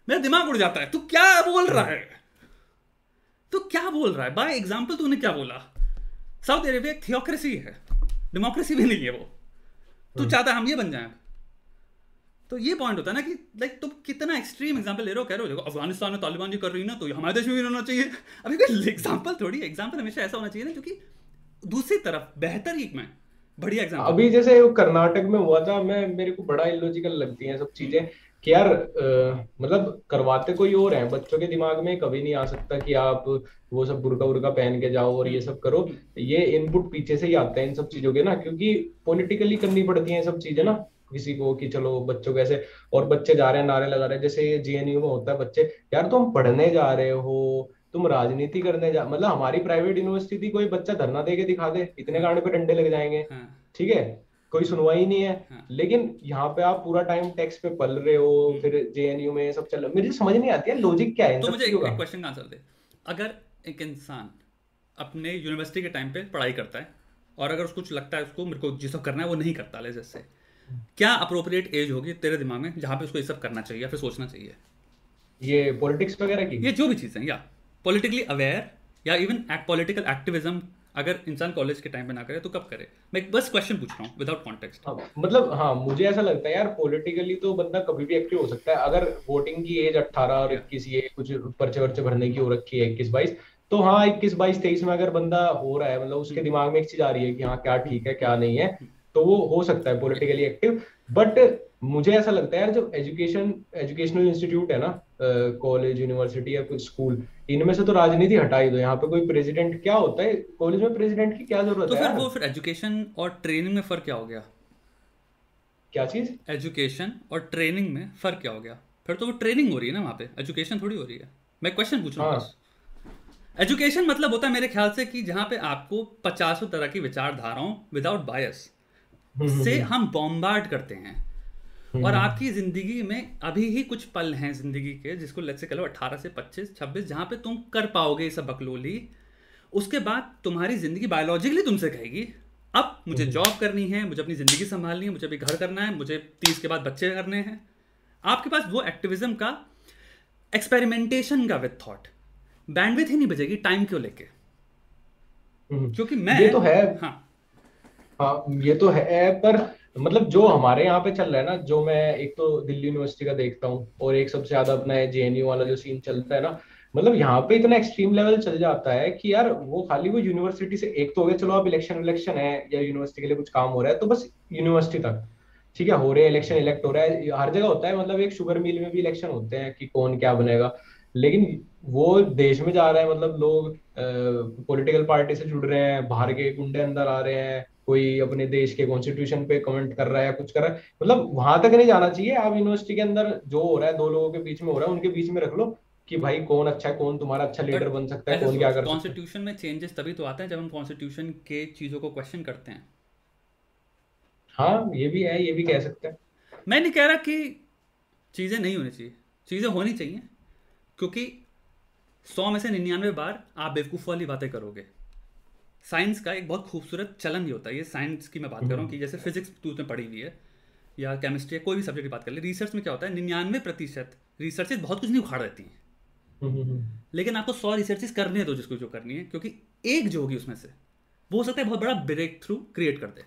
मेरा दिमाग उड़ जाता है तू क्या बोल रहा है? तू क्या बोल रहा है? बाय एग्ज़ाम्पल तूने क्या बोला? सऊदी अरेबिया थियोक्रेसी है डेमोक्रेसी भी नहीं है वो। तू चाहता है हम ये बन जाएँ? तो ये पॉइंट होता है ना कि लाइक तुम कितना एक्सट्रीम एग्जांपल ले रहे हो कह रहे हो देखो अफ़गानिस्तान में तालिबान जी कर रही ना तो हमारे देश में भी होना चाहिए। अभी कोई एग्जांपल थोड़ी एग्जांपल हमेशा ऐसा होना चाहिए ना क्योंकि दूसरी तरफ़ बेहतर ही में बढ़िया एग्जांपल अभी जैसे कर्नाटक में हुआ था मैं मेरे को बड़ा इलॉजिकल लगती है सब चीज़ें कि यार अ, मतलब करवाते कोई और है बच्चों के दिमाग में कभी नहीं आ सकता कि आप वो सब बुर्का उर्का पहन के जाओ और ये सब करो। ये इनपुट पीछे से ही आता है इन सब चीज़ों के ना क्योंकि पॉलिटिकली करनी पड़ती है सब चीज़ें ना। किसी को कि चलो बच्चों को ऐसे और बच्चे जा रहे हैं नारे लगा रहे हैं जैसे जेएनयू में होता है बच्चे यार तुम पढ़ने जा रहे हो तुम राजनीति करने जा मतलब हमारी प्राइवेट यूनिवर्सिटी थी कोई बच्चा धरना दे के दिखा दे इतने गाड़े पे डंडे लग जाएँगे। हाँ। ठीक है? कोई सुनवाई नहीं है। हाँ। लेकिन यहाँ पे आप पूरा टाइम टैक्स पे पल रहे हो हम्म। फिर जेएनयू में सब चल मुझे समझ नहीं आती है लॉजिक क्या है तो मुझे एक क्वेश्चन का आंसर दे। अगर एक इंसान अपने यूनिवर्सिटी के टाइम पे पढ़ाई करता है और अगर उसको कुछ लगता है उसको मेरे को जिसको करना है वो नहीं करता ले जैसे क्या अप्रोप्रिएट एज होगी तेरे दिमाग में जहाँ पे उसको ये सब करना चाहिए या फिर सोचना चाहिए? ये पॉलिटिक्स वगैरह की? ये जो भी चीज़ें या पॉलिटिकली अवेयर या इवन पॉलिटिकल एक्टिविज्म अगर इंसान कॉलेज के टाइम पे ना करे तो कब करे? मैं एक बस क्वेश्चन पूछ रहा हूँ विदाउट कॉन्टेक्स्ट हाँ, मतलब हाँ मुझे ऐसा लगता है यार पॉलिटिकली तो बंदा कभी भी एक्टिव हो सकता है। अगर वोटिंग की एज 18 और. 21 ये कुछ पर्चे वर्चे भरने की हो रखी है 21 22 तो हाँ 21 22 23 में अगर बंदा हो रहा है मतलब उसके दिमाग में एक चीज़ आ रही है कि हाँ क्या ठीक है क्या नहीं है तो वो हो सकता है पॉलिटिकली एक्टिव बट मुझे ऐसा लगता है यार जब एजुकेशन एजुकेशनल इंस्टीट्यूट है ना कॉलेज यूनिवर्सिटी या कुछ स्कूल इनमें से तो राजनीति हटा ही दो। यहाँ पे कोई प्रेसिडेंट क्या होता है? कॉलेज में प्रेसिडेंट की क्या ज़रूरत तो है फिर वो फिर एजुकेशन और ट्रेनिंग में फ़र्क क्या हो गया? क्या चीज़? एजुकेशन और ट्रेनिंग में फ़र्क क्या हो गया? फिर तो वो ट्रेनिंग हो रही है ना वहाँ पे। एजुकेशन थोड़ी हो रही है। मैं क्वेश्चन पूछ रहा हूँ हाँ। एजुकेशन मतलब होता है मेरे ख्याल से कि जहाँ पे आपको पचासों तरह की विचारधाराओं विदाउट बायस से <laughs> हम बॉम्बार्ड करते हैं। और <laughs> आपकी ज़िंदगी में अभी ही कुछ पल हैं ज़िंदगी के जिसको लेट्स से कह लो अट्ठारह से पच्चीस छब्बीस जहाँ पे तुम कर पाओगे ये सब बकलोली। उसके बाद तुम्हारी ज़िंदगी बायोलॉजिकली तुमसे कहेगी अब मुझे। <laughs> जॉब करनी है मुझे अपनी ज़िंदगी संभालनी है मुझे अभी घर करना है मुझे तीस के बाद बच्चे करने हैं। आपके पास वो एक्टिविज्म का एक्सपेरिमेंटेशन का विद थॉट बैंडविथ ही नहीं बजेगी टाइम क्यों लेके। क्योंकि मैं ये तो है। हाँ। हाँ ये तो है, पर मतलब जो हमारे यहाँ पे चल रहा है ना, जो मैं एक तो दिल्ली यूनिवर्सिटी का देखता हूँ, और एक सबसे ज़्यादा अपना जेएनयू वाला जो सीन चलता है ना मतलब यहाँ पे इतना एक्सट्रीम लेवल चल जाता है कि यार वो खाली वो यूनिवर्सिटी से एक तो हो गया, चलो अब इलेक्शन इलेक्शन है, या यूनिवर्सिटी के लिए कुछ काम हो रहा है तो बस यूनिवर्सिटी तक। ठीक है, हो रहे हैं इलेक्शन इलेक्ट हो रहा है, हर जगह होता है मतलब एक शुगर मिल में भी इलेक्शन होते हैं कि कौन क्या बनेगा। लेकिन वो देश में जा रहा है मतलब लोग पॉलिटिकल पार्टी से जुड़ रहे हैं, बाहर के गुंडे अंदर आ रहे हैं कोई अपने देश के कॉन्स्टिट्यूशन पे कमेंट कर रहा है या कुछ कर रहा है मतलब वहाँ तक नहीं जाना चाहिए। आप यूनिवर्सिटी के अंदर जो हो रहा है दो लोगों के बीच में हो रहा है उनके बीच में रख लो कि भाई कौन अच्छा है कौन तुम्हारा अच्छा लीडर बन सकता है कौन क्या कर है। कॉन्स्टिट्यूशन में चेंजेस तभी तो आते हैं जब हम कॉन्स्टिट्यूशन के चीज़ों को क्वेश्चन करते हैं। हाँ ये भी है ये भी कह सकते हैं। मैं नहीं कह रहा कि चीज़ें नहीं होनी चाहिए। चीज़ें होनी चाहिए क्योंकि सौ में से निन्यानवे बार आप बेवकूफ़ वाली बातें करोगे। साइंस का एक बहुत खूबसूरत चलन भी होता है। ये साइंस की मैं बात कर रहा हूँ कि जैसे फिजिक्स तू उसमें पढ़ी हुई है या केमिस्ट्री या कोई भी सब्जेक्ट की बात कर ले रिसर्च में क्या होता है? निन्यानवे प्रतिशत रिसर्चेज बहुत कुछ नहीं उखाड़ देती हैं। हम्म, हम्म, हम्म। लेकिन आपको सौ रिसर्चेज करने दो जिसको जो करनी है क्योंकि एक जो होगी उसमें से वो हो सकता है बहुत बड़ा ब्रेक थ्रू क्रिएट कर दे।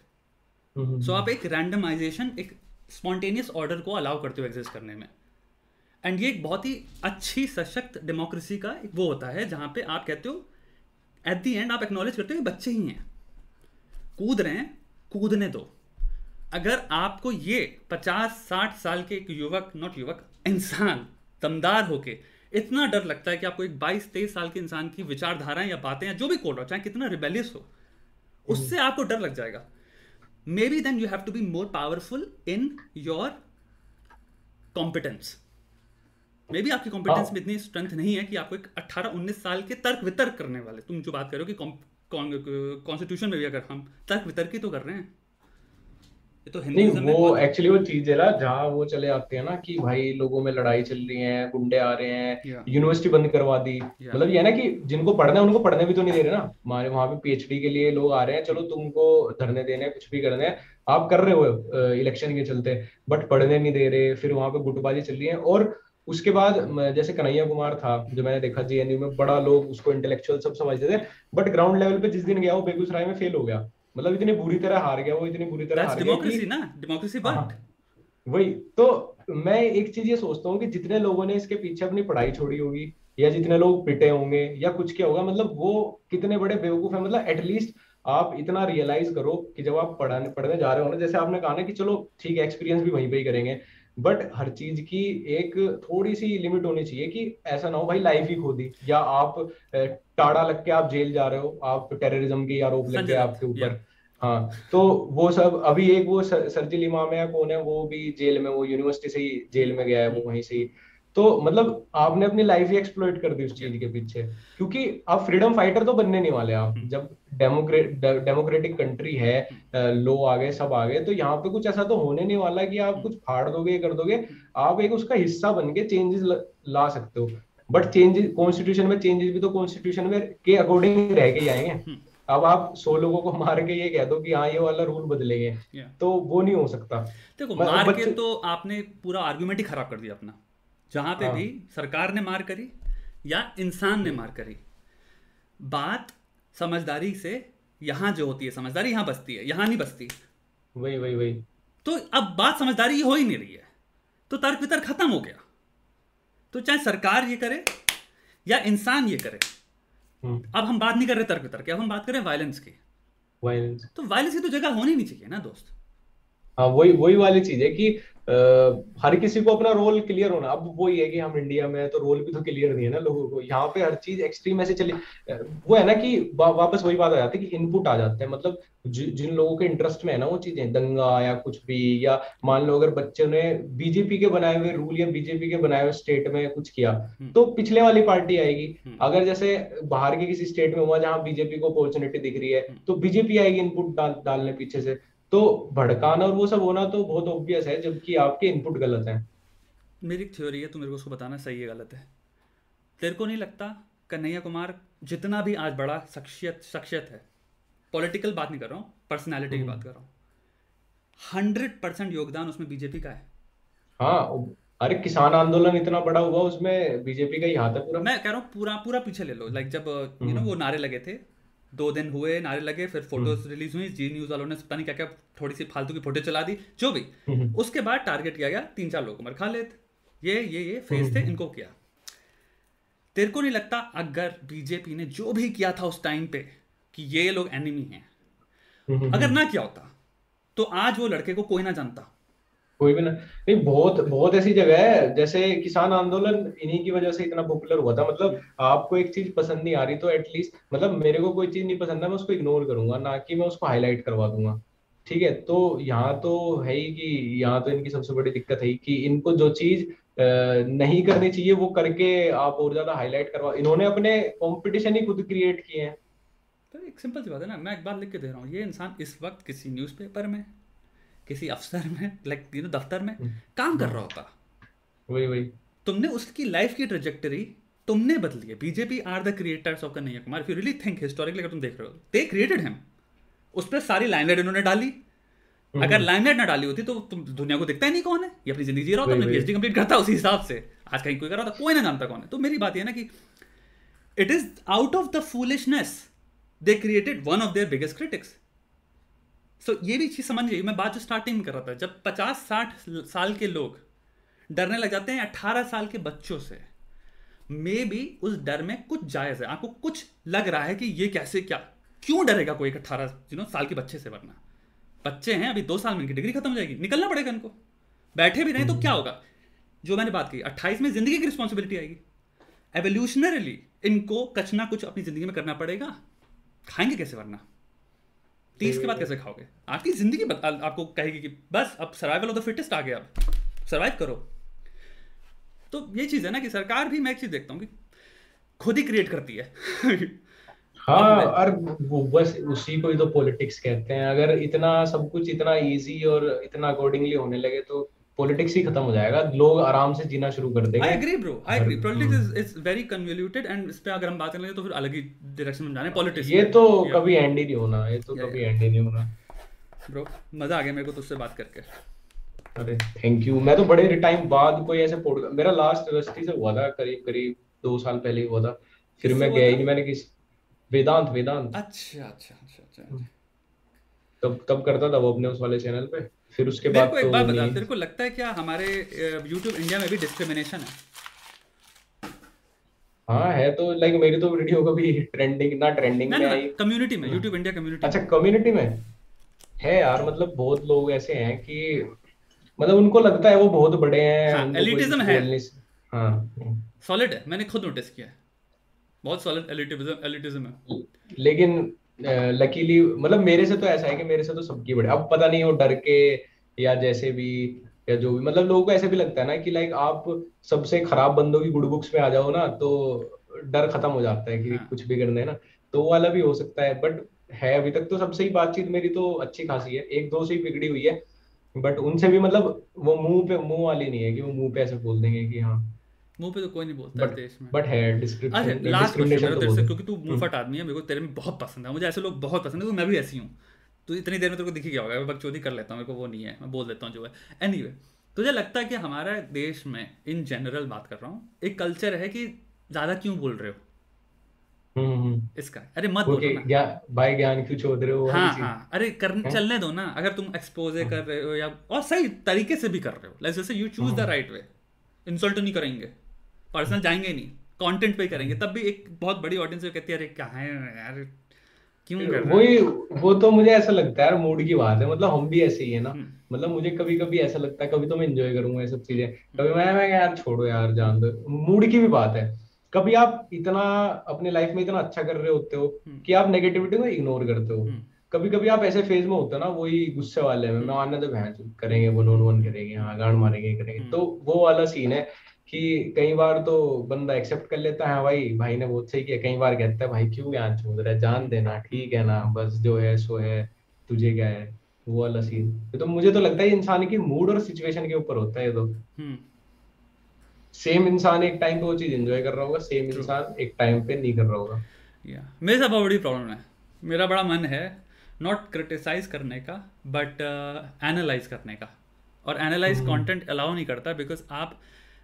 सो आप एक रैंडमाइजेशन एक स्पॉन्टेनियस ऑर्डर को अलाउ करते हो एग्जिस्ट करने में। एंड ये एक बहुत ही अच्छी सशक्त डेमोक्रेसी का एक वो होता है जहाँ पे आप कहते हो एट दी एंड आप एक्नॉलेज करते हो बच्चे ही हैं। कूद रहे हैं कूदने दो। अगर आपको ये पचास साठ साल के एक युवक नॉट युवक इंसान दमदार होके इतना डर लगता है कि आपको एक बाईस तेईस साल के इंसान की विचारधाराएँ या बातें या जो भी कोड हो चाहे कितना रिबेलियस हो उससे आपको डर लग जाएगा। Maybe then you have to be more powerful in your competence maybe आपकी कॉम्पिटेंस हाँ। में इतनी स्ट्रेंथ नहीं है कि आपको एक 18 19 साल के तर्क वितर्क करने वाले। तुम जो बात कर रहे हो कि कॉन्स्टिट्यूशन में भी अगर हम तर्क वितर्क ही तो कर रहे हैं। ये तो हिंदुइज्म वो एक्चुअली वो चीज़ है ना जहाँ वो चले आते हैं ना कि भाई लोगों में लड़ाई चल रही है गुंडे आ रहे हैं यूनिवर्सिटी बंद करवा दी। मतलब ये है ना कि जिनको पढ़ना है उनको पढ़ने भी तो नहीं दे रहे ना। हमारे वहाँ पे पीएचडी के लिए लोग आ रहे हैं चलो तुमको धरने देने कुछ भी करने हैं। आप कर रहे हो इलेक्शन के चलते बट पढ़ने नहीं दे रहे फिर वहाँ पे गुटबाजी चल रही है। और उसके बाद जैसे कन्हैया कुमार था जो मैंने देखा जेएनयू में बड़ा लोग उसको इंटेलेक्चुअल सब समझते थे बट ग्राउंड लेवल पे जिस दिन गया वो बेगूसराय में फेल हो गया। मतलब इतनी बुरी तरह हार गया वो इतनी बुरी तरह दैट्स हार गया डेमोक्रेसी ना? डेमोक्रेसी बट हाँ, वही तो मैं एक चीज़ ये सोचता हूँ कि जितने लोगों ने इसके पीछे अपनी पढ़ाई छोड़ी होगी या जितने लोग पिटे होंगे या कुछ क्या होगा मतलब वो कितने बड़े बेवकूफ़ है मतलब एटलीस्ट आप इतना रियलाइज़ करो कि जब आप पढ़ाने पढ़ने जा रहे हो ना जैसे आपने कहा ना कि चलो ठीक है एक्सपीरियंस भी वहीं पे ही करेंगे। बट हर चीज़ की एक थोड़ी सी लिमिट होनी चाहिए कि ऐसा ना हो भाई लाइफ ही खो दी। या आप टाड़ा लग के आप जेल जा रहे हो आप टेररिज्म के आरोप लग गए आपके ऊपर। हाँ तो वो सब अभी एक वो सरजिल इमाम है कौन है वो भी जेल में वो यूनिवर्सिटी से ही जेल में गया है वो वहीं से ही। तो मतलब आपने अपनी लाइफ ही एक्सप्लोइट कर दी उस चीज़ के पीछे। क्योंकि आप फ्रीडम फाइटर तो बनने नहीं वाले आप। जब डेमोक्रेट डेमोक्रेटिक कंट्री है लो आ गए सब आ गए तो यहाँ पे कुछ ऐसा तो होने नहीं वाला कि आप कुछ फाड़ दोगे कर दोगे। आप एक उसका हिस्सा बन के चेंजेस ला सकते हो। बट चेंजेस कॉन्स्टिट्यूशन में चेंजेस भी तो कॉन्स्टिट्यूशन में के अकॉर्डिंग रह के ही आएँगे। अब आप सौ लोगों को मार के ये कह दो कि हाँ ये वाला रूल बदलेंगे। तो वो नहीं हो सकता। देखो मार के तो आपने पूरा आर्ग्यूमेंट ही खराब कर दिया अपना। जहाँ पे हाँ। भी सरकार ने मार करी या इंसान ने मार करी। बात समझदारी से यहाँ जो होती है समझदारी यहाँ बसती है यहाँ नहीं बसती। वही वही वही। तो अब बात समझदारी हो ही नहीं रही है तो तर्क वितर्क खत्म हो गया। तो चाहे सरकार ये करे या इंसान ये करे हम्म। अब हम बात नहीं कर रहे तर्क वितर्क अब हम बात कर रहे हैं वायलेंस की। वायलेंस तो वायलेंस की तो जगह होनी नहीं चाहिए ना दोस्त। हाँ वही वही वाली चीज़ है कि हर किसी को अपना रोल क्लियर होना अब वो ही है कि हम इंडिया में तो रोल भी तो क्लियर नहीं है ना लोगों को यहाँ पे हर चीज़ एक्सट्रीम ऐसे चली वो है ना कि वा, वापस वही बात आ जाती है कि इनपुट आ जाते हैं मतलब जिन लोगों के इंटरेस्ट में है ना वो चीज़ें दंगा या कुछ भी या मान लो अगर बच्चों ने बीजेपी के बनाए हुए रूल या बीजेपी के बनाए हुए स्टेट में कुछ किया हम्म। तो पिछले वाली पार्टी आएगी हम्म। अगर जैसे बाहर के किसी स्टेट में हुआ जहाँ बीजेपी को अपॉर्चुनिटी दिख रही है हम्म। तो बीजेपी आएगी इनपुट डालने पीछे से तो भड़काना और वो सब होना तो बहुत ऑब्वियस है जबकि आपके इनपुट गलत है मेरी थ्योरी है तो मेरे को उसको बताना सही है गलत है तेरे को नहीं लगता कन्हैया कुमार जितना भी आज बड़ा शख्सियत शख्सियत है पॉलिटिकल बात नहीं कर रहा हूँ पर्सनैलिटी की हम्म। बात कर रहा हूँ हंड्रेड परसेंट योगदान उसमें बीजेपी का है हाँ अरे किसान आंदोलन इतना बड़ा हुआ उसमें बीजेपी का ही हाथ है पूरा मैं कह रहा हूँ पूरा पूरा पीछे ले लो लाइक जब यू नो हम्म। वो नारे लगे थे दो दिन हुए नारे लगे फिर फ़ोटोज़ रिलीज़ हम्म। हुई जी न्यूज़ वालों ने पता नहीं क्या क्या थोड़ी सी फालतू की फ़ोटो चला दी जो भी हम्म। उसके बाद टारगेट किया गया तीन चार लोगों मर खा लेते ये ये ये थे हम्म। इनको किया तेरे को नहीं लगता अगर बीजेपी ने जो भी किया था उस टाइम पे कि ये लोग एनिमी हैं अगर ना किया होता तो आज वो लड़के को कोई ना जानता कोई भी ना। नहीं, बहुत बहुत ऐसी जगह है, जैसे किसान आंदोलन इन्हीं की वजह से इतना पॉपुलर हुआ था। मतलब आपको एक चीज़ पसंद नहीं आ रही तो एटलीस्ट मतलब मेरे को कोई चीज़ नहीं पसंद है, मैं उसको इग्नोर करूँगा, ना कि मैं उसको हाईलाइट करवा दूँगा। ठीक है? तो यहाँ तो है ही कि यहाँ तो इनकी सबसे बड़ी दिक्कत है कि इनको जो चीज़ नहीं करनी चाहिए, वो करके आप और ज़्यादा हाईलाइट करवा, इन्होंने अपने कॉम्पिटिशन ही खुद क्रिएट किए हैं। तो एक सिंपल सी बात है ना, मैं एक बात लिख के दे रहा हूँ, ये इंसान इस वक्त किसी न्यूज़पेपर में किसी अफसर में लाइक यू नो दफ्तर में हम्म। काम कर रहा होता। वही वही। तुमने उसकी लाइफ की ट्रेजेक्टरी तुमने बदली है। BJP are the creators of Kanhaiya Kumar if you really think historically अगर तुम देख रहे हो दे क्रिएटेड हिम उस पर सारी लाइनलाइट इन्होंने डाली। हम्म। अगर लाइनलाइट ना डाली होती तो तुम दुनिया को देखता ही नहीं कौन है। ये अपनी ज़िंदगी जी रहा होता पीएचडी कंप्लीट करता उसी हिसाब से। आज कहीं कोई कर रहा था कोई ना जानता कौन है। तो मेरी बात यह ना कि it is out of the foolishness they created one of their biggest critics so so, ये भी चीज़ समझ गई मैं बात जो स्टार्टिंग में कर रहा था जब पचास साठ साल के लोग डरने लग जाते हैं अट्ठारह साल के बच्चों से मे भी उस डर में कुछ जायज़ है। आपको कुछ लग रहा है कि ये कैसे क्या? क्यों डरेगा कोई अट्ठारह यू नो साल के बच्चे से वरना? बच्चे हैं अभी दो साल में इनकी डिग्री खत्म हो जाएगी निकलना पड़ेगा इनको। बैठे भी रहे तो क्या होगा? जो मैंने बात की अट्ठाईस में ज़िंदगी की रिस्पॉन्सिबिलिटी आएगी। एवोल्यूशनरली इनको कुछ ना कुछ अपनी ज़िंदगी में करना पड़ेगा। खाएँगे कैसे वरना? तीस के बाद कैसे खाओगे? आपकी ज़िंदगी आपको कहेगी कि बस अब सर्वाइवल ऑफ़ द फिटेस्ट आ गया अब। सर्वाइव करो। तो ये चीज़ है ना कि सरकार भी मैं एक चीज़ देखता हूँ कि खुद ही क्रिएट करती है। हाँ और वो बस उसी को ही तो पॉलिटिक्स कहते हैं। अगर इतना सब कुछ इतना इजी और इतना अकॉर्डिंगली होने लगे तो पॉलिटिक्स ही खत्म हो जाएगा। लोग आराम से जीना शुरू कर देंगे। I agree bro I agree politics is is very convoluted and इस पे अगर हम बात करेंगे तो फिर अलग ही डायरेक्शन में जाने पॉलिटिक्स ये तो कभी एंड ही नहीं होना। ये तो कभी एंड ही नहीं होना। ब्रो मज़ा आ गया मेरे को तुझसे बात करके। अरे थैंक यू मैं तो बड़े टाइम बाद कोई ऐसे पॉडकास्ट मेरा लास्ट यूनिवर्सिटी से हुआ था करीब करीब दो साल पहले हुआ था। फिर मैं गया ही नहीं मैंने किस वेदांत वेदांत। अच्छा अच्छा अच्छा अच्छा तब तब करता था वो अपने उस वाले चैनल पे? फिर उसके बाद एक तो बात बता तेरे को लगता है क्या हमारे YouTube इंडिया में भी डिस्क्रिमिनेशन है? हाँ है तो लाइक मेरी तो वीडियो कभी ट्रेंडिंग ना ट्रेंडिंग में आई। कम्युनिटी में यूट्यूब इंडिया कम्युनिटी अच्छा कम्युनिटी में? है यार मतलब बहुत लोग ऐसे हैं कि मतलब उनको लगता है वो बहुत बड़े हैं हाँ, कोई है। हाँ। सॉलिड है मैंने खुद नोटिस किया है। बहुत सॉलिड एलिटिज्म एलिटिज्म है। लेकिन लकीली मतलब मेरे से तो ऐसा है कि मेरे से तो सबकी बड़े। अब पता नहीं वो डर के या जैसे भी या जो भी मतलब लोगों को ऐसे भी लगता है ना कि लाइक आप सबसे खराब बंदों की गुड बुक्स में आ जाओ ना तो डर खत्म हो जाता है कि हाँ। कुछ भी करना है ना। तो वो वाला भी हो सकता है बट है अभी तक तो सबसे ही बातचीत मेरी तो अच्छी खासी है। एक दो से ही बिगड़ी हुई है बट उनसे भी मतलब वो मुँह पे मुँह वाली नहीं है कि वो मुँह पे ऐसे बोल देंगे कि हाँ। मुँह पे तो कोई नहीं बोलता बट देश में। बट है अच्छा डिस्क्रिप्शन लास्ट क्वेश्चन मेरा तो तेरे से क्योंकि तू मुँह फट आदमी है मेरे को तेरे में बहुत पसंद है मुझे ऐसे लोग बहुत पसंद है क्योंकि मैं भी ऐसी हूँ। तो इतनी देर में तेरे को दिख ही गया होगा मैं बकचोदी कर लेता हूँ मेरे को वो नहीं है मैं बोल देता हूँ जो है। एनीवे तुझे लगता है कि हमारा देश में इन जनरल बात कर रहा हूँ एक कल्चर है कि ज़्यादा क्यों बोल रहे हो? हम्म हम्म। इसका अरे मत बोलो ना। भाई ज्ञान क्यों चोद रहे हो हाँ हाँ अरे कर हैं? चलने दो ना अगर तुम एक्सपोजे कर रहे हो या और सही तरीके से भी कर रहे हो। लाइक जैसे you choose the right way insult नहीं करेंगे पर्सनल जाएँगे नहीं कंटेंट पे करेंगे। तब भी एक बहुत बड़ी ऑडियंस कहती है अरे क्या है यार क्यों कर रहे वही वो तो मुझे ऐसा लगता है यार मूड की बात है। मतलब हम भी ऐसे ही है ना। हम्म, मतलब मुझे कभी कभी ऐसा लगता है कभी तो मैं एंजॉय करूँगा ये सब चीज़ें। कभी मैं मैं यार छोड़ो यार जान दो। मूड की भी बात है। कभी आप इतना अपने लाइफ में इतना अच्छा कर रहे होते हो हम्म। कि आप नेगेटिविटी को इग्नोर करते हो। हम्म, कभी कभी आप ऐसे फ़ेज़ में होते हो ना वही गुस्से वाले में मैं आने तो भैंस करेंगे वन ऑन वन करेंगे हाँ गांड मारेंगे करेंगे। हम्म। तो वो वाला सीन है। कि कई बार तो बंदा एक्सेप्ट कर लेता है भाई भाई ने बहुत सही किया कई बार कहता है भाई क्यों ज्ञान छोड़ रहा है जान देना ठीक है ना बस जो है सो है तुझे क्या है? वो वाला सीन तो मुझे तो लगता है इंसान की मूड और सिचुएशन के ऊपर होता है ये तो। हम्म, सेम इंसान एक टाइम पे वो चीज़ एंजॉय कर रहा होगा सेम इंसान एक टाइम पे नहीं कर रहा होगा। या मेरे साथ बहुत बड़ी प्रॉब्लम है। मेरा बड़ा मन है नॉट क्रिटिसाइज करने का बट एनालाइज करने का। और एनालाइज कंटेंट अलाउ नहीं करता बिकॉज़ आप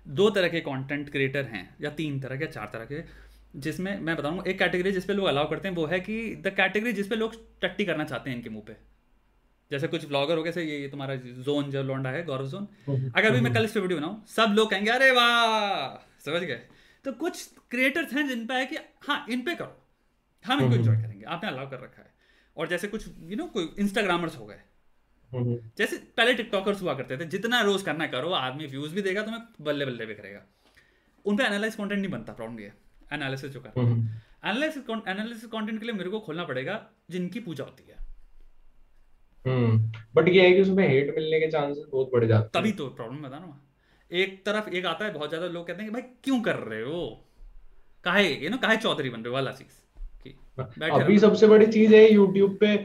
दो तरह के कंटेंट क्रिएटर हैं या तीन तरह के चार तरह के जिसमें मैं बताऊँगा एक कैटेगरी जिसपे लोग अलाउ करते हैं वो है कि द कैटेगरी जिसपे लोग टट्टी करना चाहते हैं इनके मुँह पे। जैसे कुछ ब्लॉगर हो गए ये ये तुम्हारा जोन जो लौंडा है गौरव जोन अगर भी मैं कल इस पर वीडियो बनाऊँ सब लोग कहेंगे अरे वाह! समझ गए? तो कुछ क्रिएटर्स हैं जिन पर है कि हाँ इन पे करो। हम इनको एंजॉय करेंगे। आपने अलाउ कर रखा है। और जैसे कुछ यू नो कोई इंस्टाग्रामर्स हो गए हम्म, जैसे पहले टिकटॉकर्स हुआ करते थे जितना रोज करना करो आदमी व्यूज़ भी देगा तुम्हें बल्ले बल्ले भी करेगा। उन पे एनालाइज कंटेंट नहीं बनता प्रॉब्लम ये एनालिसिस जो करते हैं हम्म, एनालिसिस एनालिसिस कंटेंट के लिए मेरे को खोलना पड़ेगा जिनकी पूजा होती है। हम्म बट ये है कि उसमें हेट मिलने के चांसेस बहुत बढ़ जाते हैं। तभी तो प्रॉब्लम बता हूँ मैं। एक तरफ़ एक आता है बहुत ज़्यादा लोग कहते हैं कि भाई क्यों कर रहे हो? काहे ये ना काहे चौधरी बन रहे हो? वाला चीज़। अभी सबसे बड़ी चीज़ है यूट्यूब पे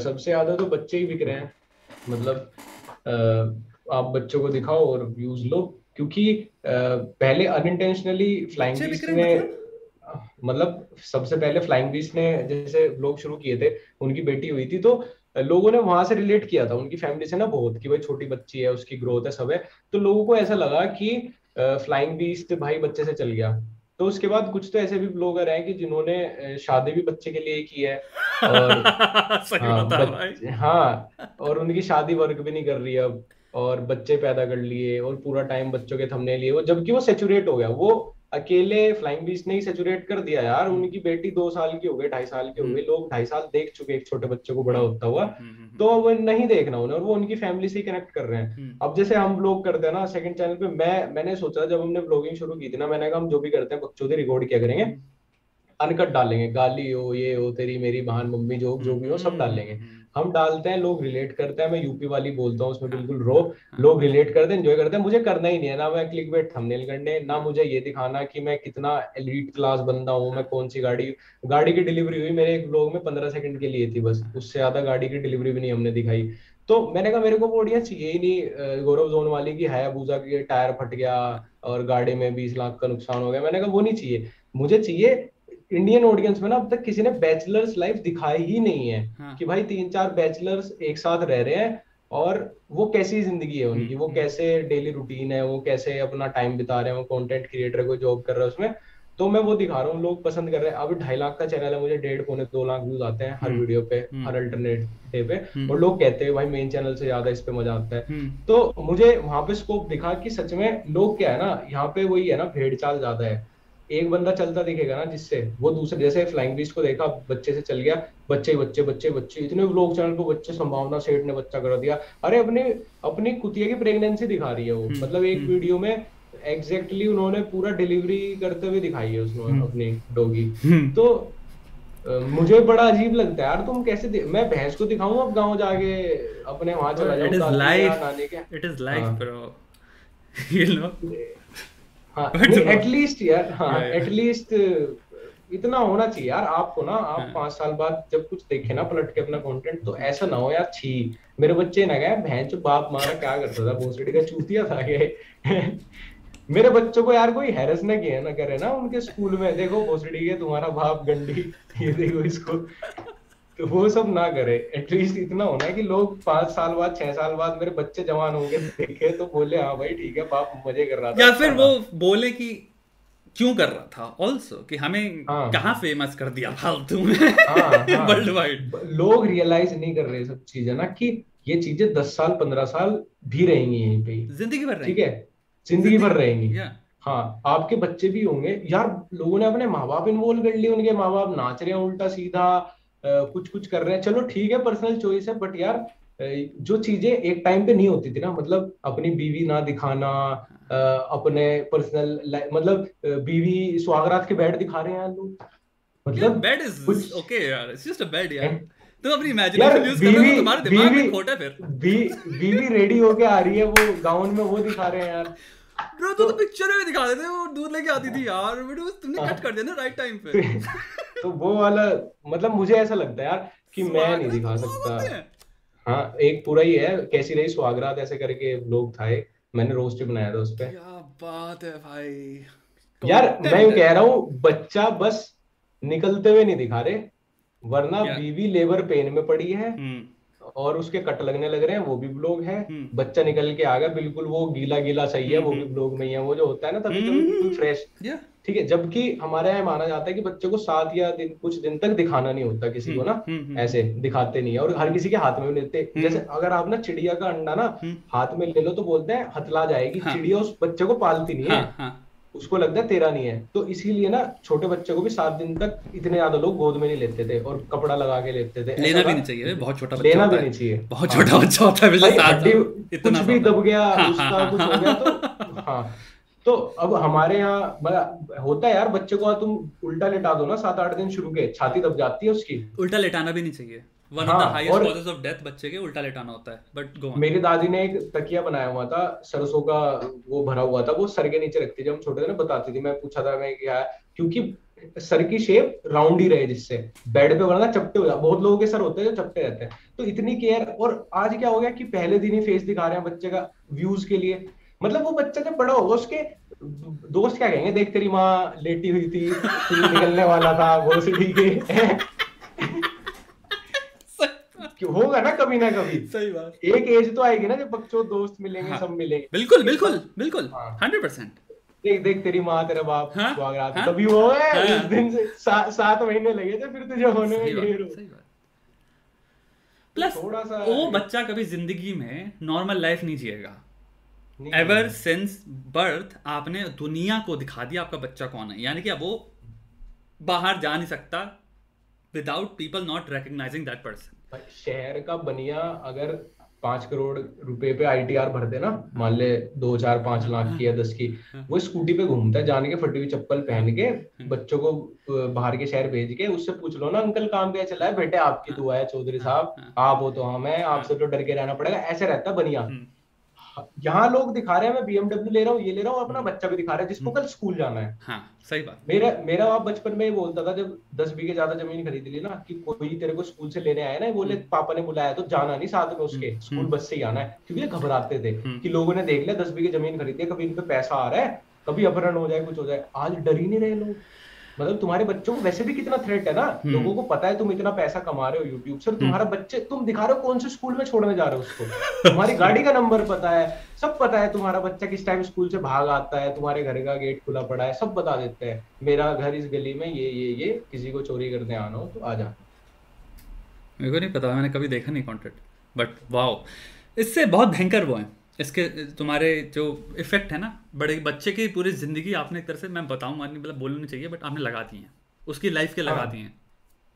सबसे ज़्यादा तो बच्चे ही बिक रहे हैं। मतलब आप बच्चों को दिखाओ और व्यूज़ लो क्योंकि पहले अनइंटेंशनली फ्लाइंग ने मतलब सबसे पहले फ्लाइंग बीस्ट ने जैसे लोग शुरू किए थे उनकी बेटी हुई थी तो लोगों ने वहाँ से रिलेट किया था उनकी फैमिली से ना बहुत कि भाई छोटी बच्ची है उसकी ग्रोथ है सब है। तो लोगों को ऐसा लगा कि फ्लाइंग बीस्ट भाई बच्चे से चल गया। तो उसके बाद कुछ तो ऐसे भी ब्लॉगर हैं कि जिन्होंने शादी भी बच्चे के लिए की है और <laughs> सही हाँ बता भाई। हाँ और उनकी शादी वर्क भी नहीं कर रही अब और बच्चे पैदा कर लिए और पूरा टाइम बच्चों के थमने लिए। वो जबकि वो सेचुरेट हो गया वो अकेले फ्लाइंग बीच ने ही सेचुरेट कर दिया यार। उनकी बेटी दो साल की हो गई ढाई साल की हो गई। लोग ढाई साल देख चुके एक छोटे बच्चे को बड़ा होता हुआ। हम्म, हम्म, हम्म, तो वो नहीं देखना उन्हें और वो उनकी फैमिली से ही कनेक्ट कर रहे हैं। हम्म, अब जैसे हम लोग करते हैं ना सेकंड चैनल पे मैं मैंने सोचा जब हमने ब्लॉगिंग शुरू की थी ना मैंने कहा हम जो भी करते हैं बकचोदी रिकॉर्ड किया करेंगे अनकट डालेंगे गाली हो ये हो तेरी मेरी बहन मम्मी जो जो भी हो सब डालेंगे हम्म, हम डालते हैं, लोग रिलेट करते हैं, मैं यूपी वाली बोलता हूँ उसमें बिल्कुल रो लोग रिलेट करते हैं एंजॉय करते हैं, मुझे करना ही नहीं है, ना मैं क्लिक बेट थंबनेल करने, ना मुझे ये दिखाना कि मैं कितना एलीट क्लास बंदा हूँ, मैं कौन सी गाड़ी गाड़ी की डिलीवरी हुई मेरे एक ब्लॉग में पंद्रह सेकंड के लिए थी बस, उससे ज़्यादा गाड़ी की डिलीवरी भी नहीं हमने दिखाई। तो मैंने कहा, मेरे को ऑडियंस चाहिए ही नहीं गौरव जोन वाली की है अबूजा की टायर फट गया, और गाड़ी में बीस लाख का नुकसान हो गया, मैंने कहा, वो नहीं चाहिए, मुझे चाहिए इंडियन ऑडियंस में ना अब तक किसी ने बैचलर्स लाइफ दिखाई ही नहीं है हाँ, कि भाई तीन चार बैचलर्स एक साथ रह रहे हैं और वो कैसी ज़िंदगी है उनकी वो हम्म, कैसे डेली रूटीन है वो कैसे अपना टाइम बिता रहे हैं वो कंटेंट क्रिएटर को जॉब कर रहे हैं उसमें। तो मैं वो दिखा रहा हूँ लोग पसंद कर रहे हैं। अभी ढाई लाख का चैनल है मुझे डेढ़ पौने दो लाख व्यूज़ आते हैं हर हम्म, वीडियो पे हम्म, हर अल्टरनेट डे पे। हम्म, और लोग कहते हैं भाई मेन चैनल से ज़्यादा इस पे मज़ा आता है। हम्म, तो मुझे वहाँ पे स्कोप दिखा कि सच में लोग क्या है ना यहाँ पे वही है ना भेड़ चाल ज़्यादा है। एक बंदा चलता दिखेगा ना जिससे वो दूसरे जैसे फ्लाइंग बीस्ट को देखा बच्चे से चल गया बच्चे बच्चे बच्चे बच्चे इतने लोग चैनल को बच्चे संभावना सेठ ने बच्चा कर दिया अरे अपने अपनी कुतिया की प्रेगनेंसी दिखा रही है वो हम्म, मतलब एक हम्म। वीडियो में एग्जैक्टली exactly उन्होंने पूरा डिलीवरी करते हुए दिखाई है उसने हम्म। अपनी डॉगी हम्म। तो मुझे बड़ा अजीब लगता है यार तुम कैसे दि- मैं भैंस को दिखाऊँ अब गाँव जाके अपने वहाँ चला जाऊँ is दादी या life. नानी के It is life, <laughs> <laughs> एटलीस्ट यार हाँ Yeah, yeah. एटलीस्ट इतना होना चाहिए यार आपको ना आप हाँ। पाँच साल बाद जब कुछ देखे ना पलट के अपना कंटेंट तो ऐसा ना हो यार छी मेरे बच्चे ना गए चो बाप मारा क्या करता था भोसड़ी का चूतिया था ये <laughs> मेरे बच्चों को यार कोई हैरस ना किया ना करे ना उनके स्कूल में देखो भोसड़ी के तुम्हारा बाप गंडी ये देखो इसको तो वो सब ना करे। एटलीस्ट इतना होना है कि लोग पाँच साल बाद छह साल बाद मेरे बच्चे जवान होंगे देखे तो बोले हाँ भाई ठीक है बाप मज़े कर रहा था। या फिर वो बोले कि क्यों कर रहा था? ऑल्सो कि हमें हाँ। कहाँ फ़ेमस कर दिया फालतू में? हाँ, हाँ। <laughs> वर्ल्ड वाइड लोग रियलाइज़ नहीं कर रहे सब चीज़ें ना कि ये चीज़ें दस साल पंद्रह साल भी रहेंगी यहीं पे। ज़िंदगी भर ठीक है? ज़िंदगी भर रहेंगी। हाँ आपके बच्चे भी होंगे। यार लोगों ने अपने माँ बाप इन्वॉल्व कर लिए उनके माँ बाप नाच रहे हैं उल्टा सीधा। कुछ कुछ कर रहे हैं। चलो ठीक है पर्सनल चॉइस है बट यार जो चीज़ें एक टाइम पे नहीं होती थी ना मतलब अपनी बीवी ना दिखाना अपने पर्सनल मतलब बीवी सुहागरात के बेड दिखा रहे हैं लोग। मतलब बेड इज़ ओके यार इट्स जस्ट अ बेड यार? तुम अपनी इमेजिनेशन यूज़ कर रहे हो तुम्हारे दिमाग में खोटा है फिर। बी, बीवी रेडी होके आ रही है वो गाउन में वो दिखा रहे हैं यार। ब्रो तो, तो पिक्चर में दिखा देते वो दूध लेके आती थी यार। वीडियो तुमने कट कर दिया ना राइट टाइम पे। <laughs> तो वो वाला मतलब मुझे ऐसा लगता है यार कि मैं नहीं दिखा सकता हैं। एक पूरा ही है कैसी रही सुहागरात ऐसे करके लोग था मैंने रोस्ट बनाया था उस पे क्या बात है भाई यार मैं। कह रहा हूँ बच्चा बस निकलते हुए नहीं दिखा रहे वरना. बीवी लेबर पेन में पड़ी है हम्म और उसके कट लगने लग रहे हैं वो भी ब्लॉग है हम्म। बच्चा निकल के आ गया बिल्कुल वो गीला गीला सही है वो भी हम्म। ब्लॉग में ही है वो जो होता है ना तभी बिल्कुल फ्रेश ठीक है जबकि हमारे यहाँ माना जाता है कि बच्चे को सात या दिन कुछ दिन तक दिखाना नहीं होता किसी को ना हम्म, हम्म, ऐसे दिखाते नहीं है। और हर किसी के हाथ में भी लेते हम्म। जैसे अगर आप ना चिड़िया का अंडा ना हम्म। हाथ में ले लो तो बोलते हैं हथला जाएगी हाँ। चिड़िया उस बच्चे को पालती नहीं है। हाँ हाँ। उसको लगता है तेरा नहीं है। तो इसीलिए ना छोटे बच्चे को भी सात दिन तक इतने ज़्यादा लोग गोद में नहीं लेते थे और कपड़ा लगा के लेते थे। लेना भी नहीं चाहिए बहुत छोटा बच्चा लेना भी नहीं चाहिए। बहुत छोटा बच्चा होता है कुछ भी दब गया हाँ, उसका हाँ, कुछ हो। गया तो हाँ। तो अब हमारे यहाँ होता है यार बच्चे को तुम उल्टा लेटा दो ना सात आठ दिन शुरू के छाती दब जाती है उसकी। उल्टा लेटाना भी नहीं चाहिए। One of the highest causes of death बच्चे के उल्टा लेटाना होता है बट गो मेरी दादी ने एक तकिया बनाया हुआ था सरसों का वो भरा हुआ था वो सर के नीचे रखती थी जब हम छोटे थे ना बताती थी मैं पूछा था मैं क्या है क्योंकि सर की शेप राउंड ही रहे जिससे बेड पे वरना चपटे हो जाते बहुत लोगों के सर होते हैं जो चपटे रहते हैं। तो इतनी केयर और आज क्या हो गया कि पहले दिन ही फेस दिखा रहे हैं बच्चे का व्यूज़ के लिए मतलब वो बच्चा जब बड़ा होगा उसके दोस्त क्या कहेंगे? देख तेरी माँ लेटी हुई थी निकलने वाला था ठीक है। होगा ना कभी ना कभी। सही बात। एक एज तो आएगी ना जब बच्चों दोस्त मिलेंगे हाँ। सब मिलेंगे। बिल्कुल बिल्कुल बिल्कुल हाँ। हंड्रेड परसेंट देख देख तेरी माँ तेरा बाप हाँ, हाँ, तभी वो है हाँ। उस दिन से सा, सात महीने लगे थे फिर तुझे होने में बात हो। प्लस थोड़ा सा वो बच्चा कभी ज़िंदगी में नॉर्मल लाइफ नहीं जिएगा। एवर सिंस बर्थ आपने दुनिया को दिखा दिया आपका बच्चा कौन है यानी कि अब वो बाहर जा नहीं सकता without people not recognising that person शहर का बनिया अगर पाँच करोड़ रुपए पे आईटीआर भर दे ना मान ले दो चार पाँच लाख की या दस की हाँ। वो स्कूटी पे घूमता है जाने के फटी हुई चप्पल पहन के हाँ। बच्चों को बाहर के शहर भेज के उससे पूछ लो ना अंकल काम कैसे चला है बेटे आपकी दुआ है चौधरी साहब हाँ। आप हो तो हम है आपसे तो डर के रहना पड़ेगा ऐसे रहता है बनिया हम्म। यहाँ लोग दिखा रहे हैं मैं बीएमडब्ल्यू ले रहा हूँ ये ले रहा हूँ अपना बच्चा भी दिखा रहा है जिसको हम्म। कल स्कूल जाना है हाँ सही बात मेरा मेरा बाप बचपन में बोलता था जब दस बीघे ज़्यादा ज़मीन खरीद ली ना कि कोई तेरे को स्कूल से लेने आया ना बोले हम्म। पापा ने बुलाया तो जाना नहीं साथ में उसके हम्म, स्कूल हम्म। बस से ही आना है क्योंकि घबराते थे हम्म। कि लोगों ने देख लिया दस बीघे ज़मीन खरीदी कभी इन पे पैसा आ रहा है कभी अपहरण हो जाए कुछ हो जाए आज डर ही नहीं रहे लोग मतलब तुम्हारे बच्चों को वैसे भी कितना थ्रेट है ना? हम्म। लोगों को पता है तुम इतना पैसा कमा रहे हो यूट्यूब से तुम्हारा बच्चे तुम दिखा रहे हो कौन से स्कूल में छोड़ने जा रहे हो उसको। <laughs> तुम्हारी गाड़ी का नंबर पता है सब पता है तुम्हारा बच्चा किस टाइम स्कूल से भाग आता है तुम्हारे घर का गेट खुला पड़ा है सब बता देते हैं। मेरा घर इस गली में ये ये ये किसी को चोरी करने आना हो तो आ जा। मेरे को नहीं पता मैंने कभी देखा नहीं कॉन्टेंट बट वाओ इससे बहुत भयंकर वो है। इसके तुम्हारे जो इफ़ेक्ट है ना बड़े बच्चे की पूरी ज़िंदगी आपने एक तरह से मैं बताऊँगा नहीं मतलब बोलनी चाहिए बट आपने लगा दी है। उसकी लाइफ के लगा हाँ। दी हैं।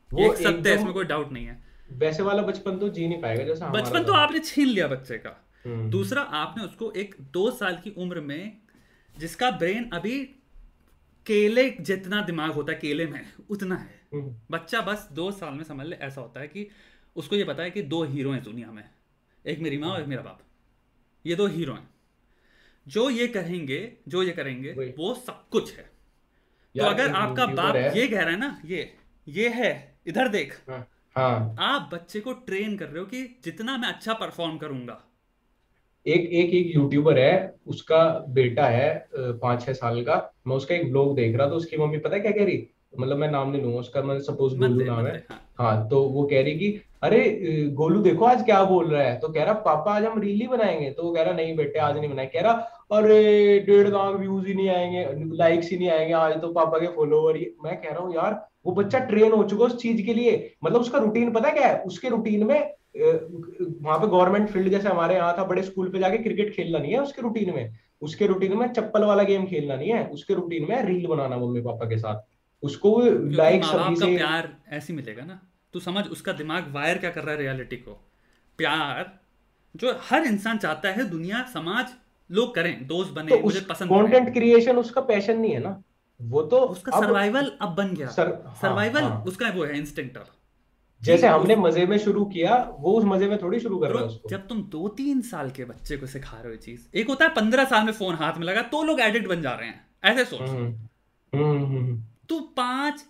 वो एक सत्य है इसमें कोई डाउट नहीं है। वैसे वाला बचपन तो जी नहीं पाएगा जैसा बचपन तो आपने छीन लिया बच्चे का। हम्म। दूसरा आपने उसको एक दो साल की उम्र में जिसका ब्रेन अभी केले जितना दिमाग होता है केले में उतना है। हम्म, बच्चा बस दो साल में समझ ले ऐसा होता है कि उसको ये पता है कि दो हीरो हैं दुनिया में। एक मेरी माँ और एक मेरा बाप। ये दो हीरो हैं। जो ये करेंगे जो ये करेंगे वो सब कुछ है। तो अगर आपका बाप ये कह रहा है ना ये ये है इधर देख। हाँ हाँ। आप बच्चे को ट्रेन कर रहे हो कि जितना मैं अच्छा परफॉर्म करूँगा। एक एक एक यूट्यूबर है उसका बेटा है पाँच छह साल का। मैं उसका एक ब्लॉग देख रहा था उसकी मम्मी पता है क्या कह रही? मतलब मैं नाम नहीं लूँगा उसका मैं सपोज़ गोलू नाम है। हाँ। हाँ तो वो कह रही कि अरे गोलू देखो आज क्या बोल रहा है। तो कह रहा पापा आज हम रील ही बनाएँगे। तो वो कह रहा नहीं बेटे आज नहीं बनाए कह रहा अरे डेढ़ लाख व्यूज़ ही नहीं आएँगे लाइक्स ही नहीं आएँगे आज तो पापा के फॉलोवर ही मैं कह रहा हूँ यार वो बच्चा ट्रेन हो चुका है उस चीज़ के लिए। मतलब उसका रूटीन पता क्या है? उसके रूटीन में वहाँ पे गवर्नमेंट फ़ील्ड जैसे हमारे यहाँ था बड़े स्कूल पे जाके क्रिकेट खेलना नहीं है उसके रूटीन में। उसके रूटीन में चप्पल वाला गेम खेलना नहीं है। उसके रूटीन में रील बनाना मम्मी पापा के साथ। उसको लाइक सभी से प्यार ऐसे मिलेगा ना। तू समझ उसका दिमाग वायर क्या कर रहा है रियलिटी को? प्यार जो हर इंसान चाहता है दुनिया समाज लोग करें दोस्त बने तो मुझे पसंद कंटेंट क्रिएशन उसका पैशन नहीं है ना? वो तो उसका सर्वाइवल अब बन गया। सर हाँ, सर्वाइवल हाँ। उसका वो है इंस्टिंक्ट अब। जैसे हमने मज़े में शुरू किया वो उस मज़े में थोड़ी शुरू कर रहा है उसको। जब तुम दो तीन साल के बच्चे को सिखा रहे हो चीज़ एक होता है पंद्रह साल में फ़ोन हाथ में लगा तो लोग एडिक्ट बन जा रहे हैं। ऐसे सोच। हम्म हम्म, हम्म। तू पाँच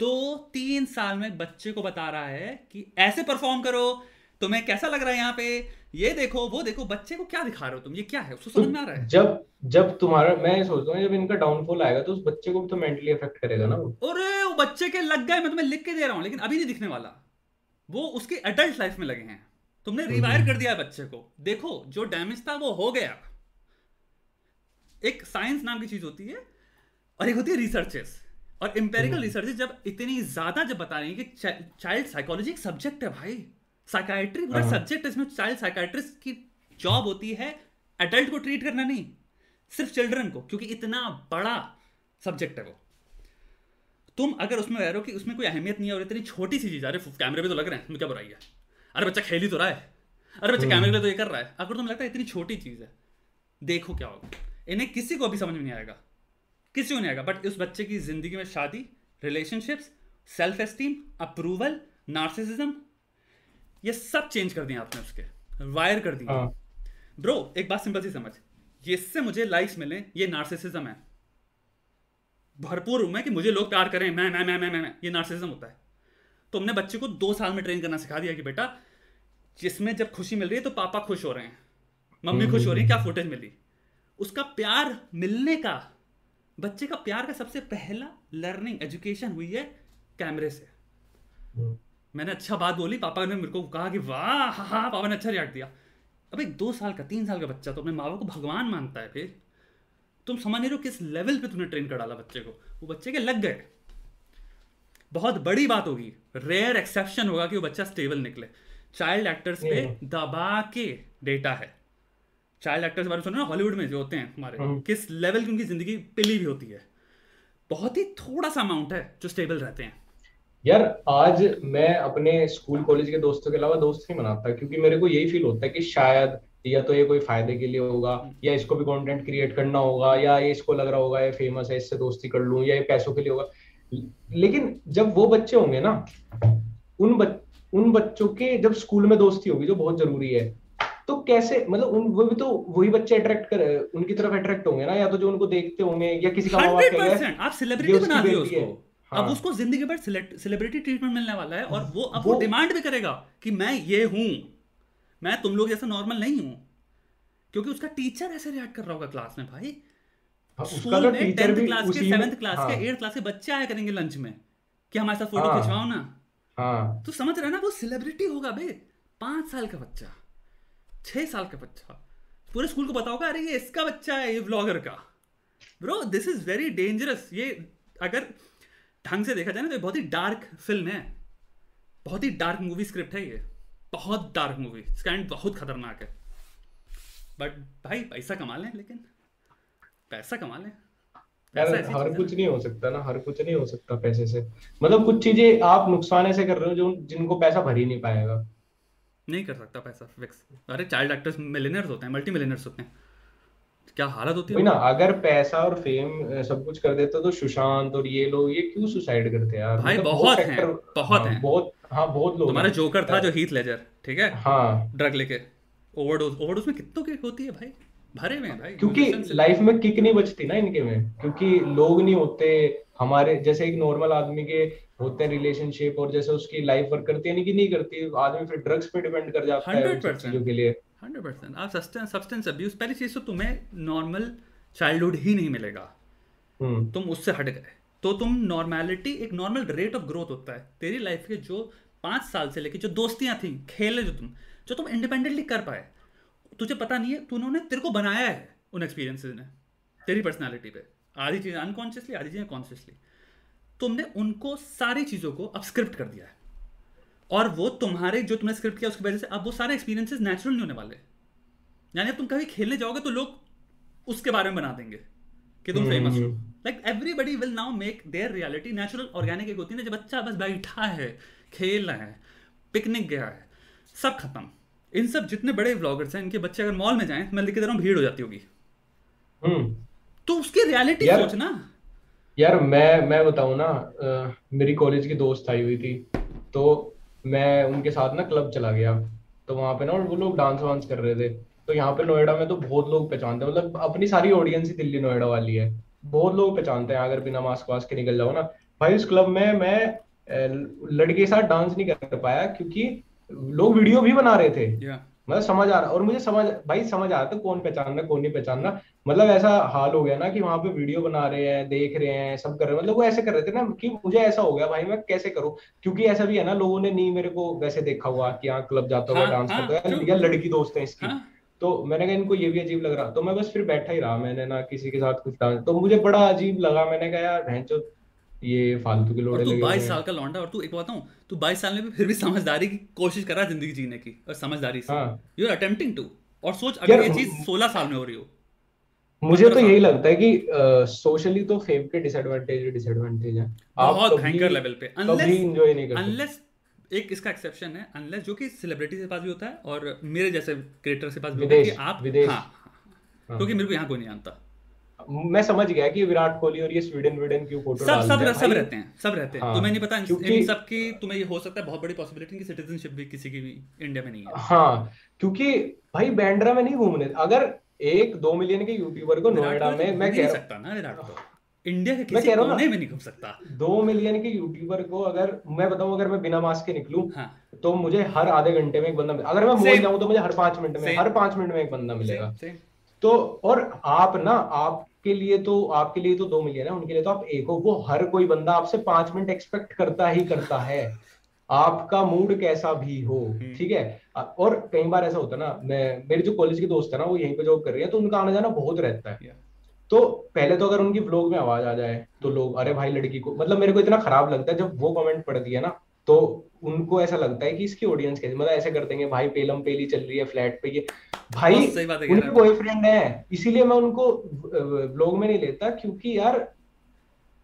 दो तीन साल में बच्चे को बता रहा है कि ऐसे परफॉर्म करो। तुम्हें कैसा लग रहा है यहाँ पे? ये देखो वो देखो बच्चे को क्या दिखा रहे हो तुम? ये क्या है? उसको तो समझ में आ रहा है? जब जब तुम्हारा मैं सोचता हूँ जब इनका डाउनफॉल आएगा तो उस बच्चे को भी तो मेंटली अफेक्ट करेगा ना अरे वो बच्चे के लग गए मैं तुम्हें लिख के दे रहा हूँ लेकिन अभी नहीं दिखने वाला। वो उसके एडल्ट लाइफ में लगे हैं। तुमने रिवायर कर दिया बच्चे को। देखो जो डैमेज था वो हो गया। एक साइंस नाम की चीज़ होती है और एक होती है रिसर्चेस और इंपेरिकल रिसर्चेस जब इतनी ज़्यादा जब बता रही है कि चाइल्ड साइकोलॉजी एक सब्जेक्ट है भाई। साइकाइट्री पूरा हाँ। सब्जेक्ट है इसमें चाइल्ड साइकाइट्रिस्ट की जॉब होती है एडल्ट को ट्रीट करना नहीं सिर्फ़ चिल्ड्रन को क्योंकि इतना बड़ा सब्जेक्ट है वो। तुम अगर उसमें कह रहे हो कि उसमें कोई अहमियत नहीं है और इतनी छोटी सी चीज़ अरे कैमरे पे तो लग रहे हैं तुम्हें क्या बुराई है। अरे बच्चा खेल ही तो रहा है। अरे बच्चा कैमरे पे तो ये कर रहा है। अगर तुम्हें लगता है इतनी छोटी चीज़ है देखो क्या होगा। इन्हें किसी को भी समझ में नहीं आएगा। किसी को नहीं आएगा। बट उस बच्चे की ज़िंदगी में शादी relationships self esteem approval narcissism ये सब चेंज कर दिए आपने उसके। वायर कर दिए हाँ। ब्रो एक बात सिंपल सी समझ। ये इससे मुझे लाइक्स मिले ये नार्सिसिज्म है। भरपूर हूँ मैं कि मुझे लोग प्यार करें मैं मैं मैं मैं मैं मैं। ये नार्सिसिज्म होता है। तुमने बच्चे को दो साल में ट्रेन करना सिखा दिया कि बेटा जिसमें जब खुशी मिल रही है तो पापा खुश हो रहे हैं मम्मी खुश हो रही है क्या फुटेज मिली? उसका प्यार मिलने का बच्चे का प्यार का सबसे पहला लर्निंग एजुकेशन हुई है कैमरे से। हम्म। मैंने अच्छा बात बोली पापा ने मेरे को कहा कि वाह हाँ हाँ पापा ने अच्छा रिएक्ट दिया। अब एक दो साल का तीन साल का बच्चा तो अपने माँ बाप को भगवान मानता है फिर। तुम समझ नहीं रहे हो किस लेवल पे तुमने ट्रेन कर डाला बच्चे को। वो बच्चे के लग गए। बहुत बड़ी बात होगी। रेयर एक्सेप्शन होगा कि वो बच्चा स्टेबल निकले। चाइल्ड एक्टर्स पे दबा के डेटा है। चाइल्ड एक्टर्स के बारे में सुनो ना हॉलीवुड में जो होते हैं हमारे हम्म। किस लेवल की उनकी ज़िंदगी पिली भी होती है। बहुत ही थोड़ा सा अमाउंट है जो स्टेबल रहते हैं। यार आज मैं अपने स्कूल कॉलेज के दोस्तों के अलावा दोस्त नहीं बनाता क्योंकि मेरे को यही फील होता है कि शायद या तो ये कोई फ़ायदे के लिए होगा या इसको भी कंटेंट क्रिएट करना होगा या ये इसको लग रहा होगा ये फ़ेमस है इससे दोस्ती कर लूँ या ये पैसों के लिए होगा। लेकिन जब वो बच्चे होंगे ना उन बच, उन बच्चों के जब स्कूल में दोस्ती होगी जो बहुत ज़रूरी है तो कैसे मतलब उन वो भी तो वही बच्चे अट्रैक्ट कर उनकी तरफ़ अट्रैक्ट होंगे ना या तो जो उनको देखते होंगे या किसी का आप सेलिब्रिटी बना दिए उसको। हाँ। अब उसको ज़िंदगी भर सेलिब्रिटी ट्रीटमेंट मिलने वाला है और वो अब वो वो- डिमांड भी करेगा कि मैं ये हूँ मैं तुम लोग जैसा नॉर्मल नहीं हूँ। क्योंकि उसका टीचर ऐसे रिएक्ट कर रहा होगा क्लास में भाई। हाँ, स्कूल में टेंथ क्लास के सेवेंथ क्लास हाँ, के एट्थ क्लास के बच्चे आया करेंगे लंच में कि हमारे साथ फ़ोटो हाँ। खिंचवाओ ना। हाँ। तो समझ रहे ना वो सेलिब्रिटी होगा बे। पाँच साल का बच्चा। छह साल का बच्चा। पूरे स्कूल को बताओगा अरे ये इसका बच्चा है ये ब्लॉगर का। Bro this is very dangerous ये अगर ढंग से देखा जाए ना तो बहुत ही डार्क फ़िल्म है। बहुत ही डार्क मूवी स्क्रिप्ट है ये। बहुत डार्क मूवी इसका एंड बहुत खतरनाक है। बट भाई पैसा कमा लें लेकिन पैसा कमा लें। यार हर कुछ नहीं हो सकता ना हर कुछ नहीं हो सकता पैसे से। मतलब कुछ चीज़ें आप नुकसान ऐसे कर रहे हो जो जिनको पैसा भर ही नहीं पाएगा। नहीं कर सकता पैसा फिक्स अरे चाइल्ड एक्टर्स मिलियनर्स होते हैं मल्टी मिलियनर्स होते हैं। क्या हालत होती है ना अगर पैसा और फेम सब कुछ कर देता तो सुशांत और ये लोग ये क्यों सुसाइड करते हैं यार? भाई मतलब बहुत हैं बहुत हाँ हैं। बहुत हाँ बहुत लोग तुम्हारा जोकर था जो हीथ लेजर ठीक है? हाँ। ड्रग लेके। ओवरडोज ओवरडोज में कितनों की होती है भाई? भरे में भाई। क्योंकि लाइफ में किक नहीं बचती ना इनके में। क्योंकि लोग नहीं होते हमारे जैसे एक नॉर्मल आदमी के होते हैं रिलेशनशिप और जैसे उसकी लाइफ वर्क करती है नहीं कि नहीं करती आदमी फिर ड्रग्स पे डिपेंड कर जाता है हंड्रेड उन चीज़ों के लिए। Hundred percent. आप सस्टेंस सब्सटेंस अब्यूज पहली चीज़ तो तुम्हें नॉर्मल चाइल्डहुड ही नहीं मिलेगा। हम्म। तुम उससे हट गए। तो तुम नॉर्मेलिटी एक नॉर्मल रेट ऑफ़ ग्रोथ होता है। तेरी लाइफ के जो पाँच साल से लेके जो दोस्तियाँ थी खेले जो तुम जो तुम इंडिपेंडेंटली कर पाए तुझे पता नहीं है तू उन्होंने तेरे को बनाया है उन एक्सपीरियंसेस ने तेरी पर्सनालिटी पे। आधी चीज़ें अनकॉन्शियसली आधी चीज़ें कॉन्शियसली तुमने उनको सारी चीज़ों को अब स्क्रिप्ट कर दिया है। और वो तुम्हारे जो तुमने स्क्रिप्ट किया उसकी वजह से अब वो सारे एक्सपीरियंसेस नेचुरल नहीं होने वाले। यानी अब तुम कभी खेलने जाओगे तो लोग उसके बारे में बना देंगे कि तुम फ़ेमस हो। Like everybody will now make their reality natural organic एक होती है ना जब बच्चा बस बैठा है खेल रहा है पिकनिक गया है सब खत्म। इन सब जितने बड़े व्लॉगर्स हैं इनके बच्चे अगर मॉल में जाएँ मैं लिख के दे रहा हूँ भीड़ हो जाती होगी। हम्म। तो उसकी रियलिटी यार सोच ना यार मैं मैं बताऊँ ना अ, मेरी कॉलेज की दोस्त आई हुई थी तो मैं उनके साथ ना क्लब चला गया तो वहाँ पे ना वो लोग डांस वांस कर रहे थे तो यहाँ पे नोएडा में तो बहुत लोग पहचानते हैं मतलब अपनी सारी ऑडियंस ही दिल्ली नोएडा वाली है बहुत लोग पहचानते हैं अगर बिना मास्क वास्क के निकल जाओ ना। भाई उस क्लब में मैं लड़के के साथ डांस नहीं कर पाया क्योंकि लोग वीडियो भी बना रहे थे। या मतलब समझ आ रहा और मुझे समझ भाई समझ आ रहा था कौन पहचानना कौन नहीं पहचानना मतलब ऐसा हाल हो गया ना कि वहाँ पे वीडियो बना रहे हैं देख रहे हैं सब कर रहे हैं। मतलब वो ऐसे कर रहे थे ना कि मुझे ऐसा हो गया भाई मैं कैसे करूँ? क्योंकि ऐसा भी है ना लोगों ने नहीं मेरे को वैसे देखा हुआ कि यहाँ क्लब जाता हुआ हाँ डांस हाँ करता है या लड़की दोस्त है इसकी। हाँ। तो मैंने कहा इनको ये भी अजीब लग रहा। तो मैं बस फिर बैठा ही रहा मैंने ना किसी के साथ कुछ डांस तो मुझे बड़ा अजीब लगा। मैंने कहा यार भैंचो ये फालतू के लोड़े लगे साल का लौंडा और तू एक बताऊँ तू बाईस साल में भी फिर भी समझदारी की कोशिश कर रहा है ज़िंदगी जीने की और समझदारी से। यू आर अटेम्प्टिंग टू और सोच अगर ये चीज़ सोलह साल में हो रही हो। मुझे तो यही लगता है कि सोशली तो फेम के डिसएडवांटेज डिसएडवांटेज है। बहुत भयंकर लेवल पे। अनलेस इंजॉय नहीं कर सकते अनलेस एक इसका एक्सेप्शन है अनलेस जो कि सेलिब्रिटी के पास भी होता है और मेरे जैसे क्रिएटर के पास भी होता है कि आप विदेश। हाँ, हाँ। क्योंकि मेरे को यहाँ कोई नहीं जानता। मैं समझ गया कि विराट कोहली और ये स्वीडन विडन क्यों फ़ोटो सब सब डालते हैं। सब रहते हैं सब रहते हैं। हाँ। तुम्हें नहीं पता इन, क्योंकि इन सब की तुम्हें ये हो सकता है बहुत बड़ी पॉसिबिलिटी की सिटीजनशिप भी किसी की भी इंडिया में नहीं है। हाँ क्योंकि भाई बैंड्रा में नहीं घूमने अगर एक दो मिलियन के यूट्यूबर को नोएडा तो में मैं कह सकता ना विराट तो इंडिया के किसी रहा हूँ कोने में नहीं घूम सकता। दो मिलियन के यूट्यूबर को अगर मैं बताऊँ अगर मैं बिना मास्क के निकलूं हाँ। तो मुझे हर आधे घंटे में एक बंदा अगर मैं मॉल जाऊँ तो मुझे हर पाँच मिनट में हर पाँच मिनट में एक बंदा मिलेगा। तो और आप ना आपके लिए तो आपके लिए तो दो मिलियन है उनके लिए तो आप एक हो। वो हर कोई बंदा आपसे पाँच मिनट एक्सपेक्ट करता ही करता है। आपका मूड कैसा भी हो हम्म। ठीक है? और कई बार ऐसा होता है ना मैं मेरी जो कॉलेज के दोस्त है ना वो यहीं पे जॉब कर रही है तो उनका आना जाना बहुत रहता है। तो पहले तो अगर उनकी व्लॉग में आवाज़ आ जाए तो लोग अरे भाई लड़की को मतलब मेरे को इतना खराब लगता है जब वो कमेंट पढ़ती है ना तो उनको ऐसा लगता है कि इसकी ऑडियंस कैसे मतलब ऐसे कर देंगे भाई पेलम पेली चल रही है फ्लैट पे ये भाई उनके बॉयफ्रेंड है इसीलिए मैं उनको व्लॉग में नहीं लेता क्योंकि यार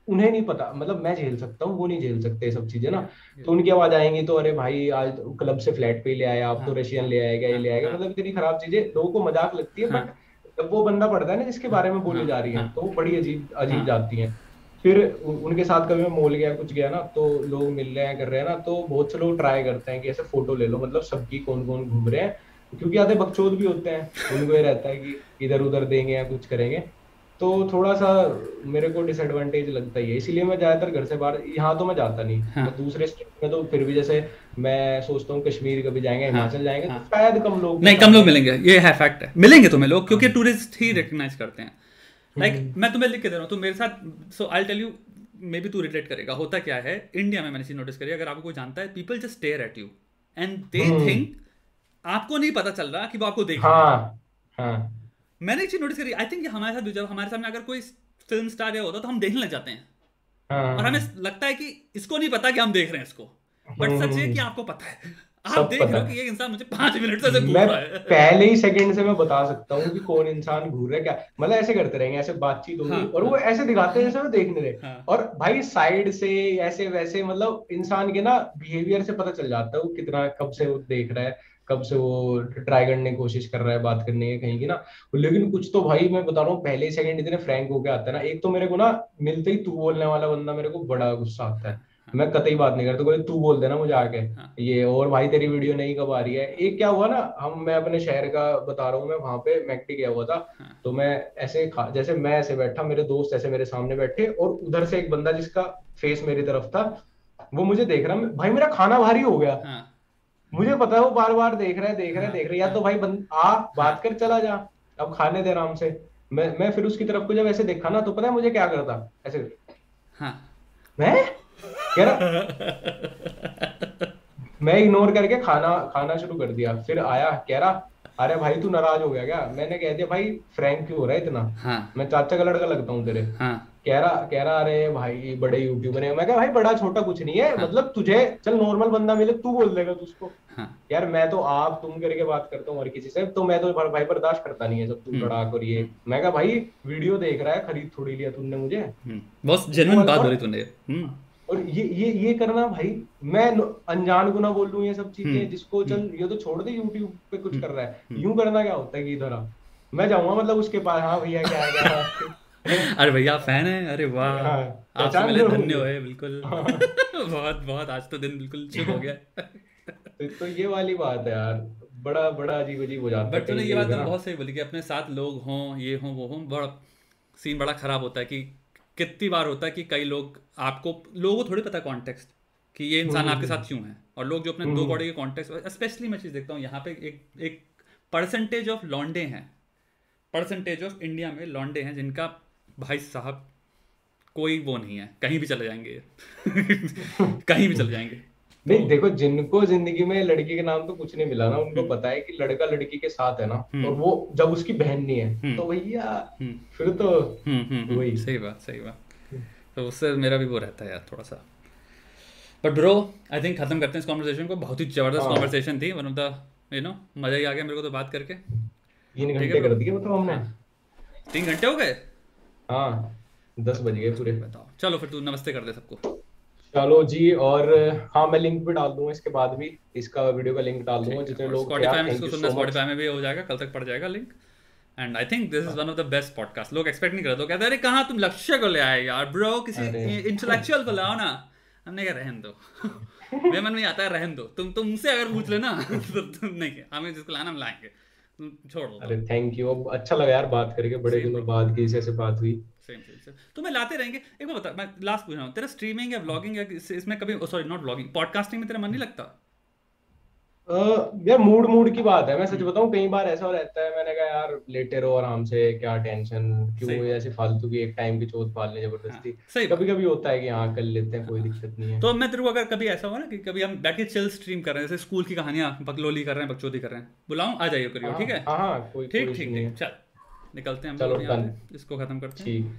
उन्हें नहीं पता। मतलब मैं झेल सकता हूँ वो नहीं झेल सकते सब चीज़ें ना। तो उनकी आवाज़ आएँगी तो अरे भाई आज तो क्लब से फ्लैट पे ले आया आप तो हाँ रशियन हाँ ले आएगा ये ले आएगा। हाँ। मतलब इतनी खराब चीज़ें लोगों को मज़ाक लगती है बट वो बंदा पड़ता है ना जिसके बारे में बोली जा रही है तो वो बड़ी अजीब अजीब जाती है। फिर उनके साथ कभी मैं मॉल गया कुछ गया ना तो लोग मिल रहे हैं कर रहे हैं ना तो बहुत से लोग ट्राई करते हैं कि ऐसे फ़ोटो ले लो मतलब सबकी कौन कौन घूम रहे हैं क्योंकि आधे बकचोद भी होते हैं उनको ये रहता है कि इधर उधर देंगे या कुछ करेंगे। तो थोड़ा सा मेरे को डिसएडवांटेज लगता ही है इसीलिए मैं ज़्यादातर घर से बाहर यहाँ तो मैं जाता नहीं हाँ। मैं दूसरे स्टेट में तो फिर भी जैसे मैं सोचता हूँ कश्मीर कभी जाएँगे हिमाचल हाँ। हिमाचल जाएँगे तो हाँ। शायद कम लोग नहीं कम लोग मिलेंगे ये है फैक्ट है। मिलेंगे तुम्हें लोग क्योंकि हाँ टूरिस्ट ही रिकग्नाइज करते हैं। Like hmm. मैं तुम्हें लिख के दे रहा हूँ तुम मेरे साथ so I tell you maybe तू रिलेट करेगा होता क्या है इंडिया में मैंने चीज़ नोटिस करी अगर आपको कोई जानता है people just stare at you and they hmm. Think आपको नहीं पता चल रहा कि वो आपको देख हाँ। हाँ मैंने एक चीज़ नोटिस करी आई थिंक हमारे साथ जब हमारे सामने अगर कोई फ़िल्म स्टार या होता तो हम देखने लग जाते हैं। हाँ। और हमें लगता है कि इसको नहीं पता कि हम देख रहे हैं इसको बट सच ये कि हम्म आपको पता है। आप देख रहे हो कि ये इंसान मुझे पाँच मिनट से घूर रहा है। पहले ही सेकंड से मैं बता सकता हूँ कि कौन इंसान घूर रहा है क्या मतलब ऐसे करते रहेंगे ऐसे बातचीत होगी हाँ, और वो ऐसे दिखाते हैं जैसे वो देखने रहे हाँ। और भाई साइड से ऐसे वैसे मतलब इंसान के ना बिहेवियर से पता चल जाता है वो कितना कब से वो देख रहा है कब से वो ट्राई करने की कोशिश कर रहा है बात करने की कहीं की ना। लेकिन कुछ तो भाई मैं बता रहा हूँ पहले सेकंड इतने फ्रैंक होके आता है ना एक तो मेरे को ना मिलते ही तू बोलने वाला बंदा मेरे को बड़ा गुस्सा आता है। मैं कतई बात नहीं करता कोई तू बोल देना मुझे आके हाँ। ये और भाई तेरी वीडियो नहीं कब आ रही है? एक क्या हुआ ना हम मैं अपने शहर का बता रहा हूँ मैं वहाँ पे मैकडी गया हुआ था हाँ। तो मैं ऐसे खा जैसे मैं ऐसे बैठा मेरे दोस्त ऐसे मेरे सामने बैठे और उधर से एक बंदा जिसका फेस मेरी तरफ़ था वो मुझे देख रहा भाई मेरा खाना भारी हो गया। हाँ। मुझे पता है वो बार बार देख रहा है देख रहा है हाँ, देख रहा है या तो भाई आ हाँ बात कर चला जा अब खाने दे आराम से। मैं मैं फिर उसकी तरफ़ को जब ऐसे देखा ना तो पता है मुझे क्या करता ऐसे हाँ। मैं? कह मैं इग्नोर करके खाना खाना शुरू कर दिया फिर आया कह रहा अरे भाई तू नाराज़ हो गया क्या? मैंने कह दिया भाई फ्रैंक क्यों हो रहा है इतना? हाँ। मैं चाचा का लड़का लगता हूँ तेरे। हाँ। कह रहा कह रहा अरे भाई बड़े यूट्यूबर है। मैं कहा भाई बड़ा छोटा कुछ नहीं है। हाँ। मतलब तुझे चल नॉर्मल बंदा मिले तू बोल देगा तुझको। हाँ। यार मैं तो आप तुम करके बात करता हूँ और किसी से तो मैं तो भाई बर्दाश्त करता नहीं है जब तू हम्म। लड़ाक और ये। हम्म मैं कहा भाई वीडियो देख रहा है खरीद थोड़ी लिया तुमने मुझे। हम्म। बहुत वो बात बोली तूने। हम्म। और ये ये ये करना भाई मैं अनजान को ना बोलूँ ये सब चीज़ें हम्म जिसको हम्म। चल ये तो छोड़ दे यूट्यूब पे कुछ हम्म कर रहा है। यूँ करना क्या होता है कि इधर मैं जाऊँगा मतलब उसके पास हाँ भैया क्या है क्या <laughs> अरे भैया फ़ैन है? अरे वाह। हाँ आपसे मिले धन्य हुए बिल्कुल। हाँ। <laughs> बहुत बहुत आज तो दिन बिल्कुल शुभ हो गया। तो, तो ये वाली बात है यार बड़ा बड़ा अजीब अजीब हो जाता है बट तूने ये बात तो बहुत सही बोली कि अपने साथ लोग हों ये हों वो हों बड़ा सीन बड़ा खराब होता है कि कितनी बार होता है कि कई लोग आपको लोगों को थोड़ी पता कॉन्टेक्स्ट कि ये इंसान आपके साथ क्यों है। और लोग जो अपने दो बॉडी के कॉन्टेक्स्ट स्पेशली मैं चीज़ देखता हूँ यहाँ पे एक एक परसेंटेज ऑफ़ लॉन्डे हैं। परसेंटेज ऑफ़ इंडिया में लॉन्डे हैं जिनका भाई साहब कोई वो नहीं है। कहीं भी चले जाएँगे <laughs> कहीं भी चले जाएँगे। नहीं तो देखो जिनको ज़िंदगी में लड़की के नाम तो कुछ नहीं मिला ना उनको हम्म। पता है कि लड़का लड़की के साथ है ना और हम्म वो जब उसकी बहन नहीं है हम्म। तो भैया फिर तो वही। सही बात सही बात। तो उससे मेरा भी वो रहता है यार थोड़ा सा बट ब्रो आई थिंक खत्म करते हैं इस कॉन्वर्सेशन को। बहुत ही ज़बरदस्त हाँ। कॉन्वर्सेशन थी one of the you know मज़ा ही आ गया मेरे को तो बात करके। तीन घंटे कर दिए मतलब हमने। हाँ तीन घंटे हो गए? हाँ दस बज गए पूरे। बताओ। चलो फिर तू नमस्ते कर दे सबको। चलो जी और हाँ मैं लिंक भी डाल दूँगा इसके बाद भी। इसका वीडियो का लिंक डाल दूँगा जितने लोग स्पॉटिफाई में इसको सुनना स्पॉटिफाई में भी हो जाएगा कल तक पड़ जाएगा link and I think this is one of the best podcast लोग एक्सपेक्ट नहीं करते तो कहते अरे कहाँ तुम लक्ष्य को ले आए यार ब्रो किसी इंटेलेक्चुअल को लाओ ना। हमने कहा रहन दो। <laughs> मेरे मन में आता है रहन दो। तुम तुमसे अगर पूछ लेना <laughs> तो तुम नहीं हमें जिसको लाना हम लाएँगे। तुम छोड़ दो। अरे थैंक यू अच्छा लगा यार बात करके बड़े दिनों बाद किसी से बात हुई। सेम तो मैं लाते रहेंगे। एक बार बता मैं लास्ट पूछ रहा हूँ तेरा स्ट्रीमिंग या व्लॉगिंग या इसमें कभी सॉरी नॉट व्लॉगिंग पॉडकास्टिंग में तेरा मन नहीं लगता? यार मूड मूड की बात है। मैं सच बताऊँ कई बार ऐसा रहता है मैंने कहा यार लेटे रहो आराम से क्या टेंशन क्यों ऐसे फालतू की एक टाइम की चोट पालने हाँ ज़बरदस्ती? सही कभी कभी होता है कि हाँ कर लेते हैं कोई हाँ दिक्कत नहीं है। तो मैं तेरे को अगर कभी ऐसा हो ना कि कभी हम बैठ के चिल स्ट्रीम कर रहे हैं जैसे स्कूल की कहानियाँ बकलोली कर रहे हैं बकचोदी कर रहे हैं बुलाऊं? आ जाइए करियो हाँ ठीक है? हाँ हाँ ठीक ठीक ठीक चल निकलते हैं हम इसको खत्म करते हैं। ठीक।